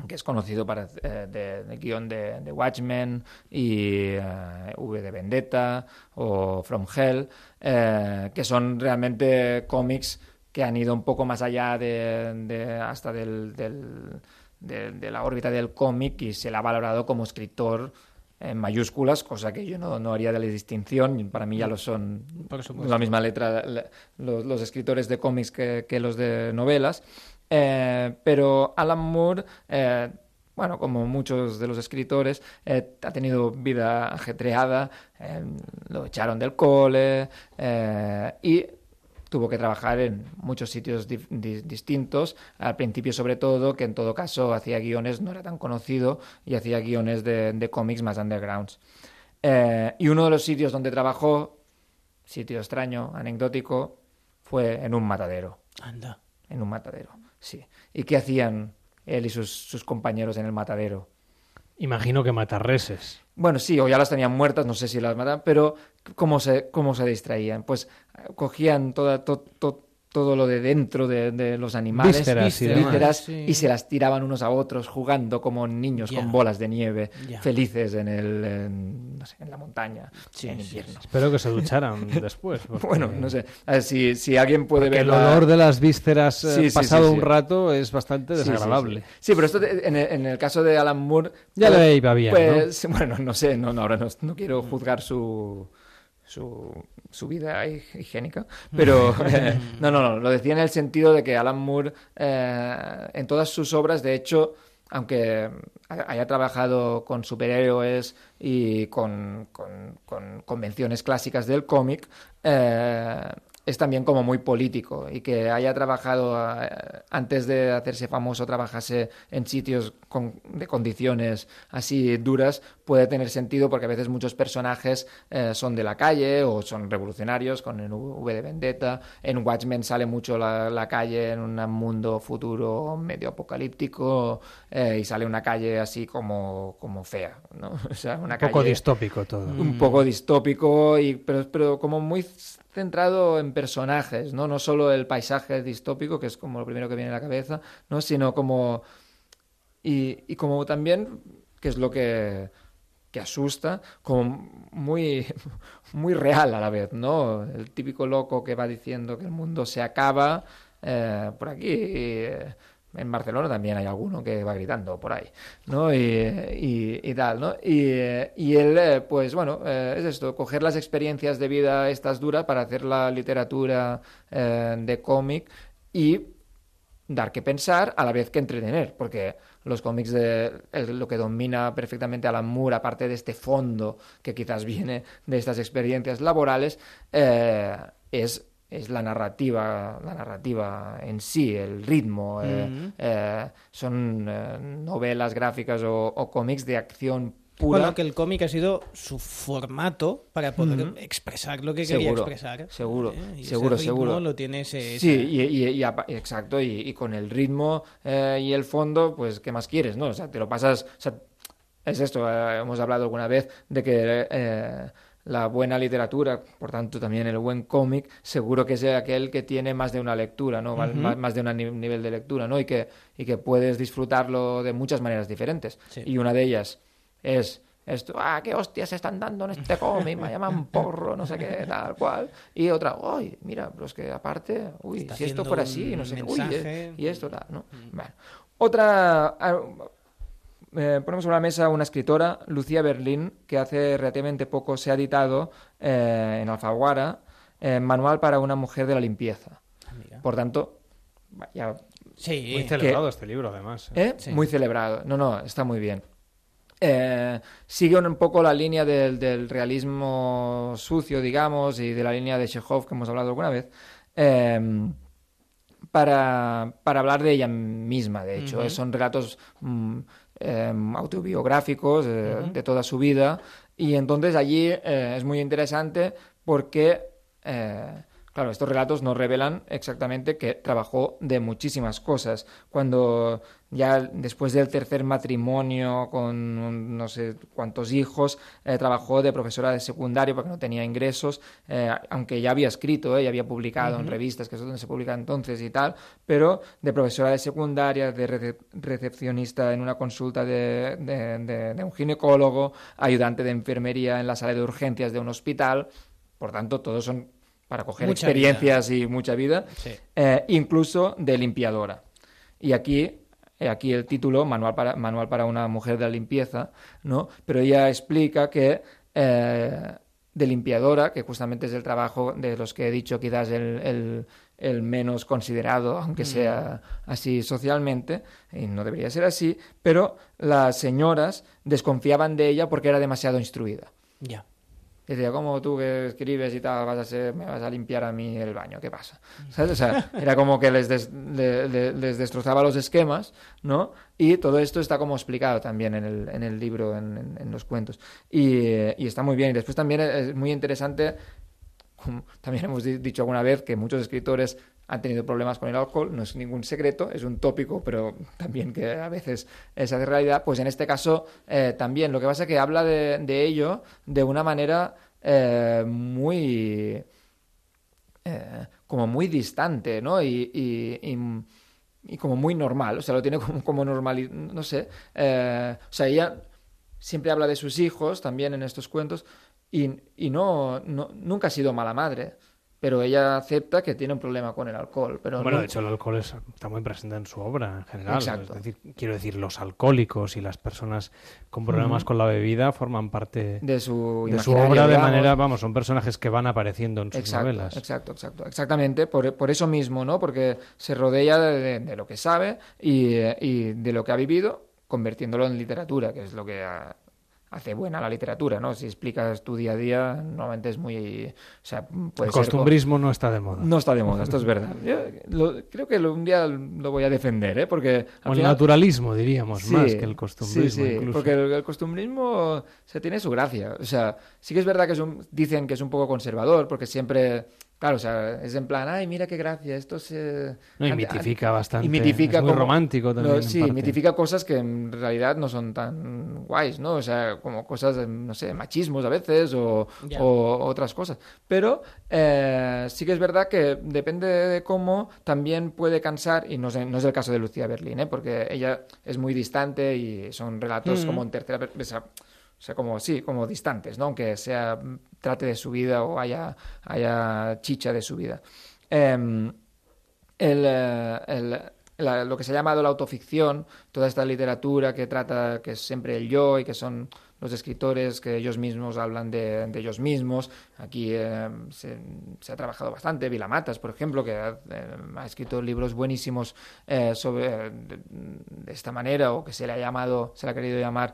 que es conocido para eh, de, de guion de, de Watchmen y eh, V de Vendetta o From Hell, eh, que son realmente cómics que han ido un poco más allá de, de- hasta del, del- de, de la órbita del cómic y se le ha valorado como escritor en mayúsculas, cosa que yo no, no haría de la distinción, para mí ya lo son la misma letra la- los, los escritores de cómics que, que los de novelas. Eh, pero Alan Moore, eh, bueno, como muchos de los escritores, eh, ha tenido vida ajetreada, eh, lo echaron del cole eh, y tuvo que trabajar en muchos sitios di- distintos. Al principio, sobre todo, que en todo caso hacía guiones, no era tan conocido, y hacía guiones de, de cómics más undergrounds. Eh, y uno de los sitios donde trabajó, sitio extraño, anecdótico, fue en un matadero. Anda. En un matadero, sí. ¿Y qué hacían él y sus, sus compañeros en el matadero? Imagino que matar reses. Bueno, sí, o ya las tenían muertas, no sé si las mataban, pero ¿cómo se, cómo se distraían? Pues cogían toda, to- to- todo lo de dentro de, de los animales, Vísceras y demás. vísceras, Sí. y se las tiraban unos a otros jugando como niños con bolas de nieve, felices en, el, en, no sé, en la montaña, Sí, en sí, invierno. Espero que se ducharan [laughs] después. porque- Bueno, no sé, a ver, si, si alguien puede porque ver el la- olor de las vísceras eh, Sí, sí, pasado sí, sí. un rato es bastante Sí, sí, desagradable. Sí, Sí, pero esto en, el, en el caso de Alan Moore. Ya pues- le iba bien, pues, [laughs] Bueno, no sé, no, no, ahora no, no quiero juzgar su. Su, su vida hi- higiénica, pero [laughs] eh, no, no, no, lo decía en el sentido de que Alan Moore eh, en todas sus obras, de hecho, aunque haya trabajado con superhéroes y con, con- con convenciones clásicas del cómic, eh, es también como muy político y que haya trabajado eh, antes de hacerse famoso, trabajase en sitios con- de condiciones así duras, puede tener sentido porque a veces muchos personajes eh, son de la calle o son revolucionarios con el V de Vendetta. En Watchmen sale mucho la, la calle en un mundo futuro medio apocalíptico eh, y sale una calle así como, como fea, ¿no? [laughs] O sea, una Un poco calle- distópico todo. un poco distópico, y, pero, pero como muy centrado en personajes, ¿no? No solo el paisaje distópico, que es como lo primero que viene a la cabeza, ¿no? Sino como... Y, y como también, que es lo que, que asusta, como muy, [laughs] muy real a la vez, ¿no? El típico loco que va diciendo que el mundo se acaba, eh, por aquí... eh, en Barcelona también hay alguno que va gritando por ahí, ¿no? Y, y- tal, ¿no? Y, él, eh, pues bueno, eh, es esto, coger las experiencias de vida estas duras para hacer la literatura eh, de cómic y dar que pensar a la vez que entretener, porque los cómics de lo que domina perfectamente Alan Moore, aparte de este fondo que quizás viene de estas experiencias laborales, es es la narrativa, la narrativa en sí, el ritmo. eh, Mm. eh, son eh, novelas gráficas o, o cómics de acción pura. Bueno, que el cómic ha sido su formato para poder Ujú. expresar lo que quería expresar. Seguro. Y ese seguro, ritmo seguro. Lo tiene ese, Sí, y, y- exacto, y, con el ritmo y el fondo, pues, ¿qué más quieres, no? O sea, te lo pasas... o sea, es esto, hemos hablado alguna vez de que eh, la buena literatura, por tanto también el buen cómic, seguro que es aquel que tiene más de una lectura, ¿no? Más- Ujú. más, más de un ni- nivel de lectura, ¿no? Y que, y que puedes disfrutarlo de muchas maneras diferentes. Sí. Y una de ellas es esto, ah, qué hostias se están dando en este cómic, me llaman [laughs] porro, no sé qué, tal cual. Y otra, uy, mira, pero es que aparte, uy, Está si esto fuera así, no sé qué, uy, y esto tal, ¿no? Bueno, otra, ah, eh, ponemos sobre la mesa una escritora, Lucía Berlín, que hace relativamente poco se ha editado eh, en Alfaguara, eh, Manual para una mujer de la limpieza. Por tanto, ya... Sí. Muy celebrado este libro, además. ¿Eh? Muy celebrado. No, no, está muy bien. Eh, sigue un poco la línea del, del realismo sucio, digamos, y de la línea de Chekhov que hemos hablado alguna vez, eh, para, para hablar de ella misma, de hecho. Son relatos mm, eh, autobiográficos eh, de toda su vida, y entonces allí eh, es muy interesante porque... eh, Claro, estos relatos nos revelan exactamente que trabajó de muchísimas cosas. Cuando ya después del tercer matrimonio con no sé cuántos hijos, eh, trabajó de profesora de secundario porque no tenía ingresos, eh, aunque ya había escrito, eh, ya había publicado en Ujú. revistas, que es donde se publica entonces y tal, pero de profesora de secundaria, de rece- recepcionista en una consulta de, de- de- de un ginecólogo, ayudante de enfermería en la sala de urgencias de un hospital. Por tanto, todos son para coger Mucha experiencias y mucha vida, Sí. eh, incluso de limpiadora. Y aquí, aquí el título, Manual para, Manual para una mujer de la limpieza, ¿no? Pero ella explica que eh, de limpiadora, que justamente es el trabajo de los que he dicho quizás el, el- el menos considerado, aunque Mm. sea así socialmente, y no debería ser así, pero las señoras desconfiaban de ella porque era demasiado instruida. Ya. Decía, como tú que escribes y tal, vas a ser, me vas a limpiar a mí el baño, ¿qué pasa? ¿Sabes? O sea, era como que les, des- le- le- les destrozaba los esquemas, ¿no? Y todo esto está como explicado también en el, en el libro, en, en- en los cuentos. Y, y está muy bien. Y después también es muy interesante, como también hemos di- dicho alguna vez, que muchos escritores han tenido problemas con el alcohol, no es ningún secreto, es un tópico, pero también que a veces es hace realidad, pues en este caso eh, también. Lo que pasa es que habla de, ello de una manera eh, muy... eh, como muy distante, ¿no? Y, y- y- como muy normal, o sea, lo tiene como, como normal, no sé. eh, o sea, ella siempre habla de sus hijos también en estos cuentos y, y no, no- nunca ha sido mala madre, pero ella acepta que tiene un problema con el alcohol. Pero bueno, no- de hecho el alcohol es- está muy presente en su obra en general. Exacto. Es decir, quiero decir, los alcohólicos y las personas con problemas con la bebida forman parte De su de su imaginario, obra de manera, vamos, son personajes que van apareciendo en sus Exacto, novelas. exacto, exacto. Exactamente, por, por eso mismo, ¿no? Porque se rodea de, de- de lo que sabe y, eh, y de lo que ha vivido, convirtiéndolo en literatura, que es lo que ah, hace buena la literatura, ¿no? Si explicas tu día a día, normalmente es muy... O sea, puede El ser costumbrismo no está de moda. No está de moda, esto es verdad. Yo lo- creo que lo- un día lo voy a defender, ¿eh? Porque... O el final- naturalismo, diríamos, Sí, más que el costumbrismo. Sí, sí, incluso. porque el, el costumbrismo se tiene su gracia. O sea, sí que es verdad que es un- dicen que es un poco conservador, porque siempre, claro, o sea, es en plan, ay, mira qué gracia, esto se... No, y mitifica an- bastante, y mitifica es muy como- romántico también, No, sí, parte. mitifica cosas que en realidad no son tan guays, ¿no? O sea, como cosas, de, no sé, machismos a veces o, otras cosas. Pero eh, sí que es verdad que depende de cómo también puede cansar, y no es, no es el caso de Lucía Berlín, ¿eh? porque ella es muy distante y son relatos Ujú. como en tercera persona. O sea, como sí, como distantes, ¿no? Aunque sea trate de su vida o haya, haya chicha de su vida. Em, el, eh, el- lo que se ha llamado la autoficción, toda esta literatura que trata, que es siempre el yo y que son los escritores que ellos mismos hablan de, de ellos mismos. Aquí eh, se, ha trabajado bastante. Vilamatas, por ejemplo, que ha, eh, escrito libros buenísimos eh, sobre de, de esta manera o que se le ha llamado, se le ha querido llamar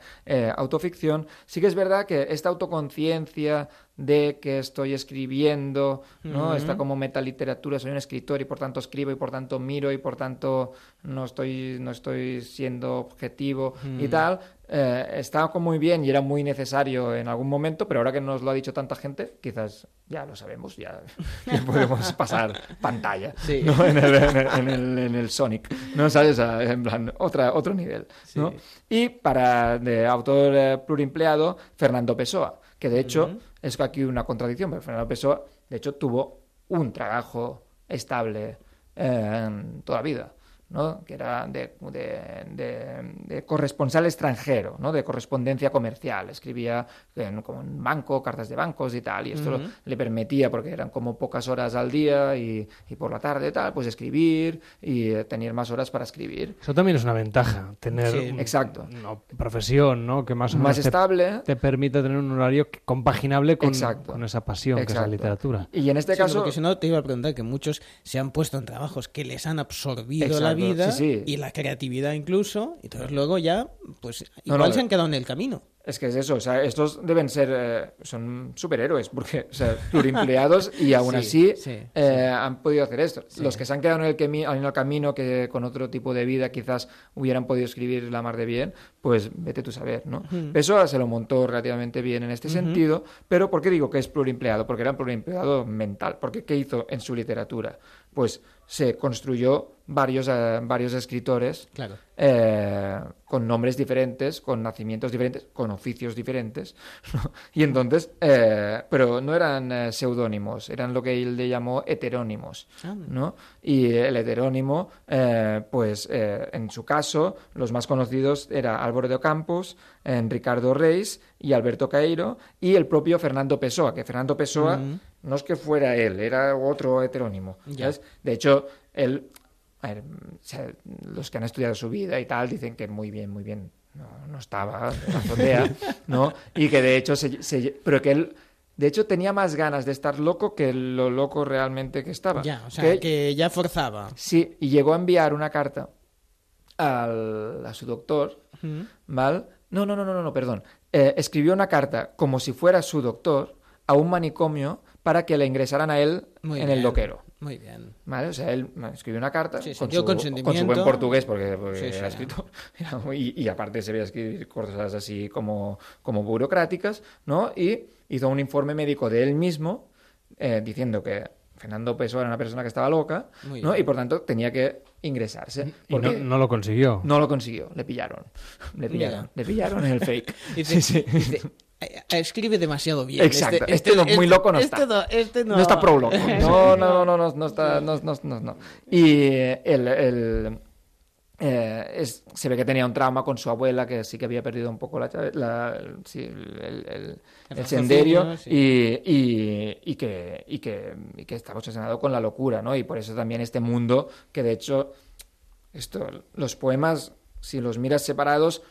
autoficción. Sí que es verdad que esta autoconciencia de que estoy escribiendo, ¿no? Está como metaliteratura, soy un escritor y por tanto escribo y por tanto miro y por tanto no estoy, no estoy siendo objetivo y tal. Eh, está como muy bien y era muy necesario en algún momento, pero ahora que nos lo ha dicho tanta gente, quizás ya lo sabemos, ya, ya [laughs] podemos pasar pantalla Sí. ¿no? en, el, en, el, en el- en el Sonic, ¿no? ¿Sabes? En plan, otra, otro nivel, ¿no? Y para de autor eh, pluriempleado, Fernando Pessoa, que de hecho. Es aquí una contradicción, porque Fernando Pessoa, de hecho, tuvo un trabajo estable eh, toda la vida. ¿No? que era de, de- de- de corresponsal extranjero, ¿no? de correspondencia comercial. Escribía en, como en banco, cartas de bancos y tal, y esto le permitía, porque eran como pocas horas al día y, y por la tarde y tal, pues escribir y eh, tener más horas para escribir. Eso también es una ventaja, tener Sí, un- exacto. una profesión, ¿no? Que más o Más menos te- estable. te, permite tener un horario que- compaginable con, Exacto. con esa pasión que es la literatura. Y en este Sí, porque si no te iba a preguntar que muchos se han puesto en trabajos que les han absorbido la Exacto, vida sí, sí. y la creatividad incluso, y entonces luego ya, pues igual no, se han quedado en el camino. Es que es eso, o sea, estos deben ser, eh, son superhéroes, porque, o sea, pluriempleados y [laughs] aún Sí, así sí, eh, han podido hacer esto. Los que se han quedado en el, en el camino, que con otro tipo de vida quizás hubieran podido escribir la mar de bien, pues vete tú a saber, ¿no? Ujú. Pessoa se lo montó relativamente bien en este sentido, pero ¿por qué digo que es pluriempleado? Porque era un pluriempleado mental. Porque ¿qué hizo en su literatura? Pues se construyó varios, eh, varios escritores Claro. eh, con nombres diferentes, con nacimientos diferentes, con oficios diferentes. [laughs] ¿no? Y entonces, eh, pero no eran seudónimos, eran lo que él le llamó heterónimos. ¿no? Y el heterónimo, pues en su caso, los más conocidos era Álvaro de Ocampos, Ricardo Reis y Alberto Caeiro y el propio Fernando Pessoa, que Fernando Pessoa. No es que fuera él, era otro heterónimo. Ya. De hecho, él, ver, los que han estudiado su vida y tal dicen que muy bien, muy bien, no, no estaba azotea, [laughs] ¿no? Y que de hecho, se, se- pero que él, de hecho, tenía más ganas de estar loco que lo loco realmente que estaba. Ya, o sea, Que- que ya forzaba. Sí, y llegó a enviar una carta al- a su doctor, Ujú. ¿vale? No, no, no, no, no, no, perdón. Eh, escribió una carta como si fuera su doctor a un manicomio para que le ingresaran a él Muy en bien, el loquero. Muy bien. ¿Vale? O sea, él escribió una carta Sí, con, su, con su buen portugués, porque, porque Sí, era sí. escritor, [laughs] y, y aparte se veía escribir cosas así como, como burocráticas, ¿no? Y hizo un informe médico de él mismo eh, diciendo que Fernando Pessoa era una persona que estaba loca, ¿no? Y por tanto tenía que ingresarse. Y no, no lo consiguió. no lo consiguió, le pillaron. [laughs] Le pillaron, Mira. le pillaron en el fake. [laughs] Dice- Sí, sí. dice, "Eh, escribe demasiado bien. Exacto, este, no, muy loco no este está. no- este no. está pro loco. [laughs] No, no, no, no, no, no está, no, no, no, no. Y eh, el, el, eh, es- se ve que tenía un trauma con su abuela, que sí que había perdido un poco la, la- sí, el, el- el- senderio sí. y, y- y que, y, que, y que estaba obsesionado con la locura, ¿no? Y por eso también este mundo, que de hecho, esto, los poemas, si los miras separados,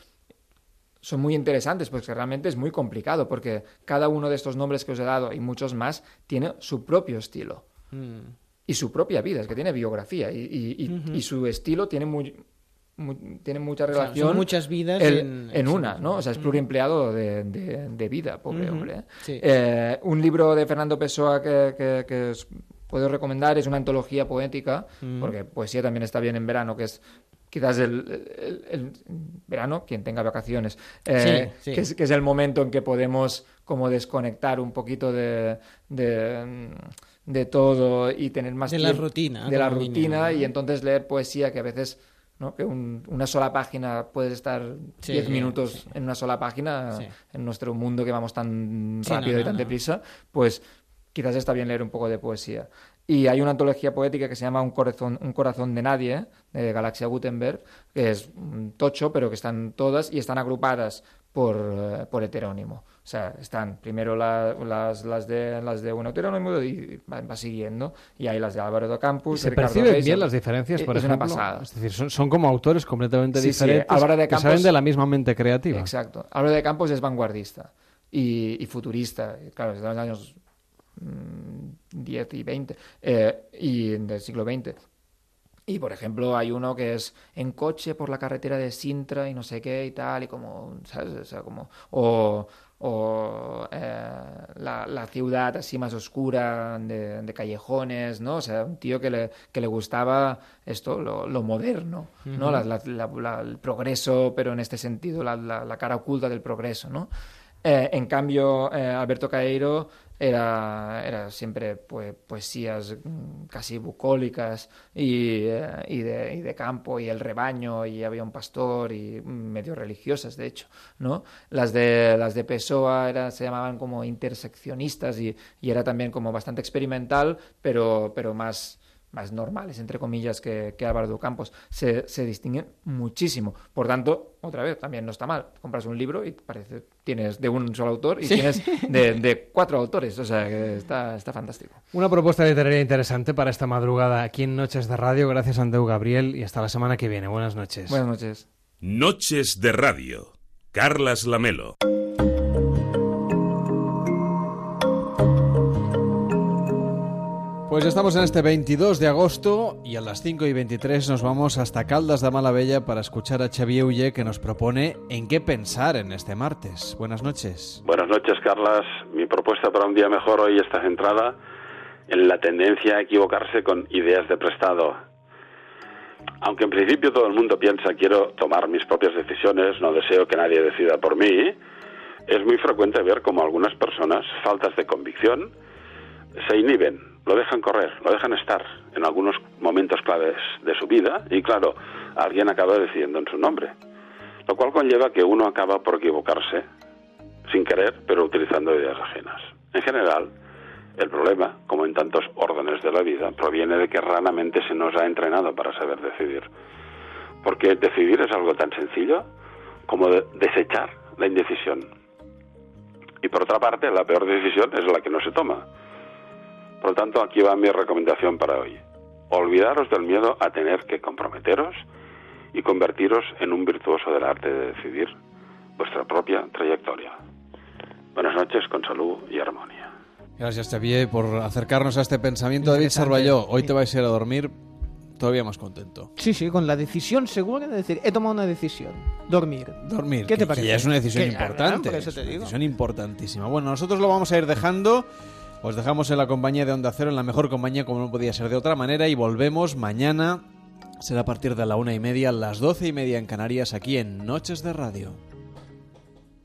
son muy interesantes porque realmente es muy complicado porque cada uno de estos nombres que os he dado y muchos más tiene su propio estilo Mm. y su propia vida, es que tiene biografía y, y- y- Ujú. y su estilo tiene muy, mu- tiene mucha sea, son relación muchas vidas el- en- una. ¿no? O sea, es Ujú. pluriempleado de, de- de vida, pobre hombre. ¿eh? Sí. Eh, un libro de Fernando Pessoa que, que- que os puedo recomendar es una antología poética, Ujú. porque poesía también está bien en verano, que es quizás el, el- el verano, quien tenga vacaciones, eh, Sí, sí. Que, es, que es el momento en que podemos como desconectar un poquito de, de, de todo y tener más De la tiempo- rutina, de la rutina y entonces leer poesía que a veces ¿no? que un- una sola página puedes estar Sí, 10 minutos sí. en una sola página Sí. en nuestro mundo que vamos tan rápido no, y tan deprisa pues quizás está bien leer un poco de poesía y hay una antología poética que se llama Un corazón, un corazón de nadie, de Galaxia Gutenberg, que es un tocho, pero que están todas y están agrupadas por, eh, por heterónimo. O sea, están primero la- las, las, de, las de un heterónimo y va, va siguiendo. Y hay las de Álvaro de Campos. ¿Se Ricardo perciben Reis, bien las diferencias, por es ejemplo? una pasada. Es decir, son, son como autores completamente Sí, sí, diferentes Álvaro de que salen de la misma mente creativa. Exacto. Álvaro de Campos es vanguardista y, y futurista. Claro, es de los años 10 y 20 eh, y del siglo XX. Y por ejemplo, hay uno que es en coche por la carretera de Sintra y no sé qué y tal, y como, ¿sabes? O sea, como, o, o, eh, la, la ciudad así más oscura de, de callejones, ¿no? O sea, un tío que le, que le gustaba esto, lo, lo moderno, ¿no? La- la- la- la- el progreso, pero en este sentido, la cara oculta del progreso, ¿no? Eh, en cambio, eh, Alberto Caeiro era, era siempre pues, poesías mm, casi bucólicas y, eh, y, de, y de campo y el rebaño y había un pastor y medio religiosas, de hecho, ¿no? Las de, las de Pessoa era, se llamaban como interseccionistas y, y era también como bastante experimental, pero, pero más más normales, entre comillas, que, que Álvaro de Campos. Se, se distinguen muchísimo. Por tanto, otra vez, también no está mal. Compras un libro y parece tienes de un solo autor y Sí. tienes [laughs] de, de cuatro autores. O sea, que está, está fantástico. Una propuesta literaria interesante para esta madrugada aquí en Noches de Radio. Gracias, Andeu Gabriel, y hasta la semana que viene. Buenas noches. Buenas noches. Noches de Radio. Carlas Lamelo. Pues estamos en este 22 de agosto y a las 5 y 23 nos vamos hasta Caldas de Malavella para escuchar a Xavier Ulle que nos propone en qué pensar en este martes. Buenas noches. Buenas noches, Carlas. Mi propuesta para un día mejor hoy está centrada en la tendencia a equivocarse con ideas de prestado. Aunque en principio todo el mundo piensa quiero tomar mis propias decisiones, no deseo que nadie decida por mí, es muy frecuente ver cómo algunas personas, faltas de convicción, se inhiben, lo dejan correr, lo dejan estar en algunos momentos claves de su vida y claro, alguien acaba decidiendo en su nombre. Lo cual conlleva que uno acaba por equivocarse sin querer, pero utilizando ideas ajenas. En general, el problema, como en tantos órdenes de la vida, proviene de que raramente se nos ha entrenado para saber decidir. Porque decidir es algo tan sencillo como de- desechar la indecisión. Y por otra parte, la peor decisión es la que no se toma. Por lo tanto, aquí va mi recomendación para hoy. Olvidaros del miedo a tener que comprometeros y convertiros en un virtuoso del arte de decidir vuestra propia trayectoria. Buenas noches, con salud y armonía. Gracias, Xavier, por acercarnos a este pensamiento. David Sarballó, hoy te vais a ir a dormir todavía más contento. Sí, sí, con la decisión segura de decir, he tomado una decisión. Dormir. Dormir, ¿Qué que- te que parece? ya es una decisión Que ya, importante. por eso es una digo. decisión importantísima. Bueno, nosotros lo vamos a ir dejando. Os dejamos en la compañía de Onda Cero, en la mejor compañía como no podía ser de otra manera, y volvemos mañana. Será a partir de la una y media, las doce y media en Canarias, aquí en Noches de Radio.